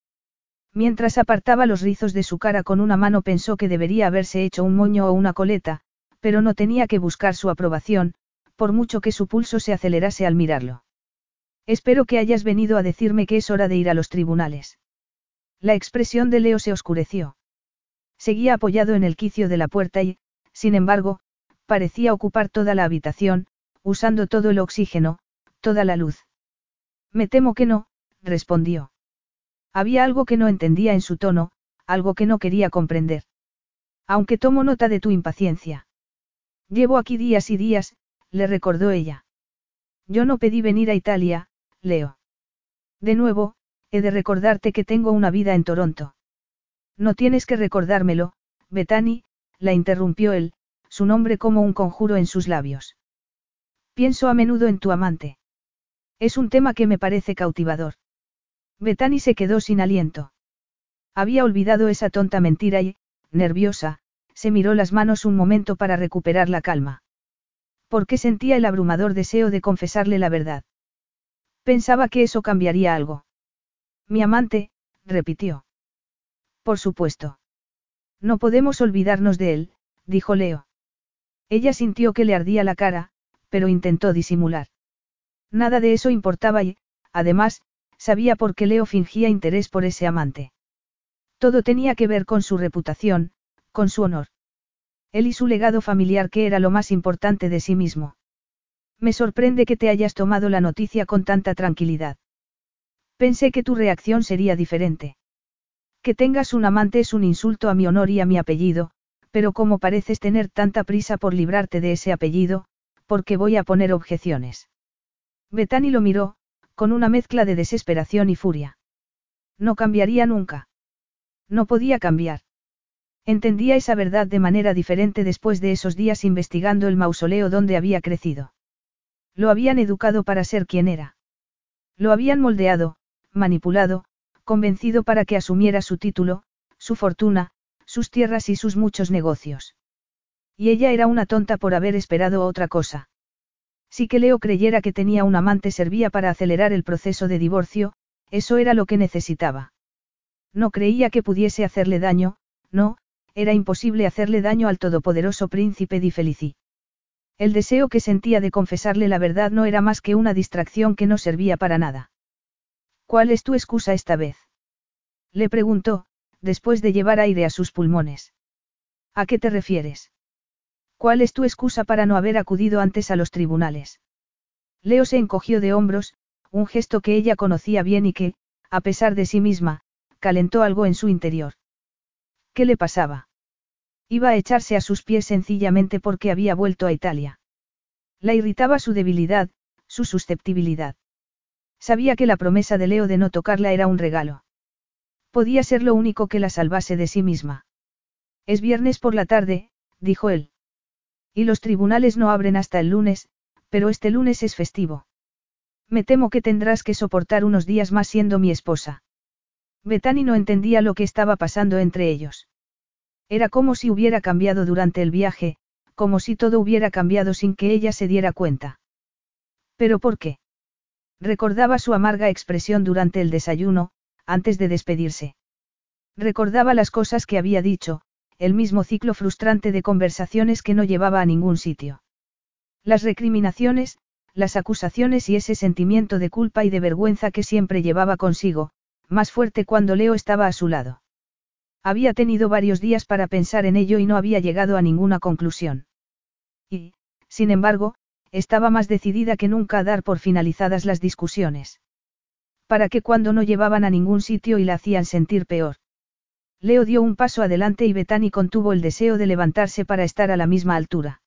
Mientras apartaba los rizos de su cara con una mano pensó que debería haberse hecho un moño o una coleta, pero no tenía que buscar su aprobación, por mucho que su pulso se acelerase al mirarlo. Espero que hayas venido a decirme que es hora de ir a los tribunales. La expresión de Leo se oscureció. Seguía apoyado en el quicio de la puerta y, sin embargo, parecía ocupar toda la habitación, usando todo el oxígeno, toda la luz. Me temo que no, respondió. Había algo que no entendía en su tono, algo que no quería comprender. Aunque tomo nota de tu impaciencia. Llevo aquí días y días, le recordó ella. Yo no pedí venir a Italia, Leo. De nuevo, he de recordarte que tengo una vida en Toronto. No tienes que recordármelo, Bethany, la interrumpió él, su nombre como un conjuro en sus labios. Pienso a menudo en tu amante. Es un tema que me parece cautivador. Bethany se quedó sin aliento. Había olvidado esa tonta mentira y, nerviosa, se miró las manos un momento para recuperar la calma. Porque sentía el abrumador deseo de confesarle la verdad. Pensaba que eso cambiaría algo. Mi amante, repitió. Por supuesto. No podemos olvidarnos de él, dijo Leo. Ella sintió que le ardía la cara, pero intentó disimular. Nada de eso importaba y, además, sabía por qué Leo fingía interés por ese amante. Todo tenía que ver con su reputación, con su honor. Él y su legado familiar que era lo más importante de sí mismo. Me sorprende que te hayas tomado la noticia con tanta tranquilidad. Pensé que tu reacción sería diferente. Que tengas un amante es un insulto a mi honor y a mi apellido, pero como pareces tener tanta prisa por librarte de ese apellido, ¿por qué voy a poner objeciones? Betani lo miró, con una mezcla de desesperación y furia. No cambiaría nunca. No podía cambiar. Entendía esa verdad de manera diferente después de esos días investigando el mausoleo donde había crecido. Lo habían educado para ser quien era. Lo habían moldeado, manipulado, convencido para que asumiera su título, su fortuna, sus tierras y sus muchos negocios. Y ella era una tonta por haber esperado otra cosa. Si que Leo creyera que tenía un amante servía para acelerar el proceso de divorcio, eso era lo que necesitaba. No creía que pudiese hacerle daño, no, era imposible hacerle daño al todopoderoso príncipe Di Felici. El deseo que sentía de confesarle la verdad no era más que una distracción que no servía para nada. ¿Cuál es tu excusa esta vez? Le preguntó, después de llevar aire a sus pulmones. ¿A qué te refieres? ¿Cuál es tu excusa para no haber acudido antes a los tribunales? Leo se encogió de hombros, un gesto que ella conocía bien y que, a pesar de sí misma, calentó algo en su interior. ¿Qué le pasaba? Iba a echarse a sus pies sencillamente porque había vuelto a Italia. La irritaba su debilidad, su susceptibilidad. Sabía que la promesa de Leo de no tocarla era un regalo. Podía ser lo único que la salvase de sí misma. Es viernes por la tarde, dijo él. Y los tribunales no abren hasta el lunes, Pero este lunes es festivo. Me temo que tendrás que soportar unos días más siendo mi esposa. Betani no entendía lo que estaba pasando entre ellos. Era como si hubiera cambiado durante el viaje, como si todo hubiera cambiado sin que ella se diera cuenta. ¿Pero por qué? Recordaba su amarga expresión durante el desayuno, antes de despedirse. Recordaba las cosas que había dicho, el mismo ciclo frustrante de conversaciones que no llevaba a ningún sitio. Las recriminaciones, las acusaciones y ese sentimiento de culpa y de vergüenza que siempre llevaba consigo, más fuerte cuando Leo estaba a su lado. Había tenido varios días para pensar en ello y no había llegado a ninguna conclusión. Y, sin embargo, estaba más decidida que nunca a dar por finalizadas las discusiones. Para que cuando no llevaban a ningún sitio y la hacían sentir peor. Leo dio un paso adelante y Betani contuvo el deseo de levantarse para estar a la misma altura.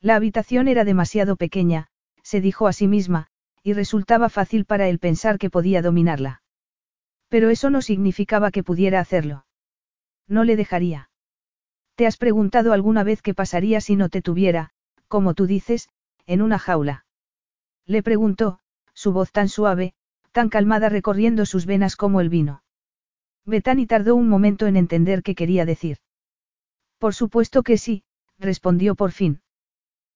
La habitación era demasiado pequeña, se dijo a sí misma, y resultaba fácil para él pensar que podía dominarla. Pero eso no significaba que pudiera hacerlo. No le dejaría. ¿Te has preguntado alguna vez qué pasaría si no te tuviera, como tú dices, en una jaula? Le preguntó, su voz tan suave, tan calmada recorriendo sus venas como el vino. Betani tardó un momento en entender qué quería decir. Por supuesto que sí, respondió por fin.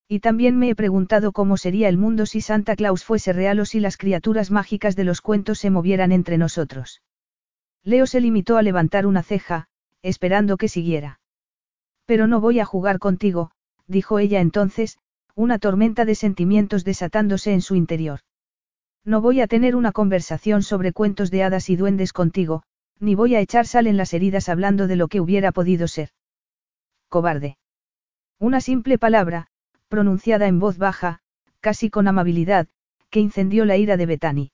Y también me he preguntado cómo sería el mundo si Santa Claus fuese real o si las criaturas mágicas de los cuentos se movieran entre nosotros. Leo se limitó a levantar una ceja, esperando que siguiera. Pero no voy a jugar contigo, dijo ella entonces, una tormenta de sentimientos desatándose en su interior. No voy a tener una conversación sobre cuentos de hadas y duendes contigo, ni voy a echar sal en las heridas hablando de lo que hubiera podido ser. Cobarde. Una simple palabra, pronunciada en voz baja, casi con amabilidad, que incendió la ira de Betani.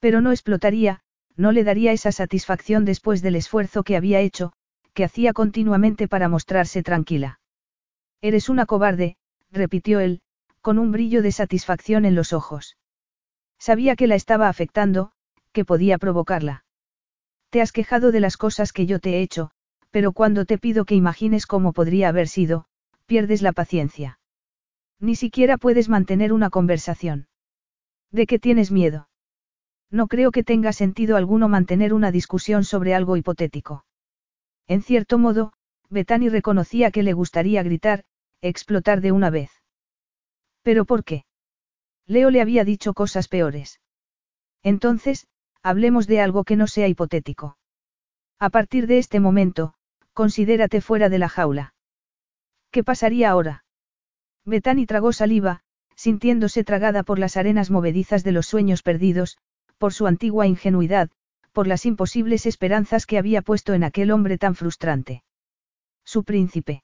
Pero no explotaría, no le daría esa satisfacción después del esfuerzo que había hecho, que hacía continuamente para mostrarse tranquila. Eres una cobarde, repitió él, con un brillo de satisfacción en los ojos. Sabía que la estaba afectando, que podía provocarla. Te has quejado de las cosas que yo te he hecho, pero cuando te pido que imagines cómo podría haber sido, pierdes la paciencia. Ni siquiera puedes mantener una conversación. ¿De qué tienes miedo? No creo que tenga sentido alguno mantener una discusión sobre algo hipotético. En cierto modo, Bethany reconocía que le gustaría gritar, explotar de una vez. ¿Pero por qué? Leo le había dicho cosas peores. Entonces, hablemos de algo que no sea hipotético. A partir de este momento, considérate fuera de la jaula. ¿Qué pasaría ahora? Bethany tragó saliva, sintiéndose tragada por las arenas movedizas de los sueños perdidos, por su antigua ingenuidad, por las imposibles esperanzas que había puesto en aquel hombre tan frustrante. Su príncipe.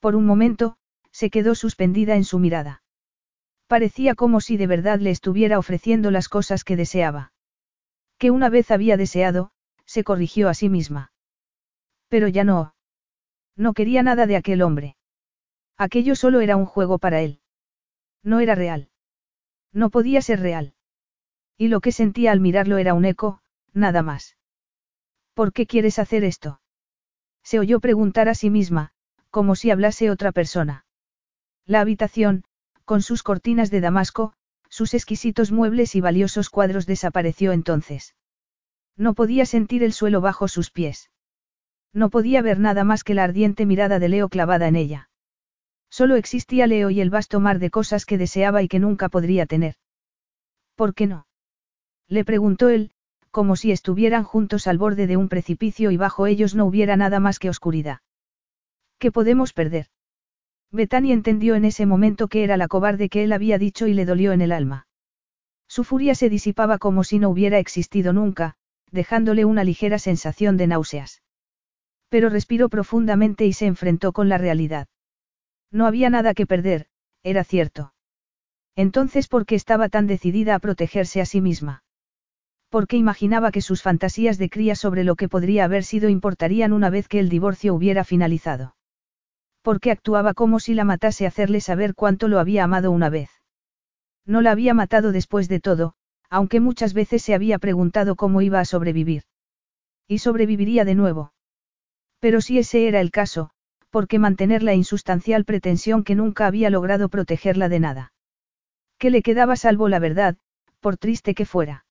Por un momento, se quedó suspendida en su mirada. Parecía como si de verdad le estuviera ofreciendo las cosas que deseaba. Que una vez había deseado, se corrigió a sí misma. Pero ya no. No quería nada de aquel hombre. Aquello solo era un juego para él. No era real. No podía ser real. Y lo que sentía al mirarlo era un eco, nada más. ¿Por qué quieres hacer esto? Se oyó preguntar a sí misma, como si hablase otra persona. La habitación, con sus cortinas de damasco, sus exquisitos muebles y valiosos cuadros desapareció entonces. No podía sentir el suelo bajo sus pies. No podía ver nada más que la ardiente mirada de Leo clavada en ella. Solo existía Leo y el vasto mar de cosas que deseaba y que nunca podría tener. ¿Por qué no? Le preguntó él, como si estuvieran juntos al borde de un precipicio y bajo ellos no hubiera nada más que oscuridad. ¿Qué podemos perder? Betani entendió en ese momento que era la cobarde que él había dicho y le dolió en el alma. Su furia se disipaba como si no hubiera existido nunca, dejándole una ligera sensación de náuseas. Pero respiró profundamente y se enfrentó con la realidad. No había nada que perder, era cierto. Entonces, ¿por qué estaba tan decidida a protegerse a sí misma? Porque imaginaba que sus fantasías de cría sobre lo que podría haber sido importarían una vez que el divorcio hubiera finalizado. Porque actuaba como si la matase hacerle saber cuánto lo había amado una vez. No la había matado después de todo, aunque muchas veces se había preguntado cómo iba a sobrevivir. Y sobreviviría de nuevo. Pero si ese era el caso, ¿por qué mantener la insustancial pretensión que nunca había logrado protegerla de nada? ¿Qué le quedaba salvo la verdad, por triste que fuera?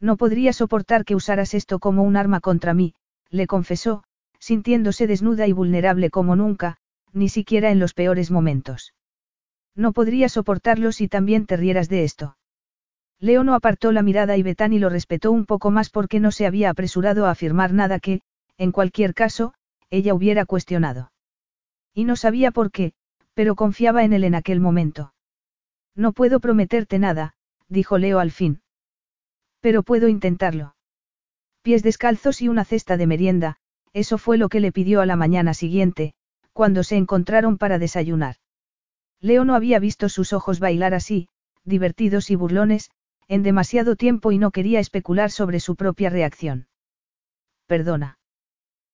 No podría soportar que usaras esto como un arma contra mí, le confesó, sintiéndose desnuda y vulnerable como nunca, ni siquiera en los peores momentos. No podría soportarlo si también te rieras de esto. Leo no apartó la mirada y Betani lo respetó un poco más porque no se había apresurado a afirmar nada que, en cualquier caso, ella hubiera cuestionado. Y no sabía por qué, pero confiaba en él en aquel momento. No puedo prometerte nada, dijo Leo al fin. Pero puedo intentarlo. Pies descalzos y una cesta de merienda, eso fue lo que le pidió a la mañana siguiente, cuando se encontraron para desayunar. Leo no había visto sus ojos bailar así, divertidos y burlones, en demasiado tiempo y no quería especular sobre su propia reacción. Perdona.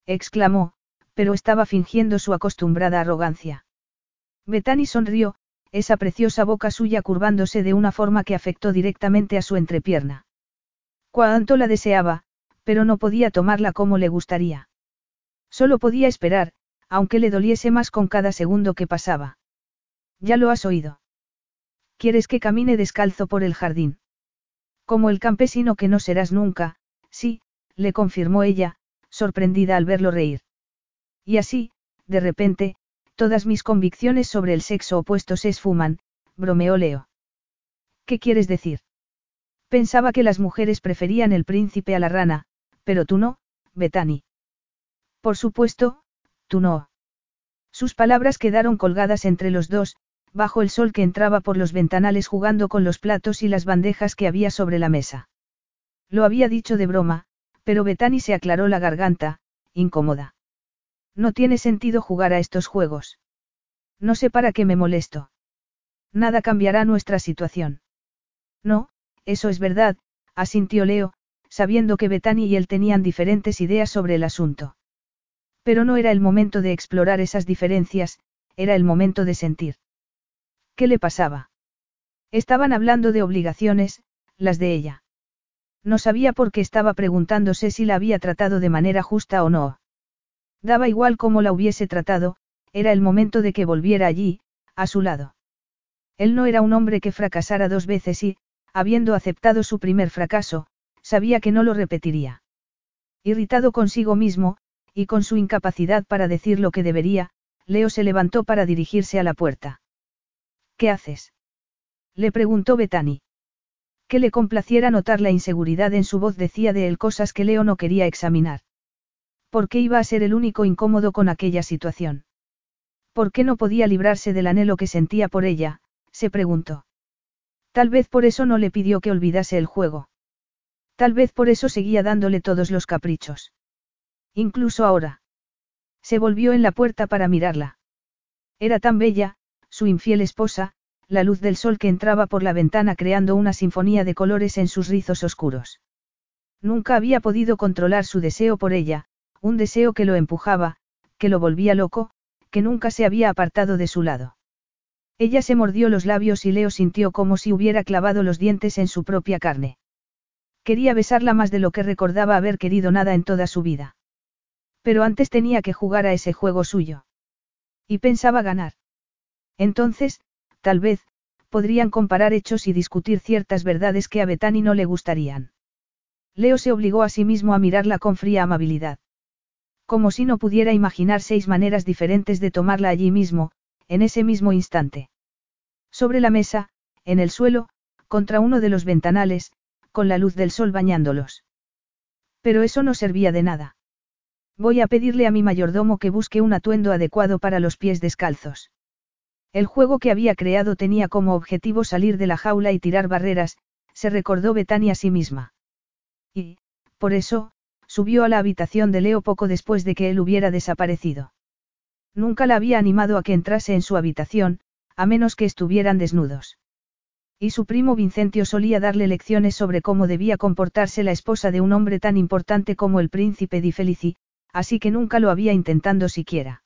exclamó, pero estaba fingiendo su acostumbrada arrogancia. Betani sonrió, esa preciosa boca suya curvándose de una forma que afectó directamente a su entrepierna. Cuánto la deseaba, pero no podía tomarla como le gustaría. Solo podía esperar, aunque le doliese más con cada segundo que pasaba. Ya lo has oído. ¿Quieres que camine descalzo por el jardín? Como el campesino que no serás nunca, sí, le confirmó ella, sorprendida al verlo reír. Y así, de repente, todas mis convicciones sobre el sexo opuesto se esfuman, bromeó Leo. ¿Qué quieres decir? Pensaba que las mujeres preferían el príncipe a la rana, pero tú no, Betani. Por supuesto, tú no. Sus palabras quedaron colgadas entre los dos, bajo el sol que entraba por los ventanales jugando con los platos y las bandejas que había sobre la mesa. Lo había dicho de broma, pero Betani se aclaró la garganta, incómoda. No tiene sentido jugar a estos juegos. No sé para qué me molesto. Nada cambiará nuestra situación. No, eso es verdad, asintió Leo, sabiendo que Betani y él tenían diferentes ideas sobre el asunto. Pero no era el momento de explorar esas diferencias, era el momento de sentir. ¿Qué le pasaba? Estaban hablando de obligaciones, las de ella. No sabía por qué estaba preguntándose si la había tratado de manera justa o no. Daba igual cómo la hubiese tratado, era el momento de que volviera allí, a su lado. Él no era un hombre que fracasara dos veces y, habiendo aceptado su primer fracaso, sabía que no lo repetiría. Irritado consigo mismo, y con su incapacidad para decir lo que debería, Leo se levantó para dirigirse a la puerta. ¿Qué haces? Le preguntó Betani. Que le complaciera notar la inseguridad en su voz decía de él cosas que Leo no quería examinar. ¿Por qué iba a ser el único incómodo con aquella situación? ¿Por qué no podía librarse del anhelo que sentía por ella? se preguntó. Tal vez por eso no le pidió que olvidase el juego. Tal vez por eso seguía dándole todos los caprichos. Incluso ahora. Se volvió en la puerta para mirarla. Era tan bella, su infiel esposa, la luz del sol que entraba por la ventana creando una sinfonía de colores en sus rizos oscuros. Nunca había podido controlar su deseo por ella, un deseo que lo empujaba, que lo volvía loco, que nunca se había apartado de su lado. Ella se mordió los labios y Leo sintió como si hubiera clavado los dientes en su propia carne. Quería besarla más de lo que recordaba haber querido nada en toda su vida. Pero antes tenía que jugar a ese juego suyo. Y pensaba ganar. Entonces, tal vez, podrían comparar hechos y discutir ciertas verdades que a Betani no le gustarían. Leo se obligó a sí mismo a mirarla con fría amabilidad. Como si no pudiera imaginar seis maneras diferentes de tomarla allí mismo, en ese mismo instante. Sobre la mesa, en el suelo, contra uno de los ventanales, con la luz del sol bañándolos. Pero eso no servía de nada. Voy a pedirle a mi mayordomo que busque un atuendo adecuado para los pies descalzos. El juego que había creado tenía como objetivo salir de la jaula y tirar barreras, se recordó Betania a sí misma. Y, por eso, subió a la habitación de Leo poco después de que él hubiera desaparecido. Nunca la había animado a que entrase en su habitación, a menos que estuvieran desnudos. Y su primo Vincentio solía darle lecciones sobre cómo debía comportarse la esposa de un hombre tan importante como el príncipe Di Felici, así que nunca lo había intentando siquiera.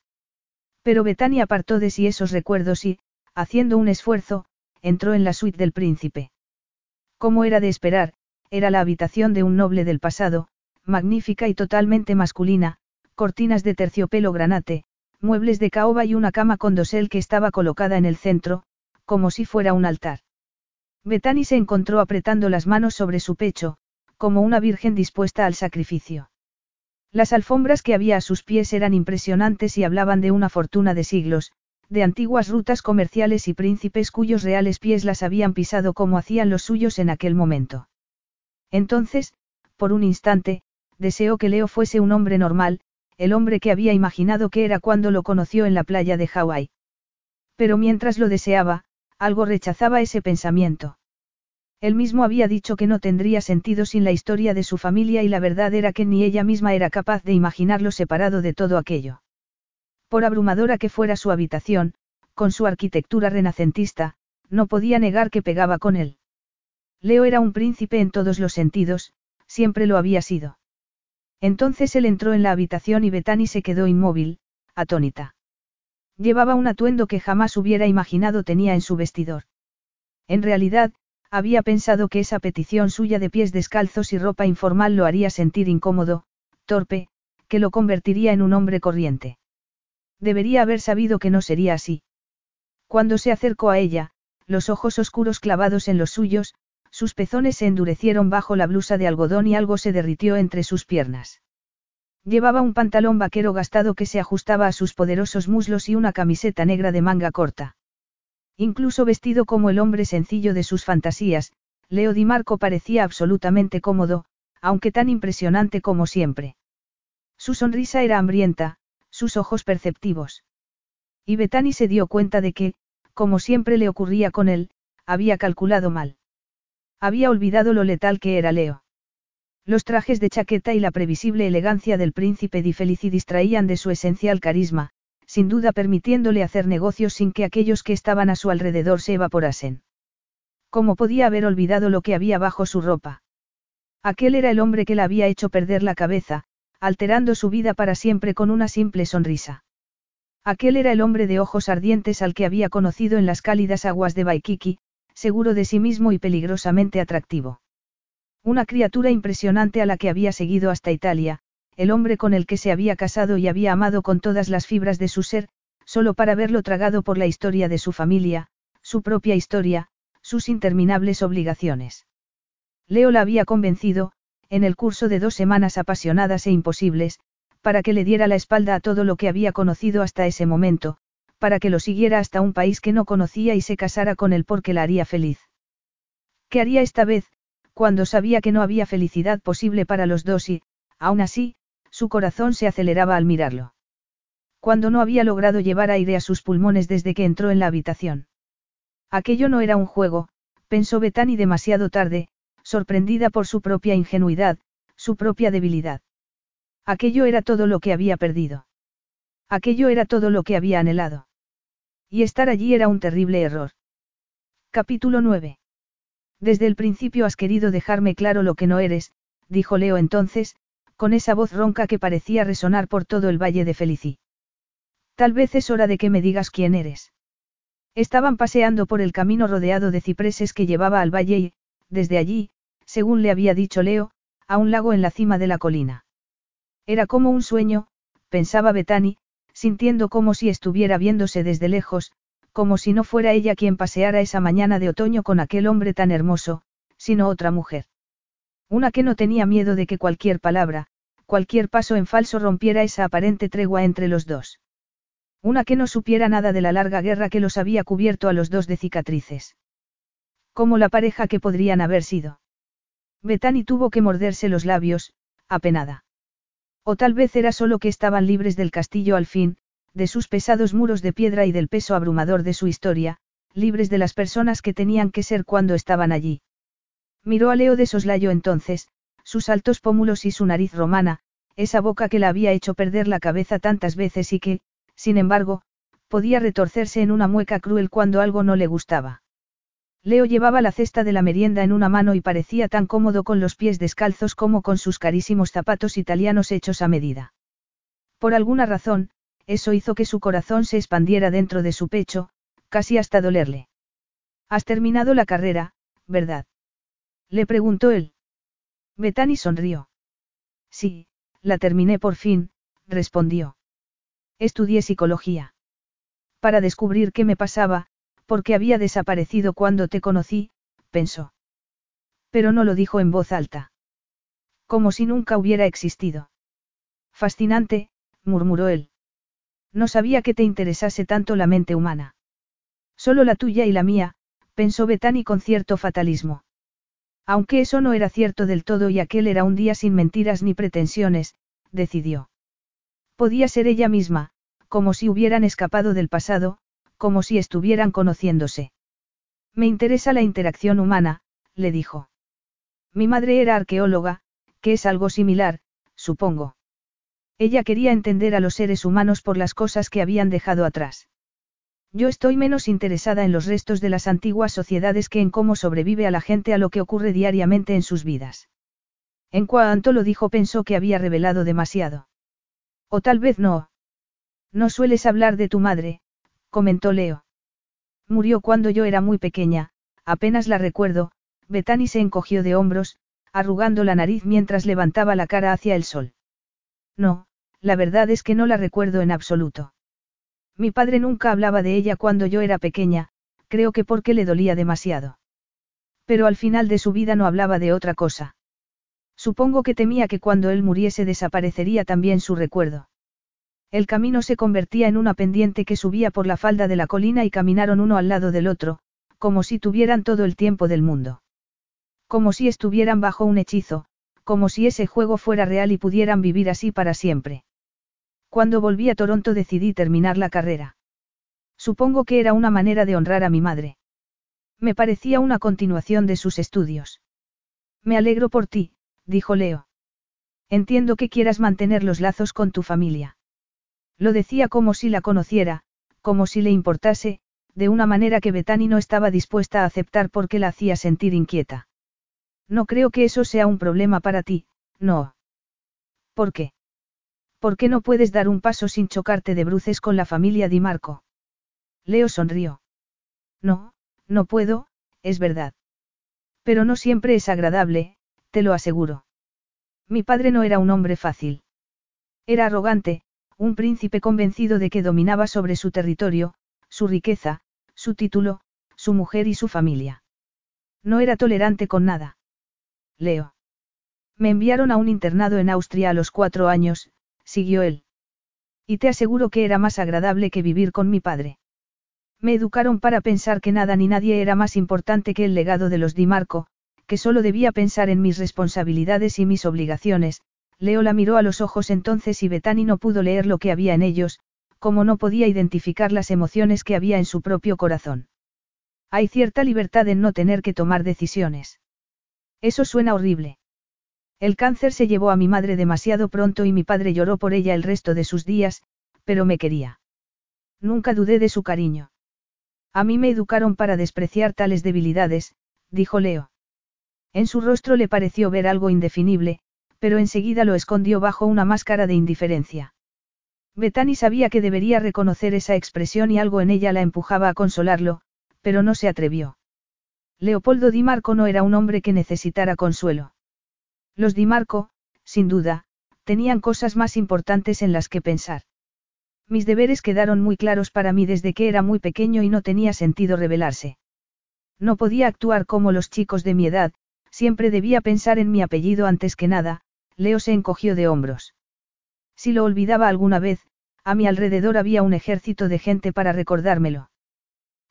Pero Betania apartó de sí esos recuerdos y, haciendo un esfuerzo, entró en la suite del príncipe. Como era de esperar, era la habitación de un noble del pasado, magnífica y totalmente masculina, cortinas de terciopelo granate, muebles de caoba y una cama con dosel que estaba colocada en el centro, como si fuera un altar. Bethany se encontró apretando las manos sobre su pecho, como una virgen dispuesta al sacrificio. Las alfombras que había a sus pies eran impresionantes y hablaban de una fortuna de siglos, de antiguas rutas comerciales y príncipes cuyos reales pies las habían pisado como hacían los suyos en aquel momento. Entonces, por un instante, deseó que Leo fuese un hombre normal, el hombre que había imaginado que era cuando lo conoció en la playa de Hawái. Pero mientras lo deseaba, algo rechazaba ese pensamiento. Él mismo había dicho que no tendría sentido sin la historia de su familia y la verdad era que ni ella misma era capaz de imaginarlo separado de todo aquello. Por abrumadora que fuera su habitación, con su arquitectura renacentista, no podía negar que pegaba con él. Leo era un príncipe en todos los sentidos, siempre lo había sido. Entonces él entró en la habitación y Betani se quedó inmóvil, atónita. Llevaba un atuendo que jamás hubiera imaginado tenía en su vestidor. En realidad, había pensado que esa petición suya de pies descalzos y ropa informal lo haría sentir incómodo, torpe, que lo convertiría en un hombre corriente. Debería haber sabido que no sería así. Cuando se acercó a ella, los ojos oscuros clavados en los suyos, sus pezones se endurecieron bajo la blusa de algodón y algo se derritió entre sus piernas. Llevaba un pantalón vaquero gastado que se ajustaba a sus poderosos muslos y una camiseta negra de manga corta. Incluso vestido como el hombre sencillo de sus fantasías, Leo Di Marco parecía absolutamente cómodo, aunque tan impresionante como siempre. Su sonrisa era hambrienta, sus ojos perceptivos. Y Betani se dio cuenta de que, como siempre le ocurría con él, había calculado mal. Había olvidado lo letal que era Leo. Los trajes de chaqueta y la previsible elegancia del príncipe Di Felici distraían de su esencial carisma, sin duda permitiéndole hacer negocios sin que aquellos que estaban a su alrededor se evaporasen. ¿Cómo podía haber olvidado lo que había bajo su ropa? Aquel era el hombre que la había hecho perder la cabeza, alterando su vida para siempre con una simple sonrisa. Aquel era el hombre de ojos ardientes al que había conocido en las cálidas aguas de Baikiki, seguro de sí mismo y peligrosamente atractivo. Una criatura impresionante a la que había seguido hasta Italia, el hombre con el que se había casado y había amado con todas las fibras de su ser, solo para verlo tragado por la historia de su familia, su propia historia, sus interminables obligaciones. Leo la había convencido, en el curso de dos semanas apasionadas e imposibles, para que le diera la espalda a todo lo que había conocido hasta ese momento, para que lo siguiera hasta un país que no conocía y se casara con él porque la haría feliz. ¿Qué haría esta vez, cuando sabía que no había felicidad posible para los dos y, aún así, su corazón se aceleraba al mirarlo. Cuando no había logrado llevar aire a sus pulmones desde que entró en la habitación. Aquello no era un juego, pensó Betani demasiado tarde, sorprendida por su propia ingenuidad, su propia debilidad. Aquello era todo lo que había perdido. Aquello era todo lo que había anhelado. Y estar allí era un terrible error. Capítulo 9. Desde el principio has querido dejarme claro lo que no eres, dijo Leo entonces, con esa voz ronca que parecía resonar por todo el valle de Felicí. Tal vez es hora de que me digas quién eres. Estaban paseando por el camino rodeado de cipreses que llevaba al valle y, desde allí, según le había dicho Leo, a un lago en la cima de la colina. Era como un sueño, pensaba Betani, sintiendo como si estuviera viéndose desde lejos, como si no fuera ella quien paseara esa mañana de otoño con aquel hombre tan hermoso, sino otra mujer. Una que no tenía miedo de que cualquier palabra, cualquier paso en falso rompiera esa aparente tregua entre los dos. Una que no supiera nada de la larga guerra que los había cubierto a los dos de cicatrices. Como la pareja que podrían haber sido. Betani tuvo que morderse los labios, apenada. O tal vez era solo que estaban libres del castillo al fin, de sus pesados muros de piedra y del peso abrumador de su historia, libres de las personas que tenían que ser cuando estaban allí. Miró a Leo de soslayo entonces, sus altos pómulos y su nariz romana, esa boca que la había hecho perder la cabeza tantas veces y que, sin embargo, podía retorcerse en una mueca cruel cuando algo no le gustaba. Leo llevaba la cesta de la merienda en una mano y parecía tan cómodo con los pies descalzos como con sus carísimos zapatos italianos hechos a medida. Por alguna razón, eso hizo que su corazón se expandiera dentro de su pecho, casi hasta dolerle. Has terminado la carrera, ¿verdad? Le preguntó él. Betani sonrió. Sí, la terminé por fin, respondió. Estudié psicología. Para descubrir qué me pasaba, porque había desaparecido cuando te conocí, pensó. Pero no lo dijo en voz alta. Como si nunca hubiera existido. Fascinante, murmuró él. No sabía que te interesase tanto la mente humana. Solo la tuya y la mía, pensó Betani con cierto fatalismo. Aunque eso no era cierto del todo y aquel era un día sin mentiras ni pretensiones, decidió. Podía ser ella misma, como si hubieran escapado del pasado, como si estuvieran conociéndose. Me interesa la interacción humana, le dijo. Mi madre era arqueóloga, que es algo similar, supongo. Ella quería entender a los seres humanos por las cosas que habían dejado atrás. Yo estoy menos interesada en los restos de las antiguas sociedades que en cómo sobrevive a la gente a lo que ocurre diariamente en sus vidas. En cuanto lo dijo pensó que había revelado demasiado. O tal vez no. No sueles hablar de tu madre, comentó Leo. Murió cuando yo era muy pequeña, apenas la recuerdo, Betani se encogió de hombros, arrugando la nariz mientras levantaba la cara hacia el sol. No, la verdad es que no la recuerdo en absoluto. Mi padre nunca hablaba de ella cuando yo era pequeña, creo que porque le dolía demasiado. Pero al final de su vida no hablaba de otra cosa. Supongo que temía que cuando él muriese desaparecería también su recuerdo. El camino se convertía en una pendiente que subía por la falda de la colina y caminaron uno al lado del otro, como si tuvieran todo el tiempo del mundo. Como si estuvieran bajo un hechizo, como si ese juego fuera real y pudieran vivir así para siempre. Cuando volví a Toronto decidí terminar la carrera. Supongo que era una manera de honrar a mi madre. Me parecía una continuación de sus estudios. Me alegro por ti, dijo Leo. Entiendo que quieras mantener los lazos con tu familia. Lo decía como si la conociera, como si le importase, de una manera que Betani no estaba dispuesta a aceptar porque la hacía sentir inquieta. No creo que eso sea un problema para ti, no. ¿Por qué? ¿Por qué no puedes dar un paso sin chocarte de bruces con la familia Di Marco? Leo sonrió. No, no puedo, es verdad. Pero no siempre es agradable, te lo aseguro. Mi padre no era un hombre fácil. Era arrogante, un príncipe convencido de que dominaba sobre su territorio, su riqueza, su título, su mujer y su familia. No era tolerante con nada. Leo. Me enviaron a un internado en Austria a los cuatro años, siguió él. Y te aseguro que era más agradable que vivir con mi padre. Me educaron para pensar que nada ni nadie era más importante que el legado de los Di Marco, que solo debía pensar en mis responsabilidades y mis obligaciones, Leo la miró a los ojos entonces y Betani no pudo leer lo que había en ellos, como no podía identificar las emociones que había en su propio corazón. Hay cierta libertad en no tener que tomar decisiones. Eso suena horrible. El cáncer se llevó a mi madre demasiado pronto y mi padre lloró por ella el resto de sus días, pero me quería. Nunca dudé de su cariño. A mí me educaron para despreciar tales debilidades, dijo Leo. En su rostro le pareció ver algo indefinible, pero enseguida lo escondió bajo una máscara de indiferencia. Betani sabía que debería reconocer esa expresión y algo en ella la empujaba a consolarlo, pero no se atrevió. Leopoldo Di Marco no era un hombre que necesitara consuelo. Los Di Marco, sin duda, tenían cosas más importantes en las que pensar. Mis deberes quedaron muy claros para mí desde que era muy pequeño y no tenía sentido rebelarse. No podía actuar como los chicos de mi edad, siempre debía pensar en mi apellido antes que nada, Leo se encogió de hombros. Si lo olvidaba alguna vez, a mi alrededor había un ejército de gente para recordármelo.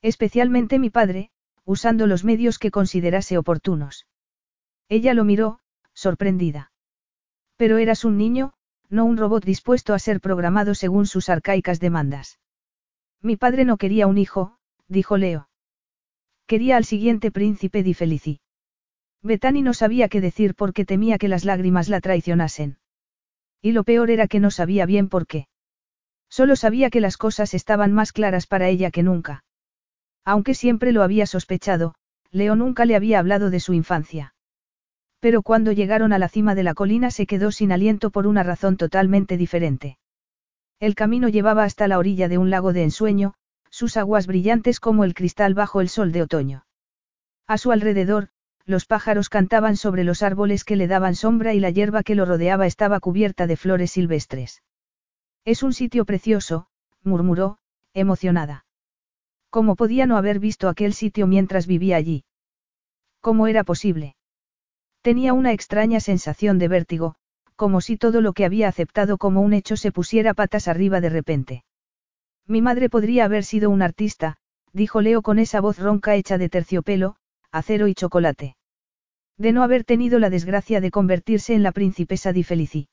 Especialmente mi padre, usando los medios que considerase oportunos. Ella lo miró, sorprendida. Pero eras un niño, no un robot dispuesto a ser programado según sus arcaicas demandas. Mi padre no quería un hijo, dijo Leo. Quería al siguiente príncipe di Felici. Betani no sabía qué decir porque temía que las lágrimas la traicionasen. Y lo peor era que no sabía bien por qué. Solo sabía que las cosas estaban más claras para ella que nunca. Aunque siempre lo había sospechado, Leo nunca le había hablado de su infancia. Pero cuando llegaron a la cima de la colina se quedó sin aliento por una razón totalmente diferente. El camino llevaba hasta la orilla de un lago de ensueño, sus aguas brillantes como el cristal bajo el sol de otoño. A su alrededor, los pájaros cantaban sobre los árboles que le daban sombra y la hierba que lo rodeaba estaba cubierta de flores silvestres. Es un sitio precioso, murmuró, emocionada. ¿Cómo podía no haber visto aquel sitio mientras vivía allí? ¿Cómo era posible? Tenía una extraña sensación de vértigo, como si todo lo que había aceptado como un hecho se pusiera patas arriba de repente. Mi madre podría haber sido un artista, dijo Leo con esa voz ronca hecha de terciopelo, acero y chocolate. De no haber tenido la desgracia de convertirse en la princesa Di Felici.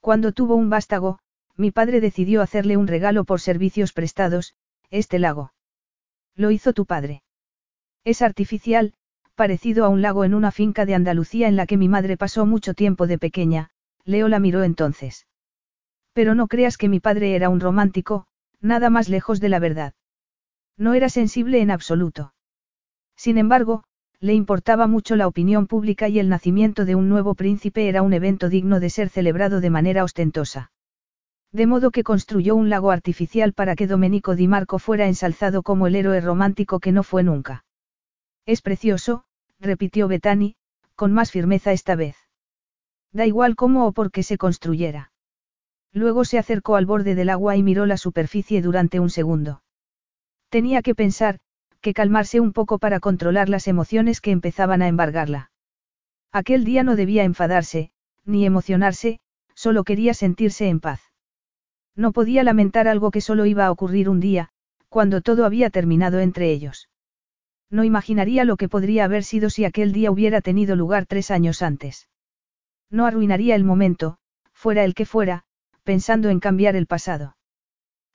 Cuando tuvo un vástago, mi padre decidió hacerle un regalo por servicios prestados, este lago. Lo hizo tu padre. Es artificial, parecido a un lago en una finca de Andalucía en la que mi madre pasó mucho tiempo de pequeña, Leo la miró entonces. Pero no creas que mi padre era un romántico, nada más lejos de la verdad. No era sensible en absoluto. Sin embargo, le importaba mucho la opinión pública y el nacimiento de un nuevo príncipe era un evento digno de ser celebrado de manera ostentosa. De modo que construyó un lago artificial para que Domenico Di Marco fuera ensalzado como el héroe romántico que no fue nunca. Es precioso, repitió Betani, con más firmeza esta vez. Da igual cómo o por qué se construyera. Luego se acercó al borde del agua y miró la superficie durante un segundo. Tenía que pensar, que calmarse un poco para controlar las emociones que empezaban a embargarla. Aquel día no debía enfadarse, ni emocionarse, solo quería sentirse en paz. No podía lamentar algo que solo iba a ocurrir un día, cuando todo había terminado entre ellos. No imaginaría lo que podría haber sido si aquel día hubiera tenido lugar tres años antes. No arruinaría el momento, fuera el que fuera, pensando en cambiar el pasado.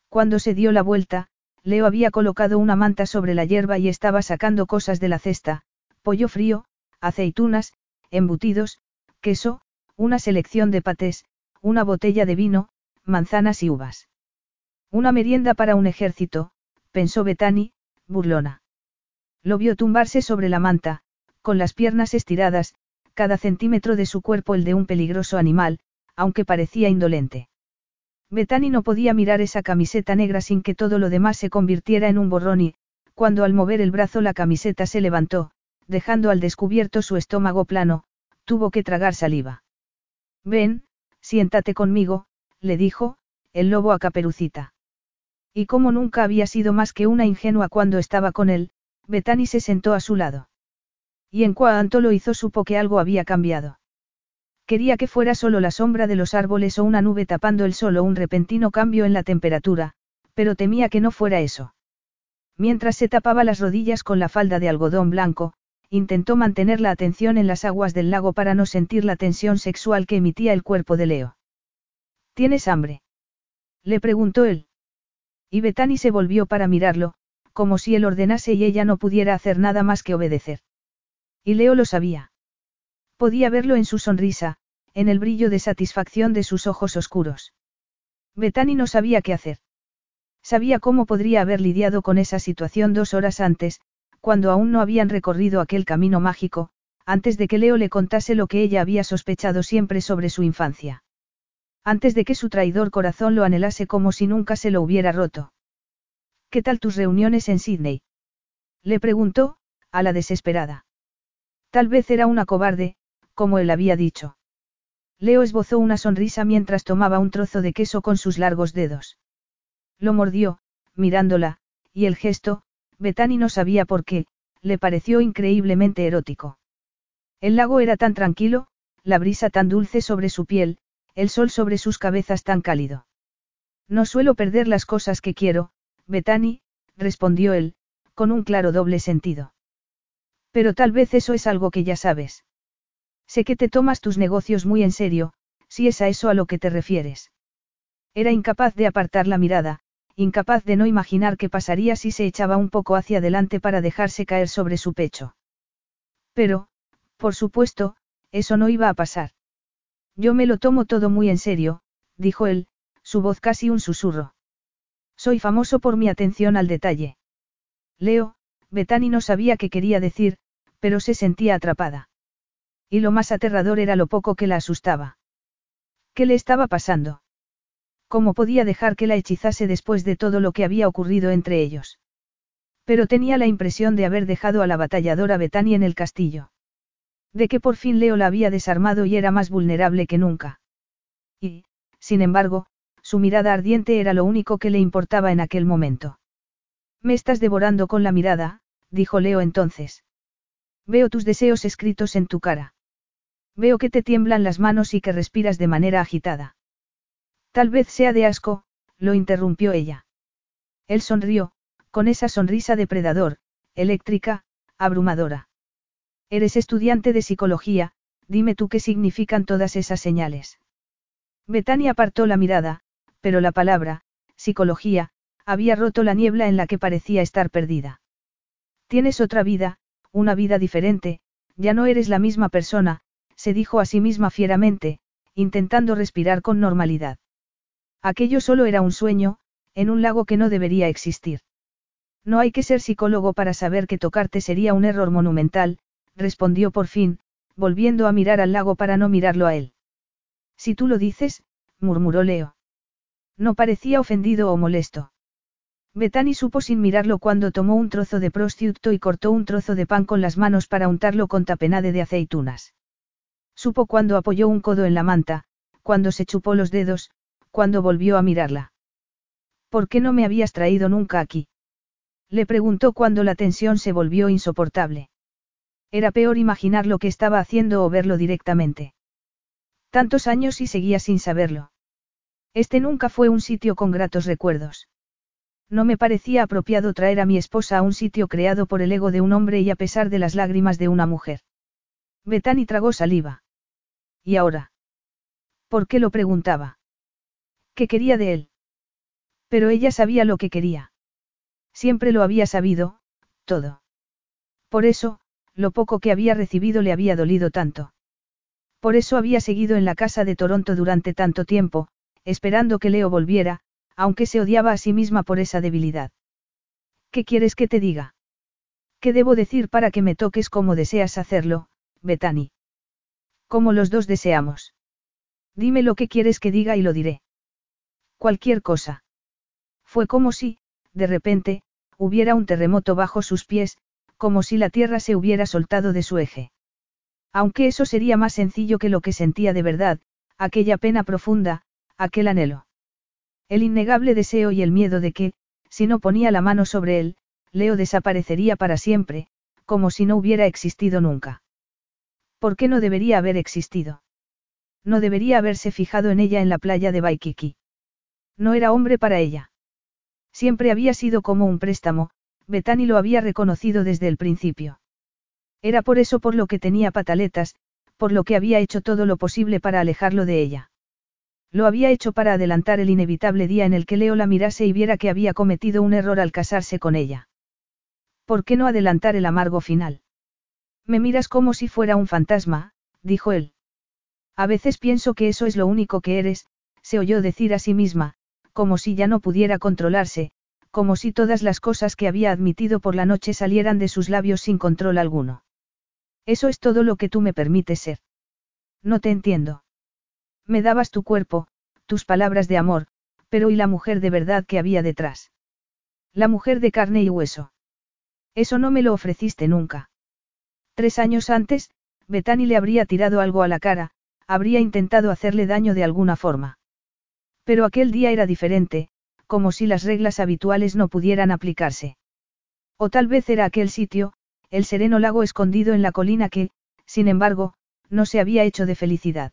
Cuando se dio la vuelta, Leo había colocado una manta sobre la hierba y estaba sacando cosas de la cesta, pollo frío, aceitunas, embutidos, queso, una selección de patés, una botella de vino, manzanas y uvas. Una merienda para un ejército, pensó Betani, burlona. Lo vio tumbarse sobre la manta, con las piernas estiradas, cada centímetro de su cuerpo el de un peligroso animal, aunque parecía indolente. Betani no podía mirar esa camiseta negra sin que todo lo demás se convirtiera en un borrón y, cuando al mover el brazo la camiseta se levantó, dejando al descubierto su estómago plano, tuvo que tragar saliva. Ven, siéntate conmigo, le dijo, el lobo a Caperucita. Y como nunca había sido más que una ingenua cuando estaba con él, Betani se sentó a su lado. Y en cuanto lo hizo supo que algo había cambiado. Quería que fuera solo la sombra de los árboles o una nube tapando el sol o un repentino cambio en la temperatura, pero temía que no fuera eso. Mientras se tapaba las rodillas con la falda de algodón blanco, intentó mantener la atención en las aguas del lago para no sentir la tensión sexual que emitía el cuerpo de Leo. ¿Tienes hambre? Le preguntó él. Y Betani se volvió para mirarlo, como si él ordenase y ella no pudiera hacer nada más que obedecer. Y Leo lo sabía. Podía verlo en su sonrisa, en el brillo de satisfacción de sus ojos oscuros. Betani no sabía qué hacer. Sabía cómo podría haber lidiado con esa situación dos horas antes, cuando aún no habían recorrido aquel camino mágico, antes de que Leo le contase lo que ella había sospechado siempre sobre su infancia. Antes de que su traidor corazón lo anhelase como si nunca se lo hubiera roto. ¿Qué tal tus reuniones en Sydney? Le preguntó, a la desesperada. Tal vez era una cobarde, como él había dicho. Leo esbozó una sonrisa mientras tomaba un trozo de queso con sus largos dedos. Lo mordió, mirándola, y el gesto, Betani no sabía por qué, le pareció increíblemente erótico. El lago era tan tranquilo, la brisa tan dulce sobre su piel, el sol sobre sus cabezas tan cálido. No suelo perder las cosas que quiero, Betani, respondió él, con un claro doble sentido. Pero tal vez eso es algo que ya sabes. Sé que te tomas tus negocios muy en serio, si es a eso a lo que te refieres. Era incapaz de apartar la mirada, incapaz de no imaginar qué pasaría si se echaba un poco hacia adelante para dejarse caer sobre su pecho. Pero, por supuesto, eso no iba a pasar. Yo me lo tomo todo muy en serio, dijo él, su voz casi un susurro. Soy famoso por mi atención al detalle. Leo, Betani no sabía qué quería decir, pero se sentía atrapada. Y lo más aterrador era lo poco que la asustaba. ¿Qué le estaba pasando? ¿Cómo podía dejar que la hechizase después de todo lo que había ocurrido entre ellos? Pero tenía la impresión de haber dejado a la batalladora Betani en el castillo. De que por fin Leo la había desarmado y era más vulnerable que nunca. Y, sin embargo, su mirada ardiente era lo único que le importaba en aquel momento. Me estás devorando con la mirada, dijo Leo entonces. Veo tus deseos escritos en tu cara. Veo que te tiemblan las manos y que respiras de manera agitada. Tal vez sea de asco, lo interrumpió ella. Él sonrió, con esa sonrisa depredador, eléctrica, abrumadora. Eres estudiante de psicología, dime tú qué significan todas esas señales. Betania apartó la mirada, pero la palabra, psicología, había roto la niebla en la que parecía estar perdida. Tienes otra vida, una vida diferente, ya no eres la misma persona, se dijo a sí misma fieramente, intentando respirar con normalidad. Aquello solo era un sueño, en un lago que no debería existir. No hay que ser psicólogo para saber que tocarte sería un error monumental, respondió por fin, volviendo a mirar al lago para no mirarlo a él. Si tú lo dices, murmuró Leo. No parecía ofendido o molesto. Betani supo sin mirarlo cuando tomó un trozo de prosciutto y cortó un trozo de pan con las manos para untarlo con tapenade de aceitunas. Supo cuando apoyó un codo en la manta, cuando se chupó los dedos, cuando volvió a mirarla. ¿Por qué no me habías traído nunca aquí? Le preguntó cuando la tensión se volvió insoportable. Era peor imaginar lo que estaba haciendo o verlo directamente. Tantos años y seguía sin saberlo. Este nunca fue un sitio con gratos recuerdos. No me parecía apropiado traer a mi esposa a un sitio creado por el ego de un hombre y a pesar de las lágrimas de una mujer. Betani tragó saliva. ¿Y ahora? ¿Por qué lo preguntaba? ¿Qué quería de él? Pero ella sabía lo que quería. Siempre lo había sabido, todo. Por eso, lo poco que había recibido le había dolido tanto. Por eso había seguido en la casa de Toronto durante tanto tiempo, esperando que Leo volviera, aunque se odiaba a sí misma por esa debilidad. ¿Qué quieres que te diga? ¿Qué debo decir para que me toques como deseas hacerlo, Betani? Como los dos deseamos. Dime lo que quieres que diga y lo diré. Cualquier cosa. Fue como si, de repente, hubiera un terremoto bajo sus pies, como si la tierra se hubiera soltado de su eje. Aunque eso sería más sencillo que lo que sentía de verdad, aquella pena profunda, aquel anhelo. El innegable deseo y el miedo de que, si no ponía la mano sobre él, Leo desaparecería para siempre, como si no hubiera existido nunca. ¿Por qué no debería haber existido? No debería haberse fijado en ella en la playa de Baikiki. No era hombre para ella. Siempre había sido como un préstamo, Betani lo había reconocido desde el principio. Era por eso por lo que tenía pataletas, por lo que había hecho todo lo posible para alejarlo de ella. Lo había hecho para adelantar el inevitable día en el que Leo la mirase y viera que había cometido un error al casarse con ella. ¿Por qué no adelantar el amargo final? Me miras como si fuera un fantasma, dijo él. A veces pienso que eso es lo único que eres, se oyó decir a sí misma, como si ya no pudiera controlarse, como si todas las cosas que había admitido por la noche salieran de sus labios sin control alguno. Eso es todo lo que tú me permites ser. No te entiendo. Me dabas tu cuerpo, tus palabras de amor, pero ¿y la mujer de verdad que había detrás? La mujer de carne y hueso. Eso no me lo ofreciste nunca. Tres años antes, Betani le habría tirado algo a la cara, habría intentado hacerle daño de alguna forma. Pero aquel día era diferente, como si las reglas habituales no pudieran aplicarse. O tal vez era aquel sitio, el sereno lago escondido en la colina que, sin embargo, no se había hecho de felicidad.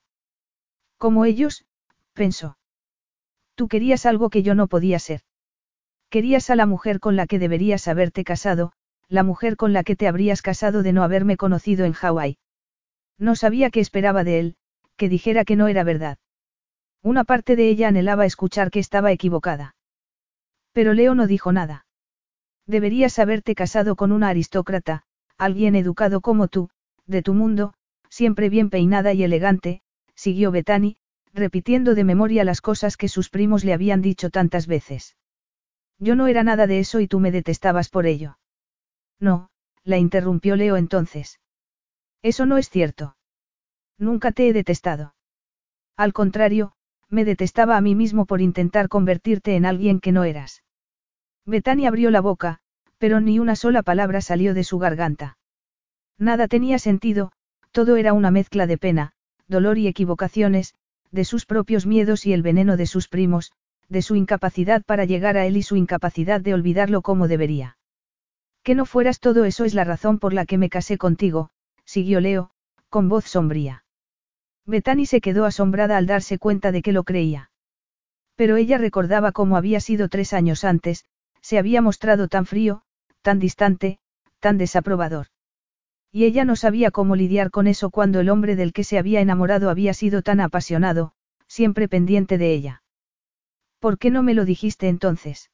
Como ellos, pensó. Tú querías algo que yo no podía ser. Querías a la mujer con la que deberías haberte casado, la mujer con la que te habrías casado de no haberme conocido en Hawái. No sabía qué esperaba de él, que dijera que no era verdad. Una parte de ella anhelaba escuchar que estaba equivocada. Pero Leo no dijo nada. Deberías haberte casado con una aristócrata, alguien educado como tú, de tu mundo, siempre bien peinada y elegante, siguió Betani, repitiendo de memoria las cosas que sus primos le habían dicho tantas veces. Yo no era nada de eso y tú me detestabas por ello. No, la interrumpió Leo entonces. Eso no es cierto. Nunca te he detestado. Al contrario, me detestaba a mí mismo por intentar convertirte en alguien que no eras. Betania abrió la boca, pero ni una sola palabra salió de su garganta. Nada tenía sentido, todo era una mezcla de pena, dolor y equivocaciones, de sus propios miedos y el veneno de sus primos, de su incapacidad para llegar a él y su incapacidad de olvidarlo como debería. Que no fueras todo eso es la razón por la que me casé contigo, siguió Leo, con voz sombría. Bethany se quedó asombrada al darse cuenta de que lo creía. Pero ella recordaba cómo había sido tres años antes, se había mostrado tan frío, tan distante, tan desaprobador. Y ella no sabía cómo lidiar con eso cuando el hombre del que se había enamorado había sido tan apasionado, siempre pendiente de ella. ¿Por qué no me lo dijiste entonces?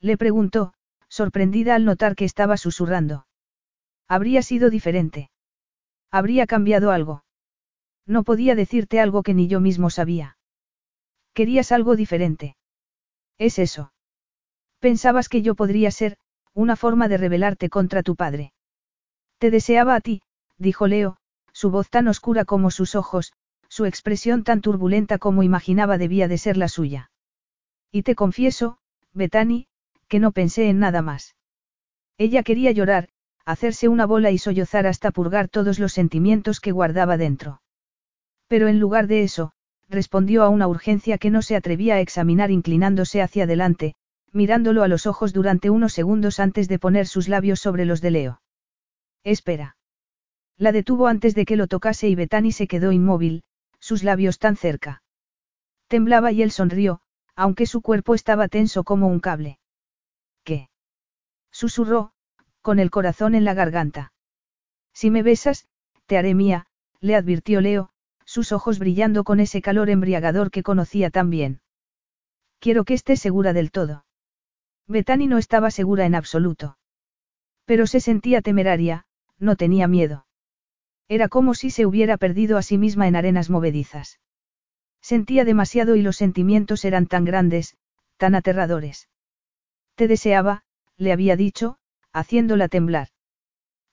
Le preguntó, sorprendida al notar que estaba susurrando. Habría sido diferente. Habría cambiado algo. No podía decirte algo que ni yo mismo sabía. Querías algo diferente. Es eso. Pensabas que yo podría ser, una forma de rebelarte contra tu padre. Te deseaba a ti, dijo Leo, su voz tan oscura como sus ojos, su expresión tan turbulenta como imaginaba debía de ser la suya. Y te confieso, Betani, que no pensé en nada más. Ella quería llorar, hacerse una bola y sollozar hasta purgar todos los sentimientos que guardaba dentro. Pero en lugar de eso, respondió a una urgencia que no se atrevía a examinar inclinándose hacia adelante, mirándolo a los ojos durante unos segundos antes de poner sus labios sobre los de Leo. Espera. La detuvo antes de que lo tocase y Betani se quedó inmóvil, sus labios tan cerca. Temblaba y él sonrió, aunque su cuerpo estaba tenso como un cable. Susurró, con el corazón en la garganta. Si me besas, te haré mía, le advirtió Leo, sus ojos brillando con ese calor embriagador que conocía tan bien. Quiero que estés segura del todo. Betani no estaba segura en absoluto. Pero se sentía temeraria, no tenía miedo. Era como si se hubiera perdido a sí misma en arenas movedizas. Sentía demasiado y los sentimientos eran tan grandes, tan aterradores. Te deseaba, le había dicho, haciéndola temblar.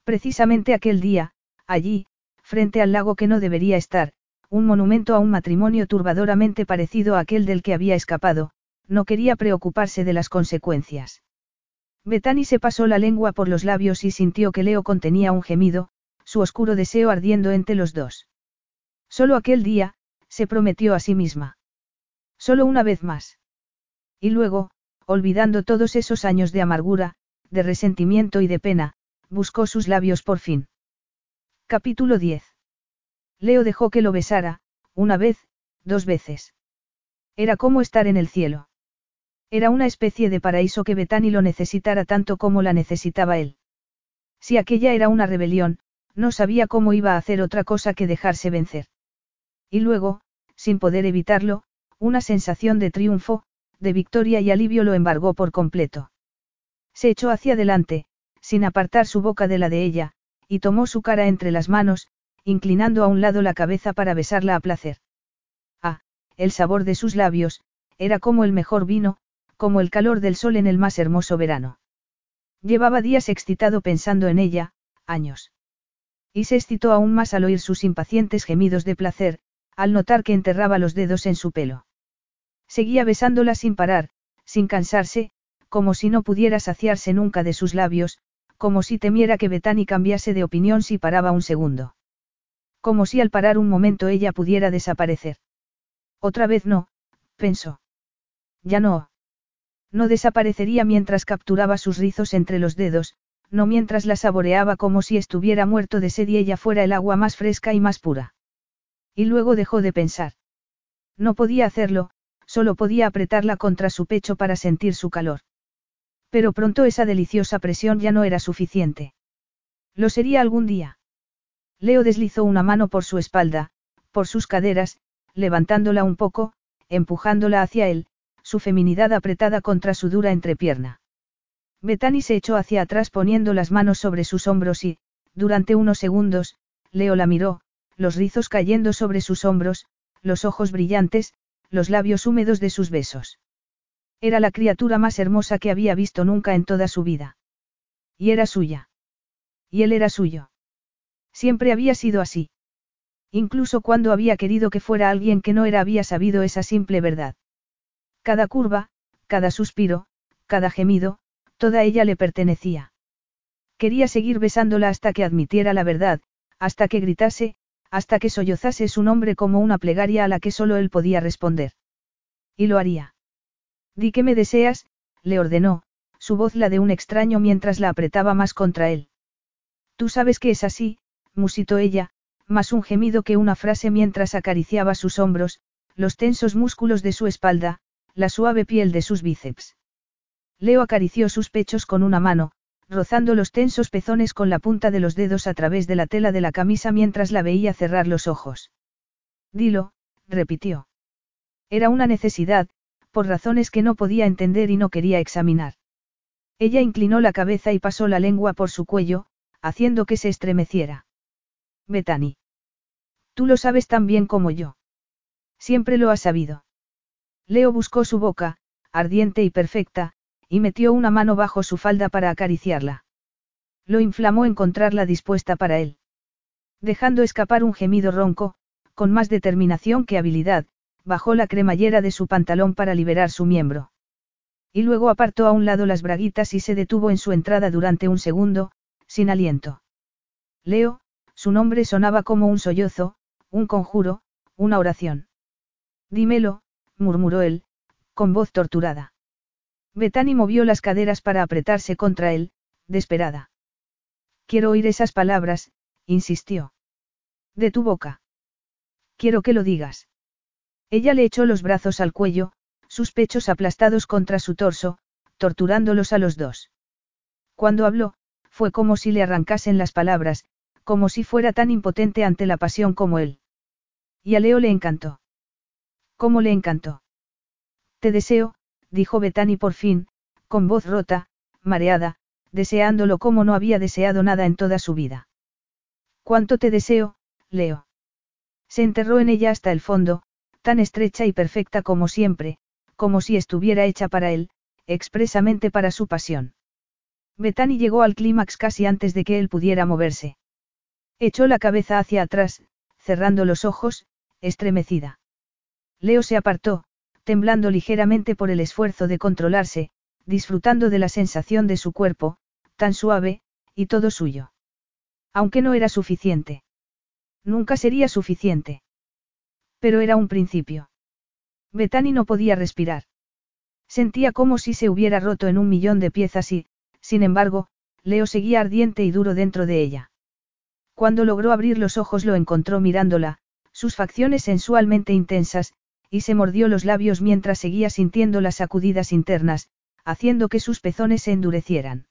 Precisamente aquel día, allí, frente al lago que no debería estar, un monumento a un matrimonio turbadoramente parecido a aquel del que había escapado, no quería preocuparse de las consecuencias. Betani se pasó la lengua por los labios y sintió que Leo contenía un gemido, su oscuro deseo ardiendo entre los dos. Solo aquel día, se prometió a sí misma. Solo una vez más. Y luego, olvidando todos esos años de amargura, de resentimiento y de pena, buscó sus labios por fin. Capítulo 10. Leo dejó que lo besara, una vez, dos veces. Era como estar en el cielo. Era una especie de paraíso que Betani lo necesitara tanto como la necesitaba él. Si aquella era una rebelión, no sabía cómo iba a hacer otra cosa que dejarse vencer. Y luego, sin poder evitarlo, una sensación de triunfo, de victoria y alivio lo embargó por completo. Se echó hacia adelante, sin apartar su boca de la de ella, y tomó su cara entre las manos, inclinando a un lado la cabeza para besarla a placer. Ah, el sabor de sus labios, era como el mejor vino, como el calor del sol en el más hermoso verano. Llevaba días excitado pensando en ella, años. Y se excitó aún más al oír sus impacientes gemidos de placer, al notar que enterraba los dedos en su pelo. Seguía besándola sin parar, sin cansarse, como si no pudiera saciarse nunca de sus labios, como si temiera que Betani cambiase de opinión si paraba un segundo. Como si al parar un momento ella pudiera desaparecer. Otra vez no, pensó. Ya no. No desaparecería mientras capturaba sus rizos entre los dedos, no mientras la saboreaba como si estuviera muerto de sed y ella fuera el agua más fresca y más pura. Y luego dejó de pensar. No podía hacerlo, solo podía apretarla contra su pecho para sentir su calor. Pero pronto esa deliciosa presión ya no era suficiente. Lo sería algún día. Leo deslizó una mano por su espalda, por sus caderas, levantándola un poco, empujándola hacia él, su feminidad apretada contra su dura entrepierna. Bethany se echó hacia atrás poniendo las manos sobre sus hombros y, durante unos segundos, Leo la miró, los rizos cayendo sobre sus hombros, los ojos brillantes, los labios húmedos de sus besos. Era la criatura más hermosa que había visto nunca en toda su vida. Y era suya. Y él era suyo. Siempre había sido así. Incluso cuando había querido que fuera alguien que no era había sabido esa simple verdad. Cada curva, cada suspiro, cada gemido, toda ella le pertenecía. Quería seguir besándola hasta que admitiera la verdad, hasta que gritase, hasta que sollozase su nombre como una plegaria a la que solo él podía responder. Y lo haría. Di que me deseas, le ordenó, su voz la de un extraño mientras la apretaba más contra él. Tú sabes que es así, musitó ella, más un gemido que una frase mientras acariciaba sus hombros, los tensos músculos de su espalda, la suave piel de sus bíceps. Leo acarició sus pechos con una mano, rozando los tensos pezones con la punta de los dedos a través de la tela de la camisa mientras la veía cerrar los ojos. Dilo, repitió. Era una necesidad, por razones que no podía entender y no quería examinar. Ella inclinó la cabeza y pasó la lengua por su cuello, haciendo que se estremeciera. Betani. Tú lo sabes tan bien como yo. Siempre lo has sabido. Leo buscó su boca, ardiente y perfecta, y metió una mano bajo su falda para acariciarla. Lo inflamó encontrarla dispuesta para él. Dejando escapar un gemido ronco, con más determinación que habilidad, bajó la cremallera de su pantalón para liberar su miembro. Y luego apartó a un lado las braguitas y se detuvo en su entrada durante un segundo, sin aliento. Leo, su nombre sonaba como un sollozo, un conjuro, una oración. Dímelo, murmuró él, con voz torturada. Betani movió las caderas para apretarse contra él, desesperada. Quiero oír esas palabras, insistió. De tu boca. Quiero que lo digas. Ella le echó los brazos al cuello, sus pechos aplastados contra su torso, torturándolos a los dos. Cuando habló, fue como si le arrancasen las palabras, como si fuera tan impotente ante la pasión como él. Y a Leo le encantó. ¿Cómo le encantó? Te deseo, dijo Betani por fin, con voz rota, mareada, deseándolo como no había deseado nada en toda su vida. ¿Cuánto te deseo, Leo? Se enterró en ella hasta el fondo, tan estrecha y perfecta como siempre, como si estuviera hecha para él, expresamente para su pasión. Betani llegó al clímax casi antes de que él pudiera moverse. Echó la cabeza hacia atrás, cerrando los ojos, estremecida. Leo se apartó, temblando ligeramente por el esfuerzo de controlarse, disfrutando de la sensación de su cuerpo, tan suave, y todo suyo. Aunque no era suficiente. Nunca sería suficiente. Pero era un principio. Betani no podía respirar. Sentía como si se hubiera roto en un millón de piezas y, sin embargo, Leo seguía ardiente y duro dentro de ella. Cuando logró abrir los ojos lo encontró mirándola, sus facciones sensualmente intensas, y se mordió los labios mientras seguía sintiendo las sacudidas internas, haciendo que sus pezones se endurecieran.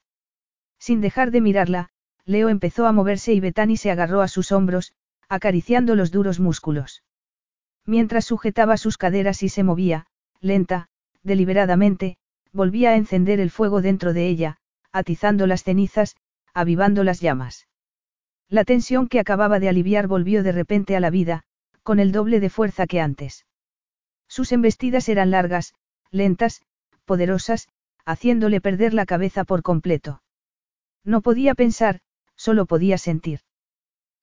Sin dejar de mirarla, Leo empezó a moverse y Betani se agarró a sus hombros, acariciando los duros músculos. Mientras sujetaba sus caderas y se movía, lenta, deliberadamente, volvía a encender el fuego dentro de ella, atizando las cenizas, avivando las llamas. La tensión que acababa de aliviar volvió de repente a la vida, con el doble de fuerza que antes. Sus embestidas eran largas, lentas, poderosas, haciéndole perder la cabeza por completo. No podía pensar, solo podía sentir.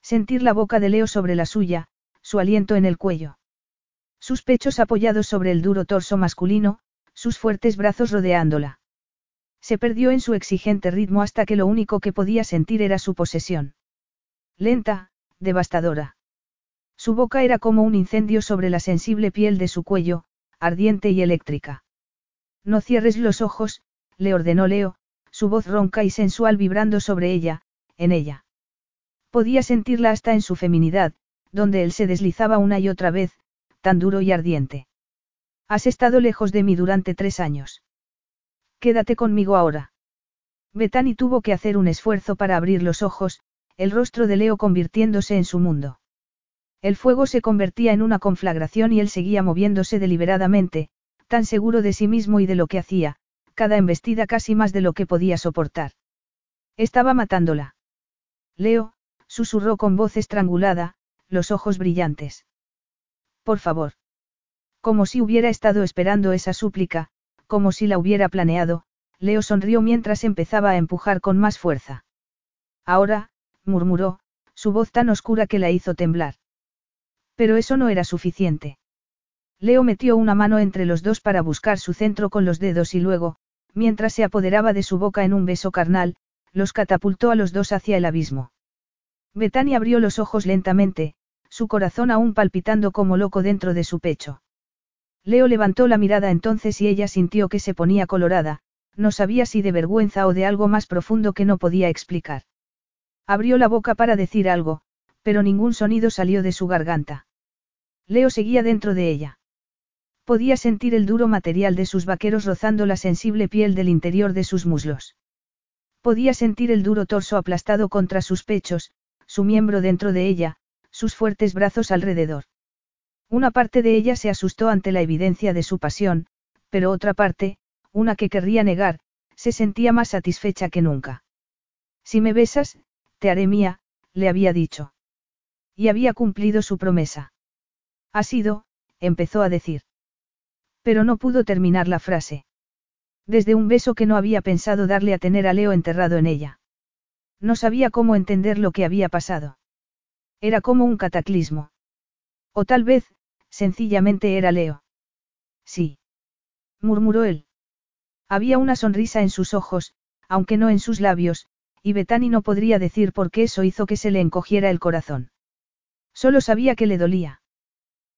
Sentir la boca de Leo sobre la suya, su aliento en el cuello. Sus pechos apoyados sobre el duro torso masculino, sus fuertes brazos rodeándola. Se perdió en su exigente ritmo hasta que lo único que podía sentir era su posesión. Lenta, devastadora. Su boca era como un incendio sobre la sensible piel de su cuello, ardiente y eléctrica. No cierres los ojos, le ordenó Leo, su voz ronca y sensual vibrando sobre ella, en ella. Podía sentirla hasta en su feminidad, donde él se deslizaba una y otra vez, tan duro y ardiente. Has estado lejos de mí durante tres años. Quédate conmigo ahora. Betani tuvo que hacer un esfuerzo para abrir los ojos, el rostro de Leo convirtiéndose en su mundo. El fuego se convertía en una conflagración y él seguía moviéndose deliberadamente, tan seguro de sí mismo y de lo que hacía, cada embestida casi más de lo que podía soportar. Estaba matándola. Leo, susurró con voz estrangulada, los ojos brillantes. Por favor. Como si hubiera estado esperando esa súplica, como si la hubiera planeado, Leo sonrió mientras empezaba a empujar con más fuerza. Ahora, murmuró, su voz tan oscura que la hizo temblar. Pero eso no era suficiente. Leo metió una mano entre los dos para buscar su centro con los dedos y luego, mientras se apoderaba de su boca en un beso carnal, los catapultó a los dos hacia el abismo. Betania abrió los ojos lentamente, su corazón aún palpitando como loco dentro de su pecho. Leo levantó la mirada entonces y ella sintió que se ponía colorada, no sabía si de vergüenza o de algo más profundo que no podía explicar. Abrió la boca para decir algo, pero ningún sonido salió de su garganta. Leo seguía dentro de ella. Podía sentir el duro material de sus vaqueros rozando la sensible piel del interior de sus muslos. Podía sentir el duro torso aplastado contra sus pechos, su miembro dentro de ella, sus fuertes brazos alrededor. Una parte de ella se asustó ante la evidencia de su pasión, pero otra parte, una que querría negar, se sentía más satisfecha que nunca. Si me besas, te haré mía, le había dicho. Y había cumplido su promesa. Ha sido, empezó a decir. Pero no pudo terminar la frase. Desde un beso que no había pensado darle a tener a Leo enterrado en ella. No sabía cómo entender lo que había pasado. Era como un cataclismo. O tal vez, sencillamente era Leo. Sí. murmuró él. Había una sonrisa en sus ojos, aunque no en sus labios, y Betani no podría decir por qué eso hizo que se le encogiera el corazón. Solo sabía que le dolía.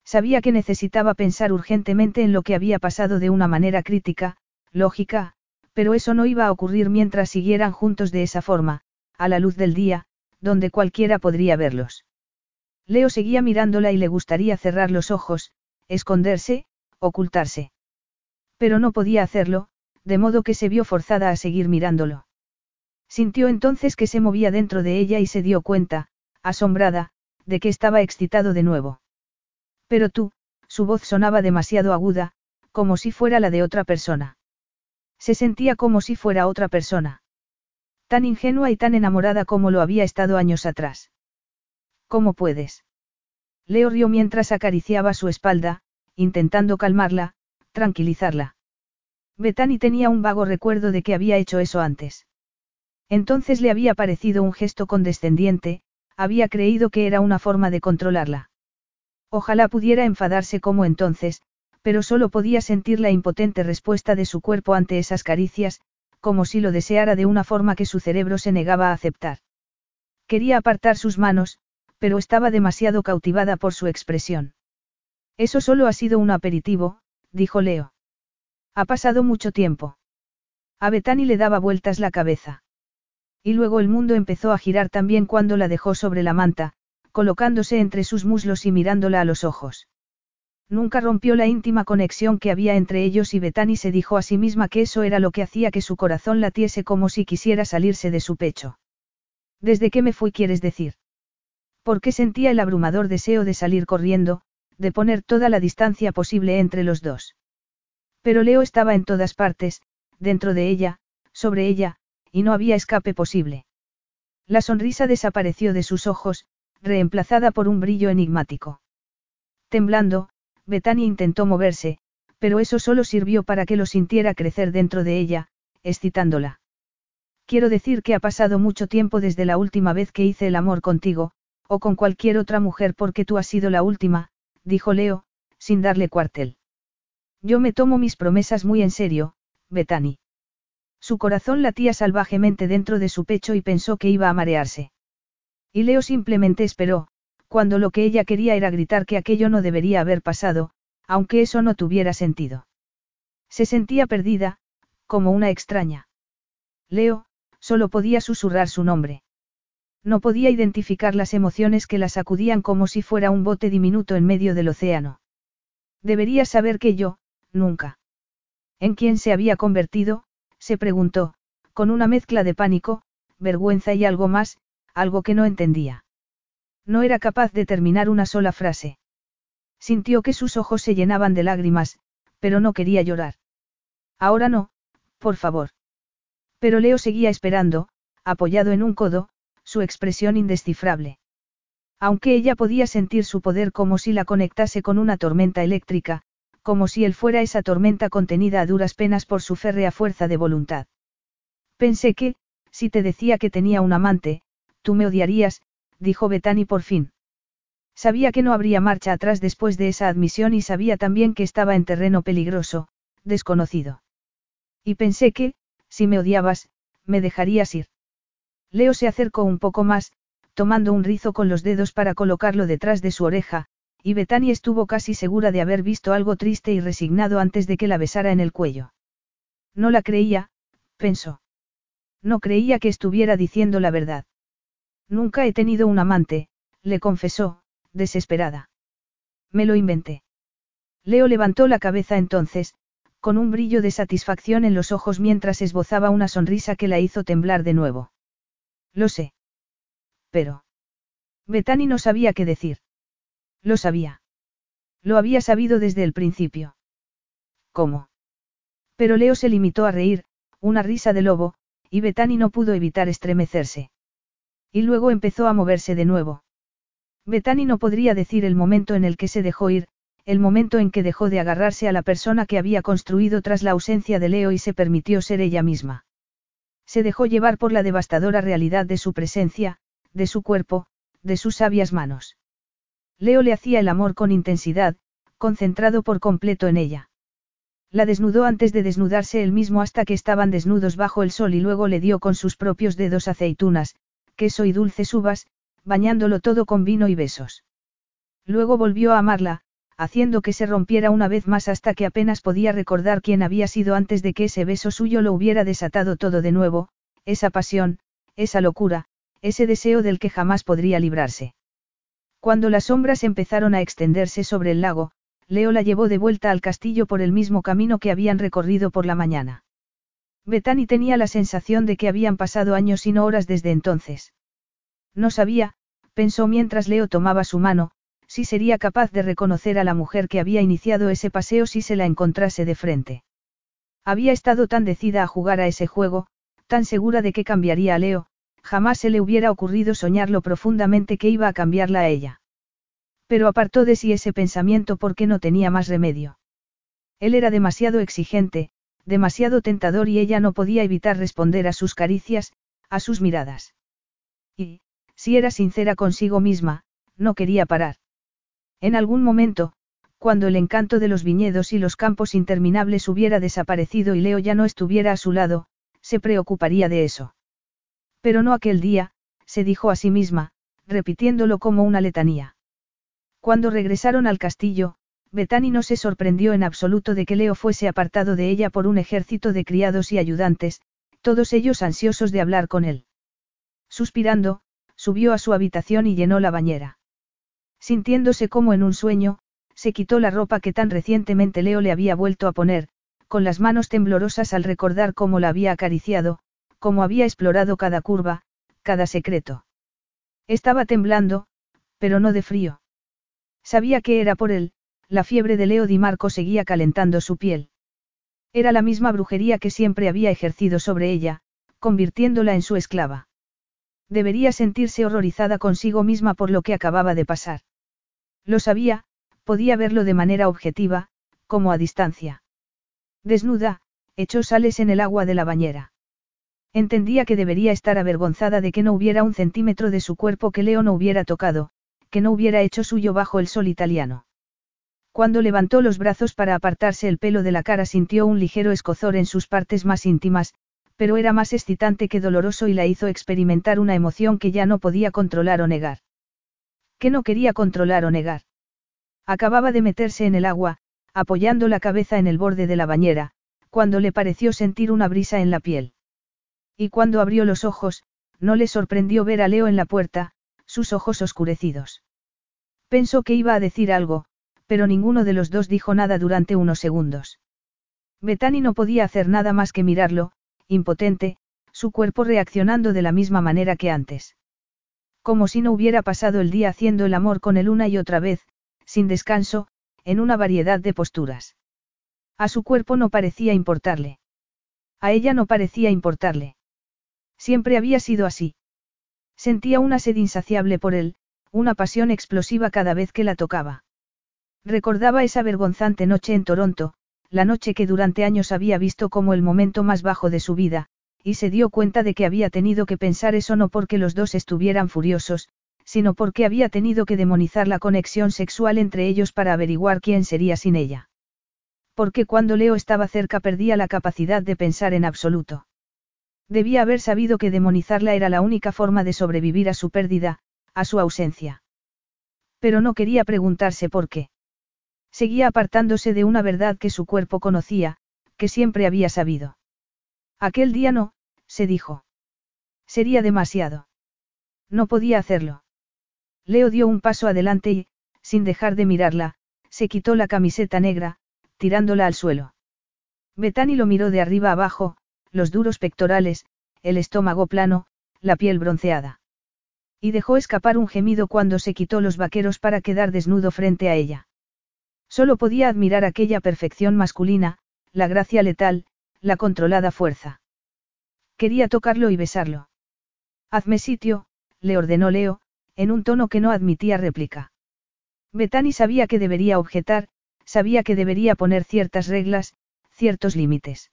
Sabía que necesitaba pensar urgentemente en lo que había pasado de una manera crítica, lógica, pero eso no iba a ocurrir mientras siguieran juntos de esa forma, a la luz del día, donde cualquiera podría verlos. Leo seguía mirándola y le gustaría cerrar los ojos, esconderse, ocultarse. Pero no podía hacerlo, de modo que se vio forzada a seguir mirándolo. Sintió entonces que se movía dentro de ella y se dio cuenta, asombrada, de que estaba excitado de nuevo. Pero tú, su voz sonaba demasiado aguda, como si fuera la de otra persona. Se sentía como si fuera otra persona. Tan ingenua y tan enamorada como lo había estado años atrás. ¿Cómo puedes? Leo rió mientras acariciaba su espalda, intentando calmarla, tranquilizarla. Betani tenía un vago recuerdo de que había hecho eso antes. Entonces le había parecido un gesto condescendiente, había creído que era una forma de controlarla. Ojalá pudiera enfadarse como entonces, pero solo podía sentir la impotente respuesta de su cuerpo ante esas caricias, como si lo deseara de una forma que su cerebro se negaba a aceptar. Quería apartar sus manos, pero estaba demasiado cautivada por su expresión. Eso solo ha sido un aperitivo, dijo Leo. Ha pasado mucho tiempo. A Betani le daba vueltas la cabeza. Y luego el mundo empezó a girar también cuando la dejó sobre la manta, colocándose entre sus muslos y mirándola a los ojos. Nunca rompió la íntima conexión que había entre ellos y Betani se dijo a sí misma que eso era lo que hacía que su corazón latiese como si quisiera salirse de su pecho. Desde que me fui quieres decir. Porque sentía el abrumador deseo de salir corriendo, de poner toda la distancia posible entre los dos. Pero Leo estaba en todas partes, dentro de ella, sobre ella, y no había escape posible. La sonrisa desapareció de sus ojos, reemplazada por un brillo enigmático. Temblando, Betania intentó moverse, pero eso solo sirvió para que lo sintiera crecer dentro de ella, excitándola. Quiero decir que ha pasado mucho tiempo desde la última vez que hice el amor contigo, o con cualquier otra mujer porque tú has sido la última, dijo Leo, sin darle cuartel. Yo me tomo mis promesas muy en serio, Betani. Su corazón latía salvajemente dentro de su pecho y pensó que iba a marearse. Y Leo simplemente esperó, cuando lo que ella quería era gritar que aquello no debería haber pasado, aunque eso no tuviera sentido. Se sentía perdida, como una extraña. Leo, solo podía susurrar su nombre. No podía identificar las emociones que la sacudían como si fuera un bote diminuto en medio del océano. Debería saber que yo, nunca. ¿En quién se había convertido? se preguntó, con una mezcla de pánico, vergüenza y algo más, algo que no entendía. No era capaz de terminar una sola frase. Sintió que sus ojos se llenaban de lágrimas, pero no quería llorar. Ahora no, por favor. Pero Leo seguía esperando, apoyado en un codo, su expresión indescifrable. Aunque ella podía sentir su poder como si la conectase con una tormenta eléctrica, como si él fuera esa tormenta contenida a duras penas por su férrea fuerza de voluntad. Pensé que, si te decía que tenía un amante, tú me odiarías, dijo Betani por fin. Sabía que no habría marcha atrás después de esa admisión y sabía también que estaba en terreno peligroso, desconocido. Y pensé que, si me odiabas, me dejarías ir. Leo se acercó un poco más, tomando un rizo con los dedos para colocarlo detrás de su oreja, y Betani estuvo casi segura de haber visto algo triste y resignado antes de que la besara en el cuello. No la creía, pensó. No creía que estuviera diciendo la verdad. Nunca he tenido un amante, le confesó, desesperada. Me lo inventé. Leo levantó la cabeza entonces, con un brillo de satisfacción en los ojos mientras esbozaba una sonrisa que la hizo temblar de nuevo. Lo sé. Pero. Betani no sabía qué decir. Lo sabía. Lo había sabido desde el principio. ¿Cómo? Pero Leo se limitó a reír, una risa de lobo, y Betani no pudo evitar estremecerse. Y luego empezó a moverse de nuevo. Betani no podría decir el momento en el que se dejó ir, el momento en que dejó de agarrarse a la persona que había construido tras la ausencia de Leo y se permitió ser ella misma. Se dejó llevar por la devastadora realidad de su presencia, de su cuerpo, de sus sabias manos. Leo le hacía el amor con intensidad, concentrado por completo en ella. La desnudó antes de desnudarse él mismo hasta que estaban desnudos bajo el sol y luego le dio con sus propios dedos aceitunas, queso y dulces uvas, bañándolo todo con vino y besos. Luego volvió a amarla, haciendo que se rompiera una vez más hasta que apenas podía recordar quién había sido antes de que ese beso suyo lo hubiera desatado todo de nuevo, esa pasión, esa locura, ese deseo del que jamás podría librarse. Cuando las sombras empezaron a extenderse sobre el lago, Leo la llevó de vuelta al castillo por el mismo camino que habían recorrido por la mañana. Bethany tenía la sensación de que habían pasado años y no horas desde entonces. No sabía, pensó mientras Leo tomaba su mano, si sería capaz de reconocer a la mujer que había iniciado ese paseo si se la encontrase de frente. Había estado tan decida a jugar a ese juego, tan segura de que cambiaría a Leo, jamás se le hubiera ocurrido soñarlo profundamente que iba a cambiarla a ella. Pero apartó de sí ese pensamiento porque no tenía más remedio. Él era demasiado exigente, demasiado tentador y ella no podía evitar responder a sus caricias, a sus miradas. Y, si era sincera consigo misma, no quería parar. En algún momento, cuando el encanto de los viñedos y los campos interminables hubiera desaparecido y Leo ya no estuviera a su lado, se preocuparía de eso. Pero no aquel día, se dijo a sí misma, repitiéndolo como una letanía. Cuando regresaron al castillo, Betani no se sorprendió en absoluto de que Leo fuese apartado de ella por un ejército de criados y ayudantes, todos ellos ansiosos de hablar con él. Suspirando, subió a su habitación y llenó la bañera. Sintiéndose como en un sueño, se quitó la ropa que tan recientemente Leo le había vuelto a poner, con las manos temblorosas al recordar cómo la había acariciado, cómo había explorado cada curva, cada secreto. Estaba temblando, pero no de frío. Sabía que era por él, la fiebre de Leo Di Marco seguía calentando su piel. Era la misma brujería que siempre había ejercido sobre ella, convirtiéndola en su esclava. Debería sentirse horrorizada consigo misma por lo que acababa de pasar. Lo sabía, podía verlo de manera objetiva, como a distancia. Desnuda, echó sales en el agua de la bañera. Entendía que debería estar avergonzada de que no hubiera un centímetro de su cuerpo que Leo no hubiera tocado, que no hubiera hecho suyo bajo el sol italiano. Cuando levantó los brazos para apartarse el pelo de la cara sintió un ligero escozor en sus partes más íntimas, pero era más excitante que doloroso y la hizo experimentar una emoción que ya no podía controlar o negar. Que no quería controlar o negar. Acababa de meterse en el agua, apoyando la cabeza en el borde de la bañera, cuando le pareció sentir una brisa en la piel. Y cuando abrió los ojos, no le sorprendió ver a Leo en la puerta, sus ojos oscurecidos. Pensó que iba a decir algo, pero ninguno de los dos dijo nada durante unos segundos. Betani no podía hacer nada más que mirarlo, impotente, su cuerpo reaccionando de la misma manera que antes. Como si no hubiera pasado el día haciendo el amor con él una y otra vez, sin descanso, en una variedad de posturas. A su cuerpo no parecía importarle. A ella no parecía importarle. Siempre había sido así. Sentía una sed insaciable por él, una pasión explosiva cada vez que la tocaba. Recordaba esa vergonzante noche en Toronto, la noche que durante años había visto como el momento más bajo de su vida, y se dio cuenta de que había tenido que pensar eso no porque los dos estuvieran furiosos, sino porque había tenido que demonizar la conexión sexual entre ellos para averiguar quién sería sin ella. Porque cuando Leo estaba cerca perdía la capacidad de pensar en absoluto. Debía haber sabido que demonizarla era la única forma de sobrevivir a su pérdida, a su ausencia. Pero no quería preguntarse por qué. Seguía apartándose de una verdad que su cuerpo conocía, que siempre había sabido. Aquel día no, se dijo. Sería demasiado. No podía hacerlo. Leo dio un paso adelante y, sin dejar de mirarla, se quitó la camiseta negra, tirándola al suelo. Betani lo miró de arriba abajo, los duros pectorales, el estómago plano, la piel bronceada. Y dejó escapar un gemido cuando se quitó los vaqueros para quedar desnudo frente a ella. Solo podía admirar aquella perfección masculina, la gracia letal, la controlada fuerza. Quería tocarlo y besarlo. Hazme sitio, le ordenó Leo, en un tono que no admitía réplica. Betani sabía que debería objetar, sabía que debería poner ciertas reglas, ciertos límites.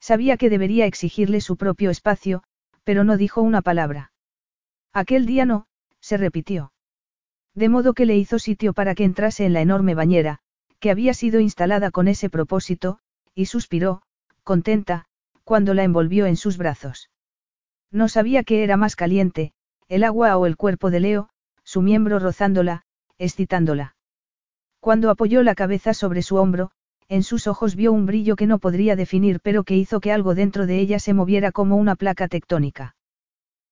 Sabía que debería exigirle su propio espacio, pero no dijo una palabra. Aquel día no, se repitió. De modo que le hizo sitio para que entrase en la enorme bañera, que había sido instalada con ese propósito, y suspiró, contenta, cuando la envolvió en sus brazos. No sabía qué era más caliente, el agua o el cuerpo de Leo, su miembro rozándola, excitándola. Cuando apoyó la cabeza sobre su hombro, en sus ojos vio un brillo que no podría definir pero que hizo que algo dentro de ella se moviera como una placa tectónica.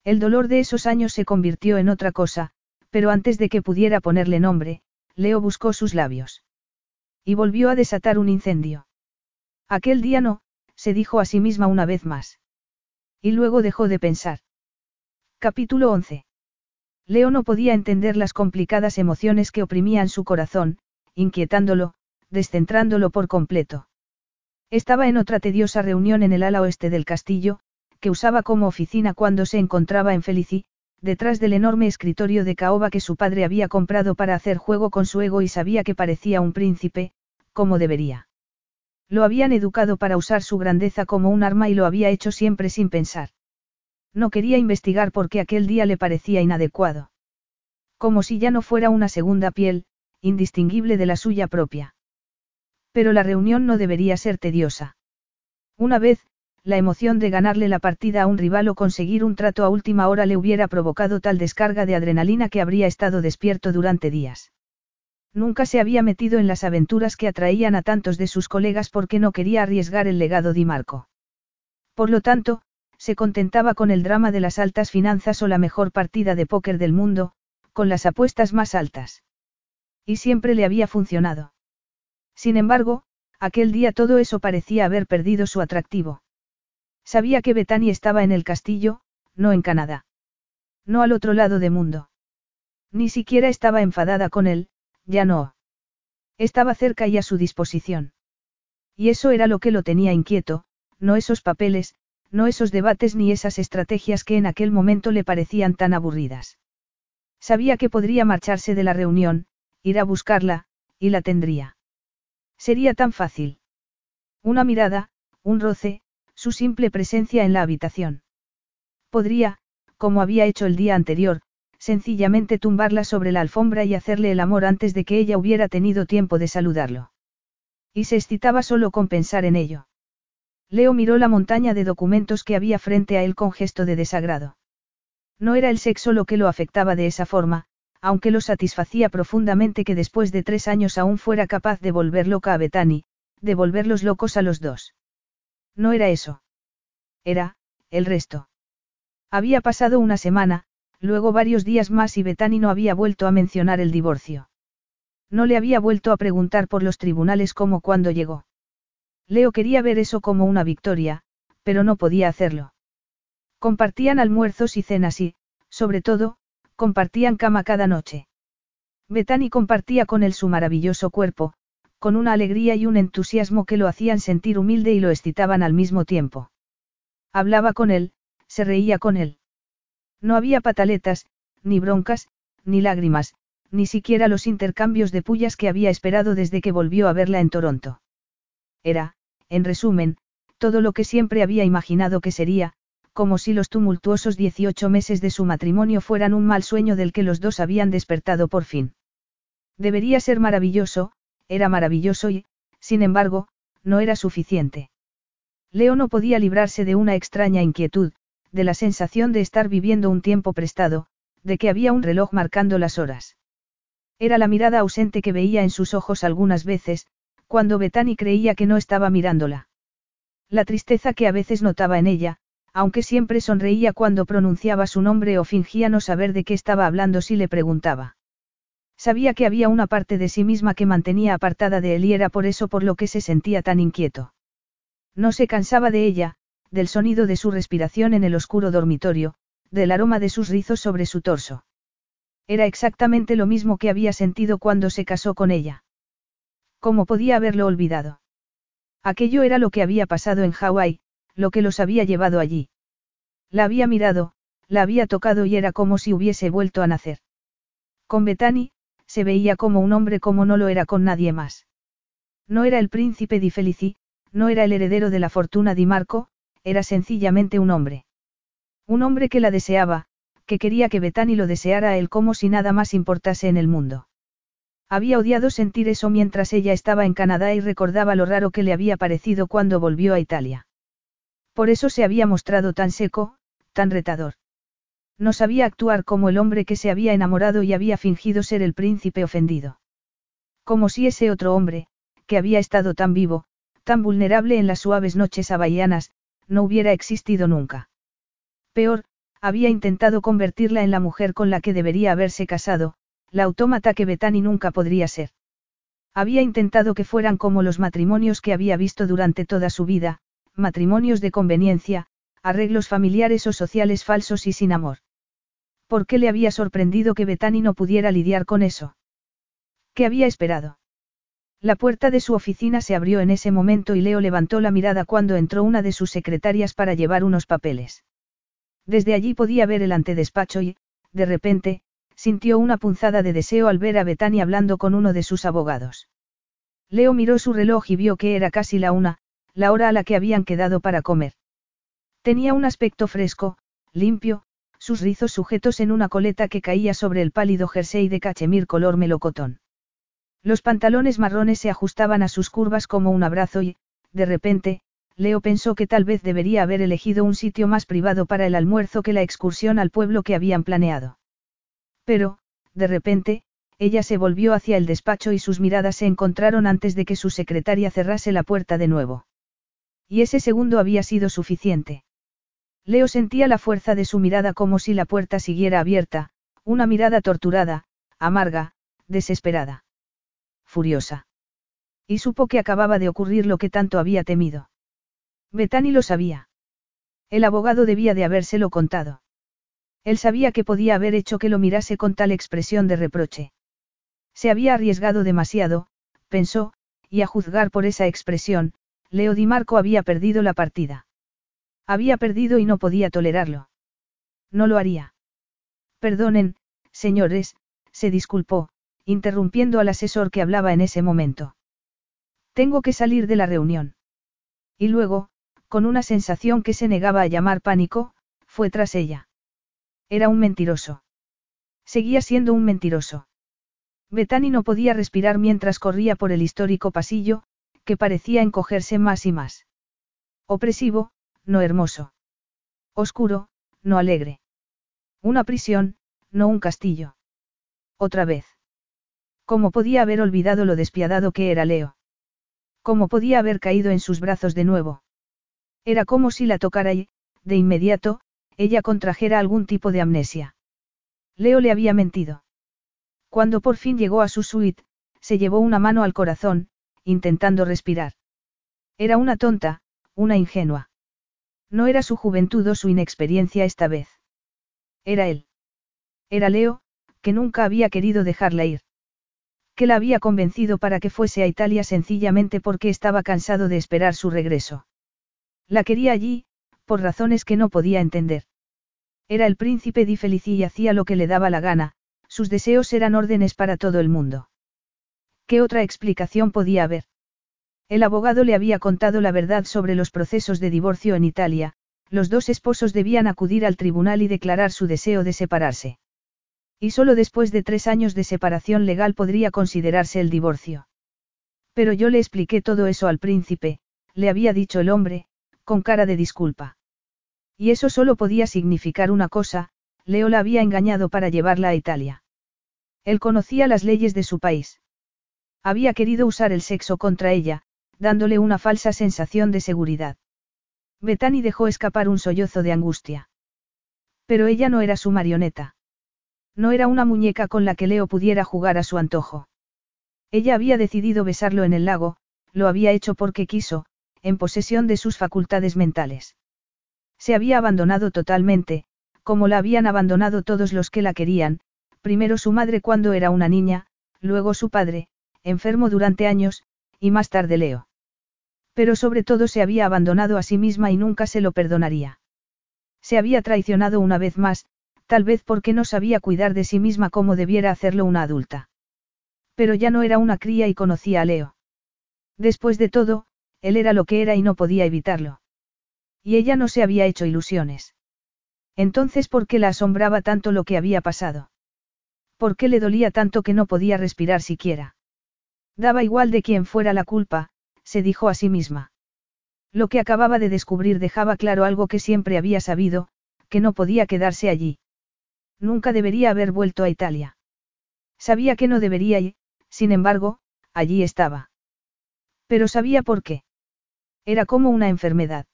El dolor de esos años se convirtió en otra cosa, pero antes de que pudiera ponerle nombre, Leo buscó sus labios. Y volvió a desatar un incendio. Aquel día no, se dijo a sí misma una vez más. Y luego dejó de pensar. Capítulo 11. Leo no podía entender las complicadas emociones que oprimían su corazón, inquietándolo, descentrándolo por completo. Estaba en otra tediosa reunión en el ala oeste del castillo, que usaba como oficina cuando se encontraba en Felici, detrás del enorme escritorio de caoba que su padre había comprado para hacer juego con su ego y sabía que parecía un príncipe, como debería. Lo habían educado para usar su grandeza como un arma y lo había hecho siempre sin pensar. No quería investigar porque aquel día le parecía inadecuado. Como si ya no fuera una segunda piel, indistinguible de la suya propia. Pero la reunión no debería ser tediosa. Una vez, la emoción de ganarle la partida a un rival o conseguir un trato a última hora le hubiera provocado tal descarga de adrenalina que habría estado despierto durante días. Nunca se había metido en las aventuras que atraían a tantos de sus colegas porque no quería arriesgar el legado de Marco. Por lo tanto, se contentaba con el drama de las altas finanzas o la mejor partida de póker del mundo, con las apuestas más altas. Y siempre le había funcionado. Sin embargo, aquel día todo eso parecía haber perdido su atractivo. Sabía que Bethany estaba en el castillo, no en Canadá. No al otro lado de mundo. Ni siquiera estaba enfadada con él, ya no. Estaba cerca y a su disposición. Y eso era lo que lo tenía inquieto, no esos papeles, no esos debates ni esas estrategias que en aquel momento le parecían tan aburridas. Sabía que podría marcharse de la reunión, ir a buscarla, y la tendría. Sería tan fácil. Una mirada, un roce, su simple presencia en la habitación. Podría, como había hecho el día anterior, sencillamente tumbarla sobre la alfombra y hacerle el amor antes de que ella hubiera tenido tiempo de saludarlo. Y se excitaba solo con pensar en ello. Leo miró la montaña de documentos que había frente a él con gesto de desagrado. No era el sexo lo que lo afectaba de esa forma, aunque lo satisfacía profundamente que después de tres años aún fuera capaz de volver loca a Betani, de volverlos locos a los dos. No era eso. Era, el resto. Había pasado una semana, luego varios días más y Betani no había vuelto a mencionar el divorcio. No le había vuelto a preguntar por los tribunales como cuando llegó. Leo quería ver eso como una victoria, pero no podía hacerlo. Compartían almuerzos y cenas y, sobre todo, compartían cama cada noche. Betani compartía con él su maravilloso cuerpo, con una alegría y un entusiasmo que lo hacían sentir humilde y lo excitaban al mismo tiempo. Hablaba con él, se reía con él. No había pataletas, ni broncas, ni lágrimas, ni siquiera los intercambios de pullas que había esperado desde que volvió a verla en Toronto. Era, en resumen, todo lo que siempre había imaginado que sería, como si los tumultuosos 18 meses de su matrimonio fueran un mal sueño del que los dos habían despertado por fin. Debería ser maravilloso, era maravilloso y, sin embargo, no era suficiente. Leo no podía librarse de una extraña inquietud, de la sensación de estar viviendo un tiempo prestado, de que había un reloj marcando las horas. Era la mirada ausente que veía en sus ojos algunas veces, cuando Betani creía que no estaba mirándola. La tristeza que a veces notaba en ella, aunque siempre sonreía cuando pronunciaba su nombre o fingía no saber de qué estaba hablando si le preguntaba. Sabía que había una parte de sí misma que mantenía apartada de él y era por eso por lo que se sentía tan inquieto. No se cansaba de ella, del sonido de su respiración en el oscuro dormitorio, del aroma de sus rizos sobre su torso. Era exactamente lo mismo que había sentido cuando se casó con ella. ¿Cómo podía haberlo olvidado? Aquello era lo que había pasado en Hawái, lo que los había llevado allí. La había mirado, la había tocado y era como si hubiese vuelto a nacer. Con Bethany, se veía como un hombre como no lo era con nadie más. No era el príncipe di Felici, no era el heredero de la fortuna di Marco, era sencillamente un hombre. Un hombre que la deseaba, que quería que Bethany lo deseara a él como si nada más importase en el mundo. Había odiado sentir eso mientras ella estaba en Canadá y recordaba lo raro que le había parecido cuando volvió a Italia. Por eso se había mostrado tan seco, tan retador. No sabía actuar como el hombre que se había enamorado y había fingido ser el príncipe ofendido. Como si ese otro hombre, que había estado tan vivo, tan vulnerable en las suaves noches abahianas, no hubiera existido nunca. Peor, había intentado convertirla en la mujer con la que debería haberse casado, la autómata que Betani nunca podría ser. Había intentado que fueran como los matrimonios que había visto durante toda su vida, matrimonios de conveniencia, arreglos familiares o sociales falsos y sin amor. ¿Por qué le había sorprendido que Betani no pudiera lidiar con eso? ¿Qué había esperado? La puerta de su oficina se abrió en ese momento y Leo levantó la mirada cuando entró una de sus secretarias para llevar unos papeles. Desde allí podía ver el antedespacho y, de repente, sintió una punzada de deseo al ver a Betani hablando con uno de sus abogados. Leo miró su reloj y vio que era casi la una, la hora a la que habían quedado para comer. Tenía un aspecto fresco, limpio, sus rizos sujetos en una coleta que caía sobre el pálido jersey de cachemir color melocotón. Los pantalones marrones se ajustaban a sus curvas como un abrazo y, de repente, Leo pensó que tal vez debería haber elegido un sitio más privado para el almuerzo que la excursión al pueblo que habían planeado. Pero, de repente, ella se volvió hacia el despacho y sus miradas se encontraron antes de que su secretaria cerrase la puerta de nuevo. Y ese segundo había sido suficiente. Leo sentía la fuerza de su mirada como si la puerta siguiera abierta, una mirada torturada, amarga, desesperada. Furiosa. Y supo que acababa de ocurrir lo que tanto había temido. Betani lo sabía. El abogado debía de habérselo contado. Él sabía que podía haber hecho que lo mirase con tal expresión de reproche. Se había arriesgado demasiado, pensó, y a juzgar por esa expresión, Leo Di Marco había perdido la partida. Había perdido y no podía tolerarlo. No lo haría. Perdonen, señores, se disculpó, interrumpiendo al asesor que hablaba en ese momento. Tengo que salir de la reunión. Y luego, con una sensación que se negaba a llamar pánico, fue tras ella. Era un mentiroso. Seguía siendo un mentiroso. Betani no podía respirar mientras corría por el histórico pasillo, que parecía encogerse más y más. Opresivo, no hermoso. Oscuro, no alegre. Una prisión, no un castillo. Otra vez. ¿Cómo podía haber olvidado lo despiadado que era Leo? ¿Cómo podía haber caído en sus brazos de nuevo? Era como si la tocara y, de inmediato, ella contrajera algún tipo de amnesia. Leo le había mentido. Cuando por fin llegó a su suite, se llevó una mano al corazón, intentando respirar. Era una tonta, una ingenua. No era su juventud o su inexperiencia esta vez. Era él. Era Leo, que nunca había querido dejarla ir. Que la había convencido para que fuese a Italia sencillamente porque estaba cansado de esperar su regreso. La quería allí, por razones que no podía entender. Era el príncipe di Felici y hacía lo que le daba la gana, sus deseos eran órdenes para todo el mundo. ¿Qué otra explicación podía haber? El abogado le había contado la verdad sobre los procesos de divorcio en Italia, los dos esposos debían acudir al tribunal y declarar su deseo de separarse. Y solo después de tres años de separación legal podría considerarse el divorcio. Pero yo le expliqué todo eso al príncipe, le había dicho el hombre, con cara de disculpa. Y eso solo podía significar una cosa, Leo la había engañado para llevarla a Italia. Él conocía las leyes de su país. Había querido usar el sexo contra ella, dándole una falsa sensación de seguridad. Bethany dejó escapar un sollozo de angustia. Pero ella no era su marioneta. No era una muñeca con la que Leo pudiera jugar a su antojo. Ella había decidido besarlo en el lago, lo había hecho porque quiso, en posesión de sus facultades mentales. Se había abandonado totalmente, como la habían abandonado todos los que la querían, primero su madre cuando era una niña, luego su padre, enfermo durante años, y más tarde Leo. Pero sobre todo se había abandonado a sí misma y nunca se lo perdonaría. Se había traicionado una vez más, tal vez porque no sabía cuidar de sí misma como debiera hacerlo una adulta. Pero ya no era una cría y conocía a Leo. Después de todo, él era lo que era y no podía evitarlo. Y ella no se había hecho ilusiones. Entonces, ¿por qué la asombraba tanto lo que había pasado? ¿Por qué le dolía tanto que no podía respirar siquiera? Daba igual de quién fuera la culpa, se dijo a sí misma. Lo que acababa de descubrir dejaba claro algo que siempre había sabido, que no podía quedarse allí. Nunca debería haber vuelto a Italia. Sabía que no debería y, sin embargo, allí estaba. Pero sabía por qué. Era como una enfermedad.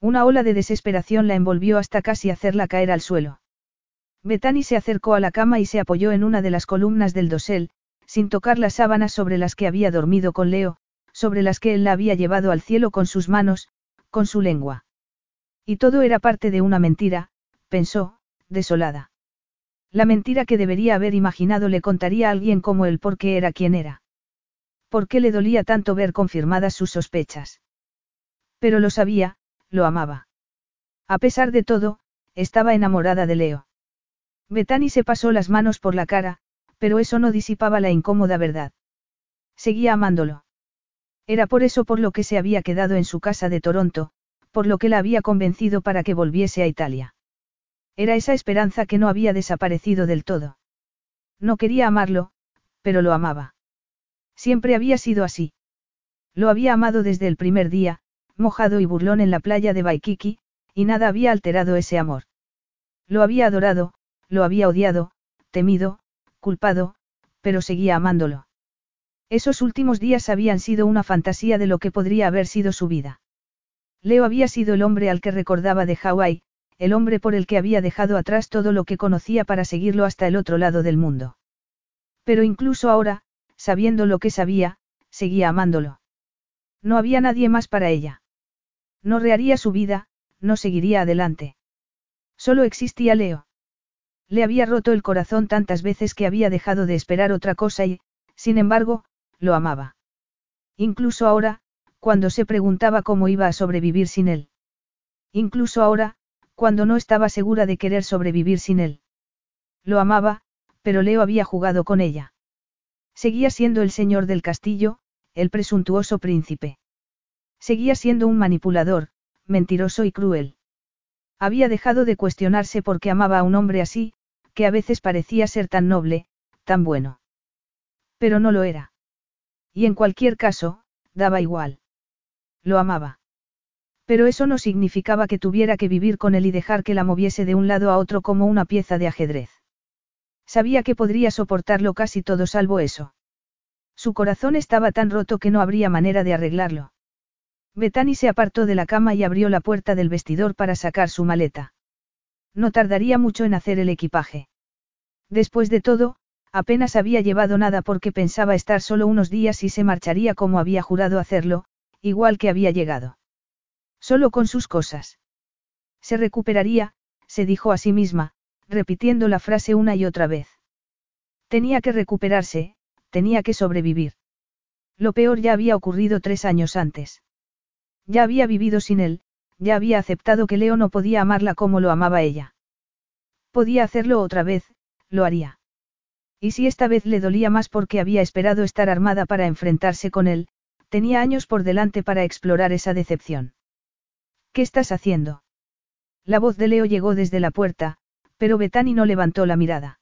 Una ola de desesperación la envolvió hasta casi hacerla caer al suelo. Bethany se acercó a la cama y se apoyó en una de las columnas del dosel, sin tocar las sábanas sobre las que había dormido con Leo, sobre las que él la había llevado al cielo con sus manos, con su lengua. Y todo era parte de una mentira, pensó, desolada. La mentira que debería haber imaginado le contaría a alguien como él porque era quien era. ¿Por qué le dolía tanto ver confirmadas sus sospechas? Pero lo sabía, lo amaba. A pesar de todo, estaba enamorada de Leo. Bethany se pasó las manos por la cara, pero eso no disipaba la incómoda verdad. Seguía amándolo. Era por eso por lo que se había quedado en su casa de Toronto, por lo que la había convencido para que volviese a Italia. Era esa esperanza que no había desaparecido del todo. No quería amarlo, pero lo amaba. Siempre había sido así. Lo había amado desde el primer día, mojado y burlón en la playa de Waikiki, y nada había alterado ese amor. Lo había adorado, lo había odiado, temido, culpado, pero seguía amándolo. Esos últimos días habían sido una fantasía de lo que podría haber sido su vida. Leo había sido el hombre al que recordaba de Hawái, el hombre por el que había dejado atrás todo lo que conocía para seguirlo hasta el otro lado del mundo. Pero incluso ahora, sabiendo lo que sabía, seguía amándolo. No había nadie más para ella. No reharía su vida, no seguiría adelante. Solo existía Leo. Le había roto el corazón tantas veces que había dejado de esperar otra cosa y, sin embargo, lo amaba. Incluso ahora, cuando se preguntaba cómo iba a sobrevivir sin él. Incluso ahora, cuando no estaba segura de querer sobrevivir sin él. Lo amaba, pero Leo había jugado con ella. Seguía siendo el señor del castillo, el presuntuoso príncipe. Seguía siendo un manipulador, mentiroso y cruel. Había dejado de cuestionarse porque amaba a un hombre así, que a veces parecía ser tan noble, tan bueno. Pero no lo era. Y en cualquier caso, daba igual. Lo amaba. Pero eso no significaba que tuviera que vivir con él y dejar que la moviese de un lado a otro como una pieza de ajedrez. Sabía que podría soportarlo casi todo salvo eso. Su corazón estaba tan roto que no habría manera de arreglarlo. Bethany se apartó de la cama y abrió la puerta del vestidor para sacar su maleta. No tardaría mucho en hacer el equipaje. Después de todo, Apenas había llevado nada porque pensaba estar solo unos días y se marcharía como había jurado hacerlo, igual que había llegado. Solo con sus cosas. Se recuperaría, se dijo a sí misma, repitiendo la frase una y otra vez. Tenía que recuperarse, tenía que sobrevivir. Lo peor ya había ocurrido tres años antes. Ya había vivido sin él, ya había aceptado que Leo no podía amarla como lo amaba ella. Podía hacerlo otra vez, lo haría. Y si esta vez le dolía más porque había esperado estar armada para enfrentarse con él, tenía años por delante para explorar esa decepción. ¿Qué estás haciendo? La voz de Leo llegó desde la puerta, pero Betani no levantó la mirada.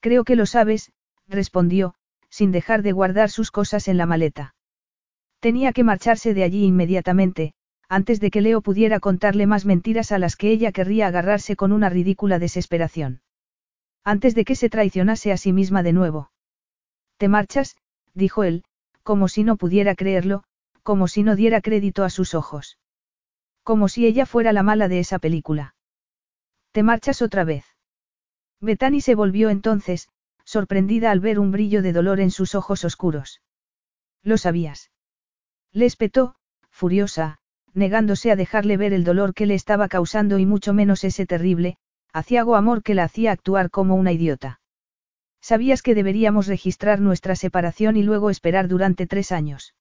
Creo que lo sabes, respondió, sin dejar de guardar sus cosas en la maleta. Tenía que marcharse de allí inmediatamente, antes de que Leo pudiera contarle más mentiras a las que ella querría agarrarse con una ridícula desesperación. Antes de que se traicionase a sí misma de nuevo. Te marchas, dijo él, como si no pudiera creerlo, como si no diera crédito a sus ojos. Como si ella fuera la mala de esa película. ¿Te marchas otra vez? Bethany se volvió entonces, sorprendida al ver un brillo de dolor en sus ojos oscuros. ¿Lo sabías? Le espetó, furiosa, negándose a dejarle ver el dolor que le estaba causando y mucho menos ese terrible, aciago amor que la hacía actuar como una idiota. Sabías que deberíamos registrar nuestra separación y luego esperar durante tres años.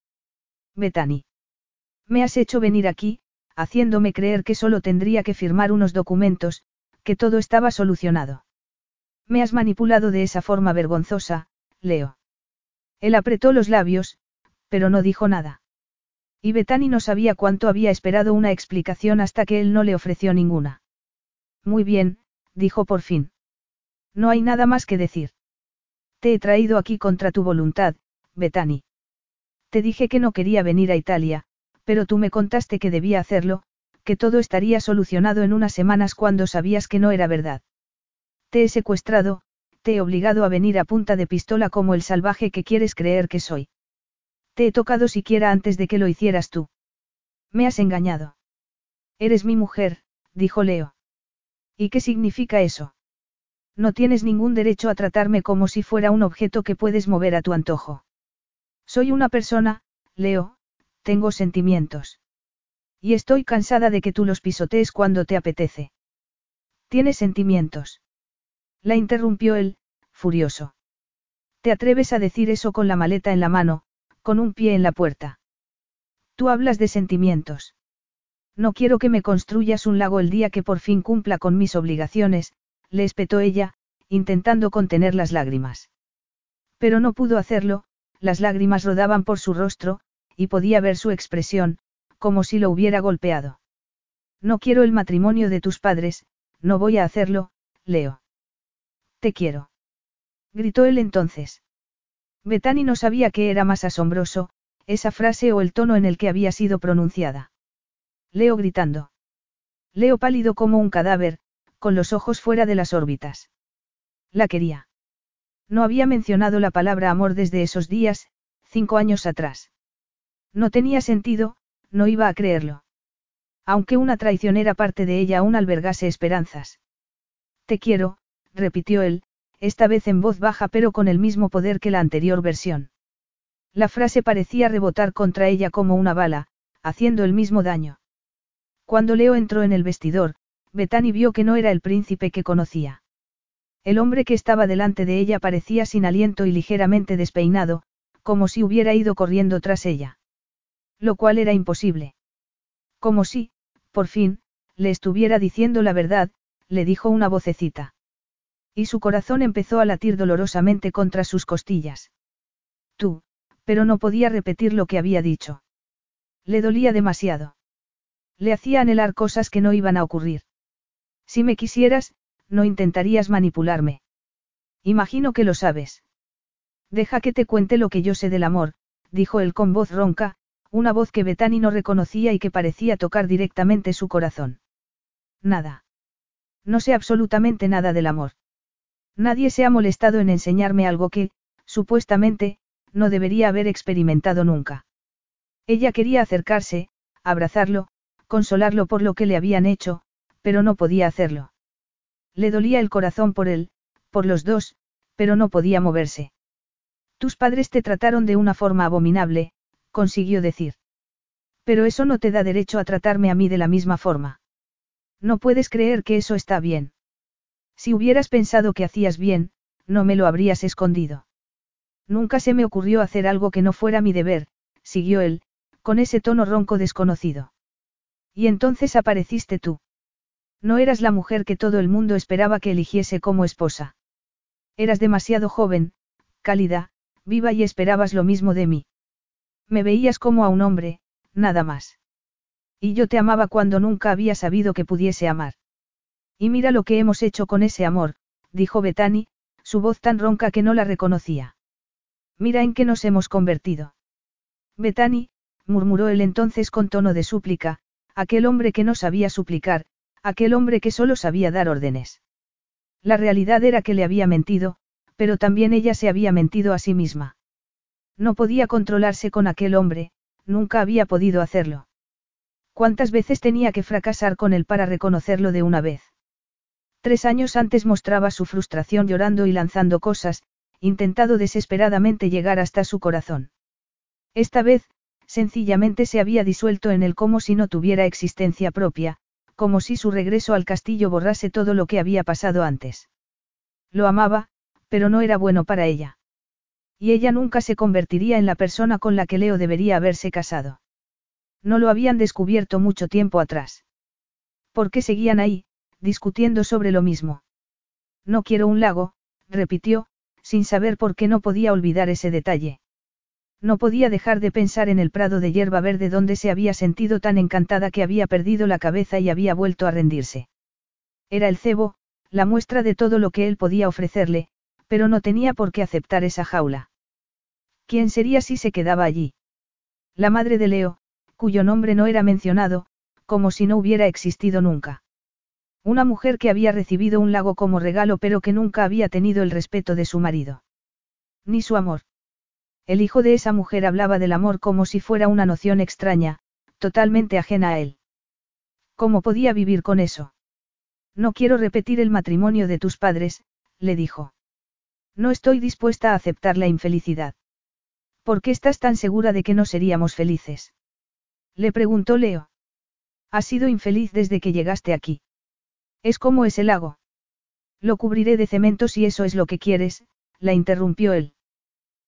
Bethany. Me has hecho venir aquí, haciéndome creer que solo tendría que firmar unos documentos, que todo estaba solucionado. Me has manipulado de esa forma vergonzosa, Leo. Él apretó los labios, pero no dijo nada. Y Betani no sabía cuánto había esperado una explicación hasta que él no le ofreció ninguna. Muy bien, dijo por fin. No hay nada más que decir. Te he traído aquí contra tu voluntad, Betani. Te dije que no quería venir a Italia, pero tú me contaste que debía hacerlo, que todo estaría solucionado en unas semanas cuando sabías que no era verdad. Te he secuestrado, te he obligado a venir a punta de pistola como el salvaje que quieres creer que soy. Te he tocado siquiera antes de que lo hicieras tú. Me has engañado. Eres mi mujer, dijo Leo. ¿Y qué significa eso? No tienes ningún derecho a tratarme como si fuera un objeto que puedes mover a tu antojo. Soy una persona, Leo, tengo sentimientos. Y estoy cansada de que tú los pisotees cuando te apetece. Tienes sentimientos. La interrumpió él, furioso. ¿Te atreves a decir eso con la maleta en la mano, con un pie en la puerta? Tú hablas de sentimientos. No quiero que me construyas un lago el día que por fin cumpla con mis obligaciones, le espetó ella, intentando contener las lágrimas. Pero no pudo hacerlo, las lágrimas rodaban por su rostro, y podía ver su expresión, como si lo hubiera golpeado. No quiero el matrimonio de tus padres, no voy a hacerlo, Leo. Te quiero. Gritó él entonces. Betani no sabía qué era más asombroso, esa frase o el tono en el que había sido pronunciada. Leo gritando. Leo pálido como un cadáver, con los ojos fuera de las órbitas. La quería. No había mencionado la palabra amor desde esos días, cinco años atrás. No tenía sentido, no iba a creerlo. Aunque una traicionera parte de ella aún albergase esperanzas. Te quiero, repitió él, esta vez en voz baja pero con el mismo poder que la anterior versión. La frase parecía rebotar contra ella como una bala, haciendo el mismo daño. Cuando Leo entró en el vestidor, Betani vio que no era el príncipe que conocía. El hombre que estaba delante de ella parecía sin aliento y ligeramente despeinado, como si hubiera ido corriendo tras ella. Lo cual era imposible. Como si, por fin, le estuviera diciendo la verdad, le dijo una vocecita. Y su corazón empezó a latir dolorosamente contra sus costillas. Tú, pero no podía repetir lo que había dicho. Le dolía demasiado. Le hacía anhelar cosas que no iban a ocurrir. Si me quisieras, no intentarías manipularme. Imagino que lo sabes. Deja que te cuente lo que yo sé del amor, dijo él con voz ronca, una voz que Betani no reconocía y que parecía tocar directamente su corazón. Nada. No sé absolutamente nada del amor. Nadie se ha molestado en enseñarme algo que, supuestamente, no debería haber experimentado nunca. Ella quería acercarse, abrazarlo, consolarlo por lo que le habían hecho, pero no podía hacerlo. Le dolía el corazón por él, por los dos, pero no podía moverse. Tus padres te trataron de una forma abominable, consiguió decir. Pero eso no te da derecho a tratarme a mí de la misma forma. No puedes creer que eso está bien. Si hubieras pensado que hacías bien, no me lo habrías escondido. Nunca se me ocurrió hacer algo que no fuera mi deber, siguió él, con ese tono ronco desconocido. Y entonces apareciste tú. No eras la mujer que todo el mundo esperaba que eligiese como esposa. Eras demasiado joven, cálida, viva y esperabas lo mismo de mí. Me veías como a un hombre, nada más. Y yo te amaba cuando nunca había sabido que pudiese amar. Y mira lo que hemos hecho con ese amor, dijo Betani, su voz tan ronca que no la reconocía. Mira en qué nos hemos convertido. Betani, murmuró él entonces con tono de súplica, aquel hombre que no sabía suplicar, aquel hombre que solo sabía dar órdenes. La realidad era que le había mentido, pero también ella se había mentido a sí misma. No podía controlarse con aquel hombre, nunca había podido hacerlo. ¿Cuántas veces tenía que fracasar con él para reconocerlo de una vez? Tres años antes mostraba su frustración llorando y lanzando cosas, intentado desesperadamente llegar hasta su corazón. Esta vez, sencillamente se había disuelto en él como si no tuviera existencia propia, como si su regreso al castillo borrase todo lo que había pasado antes. Lo amaba, pero no era bueno para ella. Y ella nunca se convertiría en la persona con la que Leo debería haberse casado. No lo habían descubierto mucho tiempo atrás. ¿Por qué seguían ahí, discutiendo sobre lo mismo? No quiero un lago, repitió, sin saber por qué no podía olvidar ese detalle. No podía dejar de pensar en el prado de hierba verde donde se había sentido tan encantada que había perdido la cabeza y había vuelto a rendirse. Era el cebo, la muestra de todo lo que él podía ofrecerle, pero no tenía por qué aceptar esa jaula. ¿Quién sería si se quedaba allí? La madre de Leo, cuyo nombre no era mencionado, como si no hubiera existido nunca. Una mujer que había recibido un lago como regalo pero que nunca había tenido el respeto de su marido. Ni su amor. El hijo de esa mujer hablaba del amor como si fuera una noción extraña, totalmente ajena a él. ¿Cómo podía vivir con eso? No quiero repetir el matrimonio de tus padres, le dijo. No estoy dispuesta a aceptar la infelicidad. ¿Por qué estás tan segura de que no seríamos felices? Le preguntó Leo. Has sido infeliz desde que llegaste aquí. Es como ese lago. Lo cubriré de cemento si eso es lo que quieres, la interrumpió él.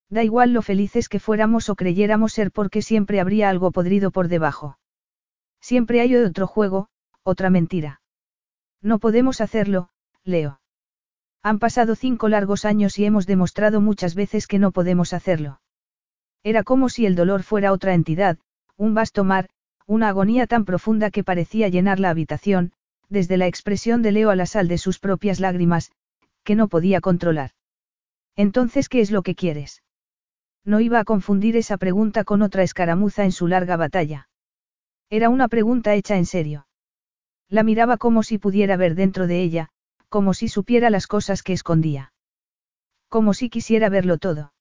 Da igual lo felices que fuéramos o creyéramos ser porque siempre habría algo podrido por debajo. Siempre hay otro juego, otra mentira. No podemos hacerlo, Leo. Han pasado cinco largos años y hemos demostrado muchas veces que no podemos hacerlo. Era como si el dolor fuera otra entidad, un vasto mar, una agonía tan profunda que parecía llenar la habitación, desde la expresión de Leo a la sal de sus propias lágrimas, que no podía controlar. Entonces, ¿qué es lo que quieres? No iba a confundir esa pregunta con otra escaramuza en su larga batalla. Era una pregunta hecha en serio. La miraba como si pudiera ver dentro de ella, como si supiera las cosas que escondía. Como si quisiera verlo todo.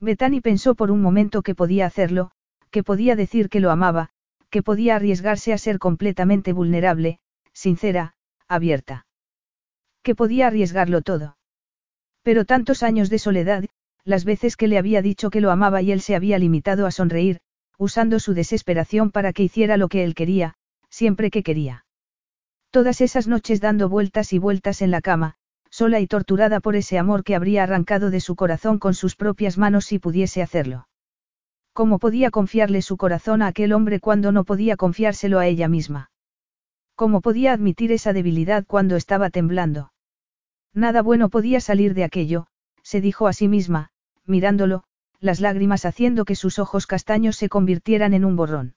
Bethany pensó por un momento que podía hacerlo, que podía decir que lo amaba, que podía arriesgarse a ser completamente vulnerable, sincera, abierta. Que podía arriesgarlo todo. Pero tantos años de soledad, las veces que le había dicho que lo amaba y él se había limitado a sonreír, usando su desesperación para que hiciera lo que él quería, siempre que quería. Todas esas noches dando vueltas y vueltas en la cama, sola y torturada por ese amor que habría arrancado de su corazón con sus propias manos si pudiese hacerlo. ¿Cómo podía confiarle su corazón a aquel hombre cuando no podía confiárselo a ella misma? ¿Cómo podía admitir esa debilidad cuando estaba temblando? Nada bueno podía salir de aquello, se dijo a sí misma, mirándolo, las lágrimas haciendo que sus ojos castaños se convirtieran en un borrón.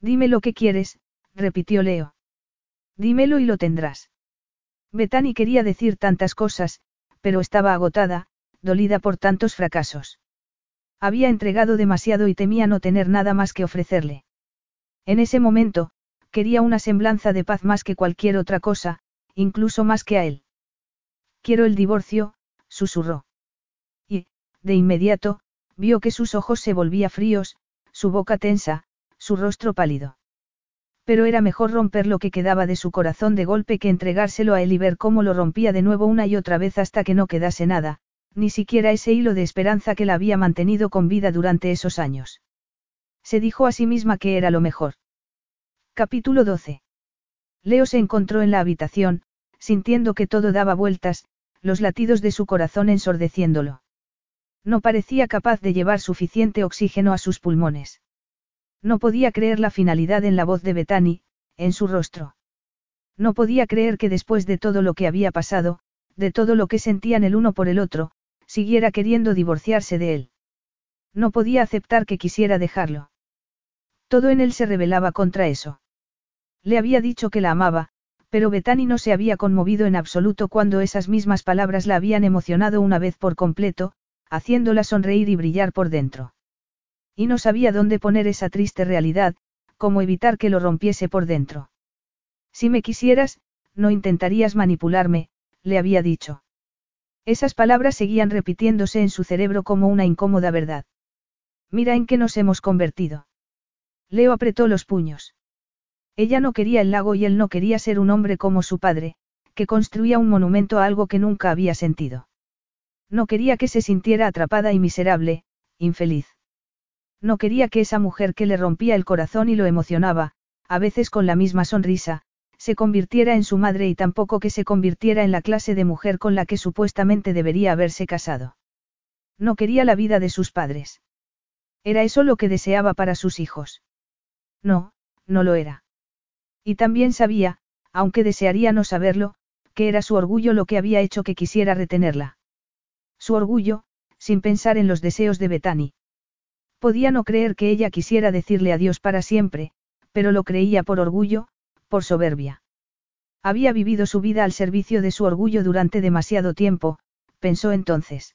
Dime lo que quieres, repitió Leo. Dímelo y lo tendrás. Betani quería decir tantas cosas, pero estaba agotada, dolida por tantos fracasos. Había entregado demasiado y temía no tener nada más que ofrecerle. En ese momento, quería una semblanza de paz más que cualquier otra cosa, incluso más que a él. Quiero el divorcio, susurró de inmediato, vio que sus ojos se volvían fríos, su boca tensa, su rostro pálido. Pero era mejor romper lo que quedaba de su corazón de golpe que entregárselo a él y ver cómo lo rompía de nuevo una y otra vez hasta que no quedase nada, ni siquiera ese hilo de esperanza que la había mantenido con vida durante esos años. Se dijo a sí misma que era lo mejor. Capítulo 12. Leo se encontró en la habitación, sintiendo que todo daba vueltas, los latidos de su corazón ensordeciéndolo. No parecía capaz de llevar suficiente oxígeno a sus pulmones. No podía creer la finalidad en la voz de Bethany, en su rostro. No podía creer que después de todo lo que había pasado, de todo lo que sentían el uno por el otro, siguiera queriendo divorciarse de él. No podía aceptar que quisiera dejarlo. Todo en él se rebelaba contra eso. Le había dicho que la amaba, pero Bethany no se había conmovido en absoluto cuando esas mismas palabras la habían emocionado una vez por completo, haciéndola sonreír y brillar por dentro. Y no sabía dónde poner esa triste realidad, cómo evitar que lo rompiese por dentro. Si me quisieras, no intentarías manipularme, le había dicho. Esas palabras seguían repitiéndose en su cerebro como una incómoda verdad. Mira en qué nos hemos convertido. Leo apretó los puños. Ella no quería el lago y él no quería ser un hombre como su padre, que construía un monumento a algo que nunca había sentido. No quería que se sintiera atrapada y miserable, infeliz. No quería que esa mujer que le rompía el corazón y lo emocionaba, a veces con la misma sonrisa, se convirtiera en su madre y tampoco que se convirtiera en la clase de mujer con la que supuestamente debería haberse casado. No quería la vida de sus padres. ¿Era eso lo que deseaba para sus hijos? No, no lo era. Y también sabía, aunque desearía no saberlo, que era su orgullo lo que había hecho que quisiera retenerla. Su orgullo, sin pensar en los deseos de Bethany. Podía no creer que ella quisiera decirle adiós para siempre, pero lo creía por orgullo, por soberbia. Había vivido su vida al servicio de su orgullo durante demasiado tiempo, pensó entonces.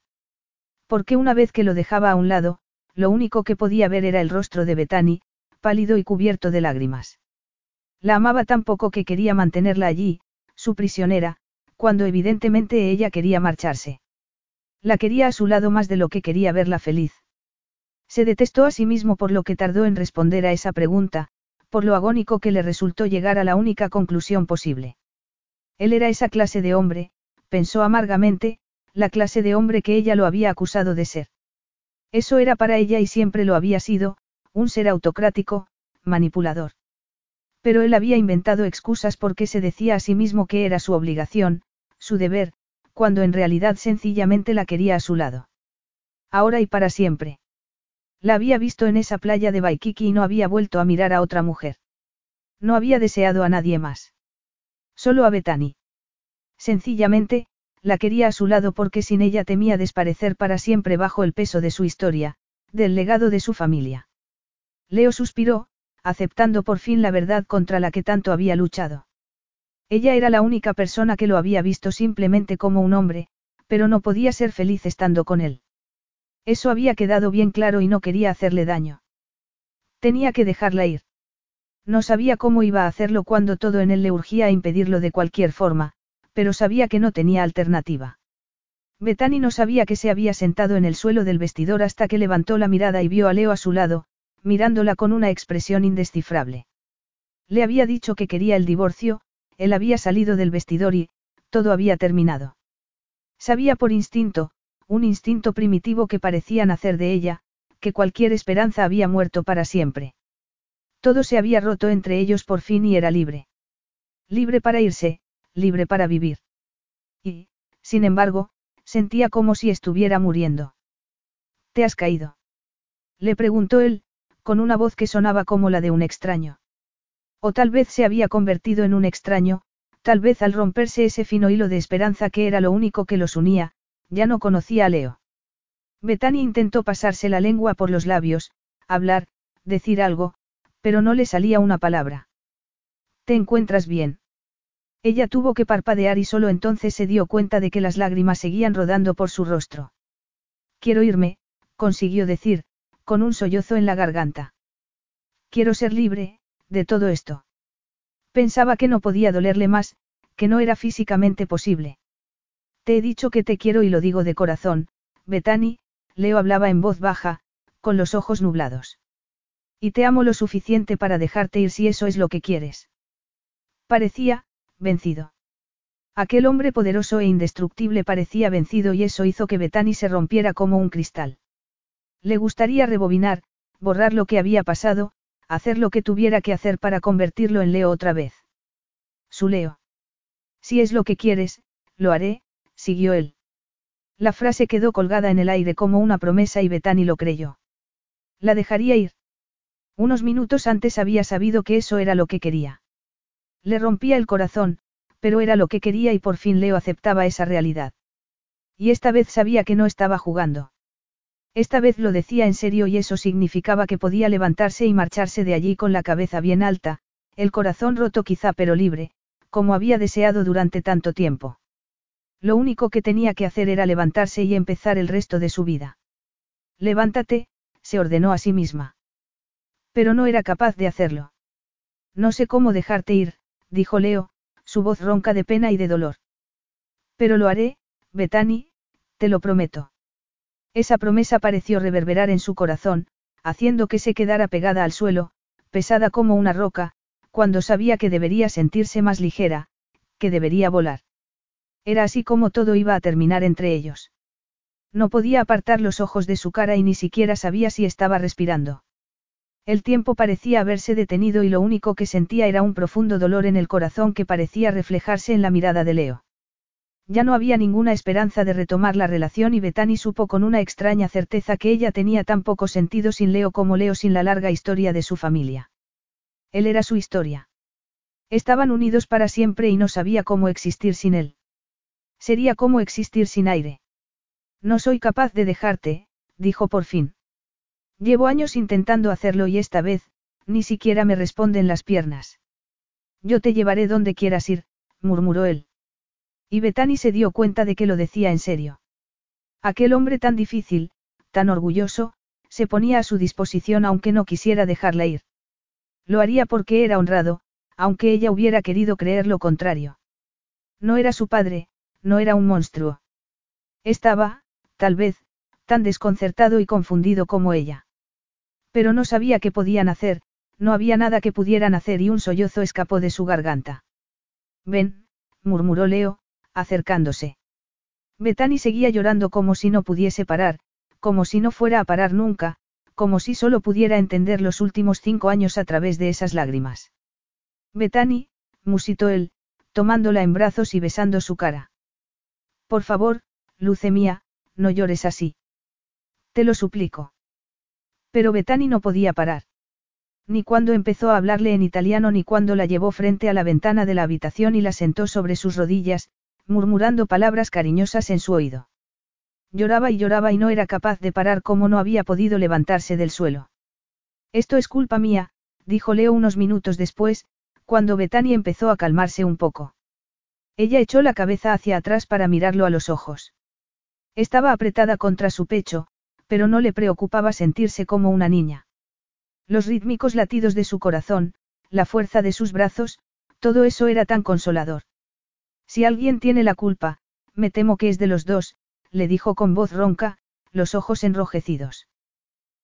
Porque una vez que lo dejaba a un lado, lo único que podía ver era el rostro de Bethany, pálido y cubierto de lágrimas. La amaba tan poco que quería mantenerla allí, su prisionera, cuando evidentemente ella quería marcharse. La quería a su lado más de lo que quería verla feliz. Se detestó a sí mismo por lo que tardó en responder a esa pregunta, por lo agónico que le resultó llegar a la única conclusión posible. Él era esa clase de hombre, pensó amargamente, la clase de hombre que ella lo había acusado de ser. Eso era para ella y siempre lo había sido, un ser autocrático, manipulador. Pero él había inventado excusas porque se decía a sí mismo que era su obligación, su deber, cuando en realidad sencillamente la quería a su lado. Ahora y para siempre. La había visto en esa playa de Baikiki y no había vuelto a mirar a otra mujer. No había deseado a nadie más. Solo a Betani. Sencillamente, la quería a su lado porque sin ella temía desparecer para siempre bajo el peso de su historia, del legado de su familia. Leo suspiró, aceptando por fin la verdad contra la que tanto había luchado. Ella era la única persona que lo había visto simplemente como un hombre, pero no podía ser feliz estando con él. Eso había quedado bien claro y no quería hacerle daño. Tenía que dejarla ir. No sabía cómo iba a hacerlo cuando todo en él le urgía a impedirlo de cualquier forma, pero sabía que no tenía alternativa. Betani no sabía que se había sentado en el suelo del vestidor hasta que levantó la mirada y vio a Leo a su lado, mirándola con una expresión indescifrable. Le había dicho que quería el divorcio, él había salido del vestidor y, todo había terminado. Sabía por instinto, un instinto primitivo que parecía nacer de ella, que cualquier esperanza había muerto para siempre. Todo se había roto entre ellos por fin y era libre. Libre para irse, libre para vivir. Y, sin embargo, sentía como si estuviera muriendo. ¿Te has caído? Le preguntó él, con una voz que sonaba como la de un extraño. O tal vez se había convertido en un extraño, tal vez al romperse ese fino hilo de esperanza que era lo único que los unía, ya no conocía a Leo. Betania intentó pasarse la lengua por los labios, hablar, decir algo, pero no le salía una palabra. ¿Te encuentras bien? Ella tuvo que parpadear y solo entonces se dio cuenta de que las lágrimas seguían rodando por su rostro. Quiero irme, consiguió decir, con un sollozo en la garganta. Quiero ser libre, de todo esto. Pensaba que no podía dolerle más, que no era físicamente posible. Te he dicho que te quiero y lo digo de corazón, Betani, Leo hablaba en voz baja, con los ojos nublados. Y te amo lo suficiente para dejarte ir si eso es lo que quieres. Parecía, vencido. Aquel hombre poderoso e indestructible parecía vencido y eso hizo que Betani se rompiera como un cristal. Le gustaría rebobinar, borrar lo que había pasado, hacer lo que tuviera que hacer para convertirlo en Leo otra vez. Su Leo. Si es lo que quieres, lo haré, siguió él. La frase quedó colgada en el aire como una promesa y Betani lo creyó. La dejaría ir. Unos minutos antes había sabido que eso era lo que quería. Le rompía el corazón, pero era lo que quería y por fin Leo aceptaba esa realidad. Y esta vez sabía que no estaba jugando. Esta vez lo decía en serio y eso significaba que podía levantarse y marcharse de allí con la cabeza bien alta, el corazón roto quizá pero libre, como había deseado durante tanto tiempo. Lo único que tenía que hacer era levantarse y empezar el resto de su vida. Levántate, se ordenó a sí misma. Pero no era capaz de hacerlo. No sé cómo dejarte ir, dijo Leo, su voz ronca de pena y de dolor. Pero lo haré, Betani, te lo prometo. Esa promesa pareció reverberar en su corazón, haciendo que se quedara pegada al suelo, pesada como una roca, cuando sabía que debería sentirse más ligera, que debería volar. Era así como todo iba a terminar entre ellos. No podía apartar los ojos de su cara y ni siquiera sabía si estaba respirando. El tiempo parecía haberse detenido y lo único que sentía era un profundo dolor en el corazón que parecía reflejarse en la mirada de Leo. Ya no había ninguna esperanza de retomar la relación y Betani supo con una extraña certeza que ella tenía tan poco sentido sin Leo como Leo sin la larga historia de su familia. Él era su historia. Estaban unidos para siempre y no sabía cómo existir sin él. Sería como existir sin aire. No soy capaz de dejarte, dijo por fin. Llevo años intentando hacerlo y esta vez, ni siquiera me responden las piernas. Yo te llevaré donde quieras ir, murmuró él. Y Betani se dio cuenta de que lo decía en serio. Aquel hombre tan difícil, tan orgulloso, se ponía a su disposición aunque no quisiera dejarla ir. Lo haría porque era honrado, aunque ella hubiera querido creer lo contrario. No era su padre, no era un monstruo. Estaba, tal vez, tan desconcertado y confundido como ella. Pero no sabía qué podían hacer, no había nada que pudieran hacer y un sollozo escapó de su garganta. Ven, murmuró Leo, acercándose. Betani seguía llorando como si no pudiese parar, como si no fuera a parar nunca, como si solo pudiera entender los últimos cinco años a través de esas lágrimas. Betani, musitó él, tomándola en brazos y besando su cara. Por favor, luce mía, no llores así. Te lo suplico. Pero Betani no podía parar. Ni cuando empezó a hablarle en italiano ni cuando la llevó frente a la ventana de la habitación y la sentó sobre sus rodillas, murmurando palabras cariñosas en su oído. Lloraba y lloraba y no era capaz de parar como no había podido levantarse del suelo. Esto es culpa mía, dijo Leo unos minutos después, cuando Betania empezó a calmarse un poco. Ella echó la cabeza hacia atrás para mirarlo a los ojos. Estaba apretada contra su pecho, pero no le preocupaba sentirse como una niña. Los rítmicos latidos de su corazón, la fuerza de sus brazos, todo eso era tan consolador. Si alguien tiene la culpa, me temo que es de los dos, le dijo con voz ronca, los ojos enrojecidos.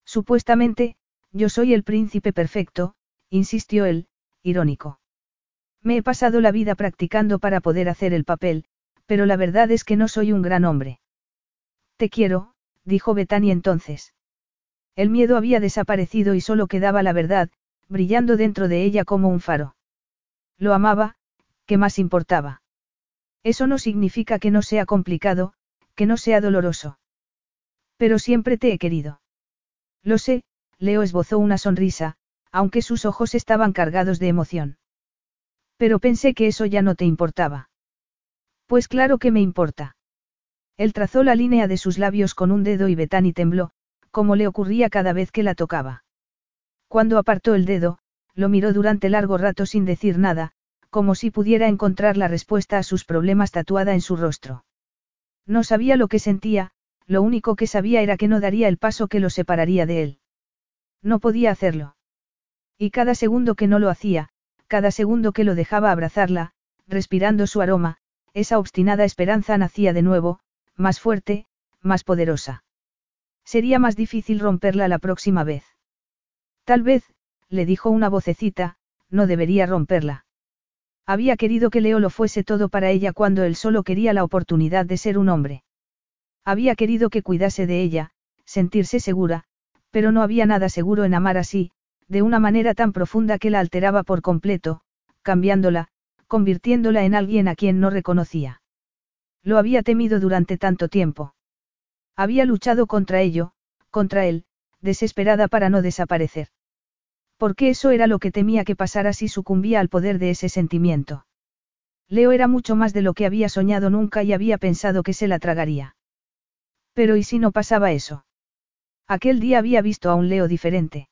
Supuestamente, yo soy el príncipe perfecto, insistió él, irónico. Me he pasado la vida practicando para poder hacer el papel, pero la verdad es que no soy un gran hombre. Te quiero, dijo Betani entonces. El miedo había desaparecido y solo quedaba la verdad, brillando dentro de ella como un faro. Lo amaba, ¿qué más importaba? Eso no significa que no sea complicado, que no sea doloroso. Pero siempre te he querido. Lo sé, Leo esbozó una sonrisa, aunque sus ojos estaban cargados de emoción. Pero pensé que eso ya no te importaba. Pues claro que me importa. Él trazó la línea de sus labios con un dedo y Betani tembló, como le ocurría cada vez que la tocaba. Cuando apartó el dedo, lo miró durante largo rato sin decir nada, como si pudiera encontrar la respuesta a sus problemas tatuada en su rostro. No sabía lo que sentía, lo único que sabía era que no daría el paso que lo separaría de él. No podía hacerlo. Y cada segundo que no lo hacía, cada segundo que lo dejaba abrazarla, respirando su aroma, esa obstinada esperanza nacía de nuevo, más fuerte, más poderosa. Sería más difícil romperla la próxima vez. Tal vez, le dijo una vocecita, no debería romperla. Había querido que Leo lo fuese todo para ella cuando él solo quería la oportunidad de ser un hombre. Había querido que cuidase de ella, sentirse segura, pero no había nada seguro en amar así, de una manera tan profunda que la alteraba por completo, cambiándola, convirtiéndola en alguien a quien no reconocía. Lo había temido durante tanto tiempo. Había luchado contra ello, contra él, desesperada para no desaparecer. Porque eso era lo que temía que pasara si sucumbía al poder de ese sentimiento. Leo era mucho más de lo que había soñado nunca y había pensado que se la tragaría. Pero ¿y si no pasaba eso? Aquel día había visto a un Leo diferente.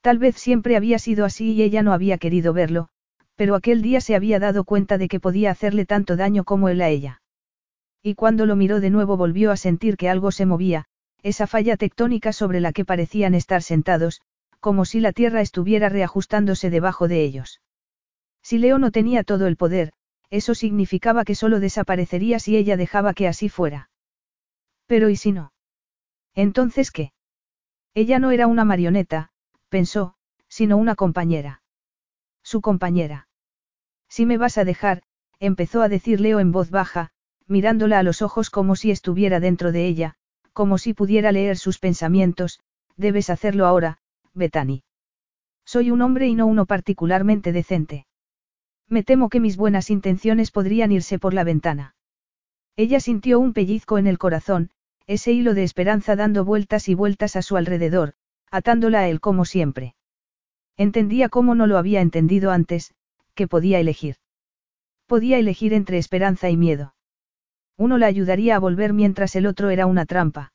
Tal vez siempre había sido así y ella no había querido verlo, pero aquel día se había dado cuenta de que podía hacerle tanto daño como él a ella. Y cuando lo miró de nuevo volvió a sentir que algo se movía, esa falla tectónica sobre la que parecían estar sentados, como si la tierra estuviera reajustándose debajo de ellos. Si Leo no tenía todo el poder, eso significaba que solo desaparecería si ella dejaba que así fuera. Pero ¿y si no? Entonces qué? Ella no era una marioneta, pensó, sino una compañera. Su compañera. Si me vas a dejar, empezó a decir Leo en voz baja, mirándola a los ojos como si estuviera dentro de ella, como si pudiera leer sus pensamientos, debes hacerlo ahora, Bethany. Soy un hombre y no uno particularmente decente. Me temo que mis buenas intenciones podrían irse por la ventana. Ella sintió un pellizco en el corazón, ese hilo de esperanza dando vueltas y vueltas a su alrededor, atándola a él como siempre. Entendía cómo no lo había entendido antes, que podía elegir. Podía elegir entre esperanza y miedo. Uno la ayudaría a volver mientras el otro era una trampa.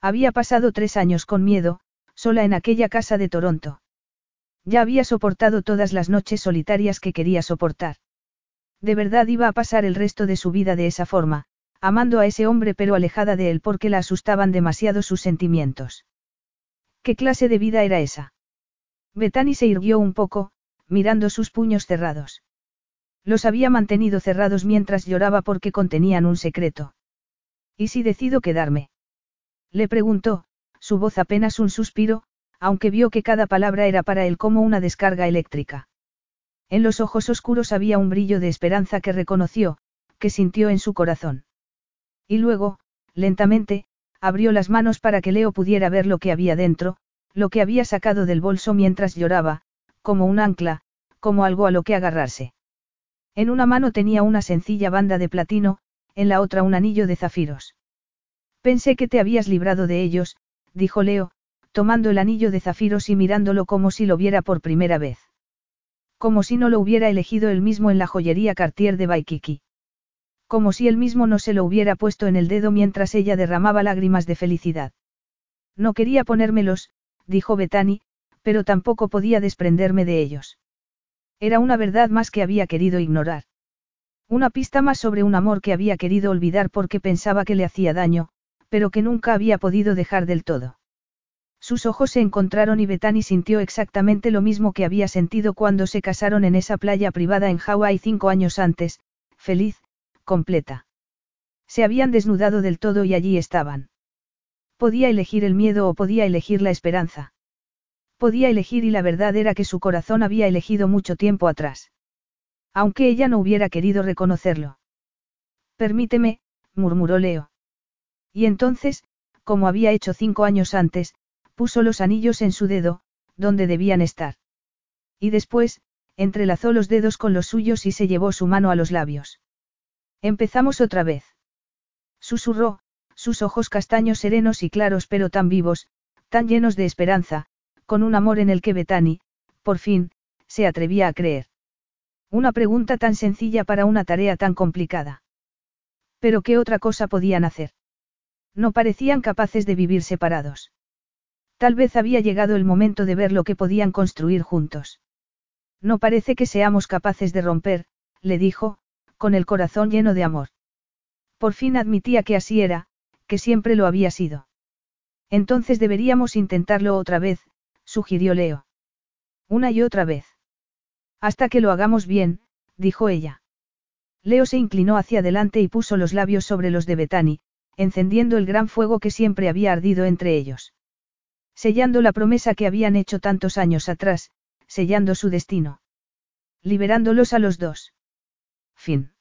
Había pasado tres años con miedo, sola en aquella casa de Toronto. Ya había soportado todas las noches solitarias que quería soportar. De verdad iba a pasar el resto de su vida de esa forma, amando a ese hombre pero alejada de él porque la asustaban demasiado sus sentimientos. ¿Qué clase de vida era esa? Bethany se irguió un poco, mirando sus puños cerrados. Los había mantenido cerrados mientras lloraba porque contenían un secreto. ¿Y si decido quedarme? Le preguntó, su voz apenas un suspiro, aunque vio que cada palabra era para él como una descarga eléctrica. En los ojos oscuros había un brillo de esperanza que reconoció, que sintió en su corazón. Y luego, lentamente, abrió las manos para que Leo pudiera ver lo que había dentro, lo que había sacado del bolso mientras lloraba, como un ancla, como algo a lo que agarrarse. En una mano tenía una sencilla banda de platino, en la otra un anillo de zafiros. Pensé que te habías librado de ellos, dijo Leo, tomando el anillo de zafiros y mirándolo como si lo viera por primera vez. Como si no lo hubiera elegido él mismo en la joyería Cartier de Baikiki. Como si él mismo no se lo hubiera puesto en el dedo mientras ella derramaba lágrimas de felicidad. No quería ponérmelos, dijo Betani, pero tampoco podía desprenderme de ellos. Era una verdad más que había querido ignorar. Una pista más sobre un amor que había querido olvidar porque pensaba que le hacía daño, pero que nunca había podido dejar del todo. Sus ojos se encontraron y Bethany sintió exactamente lo mismo que había sentido cuando se casaron en esa playa privada en Hawái cinco años antes, feliz, completa. Se habían desnudado del todo y allí estaban. Podía elegir el miedo o podía elegir la esperanza. Podía elegir y la verdad era que su corazón había elegido mucho tiempo atrás. Aunque ella no hubiera querido reconocerlo. Permíteme, murmuró Leo. Y entonces, como había hecho cinco años antes, puso los anillos en su dedo, donde debían estar. Y después, entrelazó los dedos con los suyos y se llevó su mano a los labios. Empezamos otra vez. Susurró, sus ojos castaños serenos y claros pero tan vivos, tan llenos de esperanza, con un amor en el que Betani, por fin, se atrevía a creer. Una pregunta tan sencilla para una tarea tan complicada. Pero ¿qué otra cosa podían hacer? No parecían capaces de vivir separados. Tal vez había llegado el momento de ver lo que podían construir juntos. No parece que seamos capaces de romper, le dijo, con el corazón lleno de amor. Por fin admitía que así era, que siempre lo había sido. Entonces deberíamos intentarlo otra vez, sugirió Leo. Una y otra vez. Hasta que lo hagamos bien, dijo ella. Leo se inclinó hacia adelante y puso los labios sobre los de Betani, encendiendo el gran fuego que siempre había ardido entre ellos. Sellando la promesa que habían hecho tantos años atrás, sellando su destino. Liberándolos a los dos. Fin.